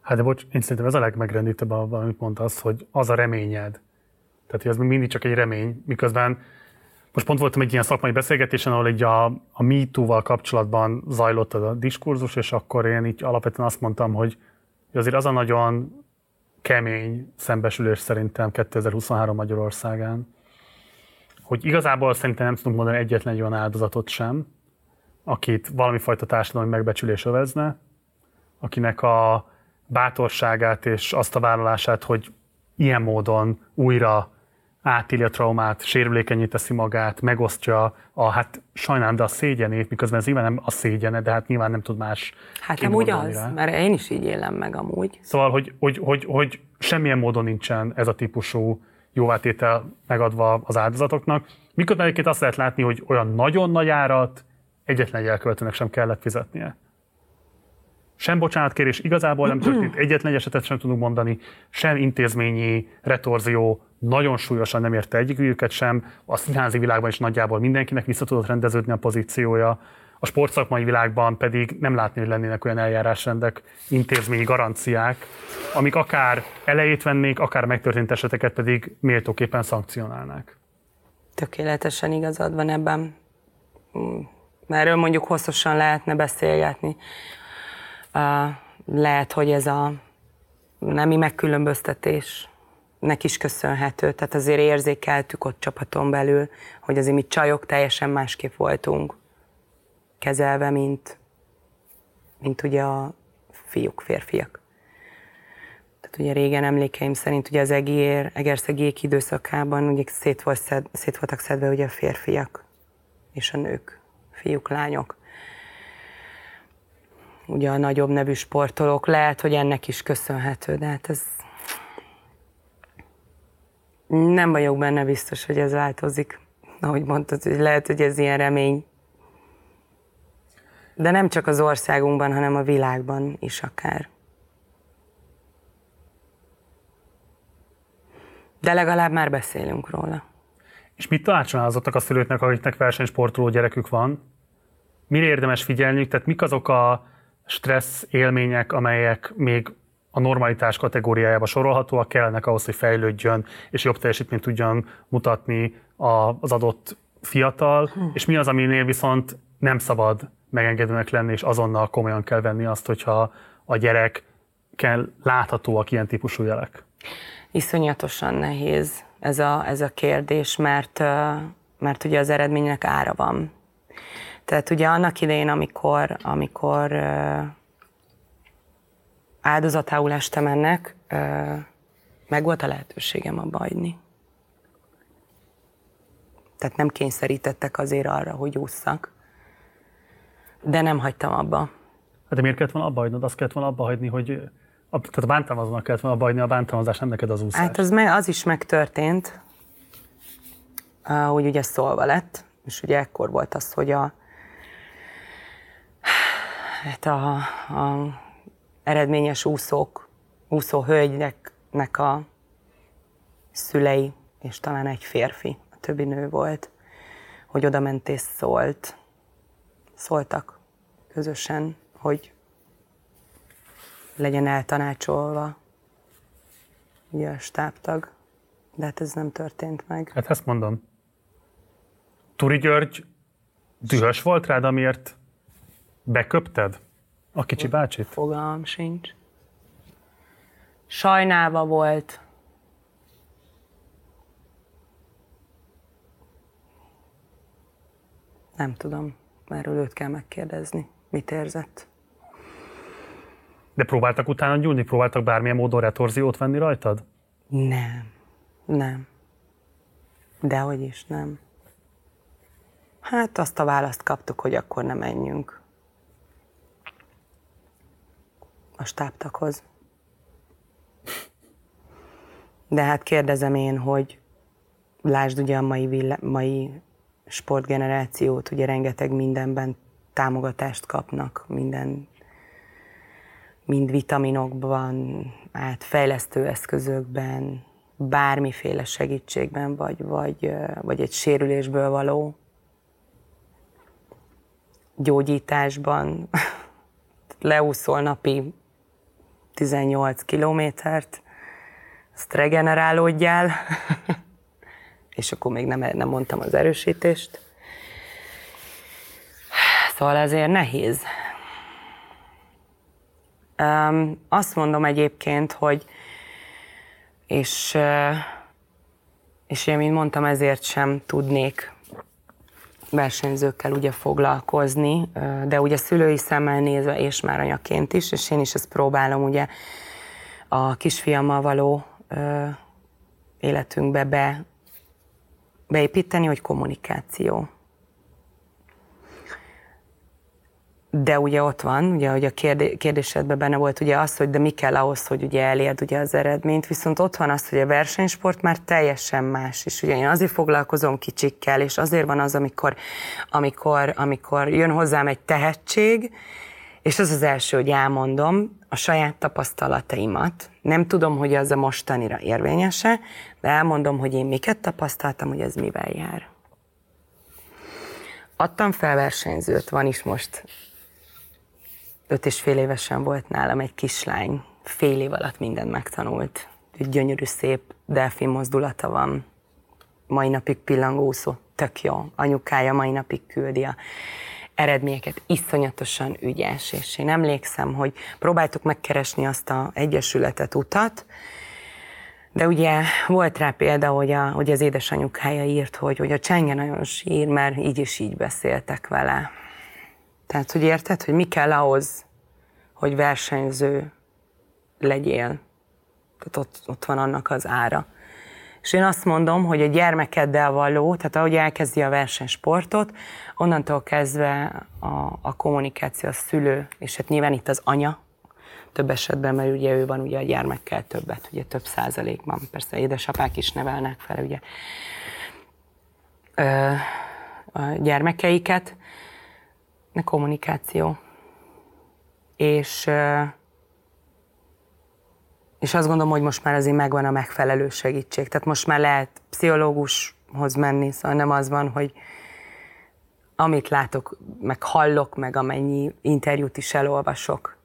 Hát de bocs, én szerintem ez a legmegrendítőbb, amit mondtasz, hogy az a reményed. Tehát, hogy még mindig csak egy remény, miközben most pont voltam egy ilyen szakmai beszélgetésen, ahol egy a, a MeToo-val kapcsolatban zajlott a diskurzus, és akkor én így alapvetően azt mondtam, hogy azért az a nagyon kemény szembesülés szerintem 2023 Magyarországán, hogy igazából szerintem nem tudunk mondani egyetlen egy olyan áldozatot sem, akit valami fajta társadalmi megbecsülés övezne, akinek a bátorságát és azt a vállalását, hogy ilyen módon újra átéli a traumát, sérülékenyé teszi magát, megosztja a, hát sajnálom, de a szégyenét, miközben ez nyilván nem a szégyene, de hát nyilván nem tud más Hát gondolni az, rá. mert én is így élem meg amúgy. Szóval, hogy, hogy, hogy, hogy semmilyen módon nincsen ez a típusú jóvátétel megadva az áldozatoknak. Miközben egyébként azt lehet látni, hogy olyan nagyon nagy árat egyetlen egy elkövetőnek sem kellett fizetnie. Sem bocsánatkérés igazából nem történt, egyetlen egy esetet sem tudunk mondani, sem intézményi retorzió nagyon súlyosan nem érte egyiküket sem, a színházi világban is nagyjából mindenkinek vissza tudott rendeződni a pozíciója, a sportszakmai világban pedig nem látni, hogy lennének olyan eljárásrendek, intézményi garanciák, amik akár elejét vennék, akár megtörtént eseteket pedig méltóképpen szankcionálnák. Tökéletesen igazad van ebben. Mm, Erről mondjuk hosszasan lehetne beszélgetni. Lehet, hogy ez a nemi megkülönböztetés nek is köszönhető. Tehát azért érzékeltük ott csapaton belül, hogy azért mi csajok teljesen másképp voltunk kezelve, mint, mint ugye a fiúk, férfiak. Tehát ugye régen emlékeim szerint ugye az egér, egerszegék időszakában ugye szét, volt szed, szét voltak szedve ugye a férfiak és a nők, fiúk, lányok. Ugye a nagyobb nevű sportolók lehet, hogy ennek is köszönhető, de hát ez nem vagyok benne biztos, hogy ez változik. Ahogy mondtad, hogy lehet, hogy ez ilyen remény. De nem csak az országunkban, hanem a világban is akár. De legalább már beszélünk róla. És mit tanácsolnázottak a szülőknek, akiknek versenysportoló gyerekük van? Mire érdemes figyelniük? Tehát mik azok a stressz élmények, amelyek még a normalitás kategóriájába sorolhatóak, kellnek ahhoz, hogy fejlődjön, és jobb teljesítményt tudjon mutatni az adott fiatal, hm. és mi az, aminél viszont nem szabad megengedőnek lenni, és azonnal komolyan kell venni azt, hogyha a gyerek kell láthatóak ilyen típusú jelek. Iszonyatosan nehéz ez a, ez a kérdés, mert, mert ugye az eredménynek ára van. Tehát ugye annak idején, amikor, amikor áldozatául estem ennek, meg volt a lehetőségem abba hagyni. Tehát nem kényszerítettek azért arra, hogy ússzak. De nem hagytam abba. Hát de miért kellett volna abba hagynod? Azt kellett volna abba hagyni, hogy a, tehát a bántalmazónak kellett volna abba hagyni a bántalmazás, nem neked az úszás. Hát az, me, az is megtörtént, hogy ugye szólva lett, és ugye ekkor volt az, hogy a, hát a, a eredményes úszók, úszó hölgynek a szülei, és talán egy férfi, a többi nő volt, hogy oda ment és szólt. Szóltak közösen, hogy legyen eltanácsolva ugye a stábtag, de hát ez nem történt meg. Hát ezt mondom. Turi György dühös volt rád, amiért beköpted a kicsi bácsit? Fogalmam sincs. Sajnálva volt. Nem tudom, erről őt kell megkérdezni. Mit érzett? De próbáltak utána gyúrni? Próbáltak bármilyen módon retorziót venni rajtad? Nem. Nem. Dehogy is nem. Hát azt a választ kaptuk, hogy akkor nem menjünk. A stábtakhoz. De hát kérdezem én, hogy lásd ugye a mai, villa- mai sportgenerációt, ugye rengeteg mindenben támogatást kapnak, minden mind vitaminokban, át fejlesztő eszközökben, bármiféle segítségben, vagy, vagy, vagy egy sérülésből való gyógyításban leúszol napi 18 kilométert, azt regenerálódjál, és akkor még nem, nem mondtam az erősítést. Szóval ezért nehéz. Um, azt mondom egyébként, hogy és, és én, mint mondtam, ezért sem tudnék versenyzőkkel ugye foglalkozni, de ugye szülői szemmel nézve, és már anyaként is, és én is ezt próbálom ugye a kisfiammal való életünkbe be, beépíteni, hogy kommunikáció. De ugye ott van, ugye, hogy a kérdésedben benne volt ugye az, hogy de mi kell ahhoz, hogy ugye elérd ugye az eredményt, viszont ott van az, hogy a versenysport már teljesen más, és ugye én azért foglalkozom kicsikkel, és azért van az, amikor, amikor, amikor jön hozzám egy tehetség, és az az első, hogy elmondom a saját tapasztalataimat. Nem tudom, hogy az a mostanira érvényese, de elmondom, hogy én miket tapasztaltam, hogy ez mivel jár. Adtam fel versenyzőt, van is most öt és fél évesen volt nálam egy kislány, fél év alatt mindent megtanult. Gyönyörű, szép delfin mozdulata van. Mai napig pillangószó, tök jó. Anyukája mai napig küldi a eredményeket, iszonyatosan ügyes, és én emlékszem, hogy próbáltuk megkeresni azt a egyesületet, utat, de ugye volt rá példa, hogy, a, hogy az édesanyukája írt, hogy, hogy a csenge nagyon sír, mert így is így beszéltek vele. Tehát, hogy érted, hogy mi kell ahhoz, hogy versenyző legyél. Tehát ott, ott van annak az ára. És én azt mondom, hogy a gyermekeddel való, tehát ahogy elkezdi a versenysportot, onnantól kezdve a, a kommunikáció, a szülő, és hát nyilván itt az anya, több esetben, mert ugye ő van ugye a gyermekkel többet, ugye több százalékban, persze édesapák is nevelnek fel ugye ö, a gyermekeiket, A kommunikáció. És, és azt gondolom, hogy most már azért megvan a megfelelő segítség. Tehát most már lehet pszichológushoz menni, szóval nem az van, hogy amit látok, meg hallok, meg amennyi interjút is elolvasok,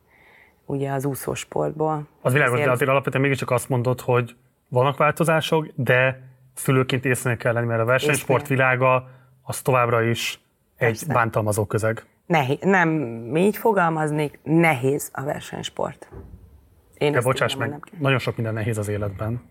ugye az úszósportból. Az világos, de azért alapvetően mégiscsak azt mondod, hogy vannak változások, de szülőként észre kell lenni, mert a versenysport világa az továbbra is egy Persze. bántalmazó közeg. Nehéz, nem így fogalmaznék, nehéz a versenysport. Én De bocsáss meg, nem nagyon sok minden nehéz az életben.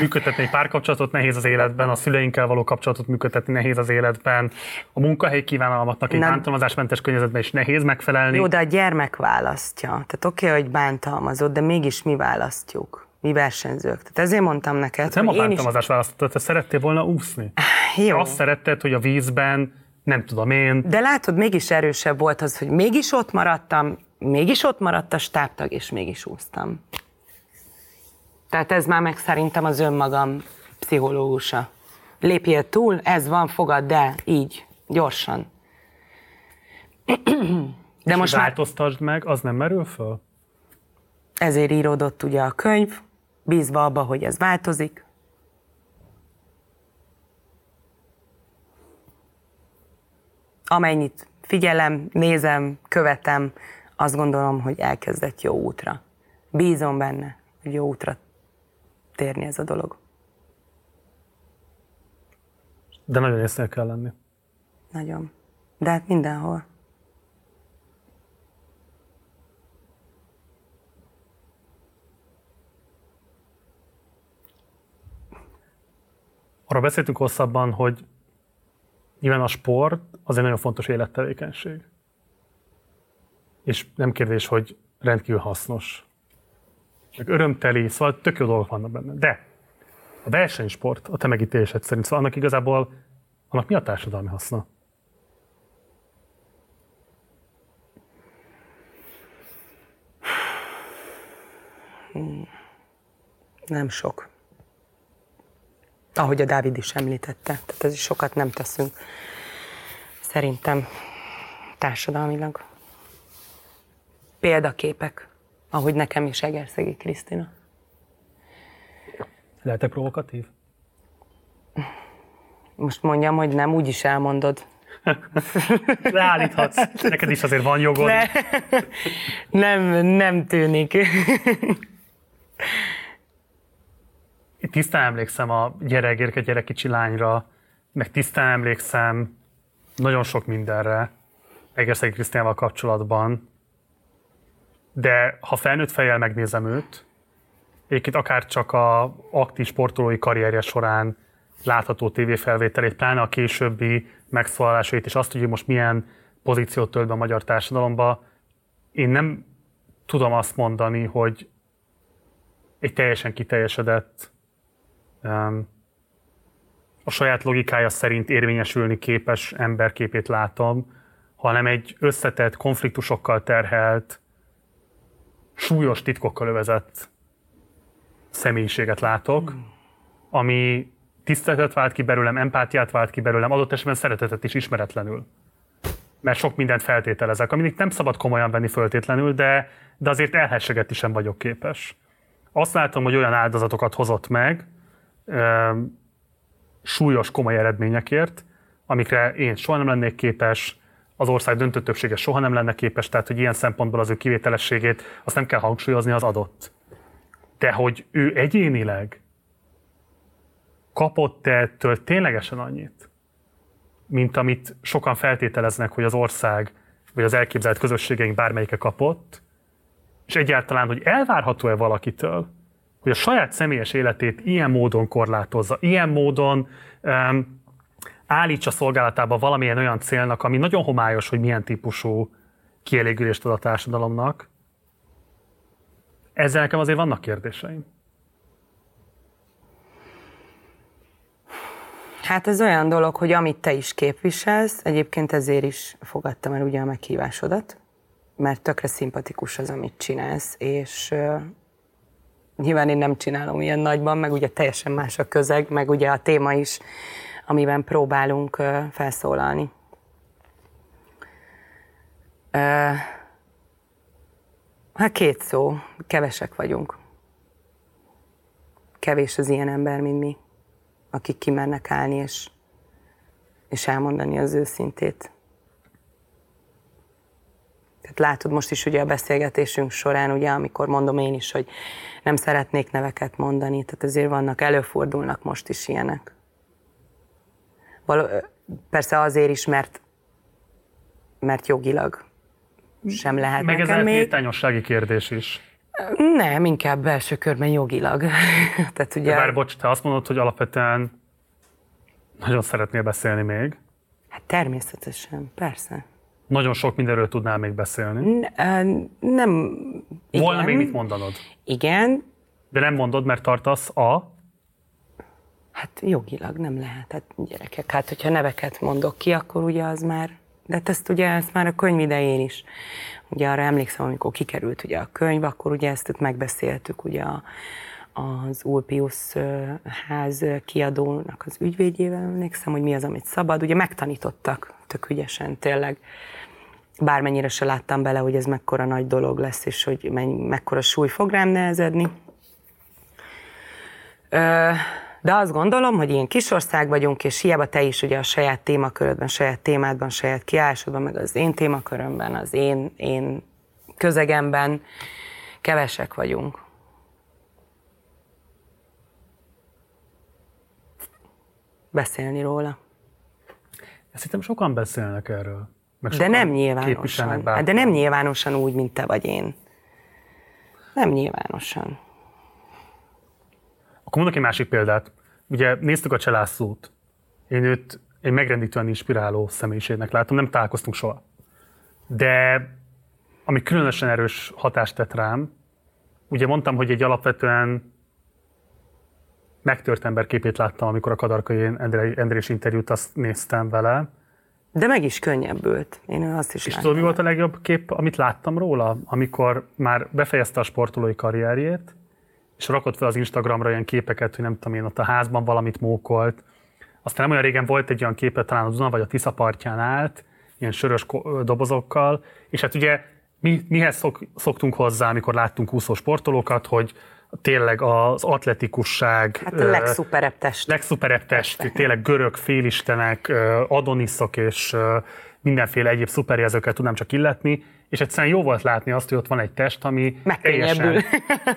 Működtetni egy párkapcsolatot nehéz az életben, a szüleinkkel való kapcsolatot működtetni nehéz az életben, a munkahely kívánalmatnak egy bántalmazásmentes környezetben is nehéz megfelelni. Jó, de a gyermek választja. Tehát oké, okay, hogy bántalmazott, de mégis mi választjuk mi versenyzők. Tehát ezért mondtam neked, hát nem a bántalmazás is... választottad, te szerettél volna úszni. Jó. Azt szeretted, hogy a vízben, nem tudom én. De látod, mégis erősebb volt az, hogy mégis ott maradtam, mégis ott maradt a stábtag, és mégis úsztam. Tehát ez már meg szerintem az önmagam pszichológusa. Lépjél túl, ez van, fogad, de így, gyorsan. De és most változtasd már... meg, az nem merül föl? Ezért íródott ugye a könyv, bízva abba, hogy ez változik. Amennyit figyelem, nézem, követem, azt gondolom, hogy elkezdett jó útra. Bízom benne, hogy jó útra térni ez a dolog. De nagyon észre kell lenni. Nagyon. De hát mindenhol. Arra beszéltünk hosszabban, hogy nyilván a sport az egy nagyon fontos élettevékenység. És nem kérdés, hogy rendkívül hasznos. Meg örömteli, szóval tök jó dolgok vannak benne. De a versenysport, a te megítélésed szerint, szóval annak igazából, annak mi a társadalmi haszna? Nem sok ahogy a Dávid is említette. Tehát ez is sokat nem teszünk. Szerintem társadalmilag. Példaképek, ahogy nekem is Egerszegi Krisztina. Lehet-e provokatív? Most mondjam, hogy nem, úgy is elmondod. Leállíthatsz. Neked is azért van jogod. Ne. Nem, nem tűnik. tisztán emlékszem a gyerek, gyereke, gyerek kicsi lányra, meg tisztán emlékszem nagyon sok mindenre Egerszegi Krisztiával kapcsolatban, de ha felnőtt fejjel megnézem őt, egyébként akár csak a aktív sportolói karrierje során látható tévéfelvételét, pláne a későbbi megszólalásait, és azt, hogy most milyen pozíciót tölt be a magyar társadalomba, én nem tudom azt mondani, hogy egy teljesen kiteljesedett a saját logikája szerint érvényesülni képes emberképét látom, hanem egy összetett, konfliktusokkal terhelt, súlyos titkokkal övezett személyiséget látok, ami tiszteletet vált ki belőlem, empátiát vált ki belőlem, adott esetben szeretetet is ismeretlenül. Mert sok mindent feltételezek, amit nem szabad komolyan venni föltétlenül, de, de azért elhessegetni sem vagyok képes. Azt látom, hogy olyan áldozatokat hozott meg, súlyos, komoly eredményekért, amikre én soha nem lennék képes, az ország döntő többsége soha nem lenne képes, tehát hogy ilyen szempontból az ő kivételességét azt nem kell hangsúlyozni, az adott. De hogy ő egyénileg kapott ettől ténylegesen annyit, mint amit sokan feltételeznek, hogy az ország vagy az elképzelt közösségeink bármelyike kapott, és egyáltalán, hogy elvárható-e valakitől, hogy a saját személyes életét ilyen módon korlátozza, ilyen módon um, állítsa szolgálatába valamilyen olyan célnak, ami nagyon homályos, hogy milyen típusú kielégülést ad a társadalomnak. Ezzel nekem azért vannak kérdéseim. Hát ez olyan dolog, hogy amit te is képviselsz, egyébként ezért is fogadtam el ugye a meghívásodat, mert tökre szimpatikus az, amit csinálsz, és nyilván én nem csinálom ilyen nagyban, meg ugye teljesen más a közeg, meg ugye a téma is, amiben próbálunk felszólalni. hát két szó, kevesek vagyunk. Kevés az ilyen ember, mint mi, akik kimennek állni és, és elmondani az őszintét. Tehát látod most is ugye a beszélgetésünk során, ugye, amikor mondom én is, hogy nem szeretnék neveket mondani, tehát azért vannak, előfordulnak most is ilyenek. Val- persze azért is, mert, mert jogilag sem lehet Meg ez nekem egy még. tányossági kérdés is. Nem, inkább belső körben jogilag. Tehát ugye... De bár bocs, te azt mondod, hogy alapvetően nagyon szeretnél beszélni még. Hát természetesen, persze. Nagyon sok mindenről tudnál még beszélni. N- nem... Volna igen. még mit mondanod. Igen, De nem mondod, mert tartasz a... hát jogilag nem lehet. Hát gyerekek, hát hogyha neveket mondok ki, akkor ugye az már... De hát ezt ugye, ezt már a könyv idején is. Ugye arra emlékszem, amikor kikerült ugye a könyv, akkor ugye ezt ott megbeszéltük ugye a, az Ulpius ház kiadónak az ügyvédjével, emlékszem, hogy mi az, amit szabad. Ugye megtanítottak tök ügyesen tényleg. Bármennyire se láttam bele, hogy ez mekkora nagy dolog lesz, és hogy mennyi, mekkora súly fog rám nehezedni. De azt gondolom, hogy ilyen kis ország vagyunk, és hiába te is ugye a saját témakörödben, saját témádban, saját kiállásodban, meg az én témakörömben, az én, én közegemben kevesek vagyunk. Beszélni róla. Szerintem sokan beszélnek erről. Meg De nem nyilvánosan. Hát De nem nyilvánosan úgy, mint te vagy én. Nem nyilvánosan. Akkor mondok egy másik példát. Ugye néztük a Cselászót. Én őt egy megrendítően inspiráló személyiségnek látom, nem találkoztunk soha. De ami különösen erős hatást tett rám, ugye mondtam, hogy egy alapvetően megtört ember képét láttam, amikor a Kadarkai Endrés interjút azt néztem vele. De meg is könnyebbült. Én azt is És látom. tudod, mi volt a legjobb kép, amit láttam róla? Amikor már befejezte a sportolói karrierjét, és rakott fel az Instagramra ilyen képeket, hogy nem tudom én, ott a házban valamit mókolt. Aztán nem olyan régen volt egy olyan képe, talán a Duna vagy a Tisza partján állt, ilyen sörös dobozokkal, és hát ugye mi, mihez szok, szoktunk hozzá, amikor láttunk úszó sportolókat, hogy tényleg az atletikusság, Hát a legszuperebb test. legszuperebb test, tényleg görög félistenek, adoniszok és mindenféle egyéb szuperjelzőket tudnám csak illetni, és egyszerűen jó volt látni azt, hogy ott van egy test, ami Megkönnyebbül.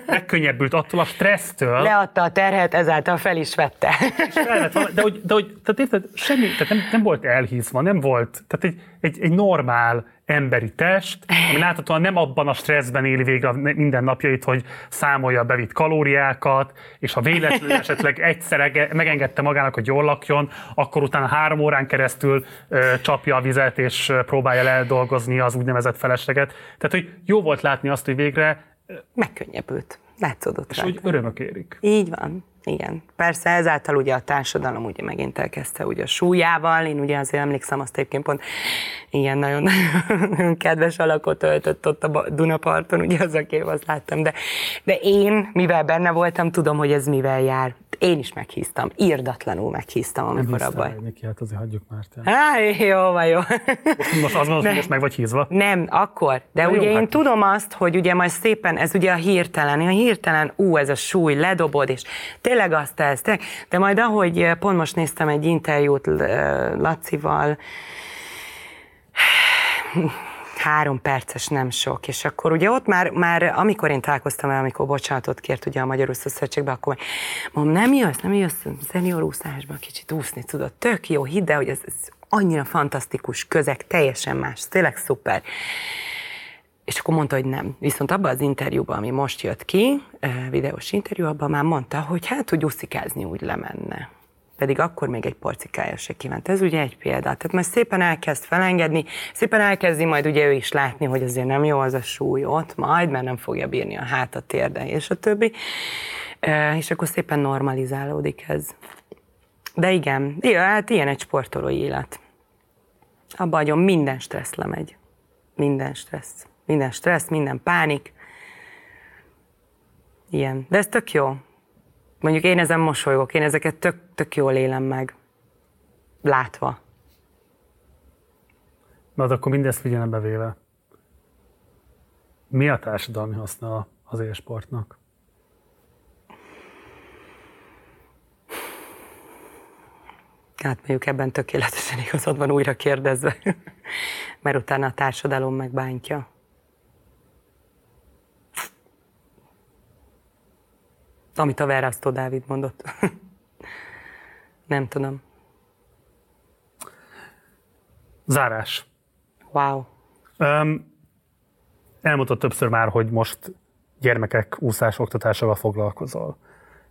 megkönnyebbült attól a stressztől, Leadta a terhet, ezáltal fel is vette. és felvett valami- de hogy, de hogy tehát érted, semmi, tehát nem, nem volt elhízva, nem volt, tehát egy, egy, egy normál emberi test, ami láthatóan nem abban a stresszben éli végre minden napjait, hogy számolja a bevitt kalóriákat, és ha véletlenül esetleg egyszer ege- megengedte magának, hogy jól lakjon, akkor utána három órán keresztül ö, csapja a vizet, és próbálja ledolgozni az úgynevezett felesleget. Tehát, hogy jó volt látni azt, hogy végre Megkönnyebbült. Látszódott és úgy örömök érik. Így van. Igen. Persze ezáltal ugye a társadalom ugye megint elkezdte ugye a súlyával, én ugye azért emlékszem azt egyébként pont ilyen nagyon, nagyon kedves alakot öltött ott a Dunaparton, ugye az a kép, azt láttam, de, de én, mivel benne voltam, tudom, hogy ez mivel jár. Én is meghíztam, írdatlanul meghíztam, amikor abban. Niki, hát azért hagyjuk már. te. Á, jó, van jó. Most mondod, Ne. hogy most meg vagy hízva? Nem, akkor. De Na ugye jó, én hát- tudom azt, hogy ugye majd szépen, ez ugye a hirtelen, a hirtelen, ú, ez a súly, ledobod, és tényleg azt tesz, tényleg. de majd ahogy eh, pont most néztem egy interjút eh, Lacival, három perces nem sok, és akkor ugye ott már, már amikor én találkoztam el, amikor bocsánatot kért ugye a Magyar Úszó Szövetségbe, akkor mondom, nem jössz, nem jössz szenior úszásba kicsit úszni, tudod, tök jó, hidd el, hogy ez, ez annyira fantasztikus közeg, teljesen más, tényleg szuper. És akkor mondta, hogy nem. Viszont abban az interjúban, ami most jött ki, eh, videós interjú, abban már mondta, hogy hát, hogy uszikázni úgy lemenne. Pedig akkor még egy porcikája se kívánt. Ez ugye egy példa. Tehát majd szépen elkezd felengedni, szépen elkezdi majd ugye ő is látni, hogy azért nem jó az a súly ott majd, mert nem fogja bírni a háta, térde és a többi. Eh, És akkor szépen normalizálódik ez. De igen, ja, hát ilyen egy sportolói élet. Abba agyon minden stressz lemegy. Minden stressz. Minden stressz, minden pánik. Ilyen. De ez tök jó. Mondjuk én ezen mosolygok, én ezeket tök, tök jól élem meg. Látva. Na, de akkor mindezt figyelembe véve. Mi a társadalmi haszna az élsportnak? Hát mondjuk ebben tökéletesen igazad van újra kérdezve, mert utána a társadalom megbántja. Amit a Verasztó Dávid mondott. Nem tudom. Zárás. Wow. Um, elmondott többször már, hogy most gyermekek úszás oktatásával foglalkozol.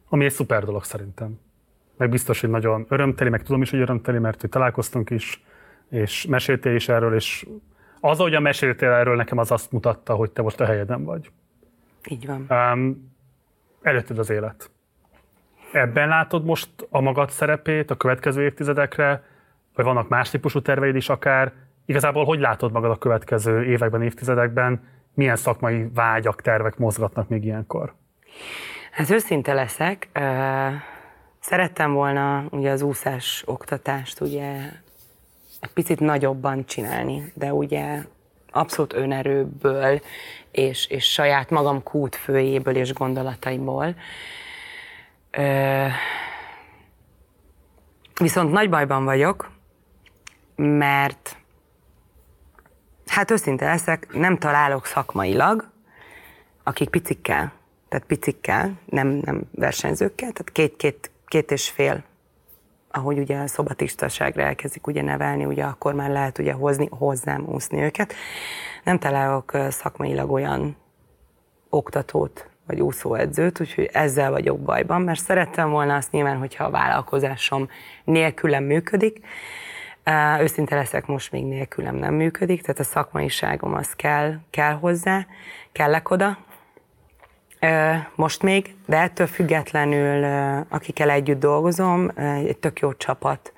Ami egy szuper dolog szerintem. Meg biztos, hogy nagyon örömteli, meg tudom is, hogy örömteli, mert hogy találkoztunk is, és meséltél is erről, és az, ahogyan meséltél erről, nekem az azt mutatta, hogy te most a helyeden vagy. Így van. Um, előtted az élet. Ebben látod most a magad szerepét a következő évtizedekre, vagy vannak más típusú terveid is akár? Igazából hogy látod magad a következő években, évtizedekben? Milyen szakmai vágyak, tervek mozgatnak még ilyenkor? Hát őszinte leszek. Szerettem volna ugye az úszás oktatást ugye egy picit nagyobban csinálni, de ugye abszolút önerőből és, és saját magam kútfőjéből és gondolataimból. Viszont nagy bajban vagyok, mert hát őszinte leszek, nem találok szakmailag, akik picikkel, tehát picikkel, nem, nem versenyzőkkel, tehát két-két két és fél ahogy ugye a szobatisztaságra elkezdik ugye nevelni, ugye akkor már lehet ugye hozni, hozzám úszni őket. Nem találok szakmailag olyan oktatót, vagy úszóedzőt, úgyhogy ezzel vagyok bajban, mert szerettem volna azt nyilván, hogyha a vállalkozásom nélkülem működik, Őszinte leszek, most még nélkülem nem működik, tehát a szakmaiságom az kell, kell hozzá, kellek oda, most még, de ettől függetlenül, akikkel együtt dolgozom, egy tök jó csapat,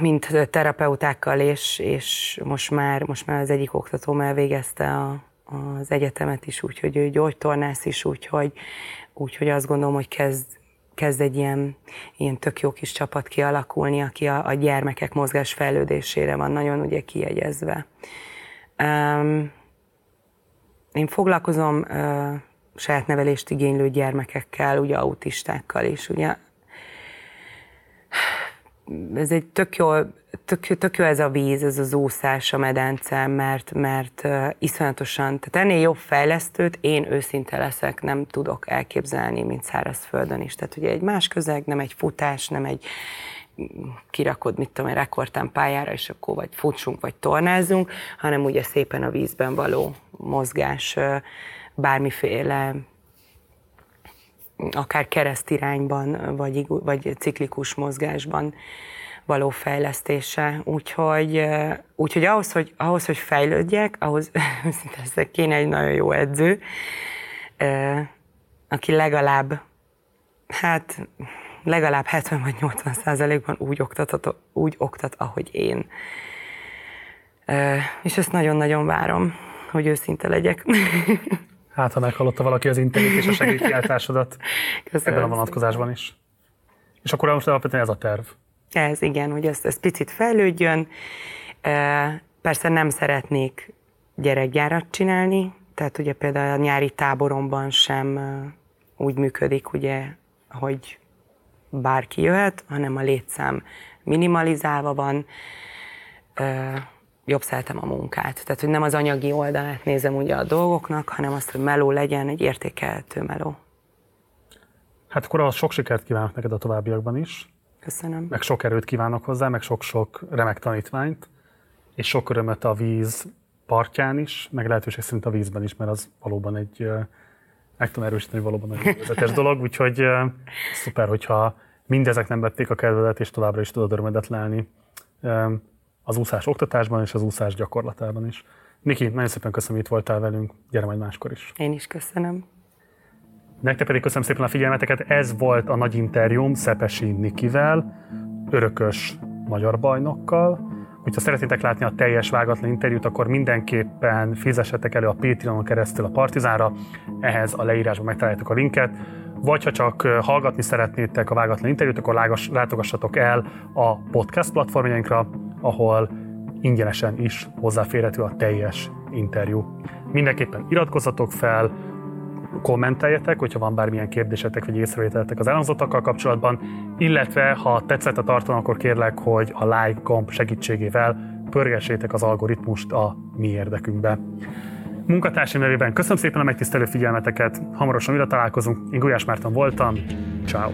mint terapeutákkal, és, és most, már, most már az egyik oktatóm elvégezte a, az egyetemet is, úgyhogy ő gyógytornász is, úgyhogy, úgyhogy azt gondolom, hogy kezd, kezd egy ilyen, ilyen tök jó kis csapat kialakulni, aki a, a gyermekek mozgás fejlődésére van nagyon ugye kiegyezve. Um, én foglalkozom uh, saját nevelést igénylő gyermekekkel, ugye autistákkal is, ugye ez egy tök jó, tök, tök jó ez a víz, ez az úszás, a medence, mert, mert uh, iszonyatosan, tehát ennél jobb fejlesztőt én őszinte leszek, nem tudok elképzelni, mint szárazföldön is. Tehát ugye egy más közeg, nem egy futás, nem egy kirakod, mit tudom, rekordtán pályára, és akkor vagy futsunk, vagy tornázunk, hanem ugye szépen a vízben való mozgás, bármiféle akár keresztirányban, vagy, vagy ciklikus mozgásban való fejlesztése. Úgyhogy, úgyhogy ahhoz, hogy, ahhoz, hogy fejlődjek, ahhoz szinte kéne egy nagyon jó edző, aki legalább, hát legalább 70 vagy 80 százalékban úgy, oktat, úgy oktat, ahogy én. És ezt nagyon-nagyon várom, hogy őszinte legyek. Hát, ha meghallotta valaki az interjút és a segélykiáltásodat ebben a vonatkozásban is. És akkor most alapvetően ez a terv. Ez igen, hogy ez, ez picit fejlődjön. Persze nem szeretnék gyerekgyárat csinálni, tehát ugye például a nyári táboromban sem úgy működik, ugye, hogy bárki jöhet, hanem a létszám minimalizálva van, jobb szeretem a munkát. Tehát, hogy nem az anyagi oldalát nézem ugye a dolgoknak, hanem azt, hogy meló legyen, egy értékelhető meló. Hát akkor az sok sikert kívánok neked a továbbiakban is. Köszönöm. Meg sok erőt kívánok hozzá, meg sok-sok remek tanítványt, és sok örömöt a víz partján is, meg lehetőség szerint a vízben is, mert az valóban egy, meg tudom erősíteni, valóban egy vezetes dolog, úgyhogy szuper, hogyha mindezek nem vették a kedvedet, és továbbra is tudod örömedet lelni az úszás oktatásban és az úszás gyakorlatában is. Niki, nagyon szépen köszönöm, hogy itt voltál velünk. Gyere majd máskor is. Én is köszönöm. Nektek pedig köszönöm szépen a figyelmeteket. Ez volt a nagy interjúm Szepesi Nikivel, örökös magyar bajnokkal. Hogyha szeretnétek látni a teljes vágatlan interjút, akkor mindenképpen fizessetek elő a Patreonon keresztül a Partizánra. Ehhez a leírásban megtaláljátok a linket vagy ha csak hallgatni szeretnétek a vágatlan interjút, akkor látogassatok el a podcast platformjainkra, ahol ingyenesen is hozzáférhető a teljes interjú. Mindenképpen iratkozzatok fel, kommenteljetek, hogyha van bármilyen kérdésetek vagy észrevételetek az elhangzottakkal kapcsolatban, illetve ha tetszett a tartalom, akkor kérlek, hogy a like gomb segítségével pörgessétek az algoritmust a mi érdekünkbe. Munkatársam nevében köszönöm szépen a megtisztelő figyelmeteket, hamarosan újra találkozunk. Én Gulyás Márton voltam, ciao.